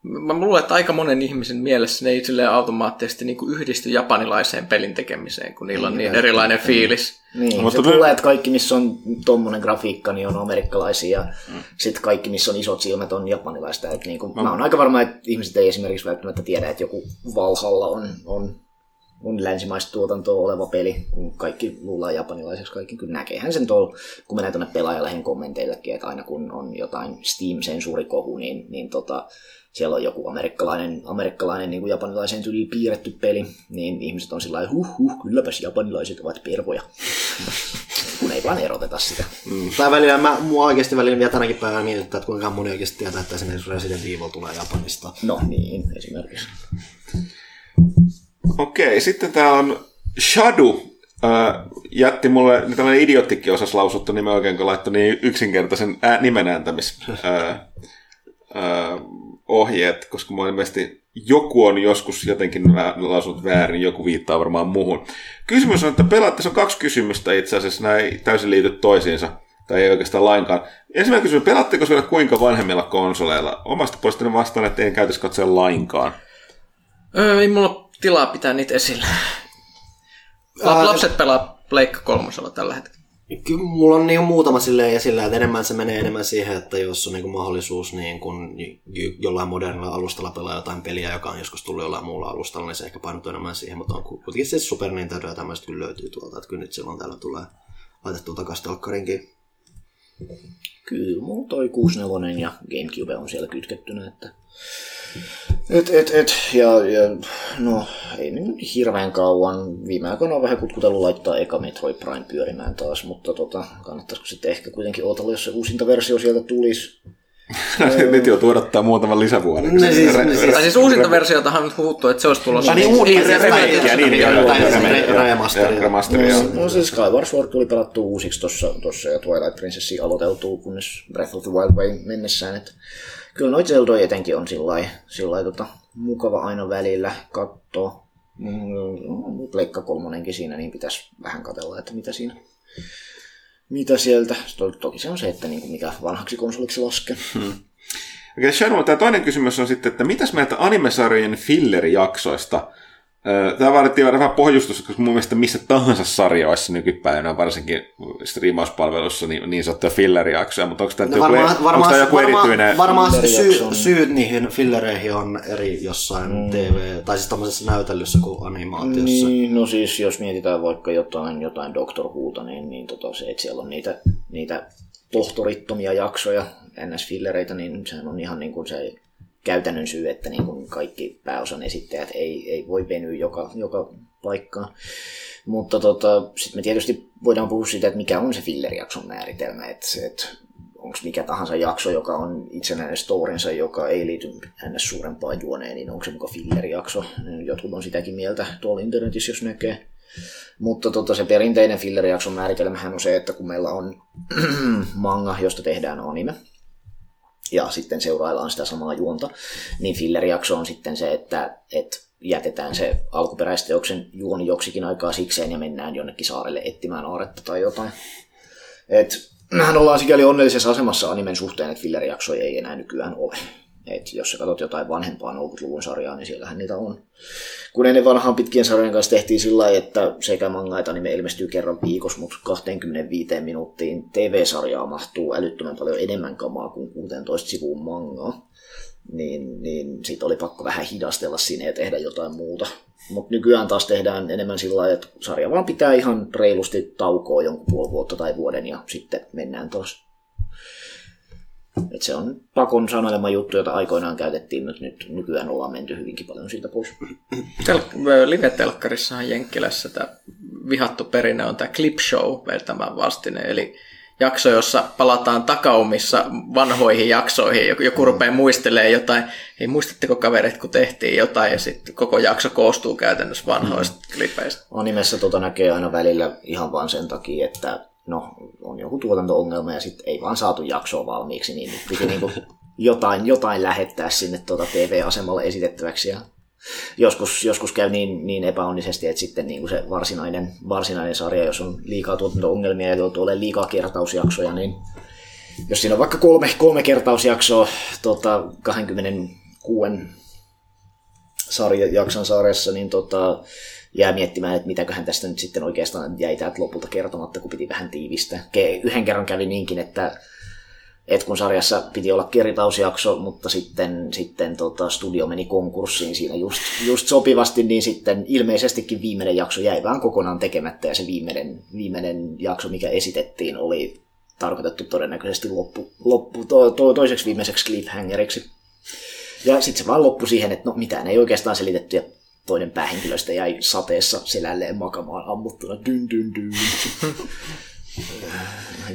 mä luulen, että aika monen ihmisen mielessä ne ei automaattisesti niinku yhdisty japanilaiseen pelin tekemiseen, kun niillä on niin erilainen fiilis. Niin, Mutta me- se tulee, että kaikki, missä on tommonen grafiikka, niin on amerikkalaisia, ja mm. sitten kaikki, missä on isot silmät, on japanilaista. Et niin kuin, mä oon aika varma, että ihmiset ei esimerkiksi välttämättä tiedä, että joku Valhalla on, on, on länsimaista tuotantoa oleva peli, kun kaikki luullaan japanilaiseksi, kaikki kyllä näkeehän sen tuolla, kun menee tuonne pelaajalehen kommenteillekin, että aina kun on jotain Steam-sensuurikohu, niin, niin tota, siellä on joku amerikkalainen, amerikkalainen niin kuin japanilaiseen tyyliin piirretty peli, niin ihmiset on sillä lailla, huh, huh, kylläpäs japanilaiset ovat pervoja. kun ei vaan eroteta sitä. Mm. Tai välillä, mä, mua oikeasti välillä vielä tänäkin päivänä mietittää, että kuinka moni oikeasti tietää, että esimerkiksi Resident Evil tulee Japanista. No niin, esimerkiksi. Okei, sitten täällä on Shadu. Äh, jätti mulle, niin tällainen idioottikin osas lausuttu nimen oikein, kun laittoi niin yksinkertaisen ää, nimenääntämis äh, äh, ohjeet, koska mua ilmeisesti joku on joskus jotenkin lausunut väärin, joku viittaa varmaan muuhun. Kysymys on, että pelaatte, se on kaksi kysymystä itse asiassa, nämä ei täysin liity toisiinsa, tai ei oikeastaan lainkaan. Ensimmäinen kysymys, pelaatteko vielä kuinka vanhemmilla konsoleilla? Omasta puolestani vastaan, että en käytös katsoa lainkaan. Öö, ei mulla tilaa pitää niitä esillä. La- lapset pelaa Pleikka kolmosella tällä hetkellä. Kyllä mulla on niin muutama silleen esillä, että enemmän se menee enemmän siihen, että jos on niin mahdollisuus niin kun jollain modernilla alustalla pelaa jotain peliä, joka on joskus tullut jollain muulla alustalla, niin se ehkä painottuu enemmän siihen, mutta on ku- kuitenkin se Super Nintendo ja tämmöiset kyllä löytyy tuolta, että kyllä nyt silloin täällä tulee laitettua takaisin telkkarinkin. Kyllä, mulla toi 64 ja Gamecube on siellä kytkettynä, että et, et, et, ja, ja, no, ei nyt hirveän kauan. Viime aikoina on vähän kutkutellut laittaa eka Metroid Prime pyörimään taas, mutta tota, kannattaisiko sitten ehkä kuitenkin odotella, jos se uusinta versio sieltä tulisi. Nyt joutuu odottaa muutaman lisävuoden. Ne siis- ne siis- Tai siis uusinta versiotahan on nyt puhuttu, että se olisi tulossa. niin, Ei, remakea, niin, niin, siis remasteri. Remasteri. No se Skyward Sword tuli pelattua uusiksi tuossa, tossa ja Twilight Princessi aloiteltuu, kunnes Breath of the Wild Way mennessään. Että kyllä noita Zeldoja etenkin on sillä tota, mukava aina välillä katsoa. Mm, Pleikka kolmonenkin siinä, niin pitäisi vähän katella, että mitä siinä mitä sieltä. To- Toki se on se, että niin kuin mikä vanhaksi konsoliksi laskee. Okei, Shadow, tämä toinen kysymys on sitten, että mitäs meiltä animesarjojen fillerijaksoista? Tämä vaadittiin vähän pohjustusta, koska mun mielestä missä tahansa sarjoissa nykypäivänä, varsinkin striimauspalvelussa, niin, niin sanottuja fillerijaksoja, mutta onko tämä No joku, varmaan, onko varmaan, tämä joku varmaan, erityinen... varmaan syy, syyt niihin fillereihin on eri jossain mm. TV- tai siis tämmöisessä näytellyssä kuin animaatiossa. Niin, no siis jos mietitään vaikka jotain, jotain Doctor Whota, niin, niin tota, se, että siellä on niitä, niitä tohtorittomia jaksoja, NS-fillereitä, niin sehän on ihan niin kuin se käytännön syy, että niin kuin kaikki pääosan esittäjät ei, ei voi venyä joka, joka paikkaan. Mutta tota, sitten me tietysti voidaan puhua siitä, että mikä on se fillerijakson määritelmä, että, että onko mikä tahansa jakso, joka on itsenäinen storinsa, joka ei liity ns. suurempaan juoneen, niin onko se muka fillerijakso. Jotkut on sitäkin mieltä tuolla internetissä, jos näkee. Mutta tota, se perinteinen fillerijakson määritelmähän on se, että kun meillä on manga, josta tehdään anime, ja sitten seuraillaan sitä samaa juonta, niin fillerijakso on sitten se, että, että jätetään se alkuperäisteoksen juoni joksikin aikaa sikseen ja mennään jonnekin saarelle etsimään aaretta tai jotain. Et, mehän ollaan sikäli onnellisessa asemassa animen suhteen, että fillerijaksoja ei enää nykyään ole. Et jos sä katsot jotain vanhempaa 40-luvun sarjaa, niin siellähän niitä on. Kun ennen vanhaan pitkien sarjojen kanssa tehtiin sillä lailla, että sekä manga että anime ilmestyy kerran viikossa, mutta 25 minuuttiin TV-sarjaa mahtuu älyttömän paljon enemmän kamaa kuin 16 sivuun mangaa. Niin, niin siitä oli pakko vähän hidastella sinne ja tehdä jotain muuta. Mutta nykyään taas tehdään enemmän sillä lailla, että sarja vaan pitää ihan reilusti taukoa jonkun puoli vuotta tai vuoden ja sitten mennään taas et se on pakon sanelema juttu, jota aikoinaan käytettiin, mutta nyt nykyään ollaan menty hyvinkin paljon siitä pois. Tel- Live-telkkarissahan Jenkkilässä tämä vihattu perinne on tämä clip show tämän vastine, eli jakso, jossa palataan takaumissa vanhoihin jaksoihin. Joku, joku rupeaa muistelee jotain, ei muistatteko kaverit, kun tehtiin jotain, ja sitten koko jakso koostuu käytännössä vanhoista mm. klipeistä. Animessa tota näkee aina välillä ihan vaan sen takia, että no, on joku tuotanto-ongelma ja sitten ei vaan saatu jaksoa valmiiksi, niin nyt piti niinku jotain, jotain lähettää sinne tuota TV-asemalle esitettäväksi. Ja joskus, joskus käy niin, niin epäonnisesti, että sitten niin kuin se varsinainen, varsinainen sarja, jos on liikaa tuotanto-ongelmia ja joutuu olemaan liikaa kertausjaksoja, niin jos siinä on vaikka kolme, kolme kertausjaksoa tota, 26 sarja, jakson sarjassa, niin tota, jää miettimään, että mitäköhän tästä nyt sitten oikeastaan jäi täältä lopulta kertomatta, kun piti vähän tiivistää. Ke- Yhden kerran kävi niinkin, että, että kun sarjassa piti olla kertausjakso, mutta sitten, sitten tota, studio meni konkurssiin siinä just, just sopivasti, niin sitten ilmeisestikin viimeinen jakso jäi vaan kokonaan tekemättä, ja se viimeinen, viimeinen jakso, mikä esitettiin, oli tarkoitettu todennäköisesti loppu, loppu to, to, toiseksi viimeiseksi cliffhangeriksi. Ja sitten se vaan loppui siihen, että no mitään ei oikeastaan selitetty, ja toinen päähenkilöstä jäi sateessa selälleen makamaan ammuttuna. Dyn, dyn, dyn.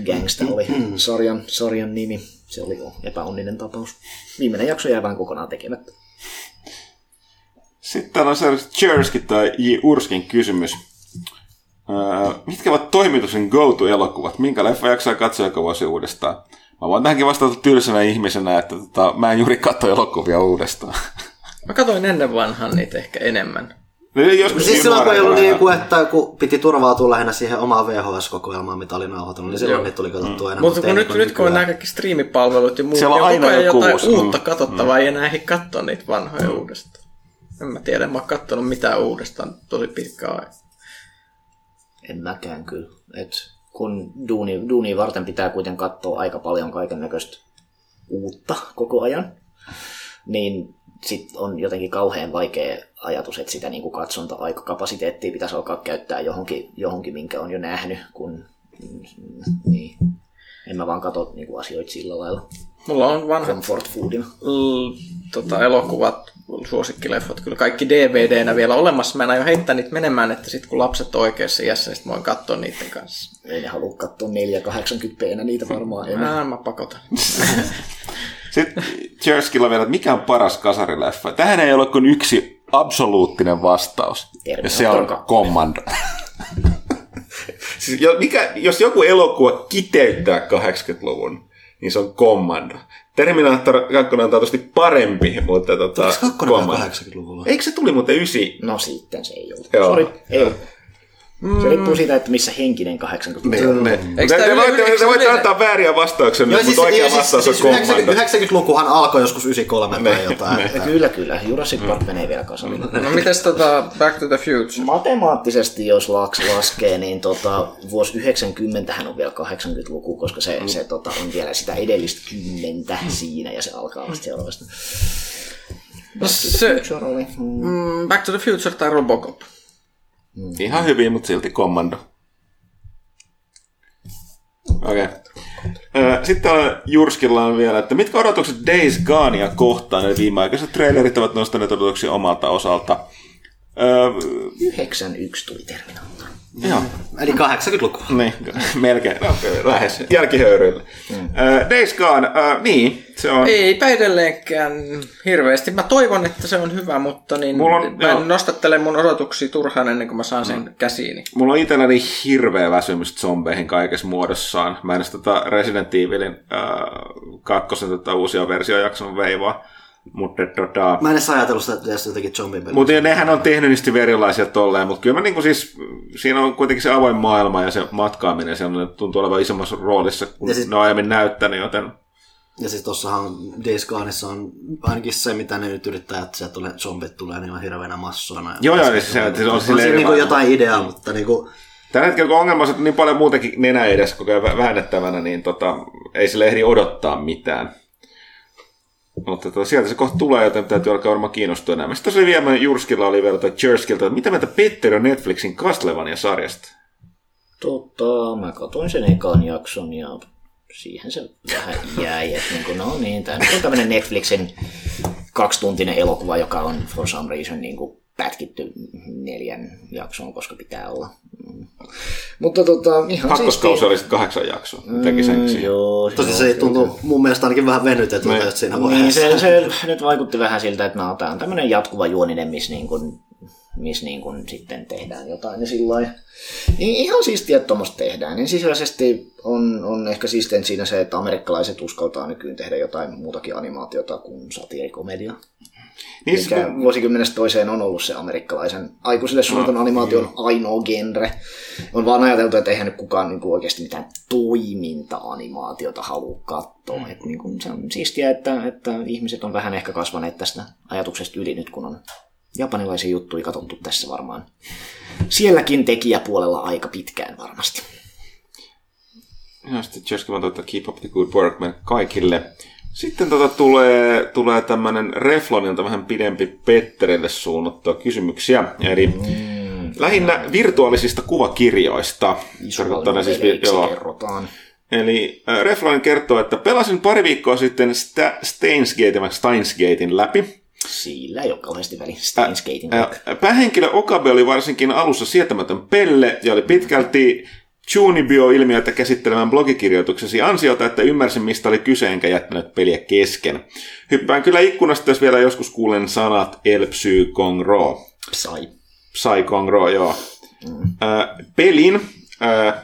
Gangsta oli sarjan, sarjan nimi. Se oli epäonninen tapaus. Viimeinen jakso jäi vain kokonaan tekemättä. Sitten on seuraavaksi Cherskin tai J. Urskin kysymys. Öö, mitkä ovat toimituksen go-to-elokuvat? Minkä leffa jaksaa katsoa joka vuosi uudestaan? Mä voin tähänkin vastata tylsänä ihmisenä, että tota, mä en juuri katso elokuvia uudestaan. Mä katsoin ennen vanhan niitä ehkä enemmän. No, Joskus Siis silloin kun ei ollut niin kuin, että kun piti turvautua lähinnä siihen omaan VHS-kokoelmaan, mitä oli nauhoitunut, niin silloin Joo. niitä tuli katsottua enemmän. Mutta kun nyt, niin nyt kun on nämä kaikki striimipalvelut ja muut, Siellä on niin aina joku jotain uusi. uutta Mm. katsottavaa, ei enää ehdi katsoa niitä vanhoja uudestaan. En mä tiedä, en mä oon kattonut mitään uudestaan tosi pitkään aikaa. En mäkään kyllä. Et kun duuni, duuni varten pitää kuitenkin katsoa aika paljon kaiken näköistä uutta koko ajan, niin sitten on jotenkin kauhean vaikea ajatus, että sitä niin katsonta-aikakapasiteettia pitäisi alkaa käyttää johonkin, johonkin, minkä on jo nähnyt, kun mm, niin. En mä vaan katso niin asioita sillä lailla Mulla on vanhat comfort foodina. l- tota, elokuvat, suosikkileffot, kyllä kaikki DVD-nä vielä olemassa. Mä en aio heittää niitä menemään, että sitten kun lapset on oikeassa iässä, niin sit mä voin katsoa niiden kanssa. Ei ne halua katsoa 480p niitä varmaan enää. Ää, mä pakotan. Sitten Jerskilla vielä, että mikä on paras kasarileffa? Tähän ei ole kuin yksi absoluuttinen vastaus. Ja se on Terminator Commando. siis, jo- mikä, jos joku elokuva kiteyttää 80-luvun, niin se on Commando. Terminator 2 on taatusti parempi, mutta tota, Oliko kakkonen vielä Commando. 80-luvulla? Eikö se tuli muuten ysi? No sitten se ei ollut. Joo. Sori, ei ollut. Se riippuu siitä, että missä henkinen 80 Niin, ne. Eikö Te, tää te, yle- voitte, eikö te se voitte antaa vääriä vastauksia, mutta oikea vastaus on siis. 90, 90-lukuhan alkoi joskus 93 tai Ne, jotain. ne. että- Kyllä, kyllä. Jurassic Park menee vielä kasarille. No mites tota Back to the Future? Matemaattisesti, jos laks laskee, niin tota, vuosi 90 hän on vielä 80-luku, koska se, se tota, on vielä sitä edellistä kymmentä siinä ja se alkaa vasta seuraavasta. No se, Future oli. Mm. mm, Back to the Future tai Robocop? Ihan hyvin, mutta silti Commando. Okei. Okay. Sitten on Jurskilla on vielä, että mitkä odotukset Days Gonea kohtaan, eli viimeaikaiset trailerit ovat nostaneet odotuksia omalta osalta. Öö, 91 tuli Terminator. Joo, Eli 80-luku. niin, melkein, no, lähes, jälkihöyryillä. Mm. Days Gone, uh, niin, se on... Eipä edelleenkään hirveästi. Mä toivon, että se on hyvä, mutta niin Mulla on- mä joo. en nostattele mun odotuksia turhaan ennen kuin mä saan sen mm. käsiini. Mulla on itselläni hirveä väsymys zombeihin kaikessa muodossaan. Mä en tota Resident Evilin äh, kakkosen tota uusia versiojakson veivaa. Mutta tota, Mä en edes ajatellut sitä, että tässä jotenkin zombie-peli. mutta nehän on tehnyt niistä erilaisia tolleen, mutta kyllä mä niinku siis, siinä on kuitenkin se avoin maailma ja se matkaaminen, se on, tuntuu olevan isommassa roolissa kuin Ja siis- ne on aiemmin näyttänyt, joten Ja siis tossahan Days Goneissa on ainakin se, mitä ne nyt yrittää, että sieltä tulee, zombit tulee niin hirveänä massoina. Joo, joo, niin se- se on on silleen- siinä niinku jotain ideaa, mutta niinku, Tällä hetkellä kun ongelma on, että niin paljon muutenkin nenä edes koko ajan vä- väännettävänä, niin tota, ei sille ehdi odottaa mitään. Mutta tota, sieltä se kohta tulee, joten täytyy alkaa varmaan kiinnostua enemmän. Sitten oli vielä Jurskilla oli vielä tai Jerskiltä, että mitä mieltä Petter on Netflixin Castlevania-sarjasta? Tota, mä katsoin sen ekan jakson ja siihen se vähän jäi. Että niin kuin, no niin, tämä on tämmöinen Netflixin kaksituntinen elokuva, joka on for some reason niin kuin pätkitty neljän jaksoon, koska pitää olla. Mm. Mutta tota, ihan Kakkoskausi oli sitten kahdeksan jaksoa. Teki sen Mm, siihen. joo, tosi se tuntuu mun mielestä ainakin vähän venytetyltä Me- siinä Niin, vaiheessa. se, se nyt vaikutti vähän siltä, että no, tämä on tämmöinen jatkuva juoninen, missä, niin kuin, missä niin kuin sitten tehdään jotain ja sillä lailla. Niin ihan siistiä, että tuommoista tehdään. Niin sisäisesti on, on ehkä siisteen siinä se, että amerikkalaiset uskaltaa nykyään tehdä jotain muutakin animaatiota kuin satiirikomedia. Niin, Mikä kun- vuosikymmenestä toiseen on ollut se amerikkalaisen aikuisille suunnatun animaation ainoa genre. On vaan ajateltu, että eihän nyt kukaan niin kuin oikeasti mitään toiminta-animaatiota halua katsoa. Mm. Et niin kuin se on siistiä, että, että ihmiset on vähän ehkä kasvaneet tästä ajatuksesta yli nyt, kun on japanilaisia juttuja katsottu tässä varmaan. Sielläkin tekijäpuolella aika pitkään varmasti. Ja sitten toivottaa keep up the good work kaikille. Sitten tota tulee, tulee tämmöinen Reflonilta vähän pidempi Petterille suunnattua kysymyksiä. Eli mm, lähinnä virtuaalisista kuvakirjoista. Tarkoittaa siis, joo. kerrotaan. Eli äh, Reflon kertoo, että pelasin pari viikkoa sitten Sta- Stainsgate Stainsgatein läpi. Sillä ei ole kauheasti väliä Stainsgatein. Ä, Päähenkilö Okabe oli varsinkin alussa sietämätön pelle ja oli pitkälti Junibio-ilmiötä käsittelemään blogikirjoituksesi ansiota, että ymmärsin mistä oli kyse enkä jättänyt peliä kesken. Hyppään kyllä ikkunasta, jos vielä joskus kuulen sanat El Psy Kong Ro. Sai. Psy Kong Ro, joo. Mm. pelin äh,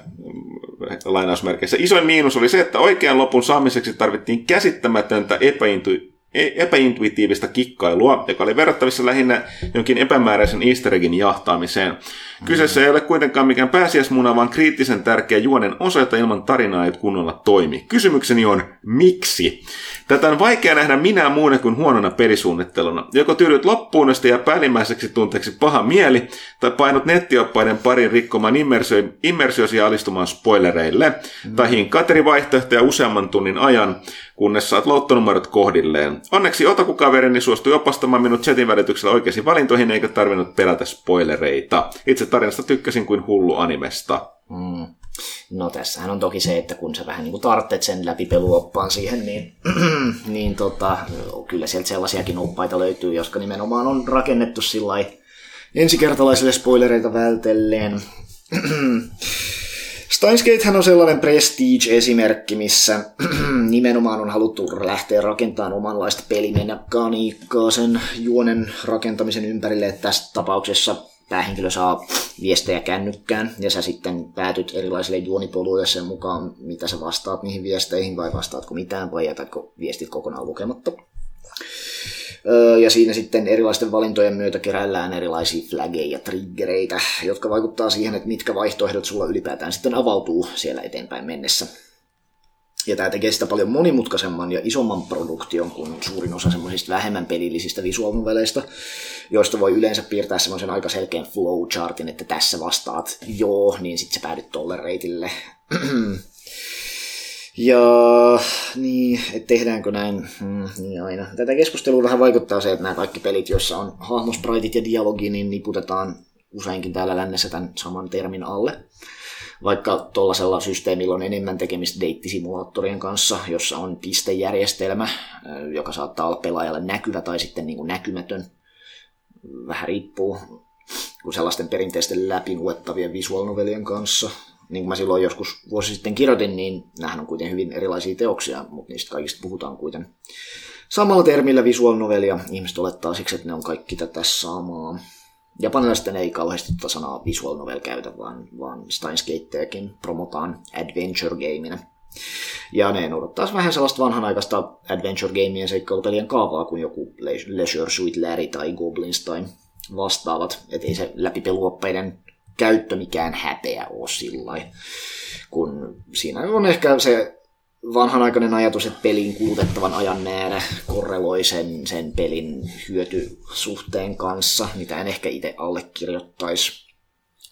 lainausmerkeissä isoin miinus oli se, että oikean lopun saamiseksi tarvittiin käsittämätöntä epäintu- epäintuitiivista kikkailua, joka oli verrattavissa lähinnä jonkin epämääräisen easter eggin jahtaamiseen. Kyseessä ei ole kuitenkaan mikään pääsiäismuna, vaan kriittisen tärkeä juonen osa, jota ilman tarinaa ei kunnolla toimi. Kysymykseni on, miksi? Tätä on vaikea nähdä minä muuna kuin huonona pelisuunnitteluna. Joko tyydyt loppuun, josta jää päällimmäiseksi tunteeksi paha mieli, tai painut nettioppaiden parin rikkomaan immersio- immersiosi ja alistumaan spoilereille, mm. tai hinkkaat eri vaihtoehtoja useamman tunnin ajan, kunnes saat luottonumerot kohdilleen. Onneksi otakukaverini suostui opastamaan minut chatin välityksellä oikeisiin valintoihin, eikä tarvinnut pelätä spoilereita. Itse tarinasta tykkäsin kuin hullu animesta. Mm. No tässähän on toki se, että kun sä vähän niin kuin tarvitset sen läpipeluoppaan siihen, niin, niin tota, kyllä sieltä sellaisiakin oppaita löytyy, jotka nimenomaan on rakennettu sillä ensikertalaisille spoilereita vältelleen. Steinsgatehän on sellainen prestige-esimerkki, missä nimenomaan on haluttu lähteä rakentamaan omanlaista pelimekaniikkaa sen juonen rakentamisen ympärille, tässä tapauksessa päähenkilö saa viestejä kännykkään, ja sä sitten päätyt erilaisille juonipoluille sen mukaan, mitä sä vastaat niihin viesteihin, vai vastaatko mitään, vai jätätkö viestit kokonaan lukematta. Ja siinä sitten erilaisten valintojen myötä keräillään erilaisia flaggeja ja triggereitä, jotka vaikuttaa siihen, että mitkä vaihtoehdot sulla ylipäätään sitten avautuu siellä eteenpäin mennessä. Ja tämä tekee sitä paljon monimutkaisemman ja isomman produktion kuin suurin osa semmoisista vähemmän pelillisistä visuaalnoveleista, joista voi yleensä piirtää semmoisen aika selkeän flowchartin, että tässä vastaat joo, niin sitten sä päädyt tolle reitille. Ja niin, että tehdäänkö näin, hmm, niin aina. Tätä keskustelua vähän vaikuttaa se, että nämä kaikki pelit, joissa on hahmospritit ja dialogi, niin niputetaan useinkin täällä lännessä tämän saman termin alle. Vaikka tuollaisella systeemillä on enemmän tekemistä deittisimulaattorien kanssa, jossa on pistejärjestelmä, joka saattaa olla pelaajalle näkyvä tai sitten niin kuin näkymätön. Vähän riippuu kuin sellaisten perinteisten läpiluettavien visual novelien kanssa niin kuin mä silloin joskus vuosi sitten kirjoitin, niin nämähän on kuitenkin hyvin erilaisia teoksia, mutta niistä kaikista puhutaan kuitenkin samalla termillä visual novel, ja ihmiset olettaa siksi, että ne on kaikki tätä samaa. Japanilaisten ei kauheasti tätä sanaa visual novel käytä, vaan, vaan Steinsgateakin promotaan adventure gameina. Ja ne noudattaa vähän sellaista vanhanaikaista adventure gameien seikkailupelien kaavaa kuin joku Leisure Suit Larry tai Goblins tai vastaavat. Että ei se läpipeluoppeiden käyttö mikään häpeä ole sillä kun siinä on ehkä se vanhanaikainen ajatus, että pelin kulutettavan ajan määrä korreloi sen, sen pelin hyötysuhteen kanssa, mitä en ehkä itse allekirjoittaisi.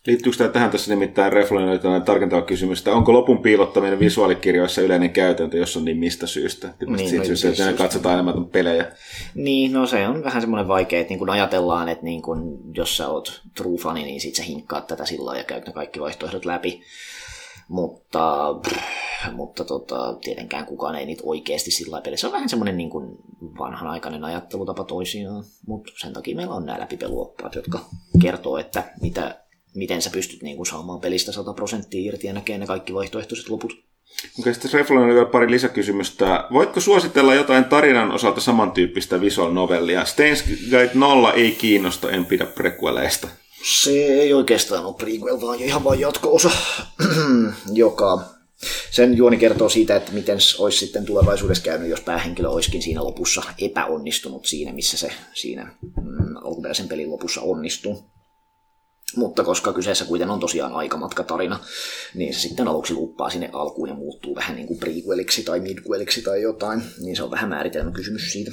Liittyykö tämä tähän tässä nimittäin Reflonin tarkentava kysymys, että onko lopun piilottaminen visuaalikirjoissa yleinen käytäntö, jos on niin mistä syystä? Niin, siitä no, syystä, että siis katsotaan enemmän pelejä. Niin, no se on vähän semmoinen vaikea, että niin kun ajatellaan, että niin kun, jos sä oot true fani, niin sit sä hinkkaat tätä sillä ja käyt ne kaikki vaihtoehdot läpi. Mutta, mutta tota, tietenkään kukaan ei niitä oikeasti sillä peli. Se on vähän semmoinen niin kuin vanhanaikainen ajattelutapa toisiaan, mutta sen takia meillä on nämä läpipeluoppaat, jotka kertoo, että mitä miten sä pystyt niin kuin saamaan pelistä 100 prosenttia irti ja näkee ne kaikki vaihtoehtoiset loput. Okei, sitten Reflon oli vielä pari lisäkysymystä. Voitko suositella jotain tarinan osalta samantyyppistä visual novellia? Stains Gate 0 ei kiinnosta, en pidä prequeleista. Se ei oikeastaan ole prequel, vaan ihan vain jatko-osa, joka sen juoni kertoo siitä, että miten olisi sitten tulevaisuudessa käynyt, jos päähenkilö olisikin siinä lopussa epäonnistunut siinä, missä se siinä mm, alkuperäisen pelin lopussa onnistuu. Mutta koska kyseessä kuitenkin on tosiaan aikamatkatarina, niin se sitten aluksi luppaa sinne alkuun ja muuttuu vähän niin kuin prequeliksi tai midqueliksi tai jotain, niin se on vähän määritelmä kysymys siitä.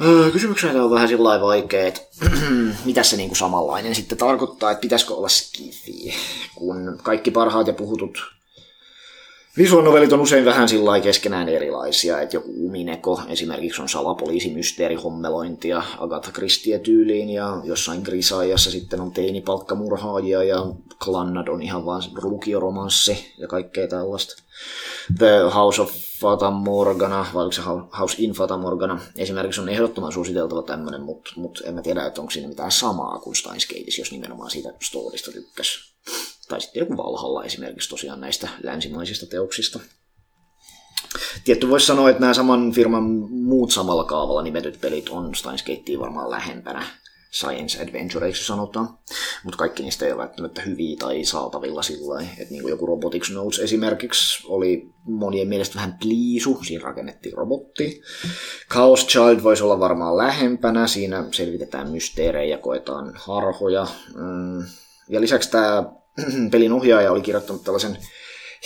Öö, kysymyksenä on vähän sillä vaikea, että mitä se niin kuin samanlainen sitten tarkoittaa, että pitäisikö olla skifi, kun kaikki parhaat ja puhutut Visual on usein vähän sillä keskenään erilaisia, että joku Umineko esimerkiksi on salapoliisimysteerihommelointia Agatha Christie tyyliin ja jossain Grisaajassa sitten on teinipalkkamurhaajia ja Klannad on ihan vaan lukioromanssi ja kaikkea tällaista. The House of Fata Morgana, vai oliko se House in Fata Morgana, esimerkiksi on ehdottoman suositeltava tämmöinen, mutta mut en mä tiedä, että onko siinä mitään samaa kuin Steins Gateissa, jos nimenomaan siitä storista tykkäsi tai sitten joku Valhalla esimerkiksi tosiaan näistä länsimaisista teoksista. Tietty voisi sanoa, että nämä saman firman muut samalla kaavalla nimetyt pelit on Steins Gatea varmaan lähempänä science adventureiksi sanotaan, mutta kaikki niistä ei ole välttämättä hyviä tai saatavilla sillä että niin joku Robotics Notes esimerkiksi oli monien mielestä vähän pliisu, siinä rakennettiin robotti. Chaos Child voisi olla varmaan lähempänä, siinä selvitetään mysteerejä, koetaan harhoja. Mm. Ja lisäksi tämä pelin ohjaaja oli kirjoittanut tällaisen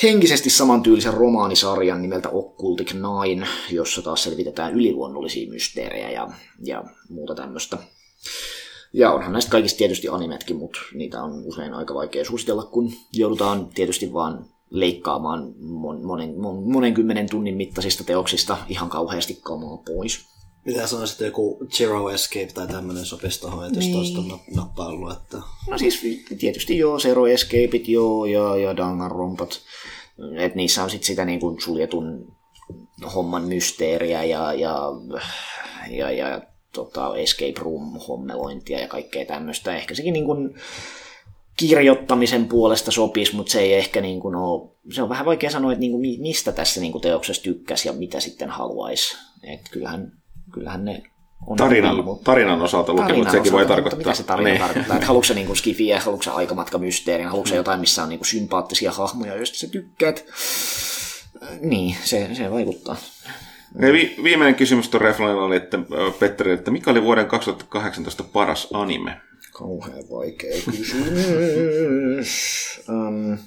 henkisesti samantyylisen romaanisarjan nimeltä Occultic Nine, jossa taas selvitetään yliluonnollisia mysteerejä ja, ja muuta tämmöistä. Ja onhan näistä kaikista tietysti animetkin, mutta niitä on usein aika vaikea suositella, kun joudutaan tietysti vaan leikkaamaan mon, monen, mon, monen kymmenen tunnin mittaisista teoksista ihan kauheasti kamaa pois. Mitä sanoisit, joku Zero Escape tai tämmöinen sopisi tuohon, että niin. jos tuosta nappailu, että... No siis tietysti joo, Zero Escapeit joo, ja, ja Danganronpat. Että niissä on sitten sitä niin kuin suljetun homman mysteeriä ja, ja, ja, ja tota, escape room hommelointia ja kaikkea tämmöistä. Ehkä sekin niin kuin kirjoittamisen puolesta sopisi, mutta se ei ehkä niin kuin ole, se on vähän vaikea sanoa, että niin kuin mistä tässä niin kuin teoksessa tykkäsi ja mitä sitten haluaisi. Että kyllähän, kyllähän ne on Tarinan, hyvin, mutta- tarinan osalta lukenut, tarinan sekin voi tarkoittaa. Mutta mitä se tarina Niin. tarkoittaa? Että haluatko niin skifiä, haluatko se aikamatkamysteerin, haluatko jotain, missä on niin kuin sympaattisia hahmoja, joista sä tykkäät? Niin, se, se vaikuttaa. Ja vi- viimeinen kysymys tuon Reflanilla oli, että Petteri, että mikä oli vuoden 2018 paras anime? Kauhean vaikea kysymys. Um,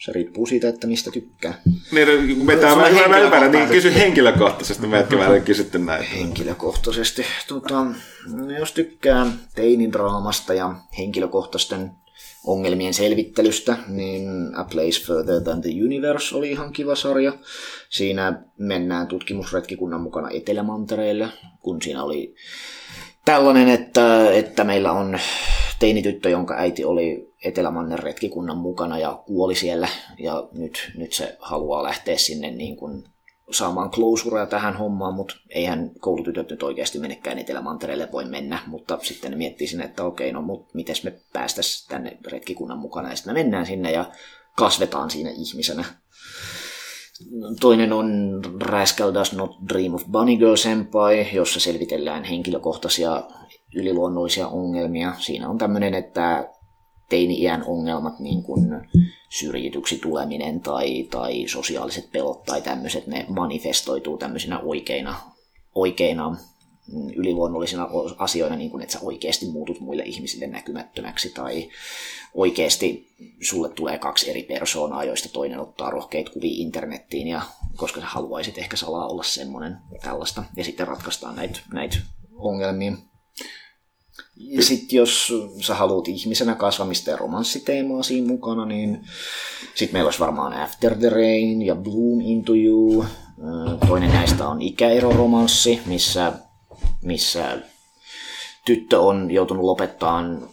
se riippuu siitä, että mistä tykkää. Niin, kun metää Sulla mä, mä, mä ymmärrän, niin kysy henkilökohtaisesti, meidätkin vähän kysytty näin. Henkilökohtaisesti. Tota, no jos tykkää teinidraamasta ja henkilökohtaisten ongelmien selvittelystä, niin A Place Further Than the Universe oli ihan kiva sarja. Siinä mennään tutkimusretkikunnan mukana Etelämantereelle, kun siinä oli tällainen, että, että meillä on teinityttö, jonka äiti oli Etelämannen retkikunnan mukana ja kuoli siellä. Ja nyt, nyt se haluaa lähteä sinne niin kuin saamaan closurea tähän hommaan, mutta eihän koulutytöt nyt oikeasti menekään Etelämantereelle voi mennä, mutta sitten ne miettii sinne, että okei, no mut miten me päästäisiin tänne retkikunnan mukana, ja sitten me mennään sinne ja kasvetaan siinä ihmisenä. Toinen on Rascal Does Not Dream of Bunny Girl Senpai, jossa selvitellään henkilökohtaisia yliluonnollisia ongelmia. Siinä on tämmöinen, että teini-iän ongelmat, niin kuin syrjityksi tuleminen tai, tai sosiaaliset pelot tai tämmöiset, ne manifestoituu tämmöisinä oikeina, oikeina mm, yliluonnollisina asioina, niin kuin että sä oikeasti muutut muille ihmisille näkymättömäksi tai oikeasti sulle tulee kaksi eri persoonaa, joista toinen ottaa rohkeita kuvia internettiin, ja koska sä haluaisit ehkä salaa olla semmoinen tällaista, ja sitten ratkaistaan näitä näitä ongelmia. Ja sitten jos sä haluat ihmisenä kasvamista ja romanssiteemaa siinä mukana, niin sitten meillä olisi varmaan After the Rain ja Bloom Into You. Ö, Toinen näistä on ikäeroromanssi, missä, missä tyttö on joutunut lopettamaan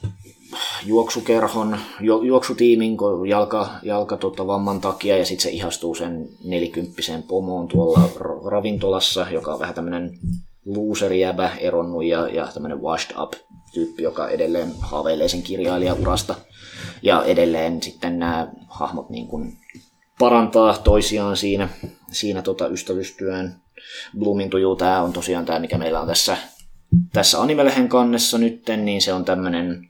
juoksukerhon, ju, juoksutiimin jalka, jalka tota, vamman takia ja sitten se ihastuu sen nelikymppiseen pomoon tuolla ra- ravintolassa, joka on vähän tämmöinen loserijäbä eronnut ja, ja tämmöinen washed up tyyppi, joka edelleen haaveilee sen kirjailijaurasta. Ja edelleen sitten nämä hahmot niin kuin parantaa toisiaan siinä, siinä tota ystävystyön. Bloomintuju, tämä on tosiaan tämä, mikä meillä on tässä, tässä animelehen kannessa nytten, niin se on tämmöinen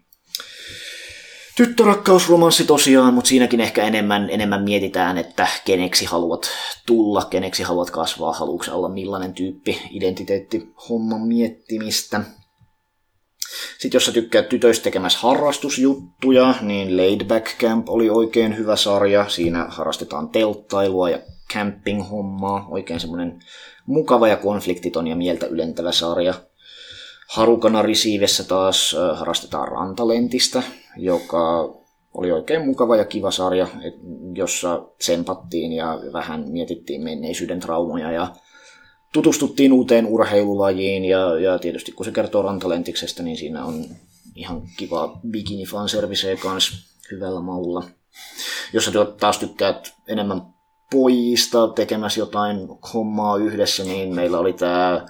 tyttörakkausromanssi tosiaan, mutta siinäkin ehkä enemmän, enemmän mietitään, että keneksi haluat tulla, keneksi haluat kasvaa, haluatko olla millainen tyyppi, identiteetti, homman miettimistä. Sitten jos sä tykkäät tytöistä tekemässä harrastusjuttuja, niin Laid Back Camp oli oikein hyvä sarja. Siinä harrastetaan telttailua ja camping-hommaa. Oikein semmoinen mukava ja konfliktiton ja mieltä ylentävä sarja. Harukana Risiivessä taas harrastetaan rantalentistä, joka oli oikein mukava ja kiva sarja, jossa tsempattiin ja vähän mietittiin menneisyyden traumoja ja tutustuttiin uuteen urheilulajiin ja, ja tietysti kun se kertoo rantalentiksestä, niin siinä on ihan kiva bikini fanservice kanssa hyvällä maulla. Jos sä taas tykkäät enemmän pojista tekemässä jotain hommaa yhdessä, niin meillä oli tämä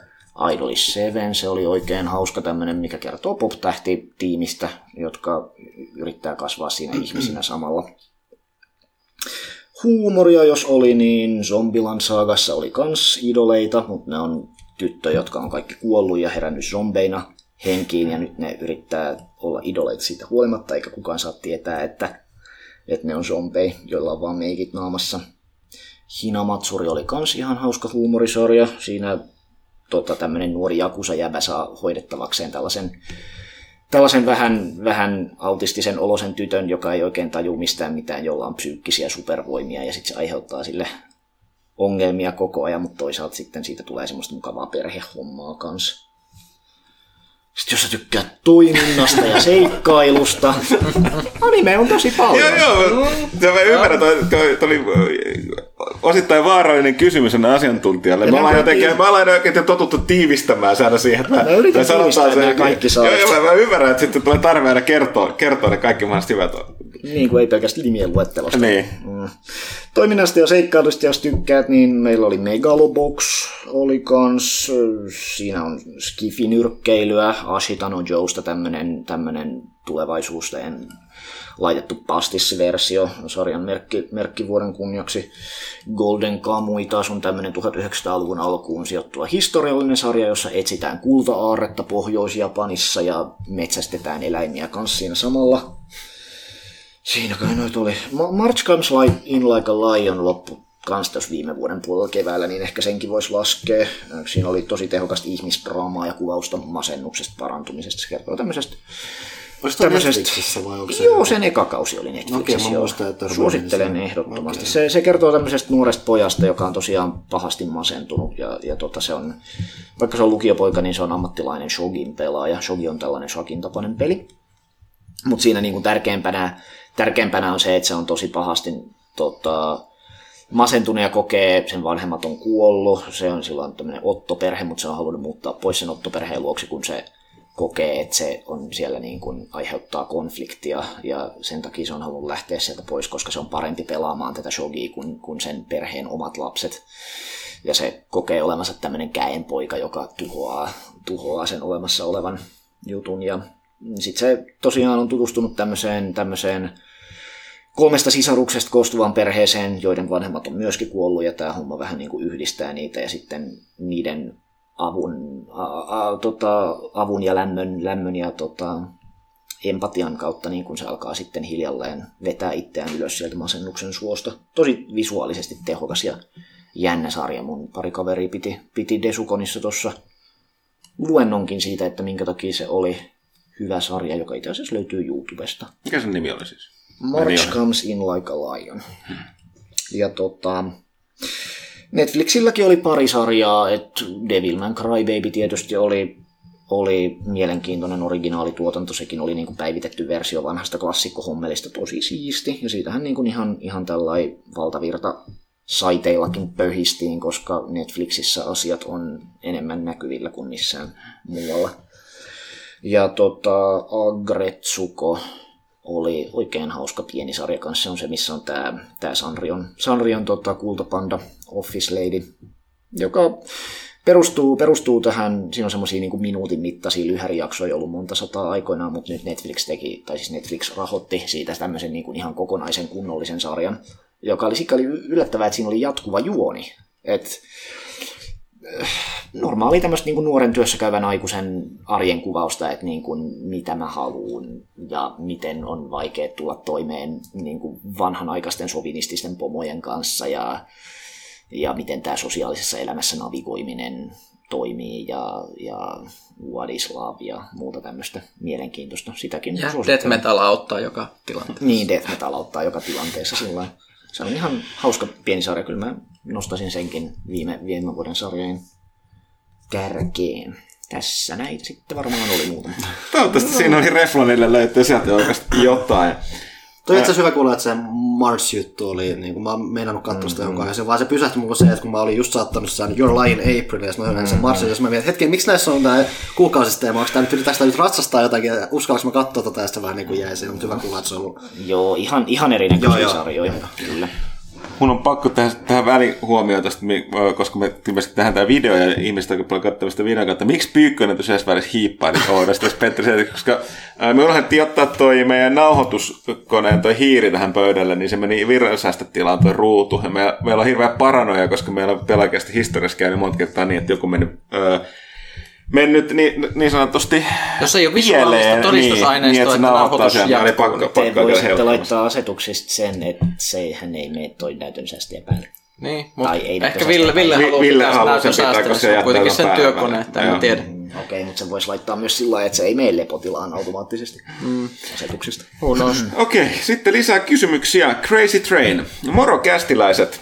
Idolis 7, se oli oikein hauska tämmöinen, mikä kertoo pop-tähti-tiimistä, jotka yrittää kasvaa siinä ihmisinä samalla. Huumoria jos oli, niin Zombieland saagassa oli kans idoleita, mutta ne on tyttö, jotka on kaikki kuollut ja herännyt zombeina henkiin, ja nyt ne yrittää olla idoleita siitä huolimatta, eikä kukaan saa tietää, että, että ne on zombeja, joilla on vaan meikit naamassa. Hinamatsuri oli kans ihan hauska huumorisarja. Siinä tota, tämmöinen nuori jakusa jäbä saa hoidettavakseen tällaisen, tällaisen vähän, vähän autistisen olosen tytön, joka ei oikein taju mistään mitään, jolla on psyykkisiä supervoimia ja sitten se aiheuttaa sille ongelmia koko ajan, mutta toisaalta sitten siitä tulee semmoista mukavaa perhehommaa kanssa. Sitten jos sä tykkäät toiminnasta ja seikkailusta, anime on tosi paljon. Joo, joo. Se mä ymmärrän, toi, toi, toi oli ö, osittain vaarallinen kysymys aina asiantuntijalle. Ja Mä mä ollaan jotenkin, mä ollaan oikein totuttu tiivistämään se aina siihen, että Mä tai sanotaan tiivistää nämä kaikki Joo, sanat. joo, mä, mä ymmärrän, että sitten tulee tarve aina kertoa, kertoa ne kaikki mahdolliset hyvät Niin kuin ei pelkästään nimien luettelosta. Niin. Mm. Toiminnasta ja seikkailusta, jos tykkäät, niin meillä oli Megalobox, oli kans, siinä on Skifi-nyrkkeilyä, Ashitano Joesta tämmönen, tämmönen tulevaisuuteen laitettu pastissiversio sarjan merkki, merkkivuoden kunniaksi. Golden Kamui taas on tämmöinen 1900-luvun alkuun sijoittuva historiallinen sarja, jossa etsitään kulta-aarretta Pohjois-Japanissa ja metsästetään eläimiä kanssa siinä samalla. Siinä kai noit oli. March Comes in Like a Lion loppu kans tässä viime vuoden puolella keväällä, niin ehkä senkin voisi laskea. Siinä oli tosi tehokasta ihmisdraamaa ja kuvausta masennuksesta parantumisesta. Se kertoo tämmöisestä tämä Netflixissä vai onko se? Joo, sen eka kausi oli Netflixissä. Okei, mä muistan, että Suosittelen sen. ehdottomasti. Okay. Se, se kertoo tämmöisestä nuoresta pojasta, joka on tosiaan pahasti masentunut. Ja, ja tota, se on, vaikka se on lukiopoika, niin se on ammattilainen Shogin pelaaja. Shogi on tällainen Shogin tapainen peli. Mutta siinä niin kuin tärkeimpänä, tärkeimpänä on se, että se on tosi pahasti tota, masentunut ja kokee, sen vanhemmat on kuollut. Se on silloin tämmöinen Otto-perhe, mutta se on halunnut muuttaa pois sen Otto-perheen luoksi, kun se kokee, että se on siellä niin kuin aiheuttaa konfliktia ja sen takia se on halunnut lähteä sieltä pois, koska se on parempi pelaamaan tätä shogia kuin, kuin sen perheen omat lapset. Ja se kokee olevansa tämmöinen käenpoika, joka tuhoaa, tuhoaa sen olemassa olevan jutun. Ja sitten se tosiaan on tutustunut tämmöiseen, tämmöiseen kolmesta sisaruksesta koostuvaan perheeseen, joiden vanhemmat on myöskin kuollut, ja tämä homma vähän niin kuin yhdistää niitä, ja sitten niiden avun, a, a, tota, avun ja lämmön, lämmön ja tota, empatian kautta niin kun se alkaa sitten hiljalleen vetää itseään ylös sieltä masennuksen suosta. Tosi visuaalisesti tehokas ja jännä sarja. Mun pari kaveri piti, piti Desukonissa tuossa luennonkin siitä, että minkä takia se oli hyvä sarja, joka itse asiassa löytyy YouTubesta. Mikä sen nimi oli siis? March Comes in Like a Lion. Ja tota, Netflixilläkin oli pari sarjaa, että Devilman Crybaby tietysti oli, oli mielenkiintoinen originaalituotanto, sekin oli niin kuin päivitetty versio vanhasta klassikkohommelista, tosi siisti, ja siitähän niin kuin ihan, ihan tällainen valtavirta saiteillakin pöhistiin, koska Netflixissä asiat on enemmän näkyvillä kuin missään muualla. Ja tota, Agretsuko oli oikein hauska pieni sarja kanssa. Se on se, missä on tämä tää Sanrion, Sanrion tota, kultapanda Office Lady, joka perustuu, perustuu tähän, siinä on semmoisia niin minuutin mittaisia lyhärijaksoja ollut monta sataa aikoinaan, mutta nyt Netflix teki, tai siis Netflix rahoitti siitä tämmöisen niin kuin ihan kokonaisen kunnollisen sarjan, joka oli sikäli yllättävää, että siinä oli jatkuva juoni. Et, normaali tämmöistä niin kuin nuoren työssä käyvän aikuisen arjen kuvausta, että niin kuin, mitä mä haluan ja miten on vaikea tulla toimeen niin kuin vanhanaikaisten sovinististen pomojen kanssa ja, ja miten tämä sosiaalisessa elämässä navigoiminen toimii ja, ja what is love ja muuta tämmöistä mielenkiintoista. Sitäkin ja death metal auttaa joka tilanteessa. Niin, death metal auttaa joka tilanteessa sillä Se on ihan hauska pieni sarja, kyllä mä nostasin senkin viime, viime vuoden sarjojen kärkeen. Tässä näitä sitten varmaan oli muutama. Toivottavasti no. siinä oli Reflonille löytyy sieltä oikeasti jotain. Toi itse hyvä kuulla, että se Mars-juttu oli, niin kuin mä oon meinannut katsoa sitä mm-hmm. jonkun se vaan se pysähtyi mulle se, että kun mä olin just saattanut sen Your in April, ja mä mm-hmm. sen Mars, ja mä mietin, että hetken, miksi näissä on tää kuukausisteema, onko tää nyt, yritetäänkö nyt ratsastaa jotakin, ja uskallanko mä katsoa tota, ja sitten vähän niin kuin jäi se, mutta hyvä kuulla, että se on ollut. Joo, ihan, ihan erinäköisiä sarjoja, kyllä. Mun on pakko tehdä tähän väliin huomioon tästä, koska me ilmeisesti tehdään tämä video ja ihmiset on paljon katsomista videon kautta. Miksi Pyykkönen tosiaan välissä hiippaili kohdasta, jos Petteri koska me unohdettiin ottaa toi meidän nauhoituskoneen toi hiiri tähän pöydälle, niin se meni virallisesta tilaan toi ruutu. Ja meillä, meillä on hirveä paranoja, koska meillä on pelkästään historiassa käynyt monta kertaa niin, että joku mennyt öö, mennyt niin, niin sanotusti Jos ei ole visuaalista todistusaineistoa, niin, niin, että, että nauhoitus jatkuu. Pakko, pakko Te voisitte laittaa asetuksista sen, että se, hän ei mene toi näytön säästäjä päälle. Niin, mutta ei ehkä Ville, Ville haluaa Ville haluaa sen pitää, koska se on kuitenkin sen työkone, että en tiedä. Mm, Okei, okay, mutta sen voisi laittaa myös sillä että se ei mene lepotilaan automaattisesti mm. asetuksista. Okei, okay, sitten lisää kysymyksiä. Crazy Train. Moro kästiläiset.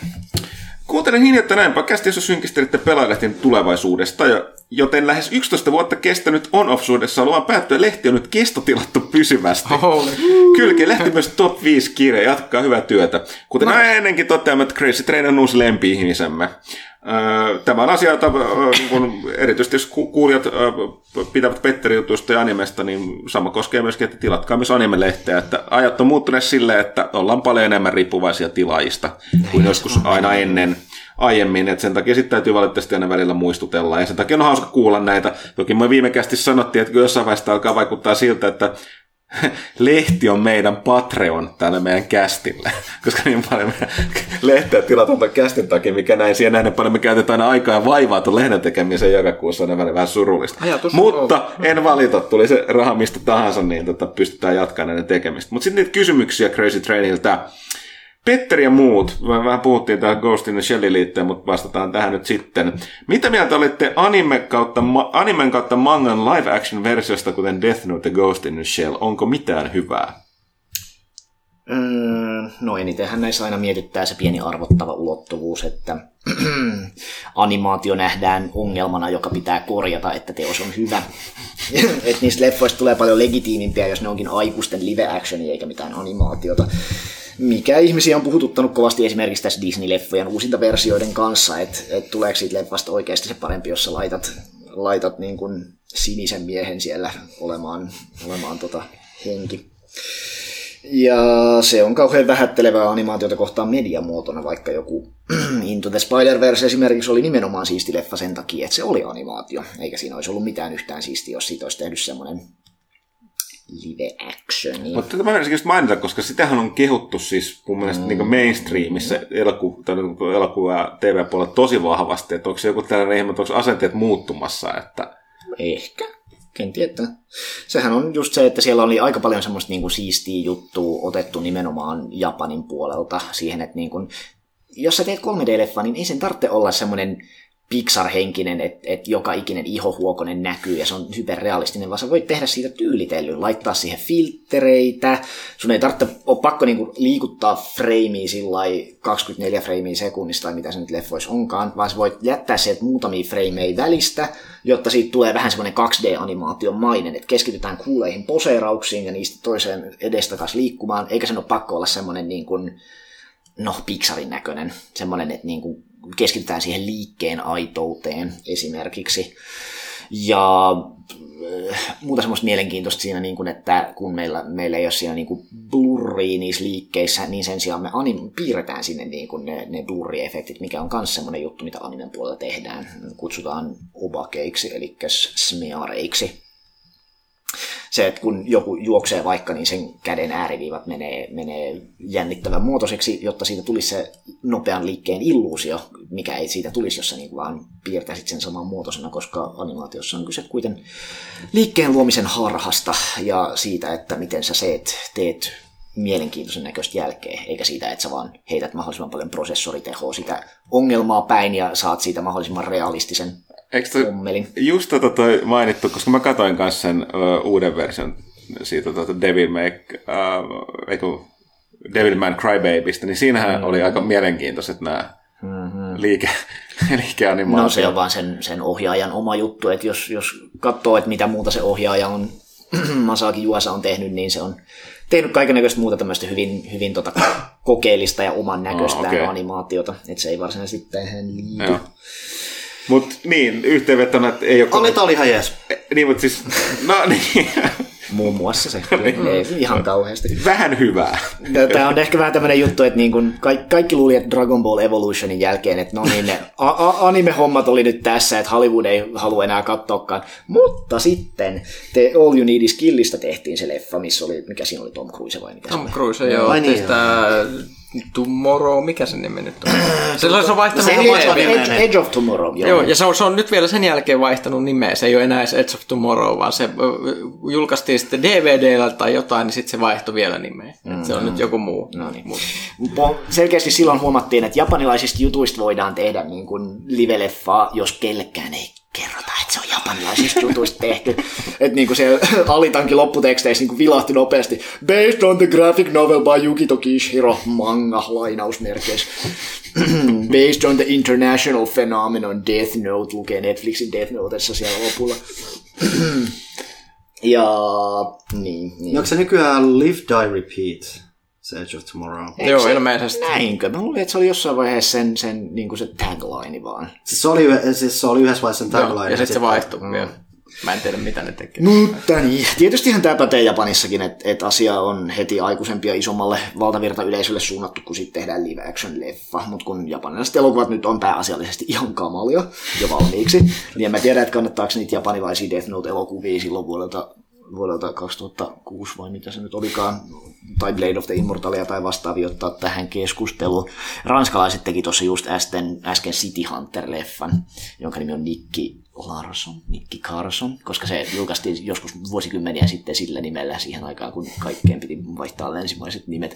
Kuuntelin hiljattain näin kästi, jossa synkistelitte pelaajalehtin tulevaisuudesta ja joten lähes 11 vuotta kestänyt on-off-suhdessa luvan päättyä lehti on nyt kestotilattu pysyvästi. Holy. Kylki lehti myös top 5 kirja jatkaa hyvää työtä. Kuten aina ennenkin toteamme, että Crazy Train on uusi lempi-ihmisemme. Tämä on asia, jota niin kun erityisesti jos ku- kuulijat pitävät Petteri jutusta ja animesta, niin sama koskee myöskin, että tilatkaa myös anime-lehteä. Että ajat on muuttuneet silleen, että ollaan paljon enemmän riippuvaisia tilaajista kuin joskus aina ennen aiemmin, että sen takia sitten täytyy valitettavasti aina välillä muistutella, ja sen takia on hauska kuulla näitä. Toki me viime kästi sanottiin, että jossain vaiheessa alkaa vaikuttaa siltä, että lehti on meidän Patreon tälle meidän kästille, koska niin paljon meidän lehteä tilataan tuon kästin takia, mikä näin siihen nähden paljon me käytetään aina aikaa ja vaivaa tuon lehden tekemiseen joka kuussa on välillä vähän surullista. Ajatus on Mutta en valita, tuli se raha mistä tahansa, niin tota, pystytään jatkamaan näiden tekemistä. Mutta sitten niitä kysymyksiä Crazy Trainilta. Petteri ja muut, me vähän puhuttiin tähän Ghost in the Shellin liittyen, mutta vastataan tähän nyt sitten. Mitä mieltä olitte anime kautta, animen kautta mangan live action versiosta, kuten Death Note ja Ghost in the Shell? Onko mitään hyvää? Öö, no enitenhän näissä aina mietittää se pieni arvottava ulottuvuus, että animaatio nähdään ongelmana, joka pitää korjata, että teos on hyvä. että niistä leffoista tulee paljon legitiimimpiä, jos ne onkin aikuisten live actionia eikä mitään animaatiota. Mikä ihmisiä on puhututtanut kovasti esimerkiksi tässä Disney-leffojen uusinta versioiden kanssa, että et tuleeko siitä leffasta oikeasti se parempi, jos sä laitat, laitat niin kuin sinisen miehen siellä olemaan, olemaan tota henki. Ja se on kauhean vähättelevää animaatiota kohtaan mediamuotona, vaikka joku Into the Spider-Verse esimerkiksi oli nimenomaan siisti leffa sen takia, että se oli animaatio, eikä siinä olisi ollut mitään yhtään siistiä, jos siitä olisi tehnyt semmoinen live action. Mutta tätä mä menisin just mainita, koska sitähän on kehuttu siis mun mielestä mm. niin mainstreamissa eloku, tai niin elokuva- ja TV-puolella tosi vahvasti, että onko se joku tällainen ihme, että onko asenteet muuttumassa, että Ehkä. Ken tietää. Sehän on just se, että siellä oli aika paljon semmoista niin kuin siistiä juttua otettu nimenomaan Japanin puolelta siihen, että niin kuin, jos sä teet 3D-leffa, niin ei sen tarvitse olla semmoinen Pixar-henkinen, että et joka ikinen ihohuokonen näkyy ja se on hyperrealistinen, vaan sä voit tehdä siitä tyylitellyn, laittaa siihen filtreitä, sun ei tarvitse ole pakko niinku liikuttaa freimiä sillä 24 freimiä sekunnista tai mitä se nyt leffoissa onkaan, vaan sä voit jättää sieltä muutamia freimejä välistä, jotta siitä tulee vähän semmoinen 2D-animaation mainen, että keskitytään kuuleihin poseerauksiin ja niistä toiseen edestakas liikkumaan, eikä sen ole pakko olla semmoinen niin kuin, no, Pixarin näköinen, semmoinen, että niin keskitytään siihen liikkeen aitouteen esimerkiksi. Ja äh, muuta semmoista mielenkiintoista siinä, niin kuin, että kun meillä, meillä ei ole siinä niin kuin blurria niissä liikkeissä, niin sen sijaan me anim, piirretään sinne niin kuin ne, ne blurri-efektit, mikä on myös semmoinen juttu, mitä animen puolella tehdään. Kutsutaan obakeiksi, eli smeareiksi se, että kun joku juoksee vaikka, niin sen käden ääriviivat menee, menee jännittävän muotoiseksi, jotta siitä tulisi se nopean liikkeen illuusio, mikä ei siitä tulisi, jos sä niin vaan piirtäisit sen saman muotoisena, koska animaatiossa on kyse kuiten liikkeen luomisen harhasta ja siitä, että miten sä seet, teet mielenkiintoisen näköistä jälkeä, eikä siitä, että sä vaan heität mahdollisimman paljon prosessoritehoa sitä ongelmaa päin ja saat siitä mahdollisimman realistisen Eikö toi, just tota toi mainittu, koska mä katsoin kanssa sen uh, uuden version siitä tota Devil Make, uh, eiku, Devilman Crybabystä, niin siinähän mm-hmm. oli aika mielenkiintoiset nämä mm-hmm. liike, liikeanimaatiot. No se on vaan sen, sen ohjaajan oma juttu, että jos, jos katsoo, että mitä muuta se ohjaaja on, Masaki Juasa on tehnyt, niin se on tehnyt kaikenlaista muuta tämmöistä hyvin, hyvin tota kokeellista ja oman näköistä oh, okay. animaatiota, että se ei varsinaisesti tähän liity. Joo. Mutta niin, yhteenvetona, että ei ole... Alita oli ihan jees. Niin, mutta siis, no niin. Muun muassa se, ei ihan kauheasti. Vähän hyvää. Tämä on ehkä vähän tämmöinen juttu, että niin kun kaikki, kaikki luuli, että Dragon Ball Evolutionin jälkeen, että no niin, ne anime-hommat oli nyt tässä, että Hollywood ei halua enää katsoakaan. Mutta sitten te All You Need Is Killistä tehtiin se leffa, missä oli, mikä siinä oli, Tom Cruise vai mikä Tom Cruise, joo. Ai niin, Tomorrow, mikä sen nimi nyt on? se on vaihtanut se Edge, of, Edge, Edge of Tomorrow, joo. joo ja se on, se on nyt vielä sen jälkeen vaihtanut nimeä. Se ei ole enää Edge of Tomorrow, vaan se julkaistiin sitten DVDllä tai jotain, niin sitten se vaihtoi vielä nimeä. Mm-hmm. Se on mm. nyt joku muu. No niin. Selkeästi silloin huomattiin, että japanilaisista jutuista voidaan tehdä niin kuin live-leffaa, jos kellekään ei kerrota, että se on japanilaisista jutuista tehty. Että niinku se alitankin lopputeksteissä niinku vilahti nopeasti. Based on the graphic novel by Yukito Kishiro, manga, lainausmerkeissä. Based on the international phenomenon Death Note, lukee Netflixin Death Notessa siellä lopulla. ja niin, niin. Onko se nykyään Live, Die, Repeat? Se Edge of Tomorrow. Joo, se ilmeisesti. Näinkö? Mä luulin, että se oli jossain vaiheessa sen, sen niin kuin se tagline vaan. Siis se oli, siis se oli yhdessä vaiheessa sen tagline. Joo, ja sitten se vaihtui mm. vielä. Mä en tiedä, mitä ne tekee. Mutta niin, tietystihän tämä pätee Japanissakin, että et asia on heti aikuisempi ja isommalle valtavirta yleisölle suunnattu, kun sitten tehdään live action leffa. Mutta kun japanilaiset elokuvat nyt on pääasiallisesti ihan kamalia jo valmiiksi, niin en mä tiedä, että kannattaako niitä japanilaisia Death Note-elokuvia silloin vuodelta vuodelta 2006 vai mitä se nyt olikaan, tai Blade of the Immortalia tai vastaavia ottaa tähän keskusteluun. Ranskalaiset teki tuossa just äsken, äsken City Hunter-leffan, jonka nimi on Nikki Larson, Nikki Carson, koska se julkaistiin joskus vuosikymmeniä sitten sillä nimellä siihen aikaan, kun kaikkeen piti vaihtaa länsimaiset nimet.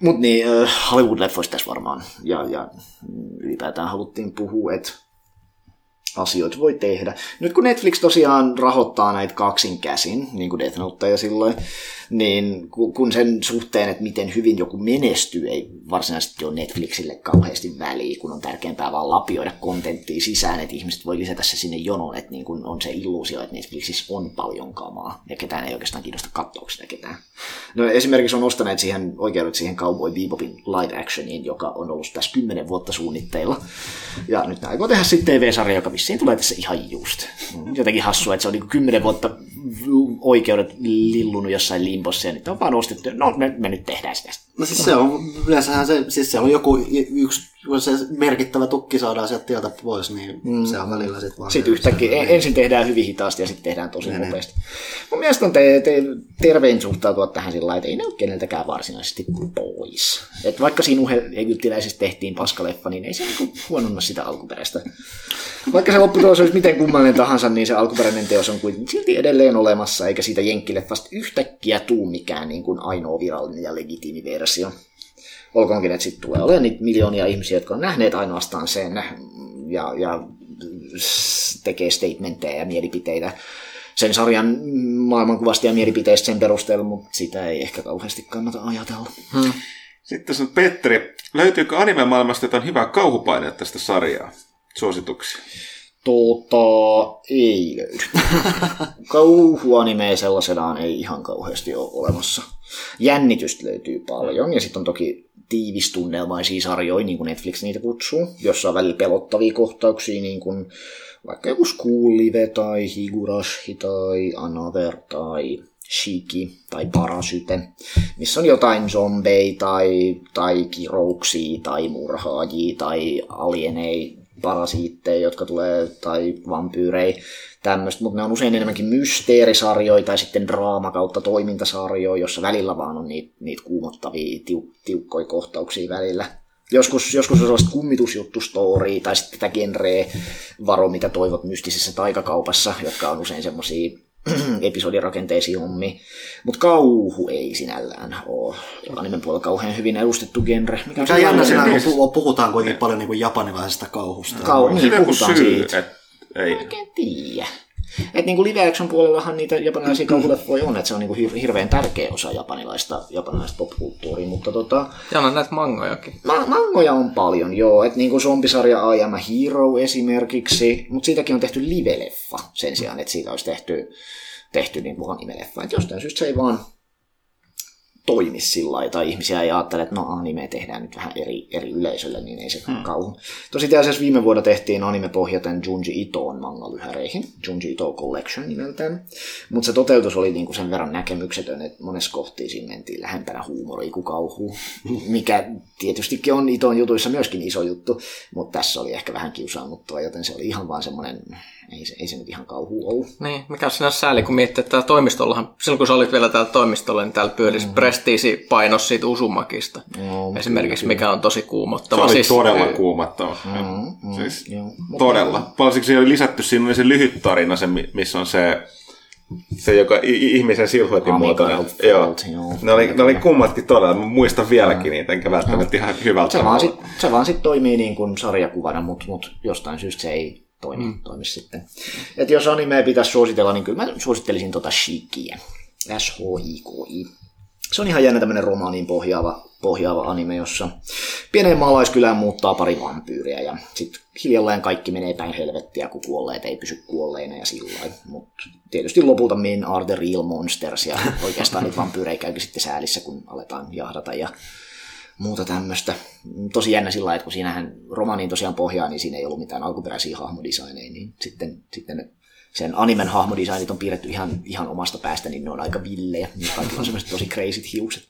Mutta niin, Hollywood-leffoista tässä varmaan, ja, ja ylipäätään haluttiin puhua, että asioita voi tehdä. Nyt kun Netflix tosiaan rahoittaa näitä kaksin käsin, niin kuin Death Note ja silloin, niin kun sen suhteen, että miten hyvin joku menestyy, ei varsinaisesti ole Netflixille kauheasti väliä, kun on tärkeämpää vaan lapioida kontenttia sisään, että ihmiset voi lisätä se sinne jonoon, että niin kun on se illuusio, että Netflixissä on paljon kamaa, ja ketään ei oikeastaan kiinnosta katsoa sitä ketään. No esimerkiksi on ostaneet siihen oikeudet siihen Cowboy Bebopin live actioniin, joka on ollut tässä kymmenen vuotta suunnitteilla. Ja nyt ne aikoo tehdä sitten TV-sarja, joka vissiin tulee tässä ihan just. Jotenkin hassua, että se on niin kymmenen vuotta oikeudet lillunut jossain limbossa ja nyt on vaan ostettu, no me, me nyt tehdään sitä. No siis se on, yleensähän se, siis se on joku yksi, kun se merkittävä tukki saadaan sieltä tieltä pois, niin mm. se on välillä sitten vaan. Sitten yhtäkkiä, se, ensin tehdään hyvin hitaasti ja sitten tehdään tosi ne, nopeasti. Mun mielestä on te, te, tervein suhtautua tähän sillä lailla, että ei ne ole keneltäkään varsinaisesti pois. Et vaikka siinä egyptiläisessä tehtiin paskaleffa, niin ei se niinku huononna sitä alkuperäistä. Vaikka se lopputulos olisi miten kummallinen tahansa, niin se alkuperäinen teos on kuitenkin silti edelleen olemassa, eikä siitä jenkkileffasta yhtäkkiä tuu mikään niin kuin ainoa virallinen ja legitiimi versio. Olkoonkin, että sitten tulee olemaan niitä miljoonia ihmisiä, jotka on nähneet ainoastaan sen ja, ja tekee statementteja ja mielipiteitä sen sarjan maailmankuvasta ja mielipiteistä sen perusteella, mutta sitä ei ehkä kauheasti kannata ajatella. Hmm. Sitten tässä on Petteri. Löytyykö anime-maailmasta jotain hyvää kauhupainetta tästä sarjaa? Suosituksia. Tota, ei löydy. Kauhuanimea sellaisenaan ei ihan kauheasti ole olemassa. Jännitystä löytyy paljon, ja sitten on toki tiivistunnelmaisia sarjoja, niin kuin Netflix niitä kutsuu, jossa on välillä pelottavia kohtauksia, niin kuin vaikka joku School Live tai Higurashi tai Another tai Shiki tai Parasyte, missä on jotain zombeja tai, tai kirouksia tai murhaajia tai alienei parasiitteja, jotka tulee, tai vampyyrei, tämmöistä, mutta ne on usein enemmänkin mysteerisarjoja tai sitten draama kautta toimintasarjoja, jossa välillä vaan on niitä, niitä kuumottavia, tiuk, tiukkoja kohtauksia välillä. Joskus, joskus on sellaista kummitusjuttustoria tai sitten tätä genreä varo, mitä toivot mystisessä taikakaupassa, jotka on usein semmoisia episodirakenteisiin hommi. Mutta kauhu ei sinällään ole animen puolella kauhean hyvin edustettu genre. Mikä on jännä siinä, kun puhutaan kuitenkin paljon niin kuin japanilaisesta kauhusta. Kau- niin, puhutaan syy, siitä. Et, ei. Mä oikein tiedä. Et niinku live action puolellahan niitä japanilaisia kauhuleffoja on, että se on niinku hirveän tärkeä osa japanilaista, japanilaista popkulttuuria, mutta tota... Ja on näitä mangojakin. Ma- mangoja on paljon, joo, että niinku zombisarja I Am a Hero esimerkiksi, mutta siitäkin on tehty live-leffa sen sijaan, että siitä olisi tehty, tehty niinku anime-leffa. Et jostain syystä se ei vaan toimi sillä lailla, tai ihmisiä ei ajattele, että no anime tehdään nyt vähän eri, eri yleisölle, niin ei se hmm. kauhu. Tosi asiassa viime vuonna tehtiin anime pohjaten Junji Itoon manga-lyhäreihin, Junji Ito Collection nimeltään, mutta se toteutus oli niinku sen verran näkemyksetön, että monessa kohtia siinä mentiin lähempänä huumoria kuin kauhu, mikä tietystikin on Itoon jutuissa myöskin iso juttu, mutta tässä oli ehkä vähän kiusaannuttua, joten se oli ihan vaan semmoinen ei se, ei se nyt ihan kauhu ollut. Niin, mikä on siinä sääli, kun miettii, että täällä toimistollahan, silloin kun sä olit vielä täällä toimistolla, niin täällä pyörisi mm. prestiisi painos siitä Usumakista. No, Esimerkiksi, kyllä. mikä on tosi kuumottava. Se oli siis, todella kuumottava. Mm, mm, siis, joo. Todella. Varsinkin se oli lisätty, siinä oli se lyhyt tarina, se, missä on se se, joka ihmisen silhuetin muotoinen. Joo. joo. Ne oli, ne oli kummatkin todella, mä muistan vieläkin niitä, enkä välttämättä ihan hyvältä se vaan, sit, se vaan sit toimii niin kuin sarjakuvana, mutta mut jostain syystä se ei toimi, mm. toimi sitten. Et jos animea pitäisi suositella, niin kyllä mä suosittelisin tota Shikiä. S-H-I-K-I. Se on ihan jännä tämmöinen romaaniin pohjaava, pohjaava anime, jossa pieneen maalaiskylään muuttaa pari vampyyriä ja sitten hiljalleen kaikki menee päin helvettiä, kun kuolleet ei pysy kuolleina ja sillä Mutta tietysti lopulta men are the real monsters ja oikeastaan niitä vampyyrejä käykin sitten säälissä, kun aletaan jahdata ja muuta tämmöistä. Tosi jännä sillä että kun siinähän romaaniin tosiaan pohjaa, niin siinä ei ollut mitään alkuperäisiä hahmodesigneja, niin sitten, sitten sen animen hahmodesignit on piirretty ihan, ihan omasta päästä, niin ne on aika villejä. Niin kaikilla on semmoiset tosi crazy hiukset.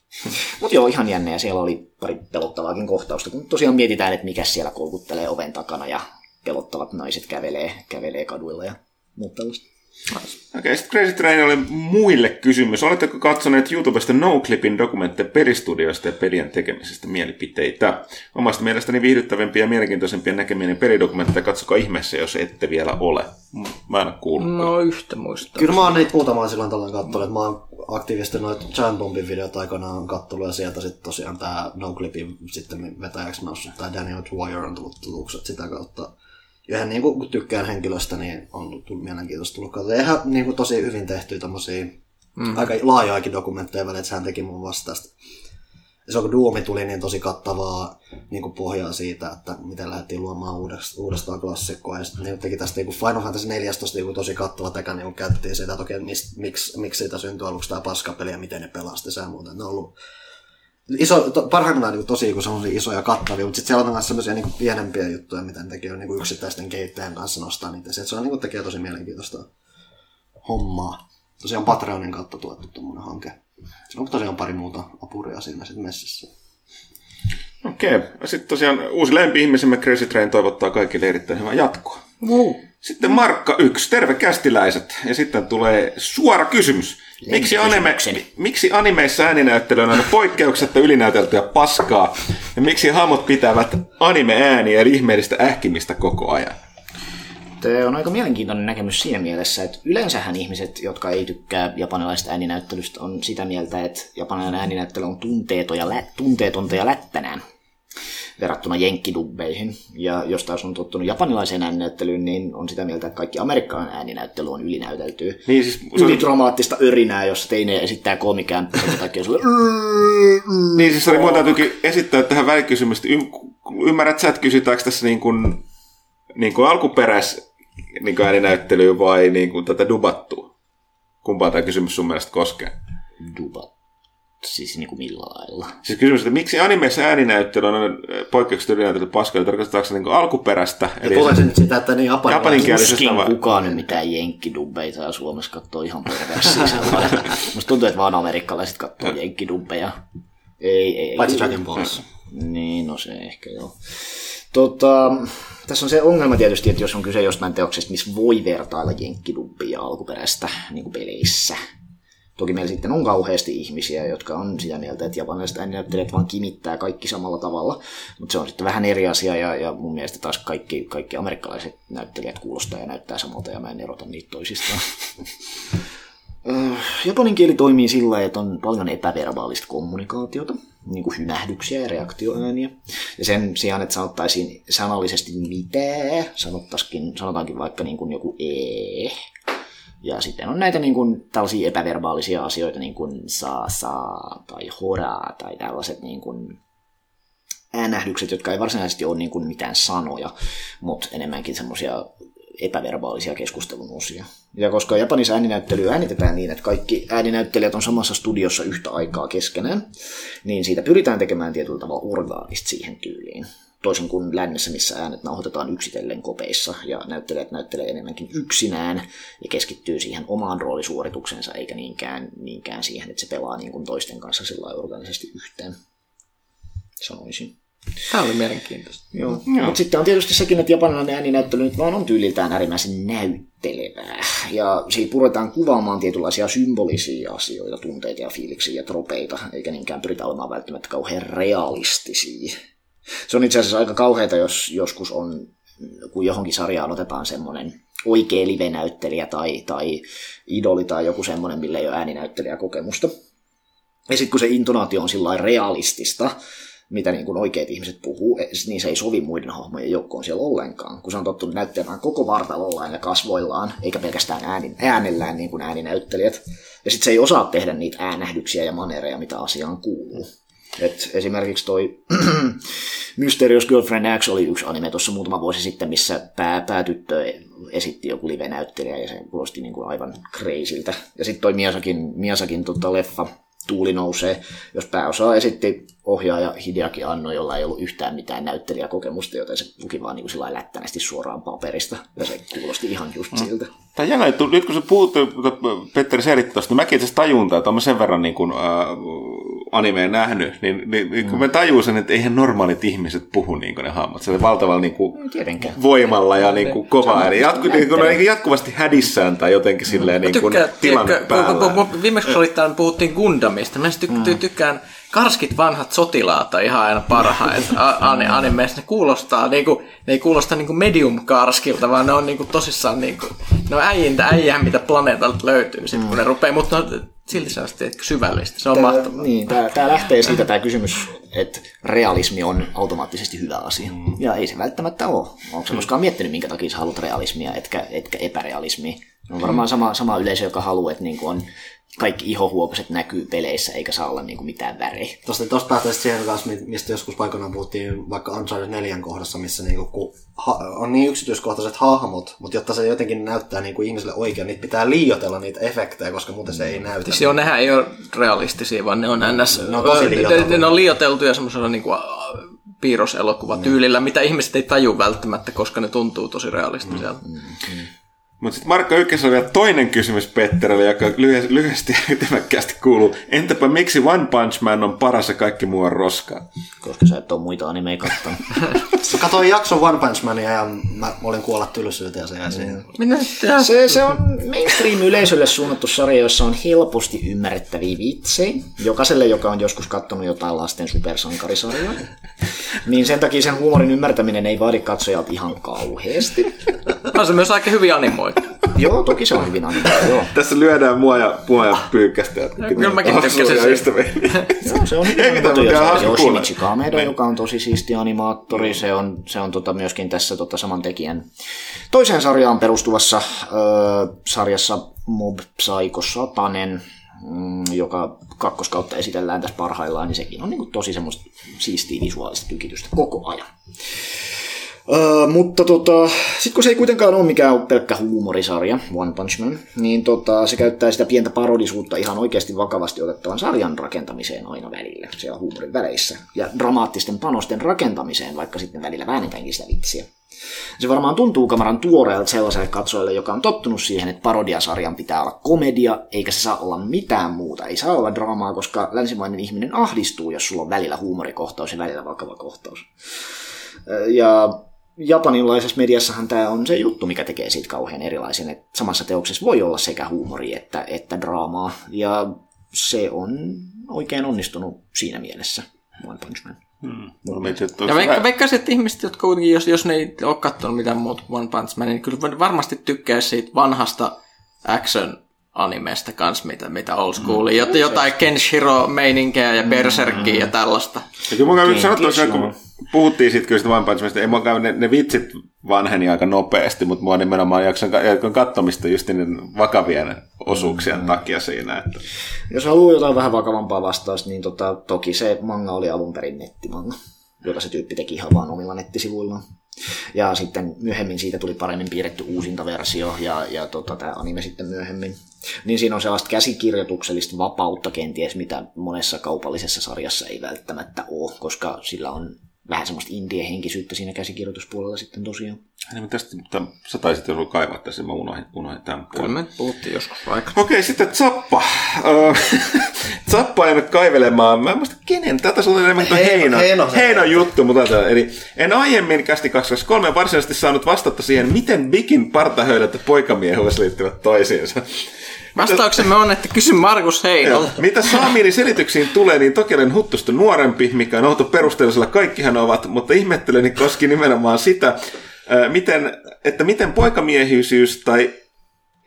Mutta joo, ihan jännä ja siellä oli pari pelottavaakin kohtausta, kun tosiaan mietitään, että mikä siellä kolkuttelee oven takana ja pelottavat naiset kävelee, kävelee kaduilla ja muuta tällaista. Okei, okay, sitten Crazy Train oli muille kysymys. Oletteko katsoneet YouTubesta NoClipin dokumentteja pelistudioista ja pelien tekemisestä mielipiteitä? Omasta mielestäni viihdyttävimpiä ja mielenkiintoisempia näkeminen pelidokumentteja katsokaa ihmeessä, jos ette vielä ole. Mä en kuullut. No yhtä muista. Kyllä mä oon niitä muutamaa silloin tällöin katsonut. Mä oon aktiivisesti noita Giant Bombin videot aikanaan katsonut ja sieltä sitten tosiaan tää NoClipin sitten vetäjäksi noussut tää Daniel Dwyer on tullut tutuksi sitä kautta ja hän niin kuin, tykkään henkilöstä, niin on tullut mielenkiintoista tullut katsoa. Ja ihan niin kuin, tosi hyvin tehty tommosia mm. aika laajoakin dokumentteja välillä, että hän teki mun vastaista. Ja se kun Doomi tuli, niin tosi kattavaa niin kuin pohjaa siitä, että miten lähdettiin luomaan uudestaan, uudestaan klassikkoa. Ja sitten niin teki tästä niin Final Fantasy 14 niin tosi kattava teka, niin käytettiin sitä, että okei, miksi, miksi, miksi siitä syntyi aluksi tämä paskapeli ja miten ne pelasti ja muuta. Ne on ollut iso, to, parhaimmillaan niin tosi kun on isoja kattavia, mutta sitten siellä on myös sellaisia niin pienempiä juttuja, mitä ne tekee niin yksittäisten kehittäjän kanssa nostaa niitä. Se, se on, niin kuin, tekee tosi mielenkiintoista hommaa. Tosiaan Patreonin kautta tuettu tuommoinen hanke. Se on tosiaan pari muuta apuria siinä sitten messissä. Okei. Okay. Sitten tosiaan uusi lempi-ihmisemme Crazy Train toivottaa kaikille erittäin hyvää jatkoa. Wow. Sitten Markka 1, terve kästiläiset. Ja sitten tulee suora kysymys. Miksi, anime, miksi animeissa ääninäyttely on aina poikkeuksetta ylinäyteltyä paskaa? Ja miksi hahmot pitävät anime-ääniä eli ihmeellistä ähkimistä koko ajan? Tämä on aika mielenkiintoinen näkemys siinä mielessä, että yleensähän ihmiset, jotka ei tykkää japanilaisesta ääninäyttelystä, on sitä mieltä, että japanilainen ääninäyttely on tunteeton ja, lä- tunteetonta ja lättänään verrattuna jenkkidubbeihin. Ja jos taas on tottunut japanilaiseen ääninäyttelyyn, niin on sitä mieltä, että kaikki amerikkalainen ääninäyttely on ylinäyteltyä. Niin siis, Ylidramaattista örinää, jossa teine esittää komikämppää ja kaikkea sulle... niin siis oli, mun täytyykin esittää tähän välikysymystä. ymmärrät sä, että kysytäänkö tässä niin kuin, niin kuin alkuperäis niin kuin ääninäyttelyä vai niin kuin tätä dubattua? Kumpaa tämä kysymys sun mielestä koskee? Dubat Siis niin kuin millä lailla? Siis kysymys, että miksi animeissa ääninäyttely on poikkeuksellisesti ylinäytelty paskalle, tarkoittaako se niin alkuperäistä? Eli tulee se nyt sitä, että niin japaninkielisestä Tuskin vai? kukaan nyt mitään jenkkidubbeita ja Suomessa katsoo ihan perversiä Musta tuntuu, että vaan amerikkalaiset katsoo jenkkidubbeja. Ei, ei, Paitsi Dragon Balls. Niin, no se ehkä joo. Tota, tässä on se ongelma tietysti, että jos on kyse jostain teoksesta, missä voi vertailla jenkkidubbia alkuperäistä niin kuin peleissä, Toki meillä sitten on kauheasti ihmisiä, jotka on sitä mieltä, että japanilaiset ääninäyttelijät vaan kimittää kaikki samalla tavalla, mutta se on sitten vähän eri asia ja, ja mun mielestä taas kaikki, kaikki amerikkalaiset näyttelijät kuulostaa ja näyttää samalta ja mä en erota niitä toisistaan. Äh, japanin kieli toimii sillä että on paljon epäverbaalista kommunikaatiota, niin kuin hynähdyksiä ja reaktioääniä. Ja sen sijaan, että sanottaisiin sanallisesti mitä, sanottaisiin, sanotaankin vaikka niin kuin joku ee ja sitten on näitä niin kuin, tällaisia epäverbaalisia asioita, niin kuin saa, saa tai horaa tai tällaiset niin kuin, äänähdykset, jotka ei varsinaisesti ole niin kuin mitään sanoja, mutta enemmänkin semmoisia epäverbaalisia keskustelun osia. Ja koska Japanissa ääninäyttely äänitetään niin, että kaikki ääninäyttelijät on samassa studiossa yhtä aikaa keskenään, niin siitä pyritään tekemään tietyllä tavalla siihen tyyliin toisin kuin lännessä, missä äänet nauhoitetaan yksitellen kopeissa ja näyttelijät näyttelee enemmänkin yksinään ja keskittyy siihen omaan roolisuorituksensa eikä niinkään, niinkään siihen, että se pelaa niin kuin toisten kanssa sillä organisesti yhteen, sanoisin. Tämä oli mielenkiintoista. Joo. Joo. Mutta sitten on tietysti sekin, että japanilainen ääninäyttely nyt vaan on tyyliltään äärimmäisen näyttelevää. Ja siitä puretaan kuvaamaan tietynlaisia symbolisia asioita, tunteita ja fiiliksiä ja tropeita, eikä niinkään pyritä olemaan välttämättä kauhean realistisia. Se on itse asiassa aika kauheata, jos joskus on, kun johonkin sarjaan otetaan semmoinen oikea live-näyttelijä tai, tai idoli tai joku semmoinen, millä ei ole ääninäyttelijäkokemusta. Ja sitten kun se intonaatio on sillä realistista, mitä niin kuin oikeat ihmiset puhuu, niin se ei sovi muiden hahmojen joukkoon siellä ollenkaan, kun se on tottunut näyttämään koko vartalollaan ja kasvoillaan, eikä pelkästään äänin, äänellään niin kuin ääninäyttelijät. Ja sitten se ei osaa tehdä niitä äänähdyksiä ja manereja, mitä asiaan kuuluu. Et esimerkiksi toi Mysterious Girlfriend X oli yksi anime tuossa muutama vuosi sitten, missä pää, päätyttö esitti joku live-näyttelijä ja se kuulosti niin kuin aivan crazyltä. Ja sitten toi Miasakin, Miasakin tota leffa Tuuli nousee, jos pääosaa esitti ohjaaja Hideaki Anno, jolla ei ollut yhtään mitään näyttelijäkokemusta, joten se luki vaan niin kuin lättänästi suoraan paperista, ja se kuulosti ihan just mm. siltä. Tämä jännä, nyt kun sä puhut, Petteri selitti tuosta, niin mäkin itse tajun, että olen sen verran niin kuin, äh, animeen nähnyt, niin, niin, niin kun mm. mä tajun sen, että eihän normaalit ihmiset puhu niin kuin ne hahmot. Se on valtavalla niin kuin, voimalla ja niin kuin, kova ääni. Jatku, niin kuin, niin jatkuvasti hädissään tai jotenkin silleen niin kuin, tilanne päällä. Viimeksi puhuttiin Gundamista. Mä tykkään, tykkään karskit vanhat sotilaat on ihan aina parhaita animeissa. Ne kuulostaa, niinku, ne ei kuulosta niinku medium-karskilta, vaan ne on niinku tosissaan niinku, ne on äijintä äijää, mitä planeetalta löytyy sit, mm. kun ne rupeaa, mutta ne on silti sellaista syvällistä. Se on tää, mahtavaa. Niin, tämä, tämä lähtee siitä tämä kysymys, että realismi on automaattisesti hyvä asia. Mm. Ja ei se välttämättä ole. Onko se koskaan miettinyt, minkä takia sä haluat realismia, etkä, etkä epärealismia? On varmaan sama, sama yleisö, joka haluaa, että niin on kaikki ihohuokoset näkyy peleissä, eikä saa olla niinku mitään väriä. Tuosta, tuosta päästäisiin siihen kanssa, mistä joskus paikoinaan puhuttiin vaikka Uncharted 4 kohdassa, missä niinku, kun ha- on niin yksityiskohtaiset hahmot, mutta jotta se jotenkin näyttää niinku ihmiselle oikein, niin pitää liioitella niitä efektejä, koska muuten se ei näytä. Siis joo, nehän ei ole realistisia, vaan ne on ns. Ne on, tosi ne, ne on liioteltuja semmoisella niinku piirroselokuvatyylillä, mm. mitä ihmiset ei taju välttämättä, koska ne tuntuu tosi realistiselta. Mm, mm, mm. Mutta sitten Markka Ykkösellä on vielä toinen kysymys Petterille, joka lyhyesti, lyhyesti ja ytimäkkäästi kuuluu. Entäpä miksi One Punch Man on paras ja kaikki muu on roskaa? Koska sä et ole muita animeja kattonut. mä katsoin jakson One Punch Mania ja mä olin kuolla tylsyyteen ja se jäi siihen. Mm. Se, se on mainstream-yleisölle suunnattu sarja, jossa on helposti ymmärrettäviä vitsejä. Jokaiselle, joka on joskus katsonut jotain lasten supersankarisarjaa. Niin sen takia sen huumorin ymmärtäminen ei vaadi katsojalta ihan kauheasti. On se myös aika hyvin animoitu. joo, toki se on hyvin animoitu, joo. Tässä lyödään mua ja, mua ja pyykkästä. Kyllä mäkin tykkäsin joo, se on hyvin animoitu. Ja se on Shinichi Kamedo, joka on tosi siisti animaattori. Se on, se on tota myöskin tässä tota saman tekijän toiseen sarjaan perustuvassa ö, sarjassa Mob Psycho Satanen, mm, joka kakkoskautta esitellään tässä parhaillaan, niin sekin on niin kuin tosi semmoista siistiä visuaalista tykitystä koko ajan. Uh, mutta tota, sitten kun se ei kuitenkaan ole mikään pelkkä huumorisarja, One Punch Man, niin tota, se käyttää sitä pientä parodisuutta ihan oikeasti vakavasti otettavan sarjan rakentamiseen aina välillä, siellä huumorin väleissä. Ja dramaattisten panosten rakentamiseen, vaikka sitten välillä väännetäänkin sitä vitsiä. Se varmaan tuntuu kameran tuoreelta sellaiselle katsojalle, joka on tottunut siihen, että parodiasarjan pitää olla komedia, eikä se saa olla mitään muuta. Ei saa olla draamaa, koska länsimainen ihminen ahdistuu, jos sulla on välillä huumorikohtaus ja välillä vakava kohtaus. Ja japanilaisessa mediassahan tämä on se juttu, mikä tekee siitä kauhean erilaisen, että samassa teoksessa voi olla sekä huumori että, että draamaa, ja se on oikein onnistunut siinä mielessä, One Punch Man. Hmm. ja vaikka, vaikka että ihmiset, jotka kuitenkin, jos, jos ne ei ole katsonut mitään muuta One Punch Man, niin kyllä varmasti tykkää siitä vanhasta action animesta kanssa, mitä, mitä old school. Mm. Jot, jotain Kenshiro-meininkeä ja Berserkia mm. ja tällaista. Ja kyllä mun sanottu, että kun puhuttiin siitä kyllä Punch Manista, ei mun ne, ne vitsit vanheni aika nopeasti, mutta mua nimenomaan jakson, jakson katsomista just niin vakavien osuuksien mm. takia siinä. Että... Jos haluaa jotain vähän vakavampaa vastausta, niin tota, toki se manga oli alun perin nettimanga, jota se tyyppi teki ihan vaan omilla nettisivuillaan. Ja sitten myöhemmin siitä tuli paremmin piirretty uusinta versio ja, ja tota, tämä anime sitten myöhemmin. Niin siinä on sellaista käsikirjoituksellista vapautta kenties, mitä monessa kaupallisessa sarjassa ei välttämättä ole, koska sillä on vähän semmoista indie-henkisyyttä siinä käsikirjoituspuolella sitten tosiaan. Niin, mutta tästä mutta sä taisit jo kaivaa tässä, mä unohdin, unohdin tämän puolen. Kyllä me puhuttiin joskus vaikka. Okei, sitten Zappa. Zappa ei nyt kaivelemaan. Mä en muista kenen, tätä on enemmän kuin Heino. Heino, Heino juttu, mutta eli en aiemmin kästi 223 varsinaisesti saanut vastata siihen, miten Bikin partahöydät ja poikamiehuus liittyvät toisiinsa. Vastauksemme on, että kysy Markus Heinolta. Mitä Saamirin selityksiin tulee, niin toki olen huttusta nuorempi, mikä on outo perusteellisella kaikkihan ovat, mutta ihmetteleni koski nimenomaan sitä, miten, että miten poikamiehisyys tai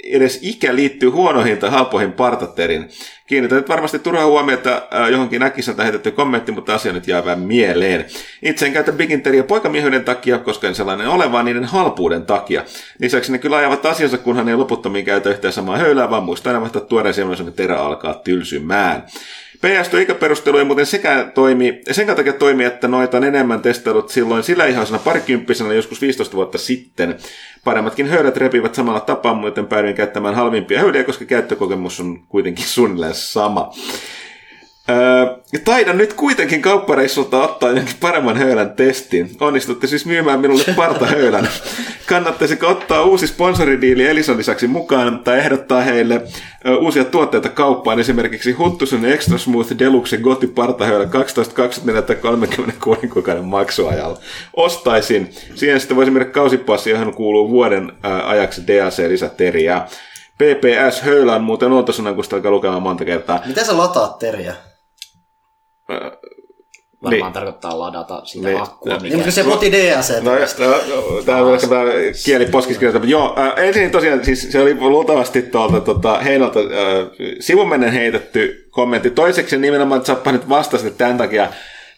edes ikä liittyy huonoihin tai halpoihin partaterin. Kiinnitän nyt varmasti turhaa huomiota äh, johonkin äkkiseltä heitetty kommentti, mutta asia nyt jää vähän mieleen. Itse en käytä biginteriä poikamiehyyden takia, koska en sellainen ole, vaan niiden halpuuden takia. Lisäksi ne kyllä ajavat asiansa, kunhan ne loputtomiin käytä yhtään samaa höylää, vaan muistaa aina vaihtaa tuoreen semmoisen terä alkaa tylsymään. PS ikäperustelu ei muuten sekä toimi, sen takia toimi, että noita on enemmän testaillut silloin sillä ihaisena parikymppisenä joskus 15 vuotta sitten. Paremmatkin höydät repivät samalla tapaa, muuten päädyin käyttämään halvimpia höyliä, koska käyttökokemus on kuitenkin suunnilleen sama. Öö, taidan nyt kuitenkin kauppareissulta ottaa jonkin paremman höylän testin. Onnistutte siis myymään minulle partahöylän. Kannattaisiko ottaa uusi sponsoridiili Elison lisäksi mukaan tai ehdottaa heille uusia tuotteita kauppaan, esimerkiksi Huttusen Extra Smooth Deluxe Goti partahöylä 12, 24 tai 36 kuukauden maksuajalla. Ostaisin. Siihen sitten voisi mennä kausipassi, johon kuuluu vuoden ajaksi DLC-lisäteriä. PPS Höylä on muuten oltosanan, kun sitä alkaa lukemaan monta kertaa. Miten sä lataat teriä? Varmaan Niin. tarkoittaa ladata sitä Niin. akkua, Niin, mikä... Niin, se poti DLC. No, no, tämä on ehkä vähän kieli poskiskirjoita, mutta joo, äh, ensin tosiaan siis se oli luultavasti tuolta tota, Heinolta äh, sivumennen heitetty kommentti. Toiseksi nimenomaan Zappa nyt vastasi, että tämän takia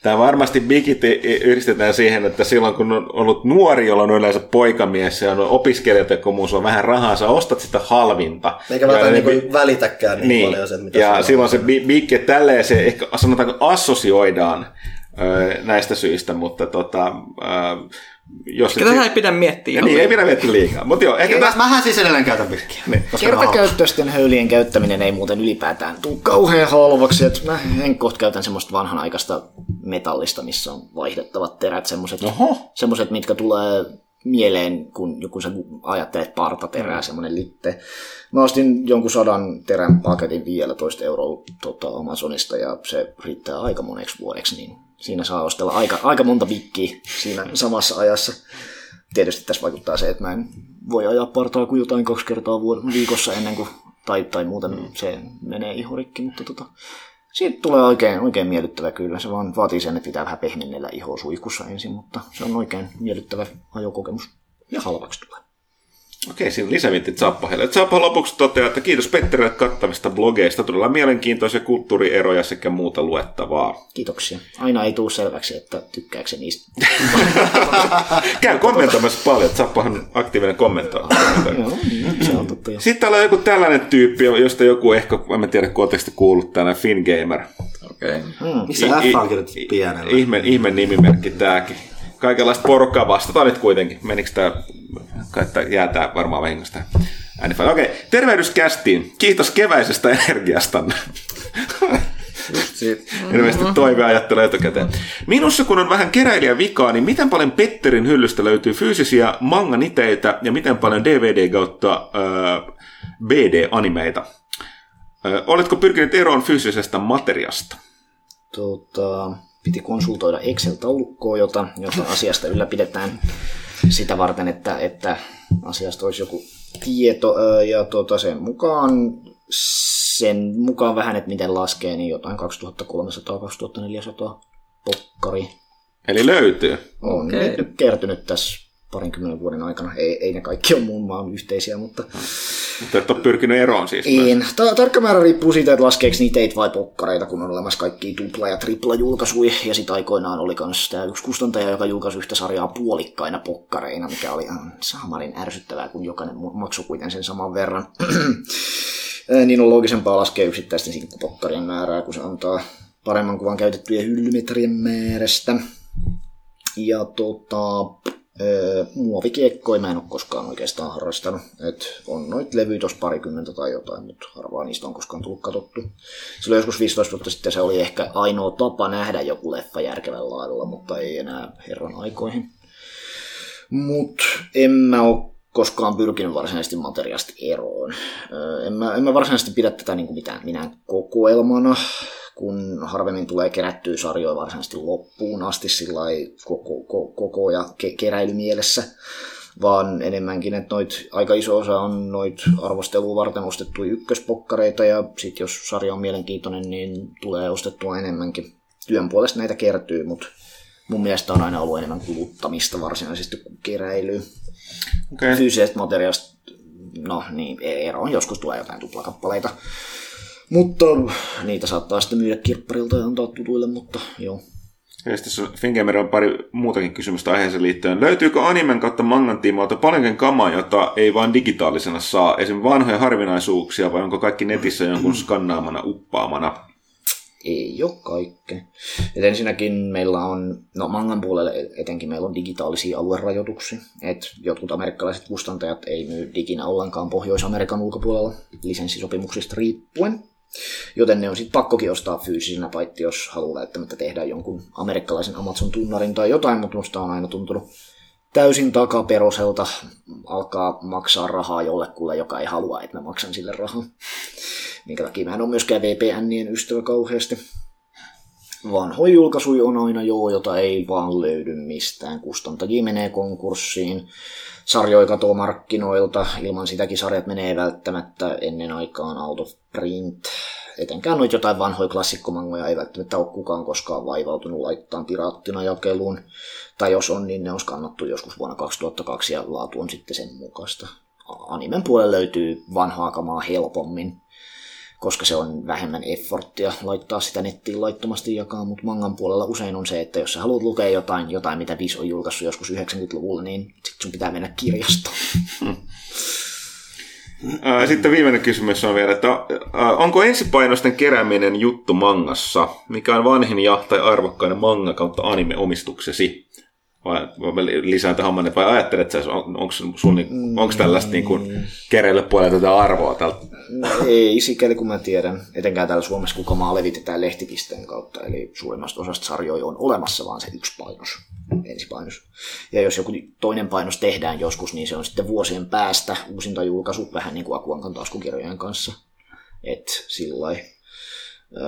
tämä varmasti bigit yhdistetään siihen, että silloin kun on ollut nuori, jolla on yleensä poikamies ja on opiskelijat ja kun on vähän rahaa, sä ostat sitä halvinta. Eikä välttämättä ne niinku välitäkään niin, niin. paljon se, mitä ja sulla silloin on. se bi- big, että tälleen se ehkä sanotaanko assosioidaan näistä syistä, mutta tota, jos Ehkä tätä ei pidä miettiä. ja niin, ei pidä miettiä liikaa. Mutta joo, ehkä Mä, tästä... mähän siis edelleen käytän virkkiä. Niin. Kertakäyttöisten höylien käyttäminen ei muuten ylipäätään tule kauhean halvaksi. Et mä en kohta käytän semmoista vanhanaikaista metallista, missä on vaihdettavat terät, semmoiset, mitkä tulee mieleen, kun joku sä ajattelet partaterää, semmoinen litte. Mä ostin jonkun sadan terän paketin 15 euroa tota, Amazonista ja se riittää aika moneksi vuodeksi, niin siinä saa ostella aika, aika monta vikkiä siinä samassa ajassa. Tietysti tässä vaikuttaa se, että mä en voi ajaa partaa kuin jotain kaksi kertaa viikossa ennen kuin, tai, tai muuten se menee ihorikki, mutta tota, siitä tulee oikein, oikein miellyttävä kyllä. Se vaan vaatii sen, että pitää vähän pehmennellä ihoa suihkussa ensin, mutta se on oikein miellyttävä ajokokemus. Ja halvaksi tulee. Okei, siinä lisävintti Zappahelle. Zappa lopuksi toteaa, että kiitos Petterille kattavista blogeista. Todella mielenkiintoisia kulttuurieroja sekä muuta luettavaa. Kiitoksia. Aina ei tule selväksi, että tykkääkö se niistä. Käy kommentoimassa paljon. Zappahan on aktiivinen kommentoija. Joo, se on totta. jo. Sitten täällä on joku tällainen tyyppi, josta joku ehkä, en tiedä, kun kuullut, tällainen Fingamer. Okei. Okay. Miksi se F on kirjoitettu pienellä? Ihme, ihme nimimerkki tääkin. Kaikenlaista porukkaa vastataan nyt kuitenkin. Menikö tää, kai tää jää tää varmaan vahingosta. Okei, tervehdys kästiin. Kiitos keväisestä energiastanne. Just siitä. Ilmeisesti toive ajattelee etukäteen. Minussa kun on vähän keräilijä vikaa, niin miten paljon Petterin hyllystä löytyy fyysisiä manganiteitä ja miten paljon DVD kautta äh, BD-animeita? Äh, oletko pyrkinyt eroon fyysisestä materiasta? Tota, piti konsultoida Excel-taulukkoa, jota, jota asiasta ylläpidetään sitä varten, että, että asiasta olisi joku tieto. Ja tota, sen mukaan sen mukaan vähän, että miten laskee, niin jotain 2300-2400 pokkari Eli löytyy. on okay. nyt kertynyt tässä parinkymmenen vuoden aikana. Ei, ei ne kaikki ole muun maan yhteisiä, mutta Mutta et ole pyrkinyt eroon siis. en. Ta- tarkka määrä riippuu siitä, että laskeeko niitä teit vai pokkareita, kun on olemassa kaikki tupla- ja tripla julkaisuja. Ja sitten aikoinaan oli myös tämä yksi kustantaja, joka julkaisi yhtä sarjaa puolikkaina pokkareina, mikä oli ihan samarin ärsyttävää, kun jokainen maksoi kuitenkin sen saman verran. Niin on loogisempaa laskea yksittäisten sinkkupokkarien määrää, kun se antaa paremman kuvan käytettyjen hyllymetrien määrästä. Ja tota, öö, muovikiekkoja mä en ole koskaan oikeastaan harrastanut. Et on noit levyjä tuossa parikymmentä tai jotain, mutta harvaa niistä on koskaan tullut katsottu. Silloin joskus 15 vuotta sitten se oli ehkä ainoa tapa nähdä joku leffa järkevällä lailla, mutta ei enää herran aikoihin. Mut en mä ole koskaan pyrkinyt varsinaisesti materiaasta eroon. Öö, En mä, en mä varsinaisesti pidä tätä niin kuin mitään, minään kokoelmana, kun harvemmin tulee kerättyä sarjoja varsinaisesti loppuun asti sillä koko, koko, koko ja ke, keräilymielessä, vaan enemmänkin, että noit, aika iso osa on noit arvostelua varten ostettuja ykköspokkareita, ja sitten jos sarja on mielenkiintoinen, niin tulee ostettua enemmänkin. Työn puolesta näitä kertyy, mutta mun mielestä on aina ollut enemmän kuluttamista varsinaisesti kuin keräilyä Okay. fyysisestä materiaalista no niin, eroon joskus tulee jotain tuplakappaleita. Mutta niitä saattaa sitten myydä kirpparilta ja antaa tutuille, mutta joo. Ja sitten Fingamer on pari muutakin kysymystä aiheeseen liittyen. Löytyykö animen kautta mangan tiimoilta paljonkin kamaa, jota ei vain digitaalisena saa? Esim. vanhoja harvinaisuuksia vai onko kaikki netissä jonkun skannaamana uppaamana? Ei ole kaikkea. Et ensinnäkin meillä on, no mangan puolelle etenkin meillä on digitaalisia aluerajoituksia. Et jotkut amerikkalaiset kustantajat ei myy diginä ollenkaan Pohjois-Amerikan ulkopuolella lisenssisopimuksista riippuen. Joten ne on sitten pakkokin ostaa fyysisenä, paitsi jos haluaa välttämättä tehdä jonkun amerikkalaisen Amazon-tunnarin tai jotain, mutta musta on aina tuntunut täysin takaperoselta alkaa maksaa rahaa jollekulle, joka ei halua, että mä maksan sille rahaa. Minkä takia mä en ole myöskään VPNien ystävä kauheasti. Vanhoja julkaisuja on aina joo, jota ei vaan löydy mistään. Kustantajia menee konkurssiin, sarjoja katoo markkinoilta, ilman sitäkin sarjat menee välttämättä ennen aikaan out of print. Etenkään noita jotain vanhoja klassikkomangoja ei välttämättä ole kukaan koskaan vaivautunut laittaa piraattina jakeluun. Tai jos on, niin ne on skannattu joskus vuonna 2002 ja laatu on sitten sen mukaista. Animen puolelle löytyy vanhaa kamaa helpommin koska se on vähemmän efforttia laittaa sitä nettiin laittomasti jakaa, mutta mangan puolella usein on se, että jos sä haluat lukea jotain, jotain mitä Viz on julkaissut joskus 90-luvulla, niin sit sun pitää mennä kirjastoon. Sitten viimeinen kysymys on vielä, että onko ensipainosten kerääminen juttu mangassa? Mikä on vanhin ja tai arvokkainen manga kautta anime-omistuksesi? Vai, vai lisään tähän homman, vai ajattelet sä, on, onko, sun, onko tällaista niin kuin, kereille puolella tätä arvoa tältä? No, ei, sikäli kun mä tiedän. Etenkään täällä Suomessa kukamaa levitetään lehtipisteen kautta, eli suurimmasta osasta sarjoja on olemassa vaan se yksi painos, ensipainos. Ja jos joku toinen painos tehdään joskus, niin se on sitten vuosien päästä uusinta julkaisu, vähän niin kuin Akuankan taskukirjojen kanssa. Et sillä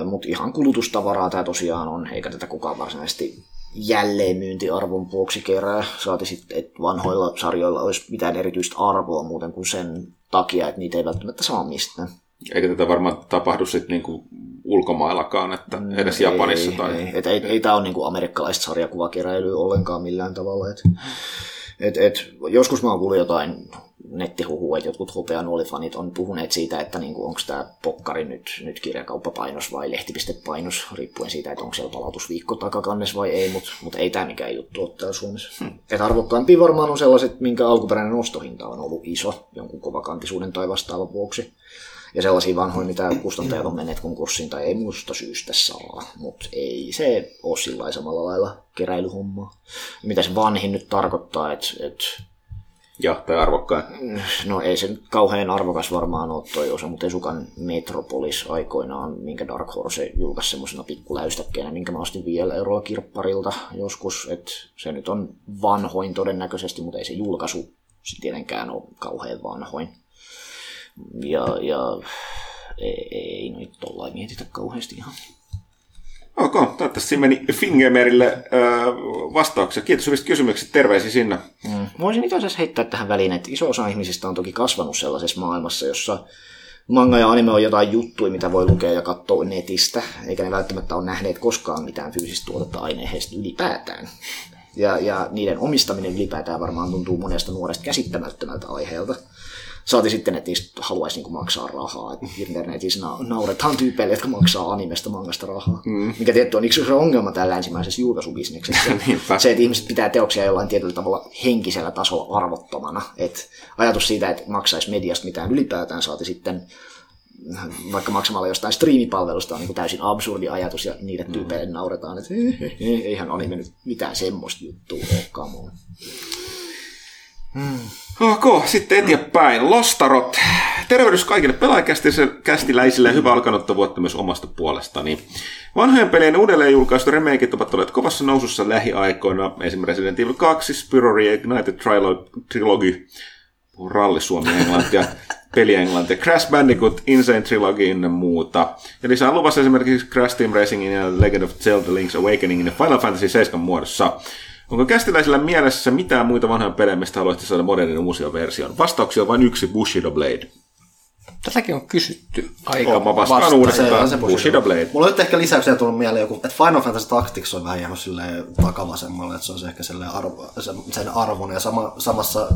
Mutta ihan kulutustavaraa tämä tosiaan on, eikä tätä kukaan varsinaisesti jälleenmyyntiarvon vuoksi kerää. Saati sitten, että vanhoilla sarjoilla olisi mitään erityistä arvoa muuten kuin sen takia, että niitä ei välttämättä saa mistään. Eikä tätä varmaan tapahdu sitten niinku ulkomaillakaan, että mm, edes ei, Japanissa. Ei, tai... ei, ei, ei, ei tämä ole niinku amerikkalaista sarjakuvakeräilyä ollenkaan millään tavalla. Et, et, et, joskus mä oon kuullut jotain nettihuhu, että jotkut hopeanuolifanit on puhuneet siitä, että niinku, onko tämä pokkari nyt, nyt kirjakauppapainos vai lehtipistepainos, riippuen siitä, että onko siellä palautusviikko takakannes vai ei, mutta mut ei tämä mikään juttu ole täällä Suomessa. Hmm. Et arvokkaimpia varmaan on sellaiset, minkä alkuperäinen ostohinta on ollut iso jonkun kovakantisuuden tai vastaavan vuoksi. Ja sellaisia vanhoja, mitä kustantajat on menneet konkurssiin tai ei muusta syystä saa. Mutta ei se ole sillä samalla lailla keräilyhommaa. Mitä se vanhin nyt tarkoittaa, että et ja, tai arvokkain. No ei se kauhean arvokas varmaan ole toi osa, mutta Esukan Metropolis aikoinaan, minkä Dark Horse julkaisi semmoisena pikkuläystäkkeenä, minkä mä ostin vielä eurolla kirpparilta joskus, että se nyt on vanhoin todennäköisesti, mutta ei se julkaisu se tietenkään ole kauhean vanhoin. Ja, ja ei, ei noin tollain mietitä kauheasti ihan. Ok, toivottavasti meni Fingemerille äh, vastauksia. Kiitos hyvistä kysymyksistä, terveisiä sinne. Mm. Voisin itse asiassa heittää tähän väliin, että iso osa ihmisistä on toki kasvanut sellaisessa maailmassa, jossa manga ja anime on jotain juttuja, mitä voi lukea ja katsoa netistä, eikä ne välttämättä ole nähneet koskaan mitään fyysistä tuotetta aineesta ylipäätään. Ja, ja niiden omistaminen ylipäätään varmaan tuntuu monesta nuoresta käsittämättömältä aiheelta. Saati sitten, että niistä haluaisi niin maksaa rahaa. Et internetissä na- nauretaan tyypeille, jotka maksaa animesta mangasta rahaa. Mm. Mikä tietty on yksi ongelma täällä länsimaisessa julkaisubisneksessä. se, että ihmiset pitää teoksia jollain tietyllä tavalla henkisellä tasolla arvottomana. Et ajatus siitä, että maksaisi mediasta mitään ylipäätään, saati sitten vaikka maksamalla jostain striimipalvelusta on niin täysin absurdi ajatus ja niille tyypeille nauretaan, että eihän anime nyt mitään semmoista juttua ole, come on. Hmm. Ok, sitten eteenpäin. Lostarot. Tervehdys kaikille pelaajakästiläisille ja hyvää alkanutta vuotta myös omasta puolestani. Vanhojen pelien uudelleen julkaistu remakeit ovat olleet kovassa nousussa lähiaikoina. Esimerkiksi Resident Evil 2, Spyro Reignited Trilogy, Ralli Suomi englantia, peli englantia, Crash Bandicoot, Insane Trilogy ja muuta. Ja lisää luvassa esimerkiksi Crash Team Racingin ja Legend of Zelda Link's Awakeningin ja Final Fantasy 7 muodossa. Onko kästiläisillä mielessä mitään muita vanhoja pelejä, mistä haluaisitte saada modernin uusia version? Vastauksia on vain yksi Bushido Blade. Tätäkin on kysytty aika oh, mä vastaan vasta. uudestaan. Se, se Bushido Blade. Mulla on nyt ehkä lisäyksiä tullut mieleen joku, että Final Fantasy Tactics on vähän jäänyt silleen takavasemmalle, että se on ehkä silleen arvo, sen, sen arvon ja sama, samassa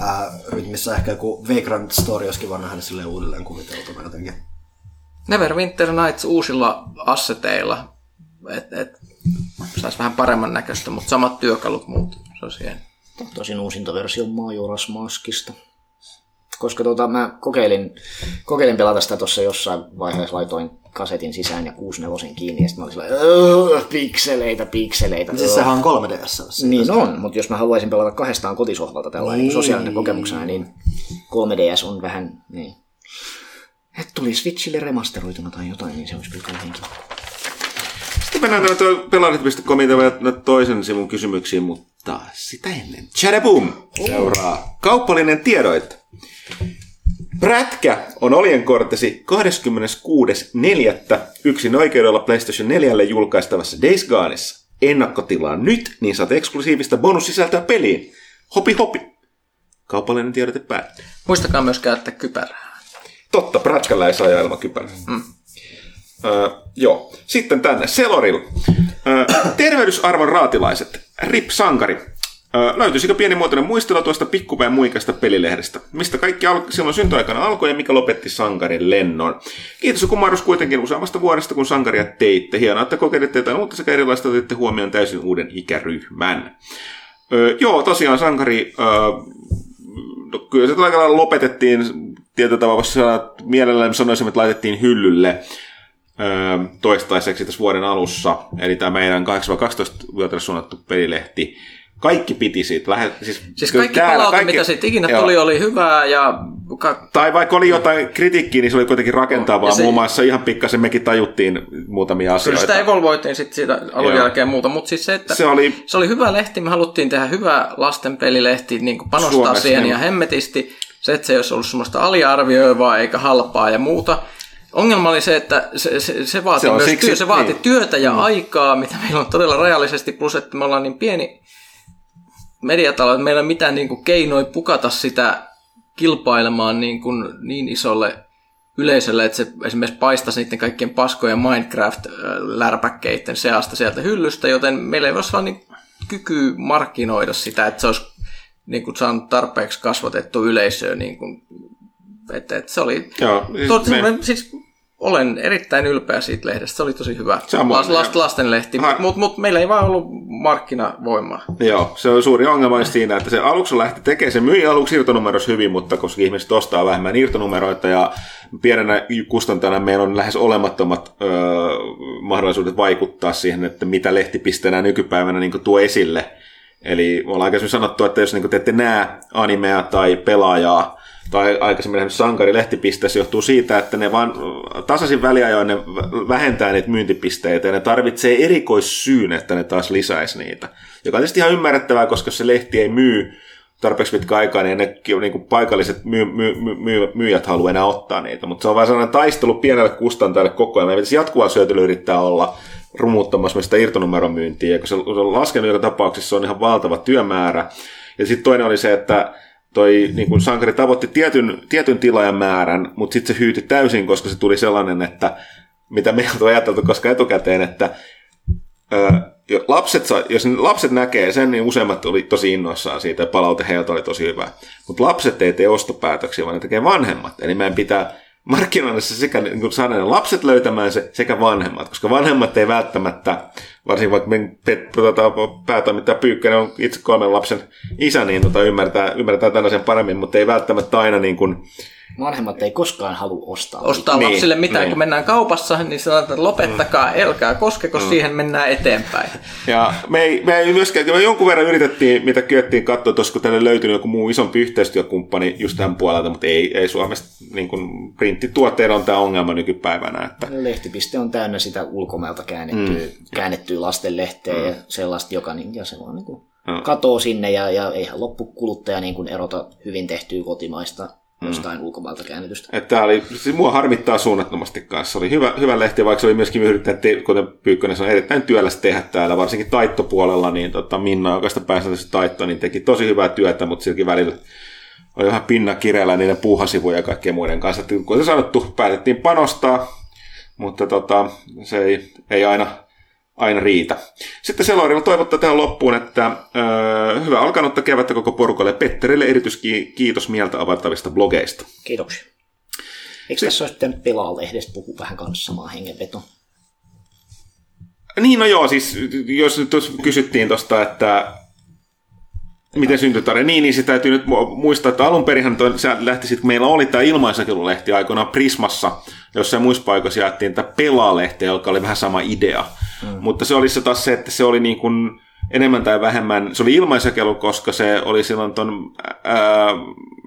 ää, rytmissä ehkä joku Vagrant Story olisikin vaan nähdä silleen uudelleen kuviteltuna jotenkin. Neverwinter Nights uusilla asseteilla. Et, et, saisi vähän paremman näköistä, mutta samat työkalut muut. Se olisi hieno. Tosin uusinta versio Majoras Maskista. Koska tota, mä kokeilin, kokeilin pelata sitä tuossa jossain vaiheessa, laitoin kasetin sisään ja 64 kiinni, ja sitten mä olin sellainen, "Öö, pikseleitä, pikseleitä. Siis öö." sehän on 3DS. Niin on, mutta jos mä haluaisin pelata kahdestaan kotisohvalta tällainen niin. sosiaalinen kokemuksena, niin 3DS on vähän, niin. Et tuli Switchille remasteroituna tai jotain, niin se olisi kyllä kauhean kiva. Mennään pelaarit.comin tämän toisen sivun kysymyksiin, mutta sitä ennen. Chadaboom seuraa kaupallinen tiedoit. Prätkä on oljenkorttesi 26.4. yksin oikeudella PlayStation 4 julkaistavassa Days Goneissa. Ennakkotilaa nyt, niin saat eksklusiivista bonussisältöä peliin. Hopi hopi. Kaupallinen tiedote päättyy. Muistakaa myös käyttää kypärää. Totta, prätkällä ei saa ajaa ilman kypärää. Mm. Öö, joo. Sitten tänne, Seloril. Öö, tervehdysarvon raatilaiset. Rip Sankari. Öö, löytyisikö pienimuotoinen muistelu tuosta pikkupään muikasta pelilehdestä? Mistä kaikki al- silloin syntyaikana alkoi ja mikä lopetti Sankarin lennon? Kiitos kumarus kuitenkin useammasta vuodesta, kun Sankaria teitte. Hienoa, että kokeilitte jotain uutta sekä erilaista otitte huomioon täysin uuden ikäryhmän. Öö, joo, tosiaan Sankari... Öö, no, kyllä se aika lopetettiin tietyllä tavalla, mielellään sanoisin, että laitettiin hyllylle toistaiseksi tässä vuoden alussa. Eli tämä meidän 8-12-vuotiaille suunnattu pelilehti. Kaikki piti siitä. Lähe, siis, Siis kyllä kaikki palaute, mitä siitä ikinä joo. tuli, oli hyvää ja Tai vaikka oli jotain kritiikkiä, niin se oli kuitenkin rakentavaa. Ja se- Muun muassa ihan pikkasen mekin tajuttiin muutamia kyllä asioita. sitä evolvoitiin sitten siitä alun Joo. jälkeen muuta, mutta siis se, että Se oli se oli hyvä lehti, me haluttiin tehdä hyvä lastenpelilehti, niin kuin panostaa Suomessa, siihen niin. ja hemmetisti. Se, että se ei olisi ollut semmoista aliarvioivaa eikä halpaa ja muuta. Ongelma oli se, että se, se, se vaati Se myös siksi- työ, se vaati niin. työtä ja aikaa, mitä meillä on todella rajallisesti, plus että me ollaan niin pieni mediatalo, että meillä ei ole mitään niin kuin keinoja pukata sitä kilpailemaan niin, kuin niin isolle yleisölle, että se esimerkiksi paistaisi niiden kaikkien paskojen Minecraft-lärpäkkeiden seasta sieltä hyllystä, joten meillä ei olisi vaan niin kyky markkinoida sitä, että se olisi niin kuin saanut tarpeeksi kasvatettu yleisöä. Niin kuin, että, että se oli... Joo, siis to, me- siis, olen erittäin ylpeä siitä lehdestä. Se oli tosi hyvä. Samoin, Last, lastenlehti, Ha- mutta mut, mut meillä ei vaan ollut markkinavoimaa. Joo, se on suuri ongelma just siinä, että se aluksi lähti tekemään, se myi aluksi irtonumerossa hyvin, mutta koska ihmiset ostaa vähemmän irtonumeroita ja pienenä kustantajana meillä on lähes olemattomat öö, mahdollisuudet vaikuttaa siihen, että mitä lehtipiste enää nykypäivänä niin tuo esille. Eli ollaan aikaisemmin sanottu, että jos niin te ette näe animea tai pelaajaa, tai aikaisemmin nähnyt sankari lehtipisteessä johtuu siitä, että ne vaan tasaisin väliajoin ne vä- vähentää niitä myyntipisteitä ja ne tarvitsee erikoissyyn, että ne taas lisäisi niitä. Joka on tietysti ihan ymmärrettävää, koska se lehti ei myy tarpeeksi pitkä aikaa, niin ne niin kuin paikalliset myy, myy, myy, myy, myyjät haluaa enää ottaa niitä. Mutta se on vaan sellainen taistelu pienelle kustantajalle koko ajan. Meidän pitäisi jatkuvaa yrittää olla rumuttamassa myös sitä irtonumeron myyntiä, kun se se on laskenut joka tapauksessa, se on ihan valtava työmäärä. Ja sitten toinen oli se, että toi niin kun sankari tavoitti tietyn, tietyn tilaajan määrän, mutta sitten se hyyti täysin, koska se tuli sellainen, että mitä me on ajateltu koska etukäteen, että ö, lapset, saa- jos lapset näkee sen, niin useimmat oli tosi innoissaan siitä ja palaute heiltä oli tosi hyvä. Mutta lapset ei tee ostopäätöksiä, vaan ne tekee vanhemmat. Eli meidän pitää markkinoida se sekä niin kuin saada ne lapset löytämään se sekä vanhemmat, koska vanhemmat ei välttämättä, varsinkin vaikka pet- tota, päätoimittaja Pyykkönen on itse kolmen lapsen isä, niin tota, ymmärtää, ymmärtää tällaisen paremmin, mutta ei välttämättä aina niin kuin, Vanhemmat ei koskaan halua ostaa. Ostaa Niin, lapsille mitään, niin. kun mennään kaupassa, niin sanotaan, että lopettakaa, älkää koskeko, siihen mennään eteenpäin. Ja me ei, me ei myöskään, me jonkun verran yritettiin, mitä kyettiin katsoa, että olisiko tälle löytynyt joku muu isompi yhteistyökumppani just tämän puolelta, mutta ei, ei Suomessa niin kuin printtituotteilla on tämä ongelma nykypäivänä. Että, Lehtipiste on täynnä sitä ulkomailta käännettyä, mm. käännettyä lastenlehteä mm. ja sellaista, joka niin, ja se vaan niin kuin Mm. katoo sinne ja, ja eihän loppukuluttaja niin kuin erota hyvin tehtyä kotimaista jostain ulkomailta käännetystä. että tämä oli, siis mua harmittaa suunnattomasti kanssa. Se oli hyvä, hyvä lehti, vaikka se oli myöskin yrittänyt, te, kuten Pyykkönen sanoi, erittäin työlästä tehdä täällä, varsinkin taittopuolella, niin tota, Minna, joka sitä pääsääntöisesti taitto, niin teki tosi hyvää työtä, mutta silläkin välillä oli vähän pinna kireellä niiden puuhasivuja ja kaikkien muiden kanssa. Kuten sanottu, päätettiin panostaa, mutta tota, se ei, ei aina aina riitä. Sitten Selorilla toivottaa tähän loppuun, että öö, hyvä alkanutta kevättä koko porukalle Petterille erityiskiitos mieltä avartavista blogeista. Kiitoksia. Eikö tässä olisi pitänyt pelaa-lehdestä puhua vähän kanssa samaa hengenveto? Niin, no joo, siis jos nyt kysyttiin tuosta, että miten syntyi tarina, niin, niin se täytyy nyt mu- muistaa, että alun perinhän toi, se lähti sitten, kun meillä oli tämä ilmaisakelulehti aikoinaan Prismassa, jossa muissa paikoissa jaettiin tätä pelaalehtiä, joka oli vähän sama idea. Mm. Mutta se oli se taas se, että se oli niin kuin enemmän tai vähemmän, se oli ilmaisjakelu, koska se oli silloin ton, ää,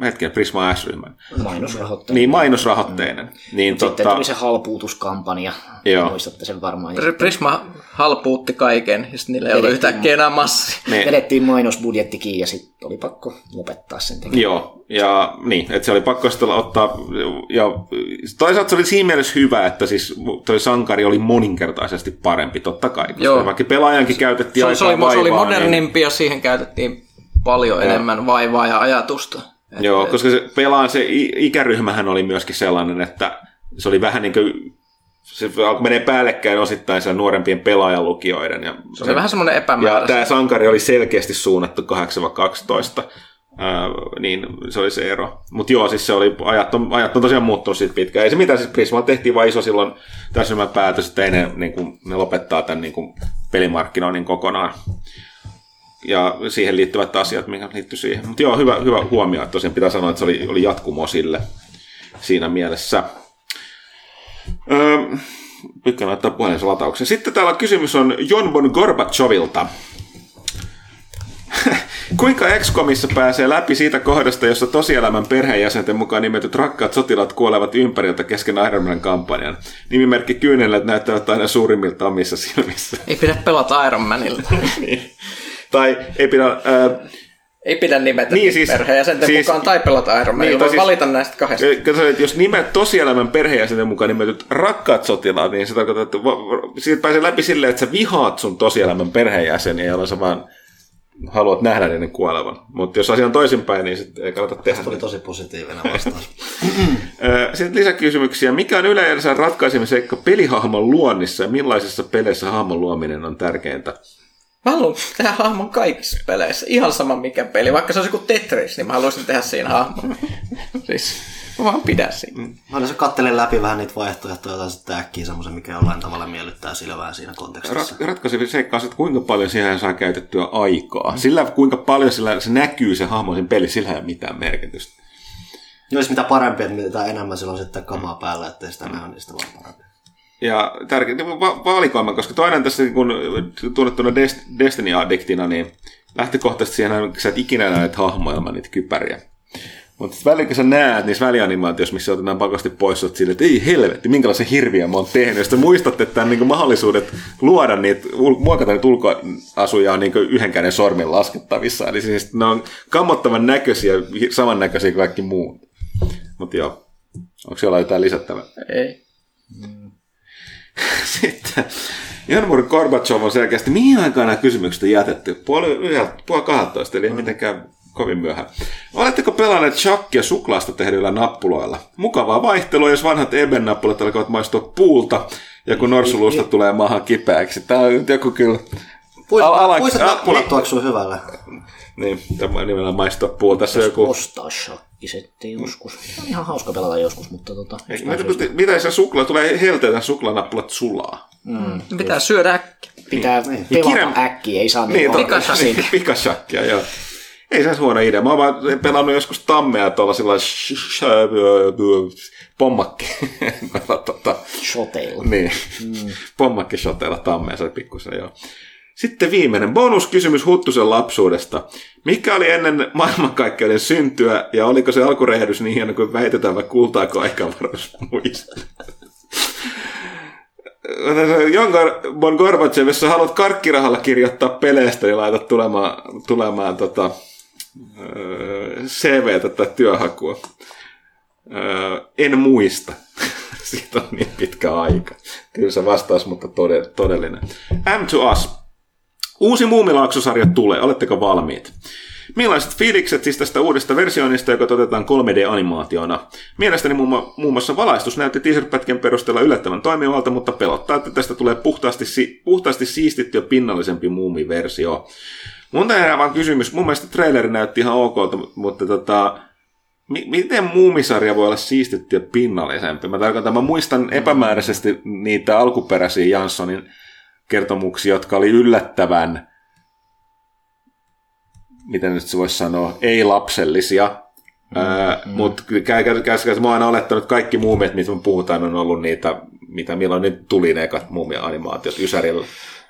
hetken, Prisma S-ryhmän. Mainosrahoitteinen. Niin, mainosrahoitteinen. Niin, Sitten tota, tuli se halpuutuskampanja. Joo. Muistatte sen varmaan. Pri- Prisma halpuutti kaiken, ja sitten niillä ei ollut yhtään enää massi. ne, Vedettiin mainosbudjetti kiinni ja sitten oli pakko lopettaa sen tekeminen. Joo, ja niin, että se oli pakko sitten ottaa, ja toisaalta se oli siinä mielessä hyvä, että siis toi sankari oli moninkertaisesti parempi, totta kai, koska Joo. vaikka pelaajankin käytettiin Se, oli- se, oli, aikaa se oli vaivaa, modernimpi ja siihen käytettiin paljon enemmän vaivaa ja ajatusta. Niin, joo, koska se pelaan, se ikäryhmähän oli myöskin sellainen, että se oli vähän niin kuin, se alkoi menee päällekkäin osittain siellä nuorempien pelaajalukijoiden. Ja, Se oli vähän semmoinen ja epämääräinen. tämä sankari oli selkeästi suunnattu 8-12, Ää, niin se oli se ero. Mutta joo, siis se oli, ajat on, ajat on tosiaan muuttunut siitä pitkään. Ei se mitään, siis Prismalla tehtiin vain iso silloin täysin päätös, että ei ne, niin kuin, ne lopettaa tämän niin kuin, pelimarkkinoinnin kokonaan. Ja siihen liittyvät asiat, mikä liittyy siihen. Mutta joo, hyvä, hyvä huomio, että tosiaan pitää sanoa, että se oli, oli jatkumo sille siinä mielessä. Öö, Tykkään laittaa puhelinsa latauksen. Sitten täällä kysymys on Jon Bon Gorbachovilta. Kuinka XCOMissa pääsee läpi siitä kohdasta, jossa tosielämän perheenjäsenten mukaan nimetyt rakkaat sotilaat kuolevat ympäriltä kesken Iron Manin kampanjan? Nimimerkki kyynelät näyttävät aina suurimmilta omissa silmissä. Ei pidä pelata Iron Manilla. tai ei pidä... Ää, Ei pidä nimetä Niin, siis- perheenjäsenten siis- mukaan tai pelata Iron Manilla. Niin, voi siis- valita näistä kahdesta. Katsotaan, että jos nimet tosielämän perheenjäsenten mukaan nimetyt rakkaat sotilaat, niin se tarkoittaa, että siitä pääsee läpi silleen, että sä vihaat sun tosielämän perheenjäseniä, jolloin sä vaan haluat nähdä niiden kuolevan. Mutta jos asia on toisinpäin, niin sitten ei kannata tehdä. Tuli tosi positiivinen vastaus. Sitten lisäkysymyksiä. Mikä on yleensä ratkaisemiseikka pelihahmon luonnissa ja millaisissa peleissä hahmon luominen on tärkeintä? Mä haluan tehdä hahmon kaikissa peleissä. Ihan sama mikä peli. Vaikka se olisi joku Tetris, niin mä haluaisin tehdä siinä hahmon. siis mä vaan pidän siinä. Mä yleensä kattelen läpi vähän niitä vaihtoehtoja tai sitten äkkiä semmoisen, mikä jollain tavalla miellyttää silmää siinä kontekstissa. Rat- ratkaiseva seikka on että kuinka paljon siihen saa käytettyä aikaa. Sillä kuinka paljon sillä, se näkyy se hahmo siinä peli, sillä ei ole mitään merkitystä. Jos mitä parempi, että mitä enemmän sillä on sitten kamaa päällä, ettei sitä näe, niin sitä vaan parempi. Ja tärkeä va- valikoima, koska toinen tässä niin kun tunnettuna Dest- Destiny-addiktina, niin lähtökohtaisesti siihen sä et ikinä näet hahmoja ilman niitä kypäriä. Mutta välillä kun sä näet niissä välianimaatioissa, missä otetaan pakosti pois, sä oot että ei helvetti, minkälaisen hirviä mä oon tehnyt. Ja sitten muistatte, että tämän niin mahdollisuudet luoda niitä, muokata niitä ulkoasuja on niin yhden käden sormin laskettavissa. Eli siis ne on kammottavan näköisiä, samannäköisiä kuin kaikki muut. Mutta joo, onko siellä jotain lisättävää? Ei. Sitten Janmur Gorbachev on selkeästi, mihin aikaan nämä kysymykset on jätetty? Puoli, puoli 12, eli ei mitenkään kovin myöhään. Oletteko pelanneet shakkia suklaasta tehdyillä nappuloilla? Mukavaa vaihtelua, jos vanhat eben-nappulat alkavat maistua puulta, ja kun norsuluusta tulee maahan kipeäksi. Tämä on joku kyllä... Puistat nappulat tuoksuu hyvälle. Niin, tämä nimellä maistua puulta. Tässä on joku... Ostaa shakkisetti joskus. On ihan hauska pelata joskus, mutta tota... Mitä, mitä se suklaa tulee helteitä, suklaanappulat sulaa? Pitää syödä äkkiä. Pitää Niin, pelata kirjan- äkkiä, ei saa Niin, niin, totta. Pikashakkia. Niin, pikashakkia, joo. Ei se huono idea. Mä oon vaan pelannut joskus tammea tuolla sillä pommakki. tota, shoteilla. niin, mm. pommakkishoteilla tammea, se oli pikkusen joo. Sitten viimeinen bonuskysymys Huttusen lapsuudesta. Mikä oli ennen maailmankaikkeuden syntyä ja oliko se alkurehdys niin hieno kuin väitetään vai kultaako aikavaruus muista? Jonka Bon Gorbachev, jos haluat karkkirahalla kirjoittaa peleistä, niin laita tulemaan, tulemaan tota, CVtä tai työhakua. En muista. Siitä on niin pitkä aika. Kyllä se vastaus, mutta tode- todellinen. M to Us. Uusi Muumilaaksosarja tulee. Oletteko valmiit? Millaiset fiilikset siis tästä uudesta versioinnista, joka toteutetaan 3D-animaationa? Mielestäni muun, mu- muun muassa valaistus näytti teaser-pätkän perusteella yllättävän toimivalta, mutta pelottaa, että tästä tulee puhtaasti, si- puhtaasti siistitty ja pinnallisempi muumiversio. Mun tehdään vaan kysymys. Mun mielestä traileri näytti ihan ok, mutta tota, mi- miten muumisarja voi olla siistitty ja pinnallisempi? Mä tarkoitan, mä muistan epämääräisesti niitä alkuperäisiä Janssonin kertomuksia, jotka oli yllättävän, miten nyt se voisi sanoa, ei-lapsellisia. Mm, mm. Mutta mä oon aina olettanut, että kaikki muumit, mistä me puhutaan, on ollut niitä, mitä milloin nyt tuli ne ekat muumia-animaatiot Ysärillä.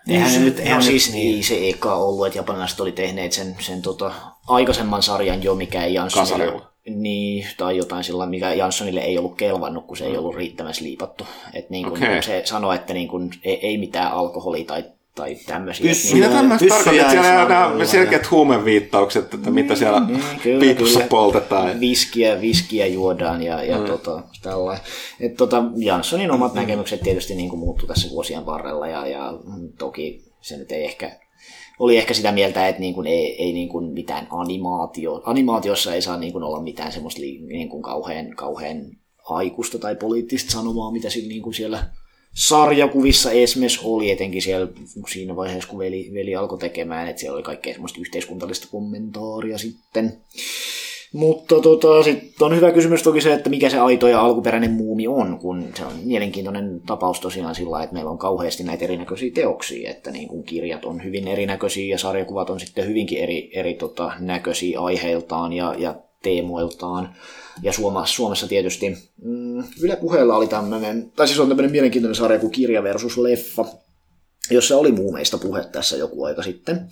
Eihän Niin, se nyt, eihän siis niin. niin. se eka ollut, että japanilaiset oli tehneet sen, sen tota, aikaisemman sarjan jo, mikä ei Janssonille, Kasarilla. Niin, tai jotain sillä, mikä Janssonille ei ollut kelvannut, kun se ei ollut riittävän sliipattu. Et niin kun Okei. se sanoi, että niin kun, ei, ei mitään alkoholia tai, tai tämmöisiä. Pyssy- Niin, Mitä Joo, tämmöistä tarkoittaa? Siellä on nämä selkeät huumeviittaukset, että mitä siellä Mm, kyllä, piipussa kyllä. poltetaan. Viskiä, viskiä juodaan ja, ja mm. tota, tällainen. Et tota, Janssonin omat mm. näkemykset tietysti niin kuin muuttui tässä vuosien varrella ja, ja mm, toki se nyt ei ehkä oli ehkä sitä mieltä, että niin kuin ei, ei niin kuin mitään animaatio, animaatiossa ei saa niin kuin olla mitään semmoista niin kuin kauhean, kauhean aikuista tai poliittista sanomaa, mitä siinä, niin kuin siellä sarjakuvissa esimerkiksi oli, etenkin siellä siinä vaiheessa, kun veli, veli alkoi tekemään, että siellä oli kaikkea semmoista yhteiskuntallista kommentaaria sitten. Mutta tota, sitten on hyvä kysymys toki se, että mikä se aito ja alkuperäinen muumi on, kun se on mielenkiintoinen tapaus tosiaan sillä, että meillä on kauheasti näitä erinäköisiä teoksia, että niin kuin kirjat on hyvin erinäköisiä ja sarjakuvat on sitten hyvinkin eri, eri tota, näköisiä aiheiltaan ja, ja teemoiltaan. Ja Suomessa, Suomessa tietysti mm, Yle Puheella oli tämmöinen, tai siis on tämmöinen mielenkiintoinen sarja kuin Kirja versus Leffa, jossa oli muumeista puhe tässä joku aika sitten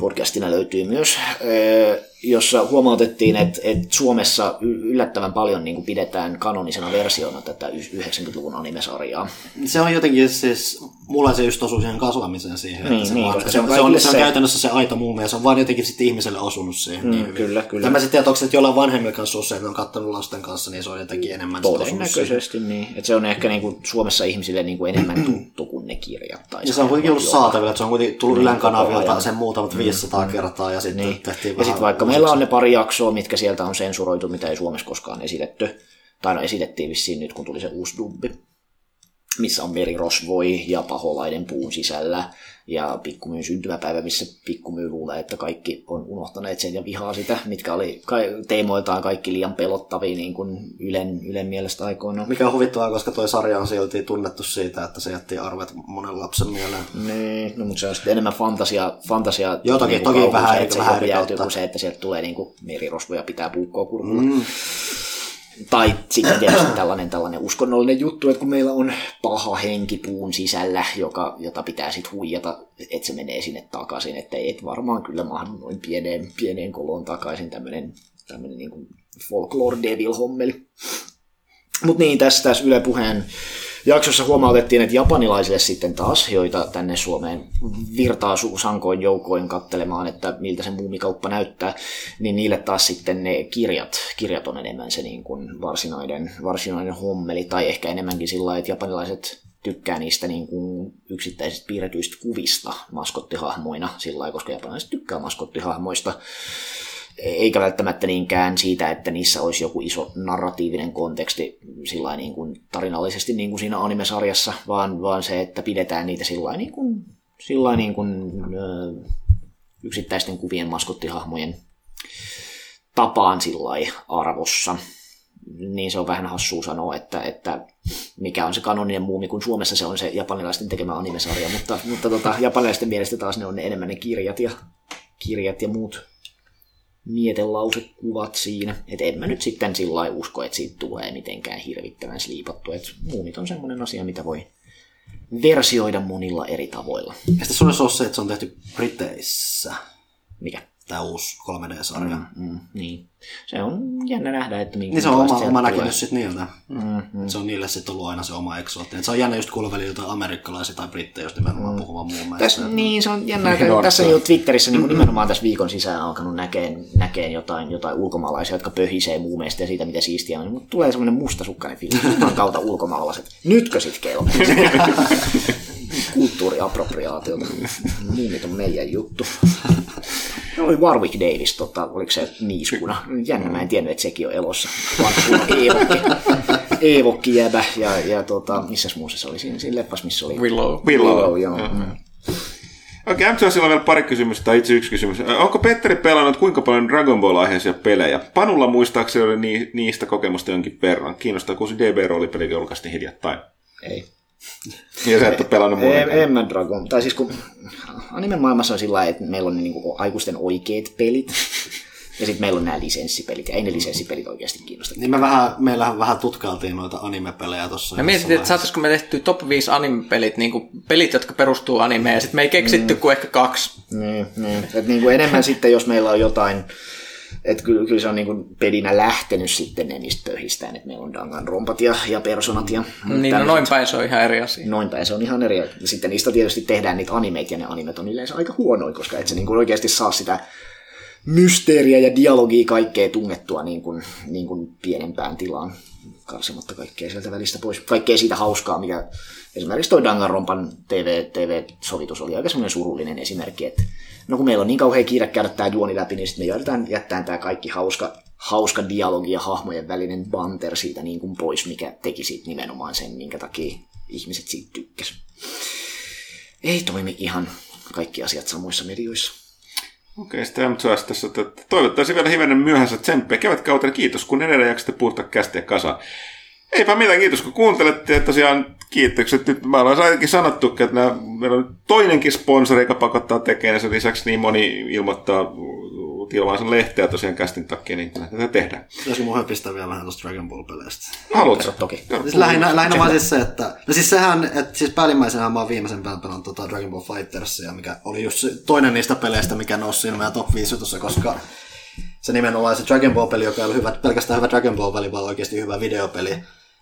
podcastina löytyy myös, öö, jossa huomautettiin, että, että Suomessa yllättävän paljon niin kuin pidetään kanonisena versiona tätä y- 90-luvun animesarjaa. Se on jotenkin siis, mulla se just osuu siihen kasvamiseen siihen. Niin, että se, niin, koska se, on se, on, se on käytännössä se aito muumi ja se on vaan jotenkin sitten ihmiselle osunut siihen. Mm, niin hyvin. kyllä, kyllä. Tai mä sitten tiedän, että onko se että jollain vanhemmilla kanssa usein, on kattanut lasten kanssa, niin se on jotenkin enemmän sit osunut siihen. Todennäköisesti niin. Että se on ehkä niin kuin Suomessa ihmisille niin kuin enemmän tuttu kuin ne kirjat. Tai Ja se on kuitenkin ollut saatavilla, että se on kuitenkin tullut Niin, Ylen kanavilta sen muutamat 500 kertaa ja sitten Niin. tehtiin Ja vähän sitten vaikka meillä on ne pari jaksoa, mitkä sieltä on sensuroitu, mitä ei Suomessa koskaan esitetty, tai no esitettiin vissiin nyt, kun tuli se uusi dubbi, missä on merirosvoi ja paholainen puun sisällä, ja pikkumyyn syntymäpäivä, missä pikkumyy luulee, että kaikki on unohtaneet sen ja vihaa sitä, mitkä oli teemoiltaan kaikki liian pelottavia niin kuin Ylen, Ylen mielestä aikoinaan. Mikä on huvittavaa, koska toi sarja on silti tunnettu siitä, että se jätti arvet monen lapsen mieleen. Niin, no, mutta se on sitten enemmän fantasia, fantasia Joo, toki- niinku toki kauhua vähän se, että se vähän kautta. kuin se, että sieltä tulee niinku merirosvoja pitää puukkoa kurkulla. Mm. Tai sitten tietysti tällainen, tällainen uskonnollinen juttu, että kun meillä on paha henki puun sisällä, joka, jota pitää sitten huijata, että se menee sinne takaisin, että et varmaan kyllä mahdu noin pieneen, pieneen koloon takaisin tämmöinen, tämmöinen niin folklore devil hommeli. Mutta niin, tässä, tässä Yle Puheen jaksossa huomautettiin, että japanilaisille sitten taas, joita tänne Suomeen virtaa sankoin joukoin kattelemaan, että miltä se muumikauppa näyttää, niin niille taas sitten ne kirjat, kirjat on enemmän se niin kuin varsinainen, varsinainen hommeli, tai ehkä enemmänkin sillä että japanilaiset tykkää niistä niin kuin yksittäisistä piirretyistä kuvista maskottihahmoina, sillä lailla, koska japanilaiset tykkää maskottihahmoista eikä välttämättä niinkään siitä, että niissä olisi joku iso narratiivinen konteksti sillä niin kuin tarinallisesti niin kuin siinä animesarjassa, vaan, vaan se, että pidetään niitä sillä niin kuin, sillä niin kuin, ö, yksittäisten kuvien maskottihahmojen tapaan sillä arvossa. Niin se on vähän hassua sanoa, että, että mikä on se kanoninen muumi, kun Suomessa se on se japanilaisten tekemä animesarja, mutta, mutta tota, japanilaisten mielestä taas ne on ne enemmän ne kirjat ja, kirjat ja muut mietelausekkuvat siinä. Että en mä nyt sitten sillä lailla usko, että siitä tulee mitenkään hirvittävän sliipattu. Että muumit on semmoinen asia, mitä voi versioida monilla eri tavoilla. Ja sitten sulle se on se, että se on tehty Briteissä, Mikä? Tämä uusi 3D-sarja. Mm. Mm, niin. Se on jännä nähdä, että minkä Niin se on oma, oma näkemys sitten niiltä. Mm, Et Se on niille sitten ollut aina se oma eksoottinen. Et Se on jännä just kuulla välillä jotain amerikkalaisia tai brittejä, jos nimenomaan puhumaan muun mielestä. Tässä, niin, se on jännä, Niin että tässä jo Twitterissä niin kuin nimenomaan tässä viikon sisään alkanut näkeen, näkeen jotain, jotain ulkomaalaisia, jotka pöhisee muumeista ja siitä, mitä siistiä on. Mutta tulee semmoinen mustasukkainen fiilis, Jumalan kautta ulkomaalaiset. Nytkö sit kelpaa? Kulttuuriappropriaatiota. Muumit on meidän juttu. No oli Warwick Davis, tota, oliko se niiskuna? Jännä, mä en tiennyt, että sekin on elossa. Eevokki, Eevokki jäbä. Ja, ja tota, missä muussa se oli? Siinä, siinä leffas, missä oli Willow. Willow. Willow joo. Mm. Okei, okay, on vielä pari kysymystä, tai itse yksi kysymys. Onko Petteri pelannut kuinka paljon Dragon Ball-aiheisia pelejä? Panulla muistaakseni oli ni- niistä kokemusta jonkin verran. Kiinnostaa, kun se DB-roolipeli julkaistiin hiljattain. Ei. Ja sä et ole pelannut En, muutenkaan. en mä Dragon. Tai siis kun anime maailmassa on sillä että meillä on ne niinku aikuisten oikeat pelit. Ja sitten meillä on nämä lisenssipelit, ja ei ne lisenssipelit oikeasti kiinnosta. Niin me vähän, meillähän vähän tutkailtiin noita anime-pelejä tuossa. Me mietittiin, että saataisiko me tehtyä top 5 anime-pelit, niin kuin pelit, jotka perustuu animeen, ja sitten me ei keksitty kuin ehkä kaksi. Niin, niin. Et niinku enemmän sitten, jos meillä on jotain, että kyllä, kyllä se on niinku pelinä lähtenyt sitten ne niistä pöhistään, että meillä on Danganronpat ja, ja Personat ja Niin, no noin päin se on ihan eri asia. Noin päin, se on ihan eri. Ja sitten niistä tietysti tehdään niitä animeita, ja ne animet on yleensä aika huonoja, koska et se niinku oikeasti saa sitä mysteeriä ja dialogia kaikkea tungettua niin kuin, niin kuin pienempään tilaan karsimatta kaikkea sieltä välistä pois. Kaikkea siitä hauskaa, mikä esimerkiksi toi Danganronpan TV, TV-sovitus oli aika semmoinen surullinen esimerkki, että no kun meillä on niin kauhean kiire käydä tämä juoni läpi, niin sitten me joudutaan jättämään tämä kaikki hauska, hauska dialogi ja hahmojen välinen banter siitä niin kuin pois, mikä teki siitä nimenomaan sen, minkä takia ihmiset siitä tykkäs. Ei toimi ihan kaikki asiat samoissa medioissa. Okei, sitten MTS tässä, että toivottavasti vielä hivenen myöhässä tsemppiä kevätkautena. Kiitos, kun edelleen jaksatte puuttaa kästiä kasaan. Eipä mitään, kiitos kun kuuntelette. Ja tosiaan kiitokset. Nyt mä olen ainakin sanottu, että nämä, meillä on toinenkin sponsori, joka pakottaa tekemään. Sen lisäksi niin moni ilmoittaa tilmaansa lehteä tosiaan kästin takia, niin tätä tehdään. Pitäisikö mun pistää vielä vähän tuosta Dragon Ball-peleistä? Haluatko? Toki. Siis lähinnä, lähinnä vaan siis se, että... No siis sehän, että siis päällimmäisenä mä oon viimeisen päivän pelannut tota Dragon Ball Fightersia, mikä oli just se toinen niistä peleistä, mikä nousi siinä meidän top 5 jutussa, koska se nimenomaan se Dragon Ball-peli, joka ei ollut hyvä, pelkästään hyvä Dragon Ball-peli, vaan oikeasti hyvä videopeli.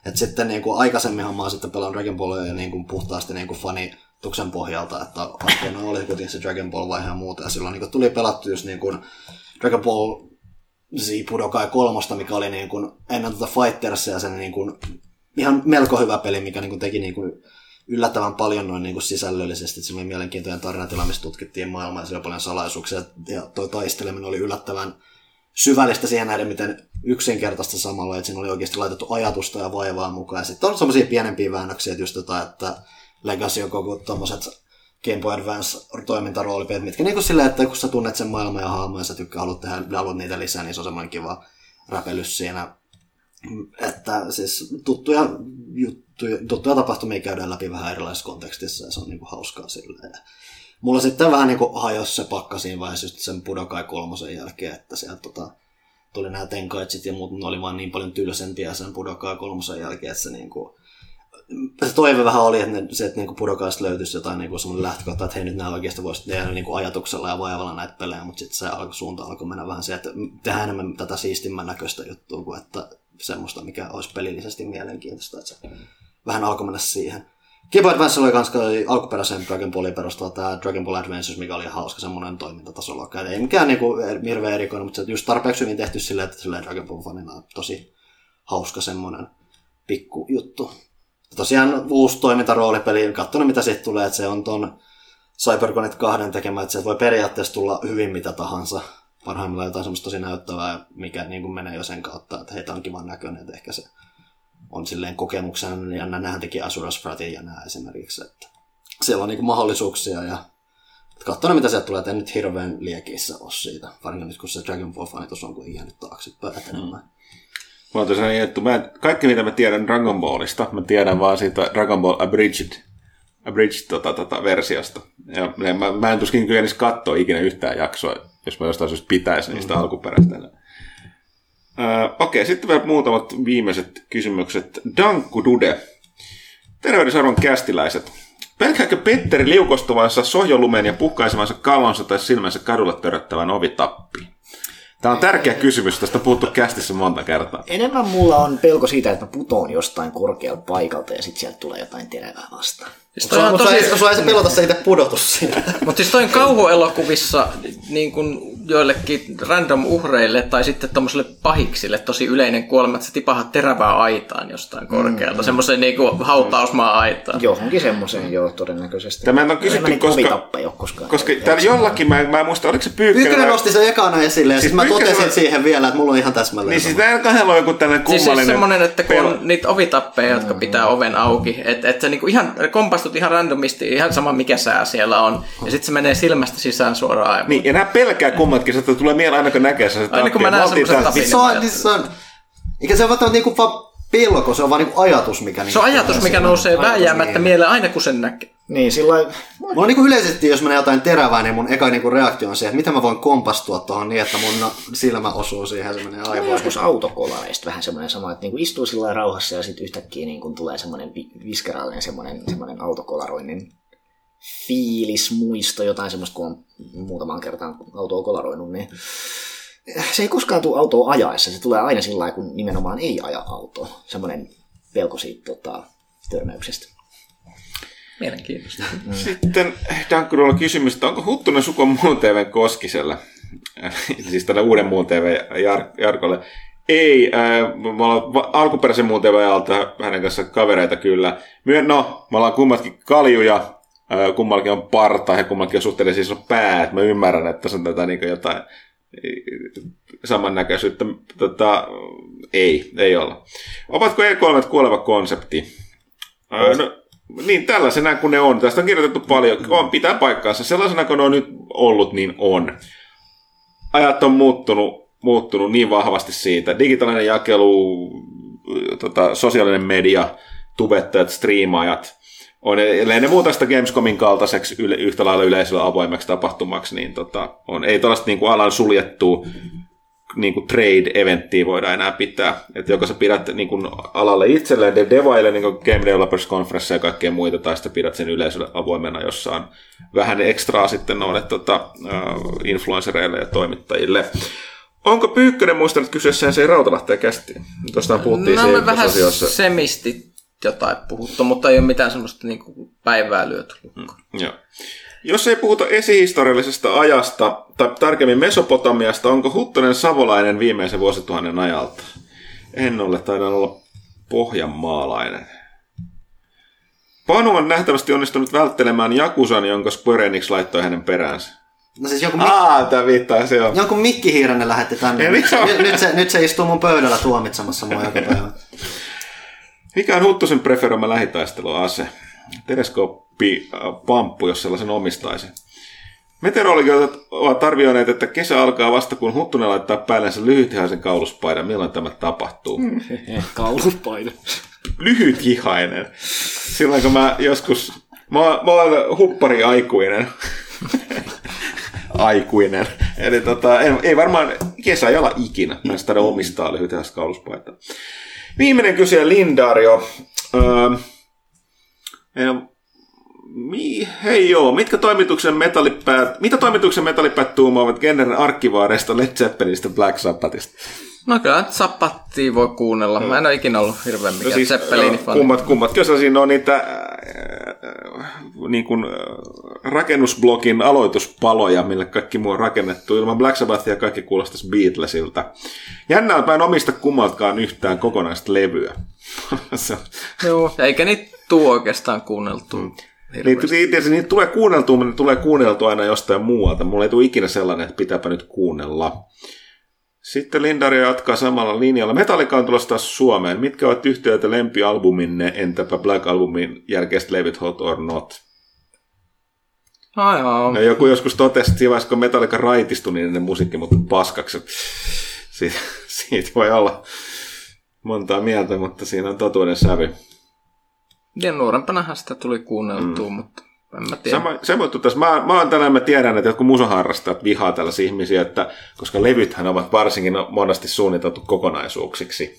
Että sitten niin kuin aikaisemminhan mä oon sitten pelannut Dragon Ballia niin kuin puhtaasti niin kuin fanituksen pohjalta, että aikoinaan oli kuitenkin se Dragon Ball-vaihe ja muuta, ja silloin niin kuin tuli pelattu just niin kuin Dragon Ball Z Budokai kolmosta, mikä oli niin kuin ennen tuota Fightersia sen niin kuin ihan melko hyvä peli, mikä niin kuin teki niin kuin yllättävän paljon noin niin kuin sisällöllisesti. Että se oli mielenkiintoinen tarinatila, missä tutkittiin maailmaa ja siellä oli paljon salaisuuksia. Ja toi taisteleminen oli yllättävän syvällistä siihen nähden, miten yksinkertaista samalla, että siinä oli oikeasti laitettu ajatusta ja vaivaa mukaan. Sitten on semmoisia pienempiä väännöksiä, että just tota, että Legacy on koko tommoset Game Boy Advance toimintaroolipelit, mitkä niin kuin silleen, että kun sä tunnet sen maailman ja hahmoja ja sä tykkää, haluat, tehdä, haluat niitä lisää, niin se on semmoinen kiva räpelys siinä. Että siis tuttuja juttuja, tuttuja tapahtumia käydään läpi vähän erilaisessa kontekstissa ja se on niin kuin hauskaa silleen. Mulla sitten vähän niin kuin hajosi se pakka siinä vaiheessa just sen Budokai kolmosen jälkeen, että sieltä tota, tuli nämä tenkaitsit ja muut, ne oli vaan niin paljon tylsempiä sen Budokai kolmosen jälkeen, että se niin kuin, se toive vähän oli, että ne, se, että niinku Budokaista löytyisi jotain niinku semmoinen lähtökohta, että hei nyt nämä oikeasti voisi tehdä niinku ajatuksella ja vaivalla näitä pelejä, mutta sitten se alkoi, suunta alkoi mennä vähän se, että tehdään enemmän tätä siistimmän näköistä juttua kuin että semmoista, mikä olisi pelillisesti mielenkiintoista, että se vähän alkoi mennä siihen. Game Advance oli kans alkuperäisen Dragon Ballin perustuva tämä Dragon Ball Adventures, mikä oli hauska semmoinen toimintatasolla. Ei mikään niinku hirveän erikoinen, mutta se just tarpeeksi hyvin tehty silleen, että silleen Dragon Ball fanina tosi hauska semmoinen pikku juttu. Tosiaan uusi toimintaroolipeli, katsonut mitä siitä tulee, että se on ton CyberConnect 2 tekemä, että se voi periaatteessa tulla hyvin mitä tahansa. Parhaimmillaan jotain semmoista tosi näyttävää, mikä niin kuin menee jo sen kautta, että heitä on kivan näköinen, että ehkä se on silleen kokemuksena, ja nämähän teki Asuras Fratin ja nämä esimerkiksi, että siellä on niin mahdollisuuksia ja katsonut mitä sieltä tulee, että en nyt hirveän liekissä ole siitä, varsinkin nyt kun se Dragon Ball fanitus on kuitenkin jäänyt taaksepäin etenemään. Mä oon tosiaan niin, että mä, kaikki mitä mä tiedän Dragon Ballista, mä tiedän vaan siitä Dragon Ball Abridged, Abridged tota, tota, versiosta. Ja mä, mä en tuskin kykenisi katsoa ikinä yhtään jaksoa, jos mä jostain syystä pitäisi niistä alkuperäistä. Öö, Okei, sitten vielä muutamat viimeiset kysymykset. Dankku Dude. Tervehdysarvon kästiläiset. Pelkääkö Petteri liukostuvansa sohjolumeen ja puhkaisevansa kalvonsa tai silmänsä kadulle töröttävän ovitappiin? Tämä on tärkeä kysymys, tästä on puhuttu kästissä monta kertaa. Enemmän mulla on pelko siitä, että mä putoon jostain korkealta paikalta ja sitten sieltä tulee jotain terävää vastaan. Siis toi on tosi... sua ei se pelota se itse pudotus siinä. mutta siis toi on kauhuelokuvissa niin kun joillekin random uhreille tai sitten tuommoiselle pahiksille tosi yleinen kuolema, että sä tipahat terävää aitaan jostain korkealta, mm. semmoiseen niinku hautausmaa aitaan. Johonkin semmoiseen, joo, todennäköisesti. Tämä on kysytty, Enemmän koska- ole koskaan. Koska täällä jollakin, mä, mä en muista, oliko se Pyykkönen? Pyykkönen nosti sen ekana esille ja Siis siis mä Pyykkönen- totesin siihen vielä, että mulla on ihan täsmälleen Niin siis näillä kahdella on joku tällainen Siis, kummallinen... siis semmoinen, että kun on niitä ovitappeja, jotka pitää oven auki, että et sä niinku ihan kompastut ihan randomisti, ihan sama mikä sää siellä on, ja sitten se menee silmästä sisään suoraan. Niin, ja nämä pelkää kummatkin, että tulee mieleen aina kun näkee sen. Aina kun mä näen semmoisen tapin. Se on, siis se on, eikä se ole välttämättä niinku vaan pelko, se on vaan niinku ajatus, mikä Se on niinku ajatus, mikä nousee vääjäämättä niin. mieleen aina kun sen näkee. Niin, sillä Mulla on niinku yleisesti, jos menee jotain terävää, niin mun eka niinku reaktio on se, että miten mä voin kompastua tuohon niin, että mun silmä osuu siihen se menee Aivan. aivoihin. Joskus autokolareista vähän semmoinen sama, että niinku istuu sillä rauhassa ja sitten yhtäkkiä niinku tulee semmoinen vi- viskeraalinen semmoinen, semmoinen autokolaroinnin fiilis, muisto, jotain semmoista, kun on muutamaan kertaan autoa kolaroinut, niin se ei koskaan tule autoa ajaessa, se tulee aina sillä lailla, kun nimenomaan ei aja autoa. Semmoinen pelko siitä tota, törmäyksestä. Mielenkiintoista. Sitten Dankkurolla kysymys, että onko Huttunen suku muun TVn Koskiselle? siis tällä uuden muun TV Jar- Jarkolle. Ei, äh, me ollaan alkuperäisen muun TV alta hänen kanssa kavereita kyllä. Myön, no, me ollaan kummatkin kaljuja, kummallakin on parta ja kummallakin on suhteellisen iso pää, että mä ymmärrän, että tässä on tätä niin jotain samannäköisyyttä. Tota, ei, ei olla. Ovatko E3 kuoleva konsepti? Öö, no, niin, tällaisena kuin ne on. Tästä on kirjoitettu paljon. On, pitää paikkaansa. Sellaisena kuin ne on nyt ollut, niin on. Ajat on muuttunut, muuttunut niin vahvasti siitä. Digitaalinen jakelu, tota, sosiaalinen media, tubettajat, striimaajat. On, ellei ne muuta sitä Gamescomin kaltaiseksi yle, yhtä lailla yleisöllä avoimeksi tapahtumaksi, niin tota, on, ei tällaista niin kuin alan suljettua niin kuin trade-eventtiä voidaan enää pitää. Että joko sä pidät niin kuin alalle itselleen, de- devaille niin kuin Game Developers Conference ja kaikkea muita, tai sitten pidät sen yleisölle avoimena, jossa on vähän ekstraa sitten noille tota, uh, influencereille ja toimittajille. Onko Pyykkönen muistanut kysyä sen se Rautalahteen kästiin? Tuosta puhuttiin No siinä vähän osiossa. semisti jotain puhuttu, mutta ei ole mitään semmoista niinku päivää lyöty lukkoon. Joo. Jos ei puhuta esihistoriallisesta ajasta, tai tarkemmin Mesopotamiasta, onko Huttonen savolainen viimeisen vuosituhannen ajalta? En ole, taidan olla pohjanmaalainen. Panu on nähtävästi onnistunut välttelemään Jakusan, jonka Square Enix laittoi hänen peräänsä. No siis joku, Aa, tämä viittaa se on. joku Hiiranen lähetti tänne. Nyt, nyt, nyt, se, nyt se istuu mun pöydällä tuomitsemassa mua joka päivä. Mikä on Huttusen preferoima lähitaisteluase? Teleskooppi äh, pamppu, jos sellaisen omistaisi. Meteorologit ovat arvioineet, että kesä alkaa vasta kun Huttunen laittaa päällensä lyhytihaisen kauluspaidan. Milloin tämä tapahtuu? Mm. Lyhythihainen. Silloin kun mä joskus... Mä, mä oon huppari aikuinen. aikuinen. Eli tota, ei, ei varmaan kesä ei olla ikinä. Mä sitä omistaa lyhytihaista kauluspaitaa. Viimeinen kysyjä Lindario. Öö, hei joo, mitkä toimituksen metallipäät, mitä toimituksen metallipäät tuumaavat genren arkkivaareista, Led Zeppelinistä, Black Sabbathista? No kyllä nyt Sappattia voi kuunnella. Mä en ole ikinä ollut hirveän mikään no siis, Zeppelin-fani. kummat, kummat. Kyllä siinä on niitä äh, niin kuin, äh, rakennusblogin aloituspaloja, millä kaikki muu on rakennettu. Ilman Black Sabbathia kaikki kuulostaisi Beatlesilta. Jännä on, mä en omista kummaltakaan yhtään kokonaista levyä. Joo, eikä niitä tuu oikeastaan kuunneltu. Niitä, hirveästi. niitä, niitä tulee kuunneltua, mutta ne tulee kuunneltua aina jostain muualta. Mulla ei tule ikinä sellainen, että pitääpä nyt kuunnella. Sitten Lindario jatkaa samalla linjalla. Metallica on tulossa taas Suomeen. Mitkä ovat yhtiöitä lempialbuminne, entäpä Black Albumin jälkeiset levyt Hot or Not? Ai joo. No, joku joskus totesi, että siinä kun Metallica raitistui, niin ne musiikki muuttui paskaksi. Siitä, siitä voi olla montaa mieltä, mutta siinä on totuuden sävy. Ja nuorempanahan sitä tuli kuunneltua, mm. mutta en. Sama, sama juttu tässä. Mä, mä tällainen, mä tiedän, että jotkut musaharrastajat vihaa tällaisia ihmisiä, että, koska levythän ovat varsinkin monesti suunniteltu kokonaisuuksiksi.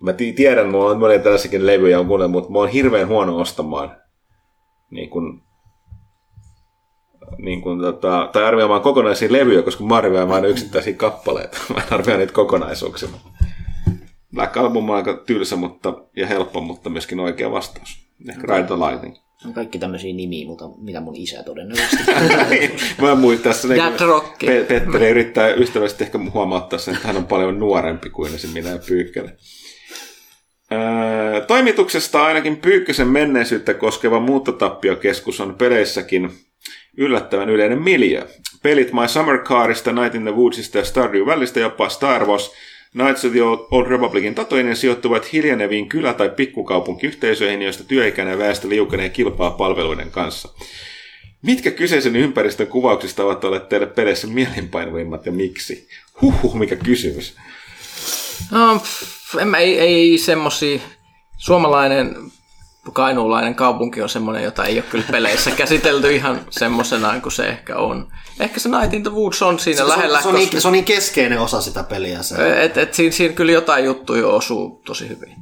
Mä ti- tiedän, mulla on monia tällaisiakin levyjä on kuunnellut, mutta mä oon hirveän huono ostamaan niin kun, niin kun, tota, tai arvioimaan kokonaisia levyjä, koska mä arvioin vain yksittäisiä kappaleita. Mä en arvioi niitä kokonaisuuksia. Black Album on aika tylsä mutta, ja helppo, mutta myöskin oikea vastaus. Ehkä Ride the Lightning. On kaikki tämmöisiä nimiä, mutta mitä mun isä todennäköisesti. Mä muistan tässä, niin. Pe- Petteri yrittää ystävällisesti ehkä huomauttaa sen, että hän on paljon nuorempi kuin esim. minä ja Pyykkönen. Öö, toimituksesta ainakin Pyykkösen menneisyyttä koskeva muuttotappiokeskus on peleissäkin yllättävän yleinen miljö. Pelit My Summer Carista, Night in the Woodsista ja Stardew Valleystä jopa Star Wars Knights of the Old, Republicin tatoinen sijoittuvat hiljeneviin kylä- tai pikkukaupunkiyhteisöihin, joista työikäinen väestö liukenee kilpaa palveluiden kanssa. Mitkä kyseisen ympäristön kuvauksista ovat olleet teille peleissä mielinpainuvimmat ja miksi? Huhhuh, mikä kysymys. No, pff, en mä, ei, ei semmosia. Suomalainen kainuulainen kaupunki on semmoinen, jota ei ole kyllä peleissä käsitelty ihan semmoisenaan kuin se ehkä on. Ehkä se Night in the Woods on siinä Se, lähellä. on, se, on niin, se on niin keskeinen osa sitä peliä. Se. Et, et siinä, siinä kyllä jotain juttuja osuu tosi hyvin.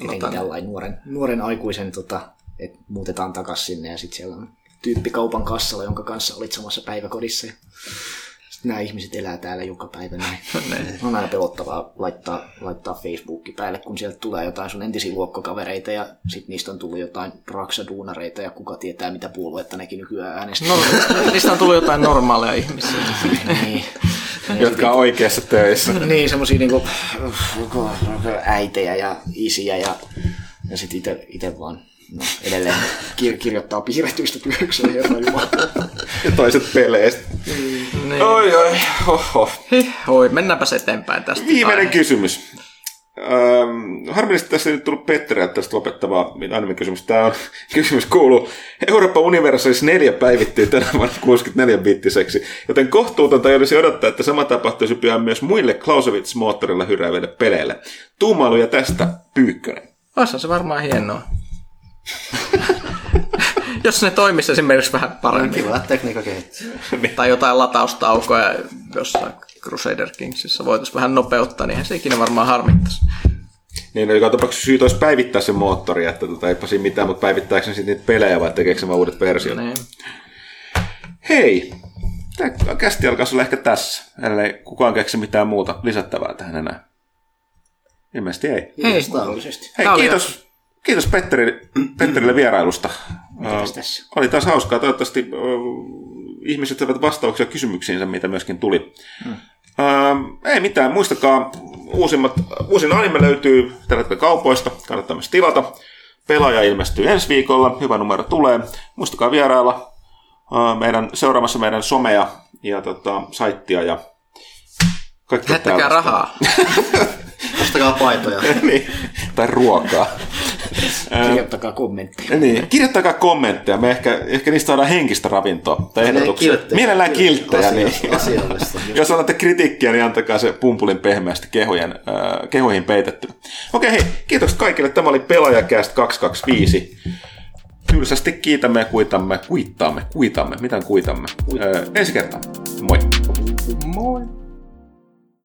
Jotenkin tällainen nuoren, nuoren aikuisen, tota, että muutetaan takas sinne ja sitten siellä on tyyppi kaupan kassalla, jonka kanssa olit samassa päiväkodissa. Sitten nämä ihmiset elää täällä joka päivä näin. on aina pelottavaa laittaa, laittaa Facebookin päälle, kun sieltä tulee jotain sun entisiä luokkokavereita ja sitten niistä on tullut jotain raksaduunareita ja kuka tietää mitä puoluetta nekin nykyään äänestää. No, niistä on tullut jotain normaaleja ihmisiä. niin. Jotka on oikeassa töissä. niin, semmosia niinku äitejä ja isiä ja, ja sit ite, ite vaan no, edelleen kir- kirjoittaa piirretyistä työkseen. Ja toiset peleistä. Niin. Oi, oi. Hih, oi, mennäänpäs eteenpäin tästä. Viimeinen kysymys. Ähm, harmillisesti tässä ei nyt tullut Petteriä tästä lopettavaa anime-kysymys. Tämä on, kysymys kuuluu, Euroopan Universalis 4 päivittyy tänä vuonna 64-bittiseksi, joten kohtuutonta ei olisi odottaa, että sama tapahtuisi pian myös muille Clausewitz-moottorilla hyrääville peleille. Tuumailuja tästä Pyykkönen. Olisihan se varmaan hienoa. Jos ne toimisi esimerkiksi vähän paremmin. Kiva, että tekniikka kehittyy. tai jotain lataustaukoja jossain Crusader Kingsissa voitaisiin vähän nopeuttaa, niin se ikinä varmaan harmittaisi. Niin, no, joka tapauksessa syyt olisi päivittää se moottori, että tota, eipä siinä mitään, mutta päivittääkö sitten niitä pelejä vai tekeekö vaan uudet versiot? Niin. Hei, tämä kästi alkaa olla ehkä tässä, ellei kukaan keksi mitään muuta lisättävää tähän enää. Ilmeisesti ei. Hei. Hei, kiitos, kiitos Petteri, Petterille vierailusta. Mitäs tässä? Oli taas hauskaa. Toivottavasti ö, ihmiset saavat vastauksia kysymyksiinsä, mitä myöskin tuli. Hmm. ei mitään, muistakaa, uusimmat, uusin anime löytyy tällä hetkellä kaupoista, kannattaa myös tilata. Pelaaja ilmestyy ensi viikolla, hyvä numero tulee. Muistakaa vierailla ö, meidän, seuraamassa meidän somea ja tota, saittia ja kaikkea Lähettäkää rahaa. Ostakaa paitoja. niin, tai ruokaa. Kirjoittakaa kommentteja. Niin, kirjoittakaa kommentteja, me ehkä, ehkä niistä saadaan henkistä ravintoa tai ehdotuksia. kilttejä. Mielellään kilttejä, niin. Asiallista-. Jos annatte kritiikkiä, niin antakaa se pumpulin pehmeästi kehujen, äh, kehuihin peitetty. Okei, hei, kiitokset kaikille. Tämä oli Pelaajakäst 225. Tylsästi kiitämme ja kuitamme, kuittaamme, kuitamme, mitään kuitamme. Äh, ensi kertaa. Moi. Moi.